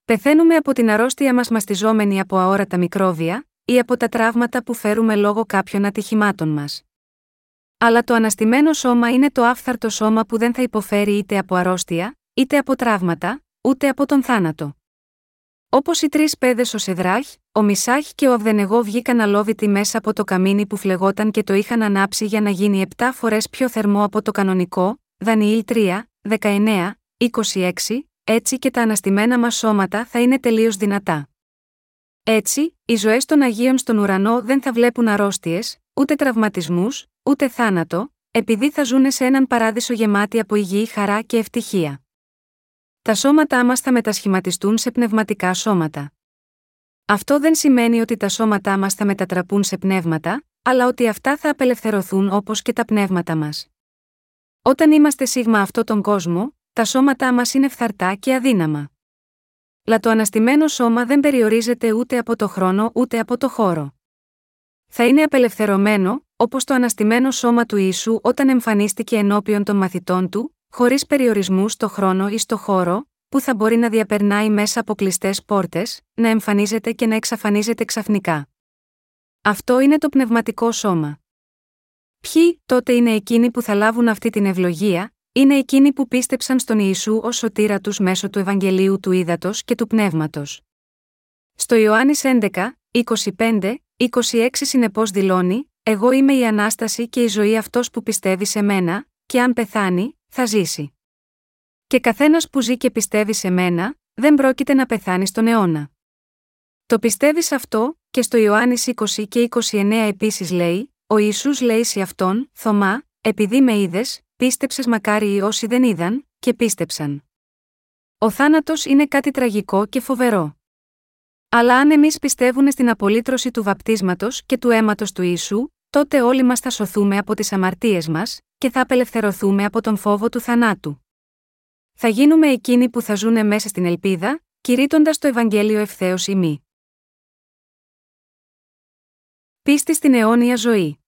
Πεθαίνουμε από την αρρώστια μας μαστιζόμενη από αόρατα μικρόβια, ή από τα τραύματα που φέρουμε λόγω κάποιων ατυχημάτων μας. Αλλά το αναστημένο σώμα είναι το άφθαρτο σώμα που δεν θα υποφέρει είτε από αρρώστια, είτε από τραύματα, ούτε από τον θάνατο. Όπως οι τρεις πέδες ο Σεδράχ, ο Μισάχ και ο Αβδενεγό βγήκαν αλόβητοι μέσα από το καμίνι που φλεγόταν και το είχαν ανάψει για να γίνει 7 φορές πιο θερμό από το κανονικό, Δανιήλ 3, 19, 26, έτσι και τα αναστημένα μας σώματα θα είναι τελείως δυνατά. Έτσι, οι ζωές των Αγίων στον ουρανό δεν θα βλέπουν αρρώστιες, ούτε τραυματισμούς, ούτε θάνατο, επειδή θα ζουν σε έναν παράδεισο γεμάτη από υγιή χαρά και ευτυχία τα σώματά μας θα μετασχηματιστούν σε πνευματικά σώματα. Αυτό δεν σημαίνει ότι τα σώματά μας θα μετατραπούν σε πνεύματα, αλλά ότι αυτά θα απελευθερωθούν όπως και τα πνεύματα μας. Όταν είμαστε σίγμα αυτό τον κόσμο, τα σώματά μας είναι φθαρτά και αδύναμα. Λα το αναστημένο σώμα δεν περιορίζεται ούτε από το χρόνο ούτε από το χώρο. Θα είναι απελευθερωμένο, όπως το αναστημένο σώμα του Ιησού όταν εμφανίστηκε ενώπιον των μαθητών του, χωρίς περιορισμούς στο χρόνο ή στο χώρο, που θα μπορεί να διαπερνάει μέσα από κλειστές πόρτες, να εμφανίζεται και να εξαφανίζεται ξαφνικά. Αυτό είναι το πνευματικό σώμα. Ποιοι, τότε είναι εκείνοι που θα λάβουν αυτή την ευλογία, είναι εκείνοι που πίστεψαν στον Ιησού ως σωτήρα τους μέσω του Ευαγγελίου του Ήδατος και του Πνεύματος. Στο Ιωάννης 11, 25, 26 συνεπώς δηλώνει: Εγώ είμαι η ανάσταση και η ζωή αυτός που πιστεύει σε μένα, και αν πεθάνει, θα ζήσει. Και καθένας που ζει και πιστεύει σε μένα, δεν πρόκειται να πεθάνει στον αιώνα. Το πιστεύεις αυτό, και στο Ιωάννης 20 και 29 επίσης λέει: Ο Ιησούς λέει σε αυτόν, Θωμά, επειδή με είδες, πίστεψες μακάρι οι όσοι δεν είδαν, και πίστεψαν. Ο θάνατος είναι κάτι τραγικό και φοβερό. Αλλά αν εμείς πιστεύουμε στην απολύτρωση του βαπτίσματος και του αίματος του Ιησού, τότε όλοι μας θα σωθούμε από τις αμαρτίες μας, και θα απελευθερωθούμε από τον φόβο του θανάτου. Θα γίνουμε εκείνοι που θα ζούνε μέσα στην ελπίδα, κηρύττοντας το Ευαγγέλιο ευθέως ημί. Πίστη στην αιώνια ζωή.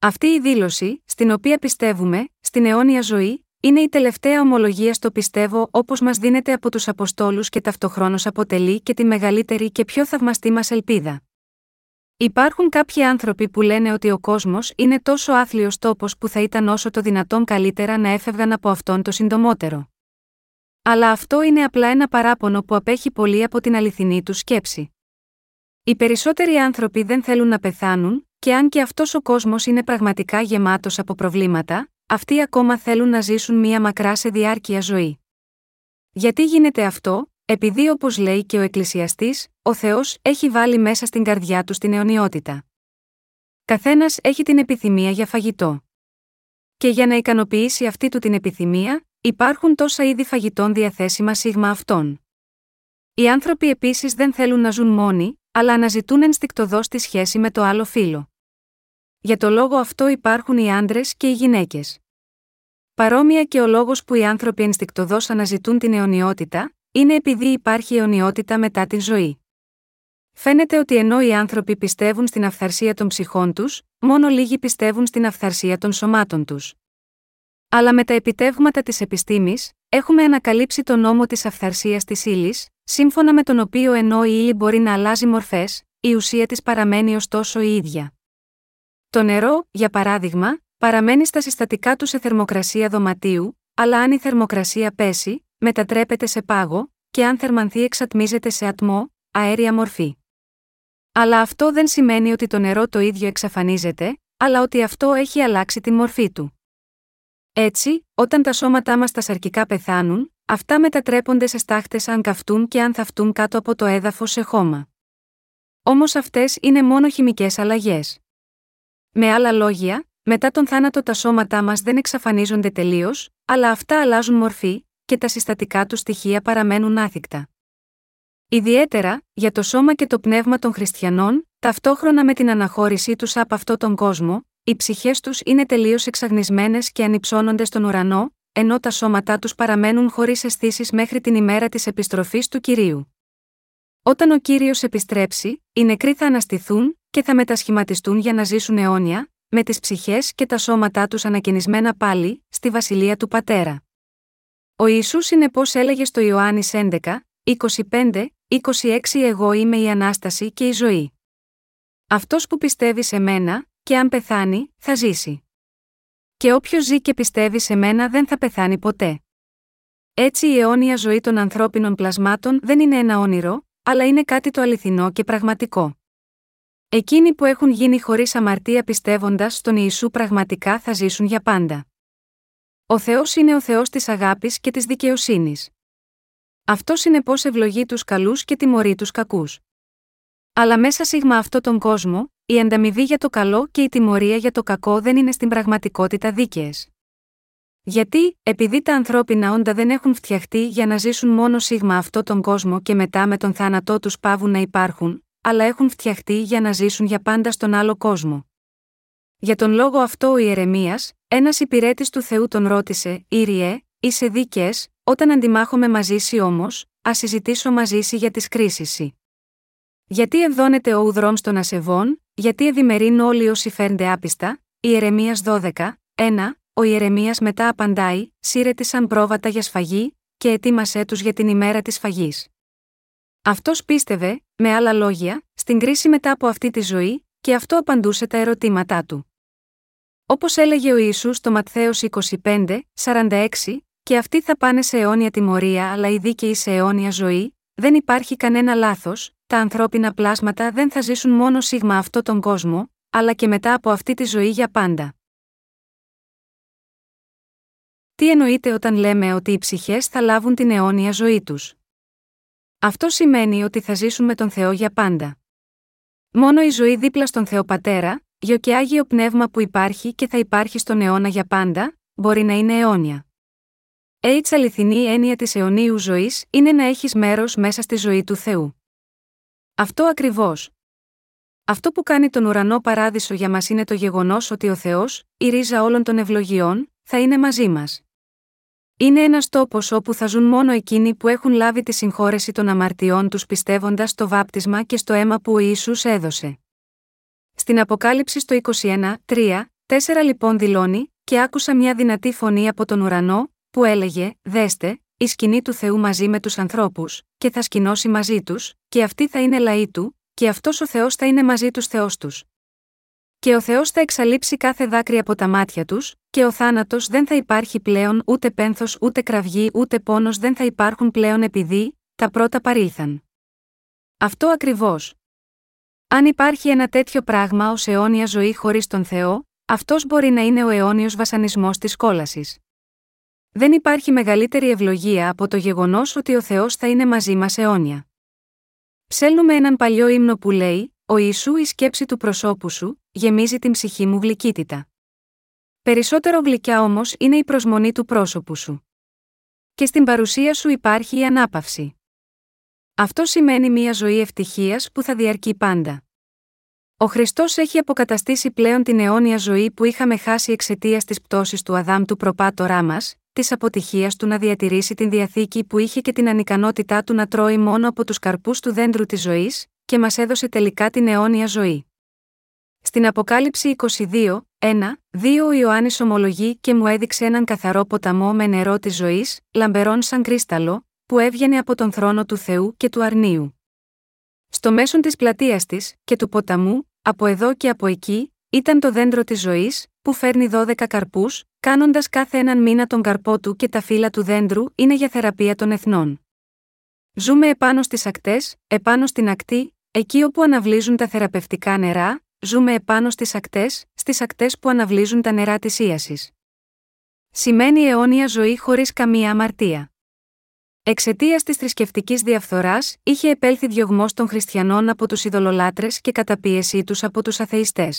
Αυτή η δήλωση, στην οποία πιστεύουμε, στην αιώνια ζωή, είναι η τελευταία ομολογία στο πιστεύω όπως μας δίνεται από τους Αποστόλους και ταυτοχρόνως αποτελεί και τη μεγαλύτερη και πιο θαυμαστή μας ελπίδα. Υπάρχουν κάποιοι άνθρωποι που λένε ότι ο κόσμος είναι τόσο άθλιος τόπος που θα ήταν όσο το δυνατόν καλύτερα να έφευγαν από αυτόν το συντομότερο. Αλλά αυτό είναι απλά ένα παράπονο που απέχει πολύ από την αληθινή του σκέψη. Οι περισσότεροι άνθρωποι δεν θέλουν να πεθάνουν, και αν και αυτός ο κόσμος είναι πραγματικά γεμάτος από προβλήματα, αυτοί ακόμα θέλουν να ζήσουν μία μακρά σε διάρκεια ζωή. Γιατί γίνεται αυτό, επειδή όπως λέει και ο Εκκλησιαστής, ο Θεός έχει βάλει μέσα στην καρδιά τους την αιωνιότητα. Καθένας έχει την επιθυμία για φαγητό. Και για να ικανοποιήσει αυτή του την επιθυμία, υπάρχουν τόσα είδη φαγητών διαθέσιμα σίγμα αυτών. Οι άνθρωποι επίσης δεν θέλουν να ζουν μόνοι, αλλά αναζητούν ενστικτοδό τη σχέση με το άλλο φύλλο. Για το λόγο αυτό υπάρχουν οι άντρες και οι γυναίκες. Παρόμοια και ο λόγος που οι άνθρωποι ενστικτοδός αναζητούν την αιωνιότητα, είναι επειδή υπάρχει αιωνιότητα μετά την ζωή. Φαίνεται ότι ενώ οι άνθρωποι πιστεύουν στην αυθαρσία των ψυχών τους, μόνο λίγοι πιστεύουν στην αυθαρσία των σωμάτων τους. Αλλά με τα επιτεύγματα της επιστήμης, έχουμε ανακαλύψει τον νόμο της αυθαρσίας της ύλης, σύμφωνα με τον οποίο ενώ η ύλη μπορεί να αλλάζει μορφές, η ουσία της παραμένει ωστόσο η ίδια. Το νερό, για παράδειγμα, παραμένει στα συστατικά του σε θερμοκρασία δωματίου, αλλά αν η θερμοκρασία πέσει, μετατρέπεται σε πάγο, και αν θερμανθεί εξατμίζεται σε ατμό, αέρια μορφή. Αλλά αυτό δεν σημαίνει ότι το νερό το ίδιο εξαφανίζεται, αλλά ότι αυτό έχει αλλάξει τη μορφή του. Έτσι, όταν τα σώματά μας τα σαρκικά πεθάνουν, αυτά μετατρέπονται σε στάχτες αν καυτούν και αν θαυτούν κάτω από το έδαφος σε χώμα. Όμως αυτές είναι μόνο χημικές αλλαγές. Με άλλα λόγια, μετά τον θάνατο τα σώματά μας δεν εξαφανίζονται τελείως, αλλά αυτά αλλάζουν μορφή, και τα συστατικά τους στοιχεία παραμένουν άθικτα. Ιδιαίτερα, για το σώμα και το πνεύμα των χριστιανών, ταυτόχρονα με την αναχώρησή τους από αυτόν τον κόσμο, οι ψυχές τους είναι τελείως εξαγνισμένες και ανυψώνονται στον ουρανό, ενώ τα σώματά τους παραμένουν χωρίς αισθήσεις μέχρι την ημέρα της επιστροφής του κυρίου. Όταν ο κύριος επιστρέψει, οι νεκροί θα αναστηθούν και θα μετασχηματιστούν για να ζήσουν αιώνια, με τις ψυχές και τα σώματά τους ανακαινισμένα πάλι, στη βασιλεία του πατέρα. Ο Ιησούς συνεπώ έλεγε στο Ιωάννης 11, 25, 26 Εγώ είμαι η Ανάσταση και η ζωή. Αυτός που πιστεύει σε μένα, και αν πεθάνει, θα ζήσει. Και όποιος ζει και πιστεύει σε μένα δεν θα πεθάνει ποτέ. Έτσι η αιώνια ζωή των ανθρώπινων πλασμάτων δεν είναι ένα όνειρο, αλλά είναι κάτι το αληθινό και πραγματικό. Εκείνοι που έχουν γίνει χωρίς αμαρτία πιστεύοντας στον Ιησού πραγματικά θα ζήσουν για πάντα. Ο Θεός είναι ο Θεός της αγάπης και της δικαιοσύνης. Αυτός πώς ευλογεί τους καλούς και τιμωρεί τους κακούς. Αλλά μέσα σίγμα αυτόν τον κόσμο, η ανταμοιβή για το καλό και η τιμωρία για το κακό δεν είναι στην πραγματικότητα δίκαιες. Γιατί, επειδή τα ανθρώπινα όντα δεν έχουν φτιαχτεί για να ζήσουν μόνο σίγμα αυτόν τον κόσμο και μετά με τον θάνατό τους πάβουν να υπάρχουν, αλλά έχουν φτιαχτεί για να ζήσουν για πάντα στον άλλο κόσμο. Για τον λόγο αυτό ο Ιερεμίας, ένας υπηρέτης του Θεού τον ρώτησε: Ήριε, είσαι δίκαιε, όταν αντιμάχομαι μαζί σου όμως, ας συζητήσω μαζί σου για τις κρίσεις Γιατί ευδώνεται ο ουδρόμ των ασεβών, γιατί ευημερούν όλοι όσοι φέρνται άπιστα, Ιερεμίας 12, 1, ο Ιερεμίας μετά απαντάει: Σύρεται σαν πρόβατα για σφαγή, και ετοίμασέ τους για την ημέρα της φαγής. Αυτός πίστευε, με άλλα λόγια, στην κρίση μετά από αυτή τη ζωή, και αυτό απαντούσε τα ερωτήματά του. Όπως έλεγε ο Ισού στο Ματθαίος 25, 46, και αυτοί θα πάνε σε αιώνια τιμωρία αλλά οι δίκαιοι σε αιώνια ζωή, δεν υπάρχει κανένα λάθος, τα ανθρώπινα πλάσματα δεν θα ζήσουν μόνο σίγμα αυτό τον κόσμο, αλλά και μετά από αυτή τη ζωή για πάντα. Τι εννοείται όταν λέμε ότι οι ψυχές θα λάβουν την αιώνια ζωή τους; Αυτό σημαίνει ότι θα ζήσουν με τον Θεό για πάντα. Μόνο η ζωή δίπλα στον Θεό Πατέρα, Γιο και Άγιο Πνεύμα που υπάρχει και θα υπάρχει στον αιώνα για πάντα, μπορεί να είναι αιώνια. Έτσι αληθινή έννοια της αιωνίου ζωής είναι να έχεις μέρος μέσα στη ζωή του Θεού. Αυτό ακριβώς. Αυτό που κάνει τον ουρανό παράδεισο για μας είναι το γεγονός ότι ο Θεός, η ρίζα όλων των ευλογιών, θα είναι μαζί μας. Είναι ένας τόπος όπου θα ζουν μόνο εκείνοι που έχουν λάβει τη συγχώρεση των αμαρτιών τους πιστεύοντας στο βάπτισμα και στο αίμα που ο Ιησούς έδωσε. Στην Αποκάλυψη στο 21, 3, 4 λοιπόν δηλώνει, και άκουσα μια δυνατή φωνή από τον ουρανό, που έλεγε: Δέστε, η σκηνή του Θεού μαζί με τους ανθρώπους, και θα σκηνώσει μαζί τους, και αυτοί θα είναι λαοί του, και αυτός ο Θεός θα είναι μαζί τους Θεός τους. Και ο Θεός θα εξαλείψει κάθε δάκρυ από τα μάτια τους, και ο θάνατος δεν θα υπάρχει πλέον ούτε πένθος ούτε κραυγή ούτε πόνος δεν θα υπάρχουν πλέον επειδή τα πρώτα παρήλθαν. Αυτό ακριβώς. Αν υπάρχει ένα τέτοιο πράγμα ως αιώνια ζωή χωρίς τον Θεό, αυτός μπορεί να είναι ο αιώνιος βασανισμός της κόλαση. Δεν υπάρχει μεγαλύτερη ευλογία από το γεγονός ότι ο Θεός θα είναι μαζί μας αιώνια. Ψέλνουμε έναν παλιό ύμνο που λέει: Ο Ιησού η σκέψη του προσώπου σου, γεμίζει την ψυχή μου γλυκύτητα. Περισσότερο γλυκιά όμως είναι η προσμονή του πρόσωπου σου. Και στην παρουσία σου υπάρχει η ανάπαυση. Αυτό σημαίνει μια ζωή ευτυχίας που θα διαρκεί πάντα. Ο Χριστός έχει αποκαταστήσει πλέον την αιώνια ζωή που είχαμε χάσει εξαιτίας της πτώσης του Αδάμ του προπάτορά μας, της αποτυχίας του να διατηρήσει την διαθήκη που είχε και την ανικανότητά του να τρώει μόνο από τους καρπούς του δέντρου της ζωής, και μας έδωσε τελικά την αιώνια ζωή. Στην Αποκάλυψη 22, 1, 2 ο Ιωάννης ομολογεί και μου έδειξε έναν καθαρό ποταμό με νερό της ζωής, λαμπερόν σαν κρίσταλο, που έβγαινε από τον θρόνο του Θεού και του Αρνίου. Στο μέσον της πλατείας της και του ποταμού, από εδώ και από εκεί, ήταν το δέντρο της ζωής, που φέρνει 12 καρπούς, κάνοντας κάθε έναν μήνα τον καρπό του και τα φύλλα του δέντρου είναι για θεραπεία των εθνών. Ζούμε επάνω στις ακτές, επάνω στην ακτή, εκεί όπου αναβλύζουν τα θεραπευτικά νερά, ζούμε επάνω στις ακτές, στις ακτές που αναβλύζουν τα νερά της ίασης. Σημαίνει αιώνια ζωή χωρίς καμία αμαρτία. Εξαιτίας της θρησκευτικής διαφθοράς, είχε επέλθει διωγμός των χριστιανών από τους ειδωλολάτρες και καταπίεσή τους από τους αθεϊστέ.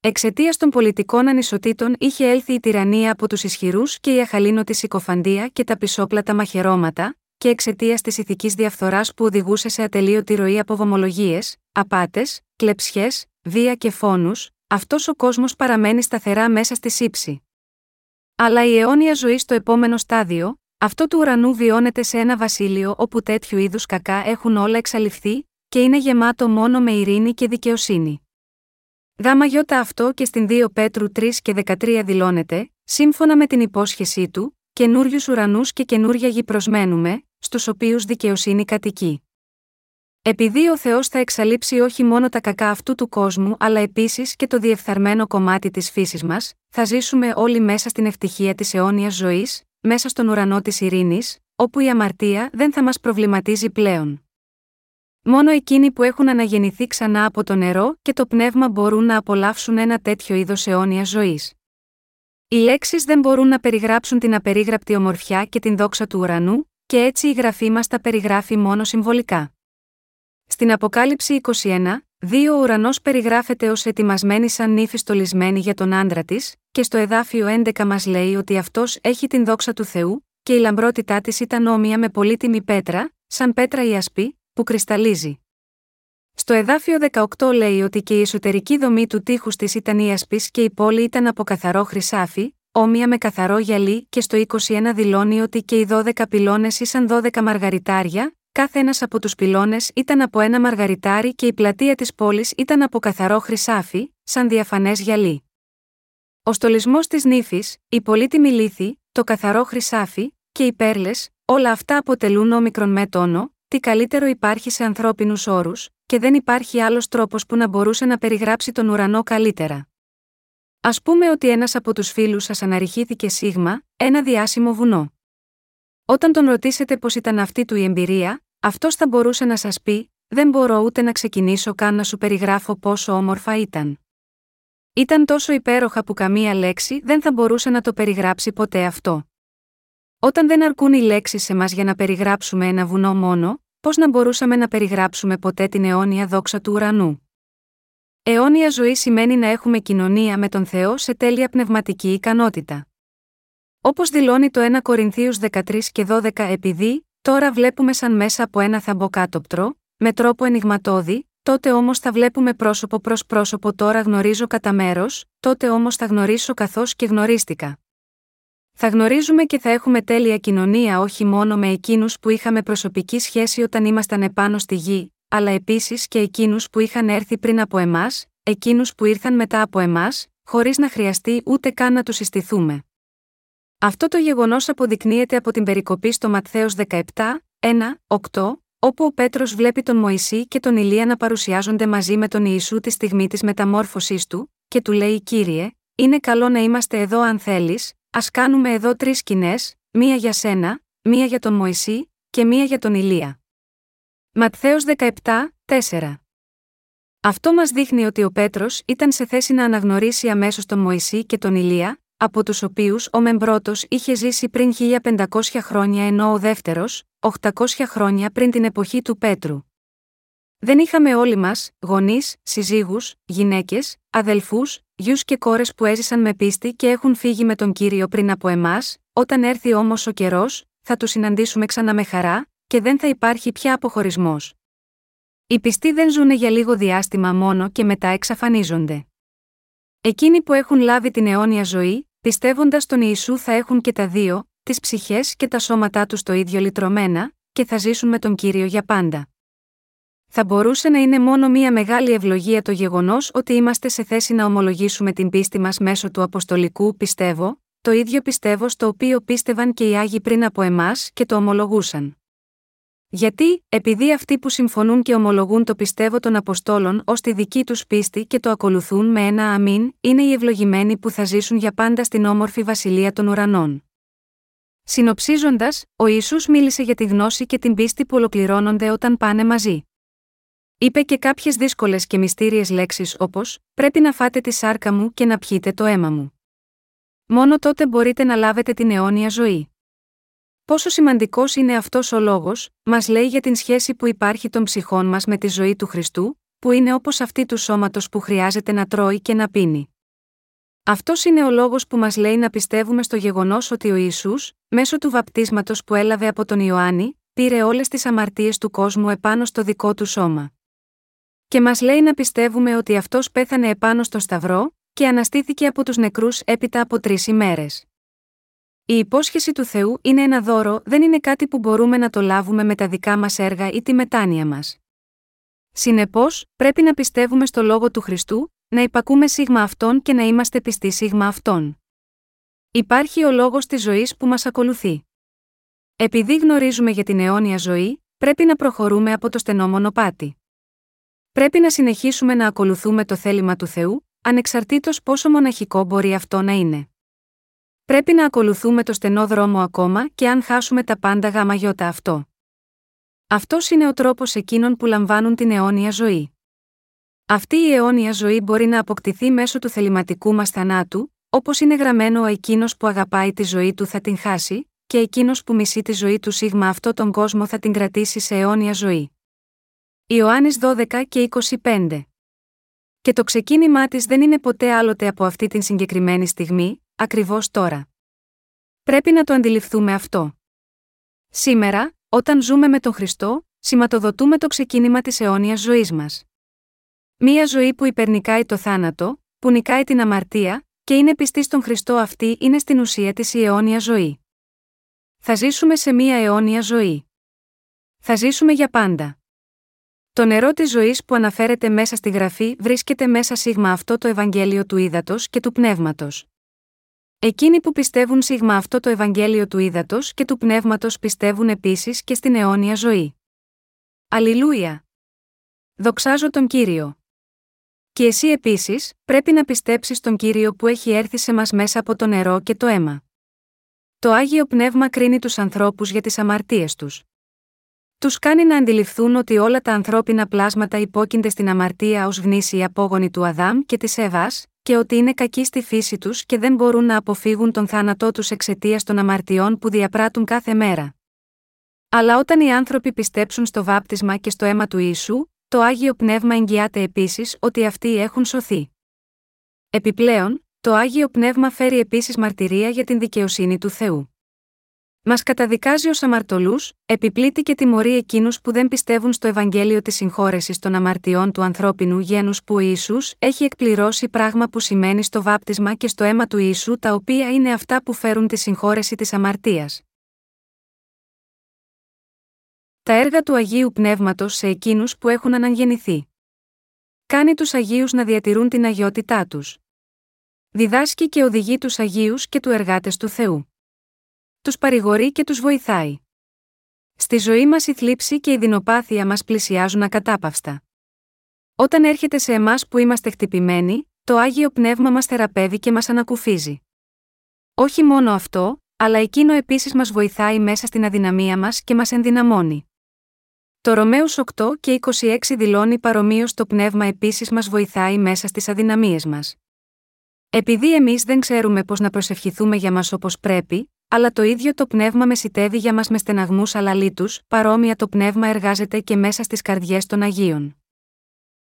Εξαιτίας των πολιτικών ανισοτήτων είχε έλθει η τυραννία από τους ισχυρούς και η αχαλήνωτη συκοφαντία και τα πισόπλατα μαχαιρώματα, και εξαιτίας της ηθικής διαφθοράς που οδηγούσε σε ατελείωτη ροή από βομολογίες, απάτες, κλεψιές, βία και φόνους, αυτός ο κόσμος παραμένει σταθερά μέσα στη σύψη. Αλλά η αιώνια ζωή στο επόμενο στάδιο, αυτό του ουρανού βιώνεται σε ένα βασίλειο όπου τέτοιου είδους κακά έχουν όλα εξαλειφθεί, και είναι γεμάτο μόνο με ειρήνη και δικαιοσύνη. Γάμα γιώτα αυτό και στην 2 Πέτρου 3 και 13 δηλώνεται, σύμφωνα με την υπόσχεσή του, καινούριους ουρανούς και καινούρια γη προσμένουμε, στους οποίους δικαιοσύνη κατοικεί. Επειδή ο Θεός θα εξαλείψει όχι μόνο τα κακά αυτού του κόσμου αλλά επίσης και το διεφθαρμένο κομμάτι της φύσης μας, θα ζήσουμε όλοι μέσα στην ευτυχία της αιώνιας ζωής, μέσα στον ουρανό της ειρήνης, όπου η αμαρτία δεν θα μας προβληματίζει πλέον. Μόνο εκείνοι που έχουν αναγεννηθεί ξανά από το νερό και το πνεύμα μπορούν να απολαύσουν ένα τέτοιο είδος αιώνιας ζωής. Οι λέξεις δεν μπορούν να περιγράψουν την απερίγραπτη ομορφιά και την δόξα του ουρανού, και έτσι η γραφή μας τα περιγράφει μόνο συμβολικά. Στην Αποκάλυψη 21, δύο ο ουρανός περιγράφεται ως ετοιμασμένη σαν νύφη στολισμένη για τον άντρα της, και στο εδάφιο 11 μας λέει ότι αυτός έχει την δόξα του Θεού, και η λαμπρότητά της ήταν όμοια με πολύτιμη πέτρα, σαν πέτρα η ασπή, που κρυσταλλίζει. Στο εδάφιο 18 λέει ότι και η εσωτερική δομή του τείχους της ήταν η ασπής και η πόλη ήταν από καθαρό χρυσάφι, όμοια με καθαρό γυαλί, και στο 21 δηλώνει ότι και οι 12 πυλώνες ήσαν 12 μαργαριτάρια, κάθε ένας από τους πυλώνες ήταν από ένα μαργαριτάρι και η πλατεία της πόλης ήταν από καθαρό χρυσάφι, σαν διαφανές γυαλί. Ο στολισμός της νύφης, η πολύτιμη λύθη, το καθαρό χρυσάφι και οι πέρλες, όλα αυτά αποτελούν όμικρον με τόνο, τι καλύτερο υπάρχει σε ανθρώπινους όρους, και δεν υπάρχει άλλος τρόπος που να μπορούσε να περιγράψει τον ουρανό καλύτερα. Α πούμε ότι ένας από τους φίλους σας αναρριχήθηκε σίγμα, ένα διάσημο βουνό. Όταν τον ρωτήσετε πώς ήταν αυτή του η εμπειρία, αυτός θα μπορούσε να σας πει: Δεν μπορώ ούτε να ξεκινήσω καν να σου περιγράφω πόσο όμορφα ήταν. Ήταν τόσο υπέροχα που καμία λέξη δεν θα μπορούσε να το περιγράψει ποτέ αυτό. Όταν δεν αρκούν οι λέξεις σε μας για να περιγράψουμε ένα βουνό μόνο, πώς να μπορούσαμε να περιγράψουμε ποτέ την αιώνια δόξα του ουρανού; Αιώνια ζωή σημαίνει να έχουμε κοινωνία με τον Θεό σε τέλεια πνευματική ικανότητα. Όπως δηλώνει το 1 Κορινθίους 13 και 12 επειδή, τώρα βλέπουμε σαν μέσα από ένα θαμποκάτοπτρο, με τρόπο ενηγματώδη, τότε όμως θα βλέπουμε πρόσωπο προς πρόσωπο τώρα γνωρίζω κατά μέρος, τότε όμως θα γνωρίσω καθώς και γνωρίστηκα. Θα γνωρίζουμε και θα έχουμε τέλεια κοινωνία όχι μόνο με εκείνους που είχαμε προσωπική σχέση όταν ήμασταν επάνω στη γη, αλλά επίσης και εκείνους που είχαν έρθει πριν από εμάς, εκείνους που ήρθαν μετά από εμάς, χωρίς να χρειαστεί ούτε καν να τους συστηθούμε. Αυτό το γεγονός αποδεικνύεται από την περικοπή στο Ματθαίος 17, 1, 8, όπου ο Πέτρος βλέπει τον Μωυσή και τον Ηλία να παρουσιάζονται μαζί με τον Ιησού τη στιγμή της μεταμόρφωσής του, και του λέει: Κύριε, είναι καλό να είμαστε εδώ αν θέλεις, ας κάνουμε εδώ τρεις σκηνές, μία για σένα, μία για τον Μωυσή και μία για τον Ηλία. Ματθαίος 17, 4 Αυτό μας δείχνει ότι ο Πέτρος ήταν σε θέση να αναγνωρίσει αμέσως τον Μωυσή και τον Ηλία, από τους οποίους ο Μεμπρότος είχε ζήσει πριν 1500 χρόνια ενώ ο δεύτερος, 800 χρόνια πριν την εποχή του Πέτρου. Δεν είχαμε όλοι μας, γονείς, συζύγους, γυναίκες, αδελφούς, γιους και κόρες που έζησαν με πίστη και έχουν φύγει με τον κύριο πριν από εμάς, όταν έρθει όμως ο καιρός, θα του συναντήσουμε ξανά με χαρά, και δεν θα υπάρχει πια αποχωρισμός. Οι πιστοί δεν ζουν για λίγο διάστημα μόνο και μετά εξαφανίζονται. Εκείνοι που έχουν λάβει την αιώνια ζωή, πιστεύοντας τον Ιησού θα έχουν και τα δύο, τις ψυχές και τα σώματά τους το ίδιο λυτρωμένα, και θα ζήσουν με τον κύριο για πάντα. Θα μπορούσε να είναι μόνο μία μεγάλη ευλογία το γεγονός ότι είμαστε σε θέση να ομολογήσουμε την πίστη μας μέσω του Αποστολικού πιστεύω, το ίδιο πιστεύω στο οποίο πίστευαν και οι Άγιοι πριν από εμάς και το ομολογούσαν. Γιατί, επειδή αυτοί που συμφωνούν και ομολογούν το πιστεύω των Αποστόλων ως τη δική τους πίστη και το ακολουθούν με ένα αμήν, είναι οι ευλογημένοι που θα ζήσουν για πάντα στην όμορφη βασιλεία των ουρανών. Συνοψίζοντας, ο Ιησούς μίλησε για τη γνώση και την πίστη που ολοκληρώνονται όταν πάνε μαζί. Είπε και κάποιες δύσκολες και μυστήριες λέξεις όπως: Πρέπει να φάτε τη σάρκα μου και να πιείτε το αίμα μου. Μόνο τότε μπορείτε να λάβετε την αιώνια ζωή. Πόσο σημαντικός είναι αυτός ο λόγος, μας λέει για την σχέση που υπάρχει των ψυχών μας με τη ζωή του Χριστού, που είναι όπως αυτή του σώματος που χρειάζεται να τρώει και να πίνει. Αυτός είναι ο λόγος που μας λέει να πιστεύουμε στο γεγονός ότι ο Ισού, μέσω του βαπτίσματος που έλαβε από τον Ιωάννη, πήρε όλες τις αμαρτίες του κόσμου επάνω στο δικό του σώμα. Και μας λέει να πιστεύουμε ότι αυτός πέθανε επάνω στο Σταυρό, και αναστήθηκε από τους νεκρούς έπειτα από τρεις ημέρες. Η υπόσχεση του Θεού είναι ένα δώρο, δεν είναι κάτι που μπορούμε να το λάβουμε με τα δικά μας έργα ή τη μετάνοια μας. Συνεπώς, πρέπει να πιστεύουμε στο λόγο του Χριστού, να υπακούμε σίγμα αυτόν και να είμαστε πιστοί σίγμα αυτόν. Υπάρχει ο λόγος της ζωής που μας ακολουθεί. Επειδή γνωρίζουμε για την αιώνια ζωή, πρέπει να προχωρούμε από το στενό μονοπάτι. Πρέπει να συνεχίσουμε να ακολουθούμε το θέλημα του Θεού, ανεξαρτήτως πόσο μοναχικό μπορεί αυτό να είναι. Πρέπει να ακολουθούμε το στενό δρόμο ακόμα και αν χάσουμε τα πάντα γάμα γιώτα αυτό. Αυτός είναι ο τρόπος εκείνων που λαμβάνουν την αιώνια ζωή. Αυτή η αιώνια ζωή μπορεί να αποκτηθεί μέσω του θεληματικού μας θανάτου, όπως είναι γραμμένο ο εκείνος που αγαπάει τη ζωή του θα την χάσει, και εκείνος που μισεί τη ζωή του σίγμα αυτό τον κόσμο θα την κρατήσει σε αιώνια ζωή. Ιωάννης 12 και 25 Και το ξεκίνημά της δεν είναι ποτέ άλλοτε από αυτή την συγκεκριμένη στιγμή, ακριβώς τώρα. Πρέπει να το αντιληφθούμε αυτό. Σήμερα, όταν ζούμε με τον Χριστό, σηματοδοτούμε το ξεκίνημα της αιώνιας ζωής μας. Μία ζωή που υπερνικάει το θάνατο, που νικάει την αμαρτία, και είναι πιστή στον Χριστό αυτή είναι στην ουσία της η αιώνια ζωή. Θα ζήσουμε σε μία αιώνια ζωή. Θα ζήσουμε για πάντα. Το νερό της ζωής που αναφέρεται μέσα στη γραφή βρίσκεται μέσα σίγμα αυτό το Ευαγγέλιο του ύδατο και του πνεύματος. Εκείνοι που πιστεύουν σίγμα αυτό το Ευαγγέλιο του ύδατο και του πνεύματος πιστεύουν επίσης και στην αιώνια ζωή. Αλληλούια! Δοξάζω τον κύριο. Και εσύ επίσης, πρέπει να πιστέψεις τον κύριο που έχει έρθει σε μας μέσα από το νερό και το αίμα. Το άγιο πνεύμα κρίνει τους ανθρώπους για τις αμαρτίες τους. Τους κάνει να αντιληφθούν ότι όλα τα ανθρώπινα πλάσματα υπόκεινται στην αμαρτία ως γνήσιοι απόγονοι του Αδάμ και της Εύας, και ότι είναι κακοί στη φύση τους και δεν μπορούν να αποφύγουν τον θάνατό τους εξαιτίας των αμαρτιών που διαπράττουν κάθε μέρα. Αλλά όταν οι άνθρωποι πιστέψουν στο βάπτισμα και στο αίμα του Ιησού, το άγιο πνεύμα εγγυάται επίσης ότι αυτοί έχουν σωθεί. Επιπλέον, το άγιο πνεύμα φέρει επίσης μαρτυρία για την δικαιοσύνη του Θεού. Μας καταδικάζει ω αμαρτωλού, επιπλήττει και τιμωρεί εκείνους που δεν πιστεύουν στο Ευαγγέλιο της συγχώρεσης των αμαρτιών του ανθρώπινου γένους που ο Ισού έχει εκπληρώσει πράγμα που σημαίνει στο βάπτισμα και στο αίμα του Ιησού τα οποία είναι αυτά που φέρουν τη συγχώρεση της αμαρτίας. Τα έργα του Αγίου Πνεύματος σε εκείνους που έχουν αναγεννηθεί. Κάνει τους Αγίους να διατηρούν την αγιότητά τους. Διδάσκει και οδηγεί τους Αγίους και του εργάτες του Θεού τους παρηγορεί και τους βοηθάει. Στη ζωή μας η θλίψη και η δεινοπάθεια μας πλησιάζουν ακατάπαυστα. Όταν έρχεται σε εμάς που είμαστε χτυπημένοι, το άγιο πνεύμα μας θεραπεύει και μας ανακουφίζει. Όχι μόνο αυτό, αλλά εκείνο επίσης μας βοηθάει μέσα στην αδυναμία μας και μας ενδυναμώνει. Το Ρωμαίους 8 και 26 δηλώνει παρομοίως το πνεύμα επίσης μας βοηθάει μέσα στις αδυναμίες μας. Επειδή εμείς δεν ξέρουμε πώς να προσευχηθούμε για μας όπως πρέπει, αλλά το ίδιο το πνεύμα μεσητεύει για μας με στεναγμούς αλαλήτου, παρόμοια το πνεύμα εργάζεται και μέσα στις καρδιές των Αγίων.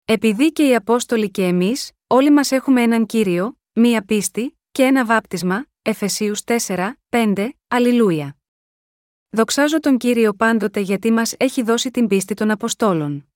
Επειδή και οι Απόστολοι και εμείς, όλοι μας έχουμε έναν κύριο, μία πίστη, και ένα βάπτισμα, Εφεσίους 4, 5, Αλληλούια. Δοξάζω τον κύριο πάντοτε γιατί μας έχει δώσει την πίστη των Αποστόλων.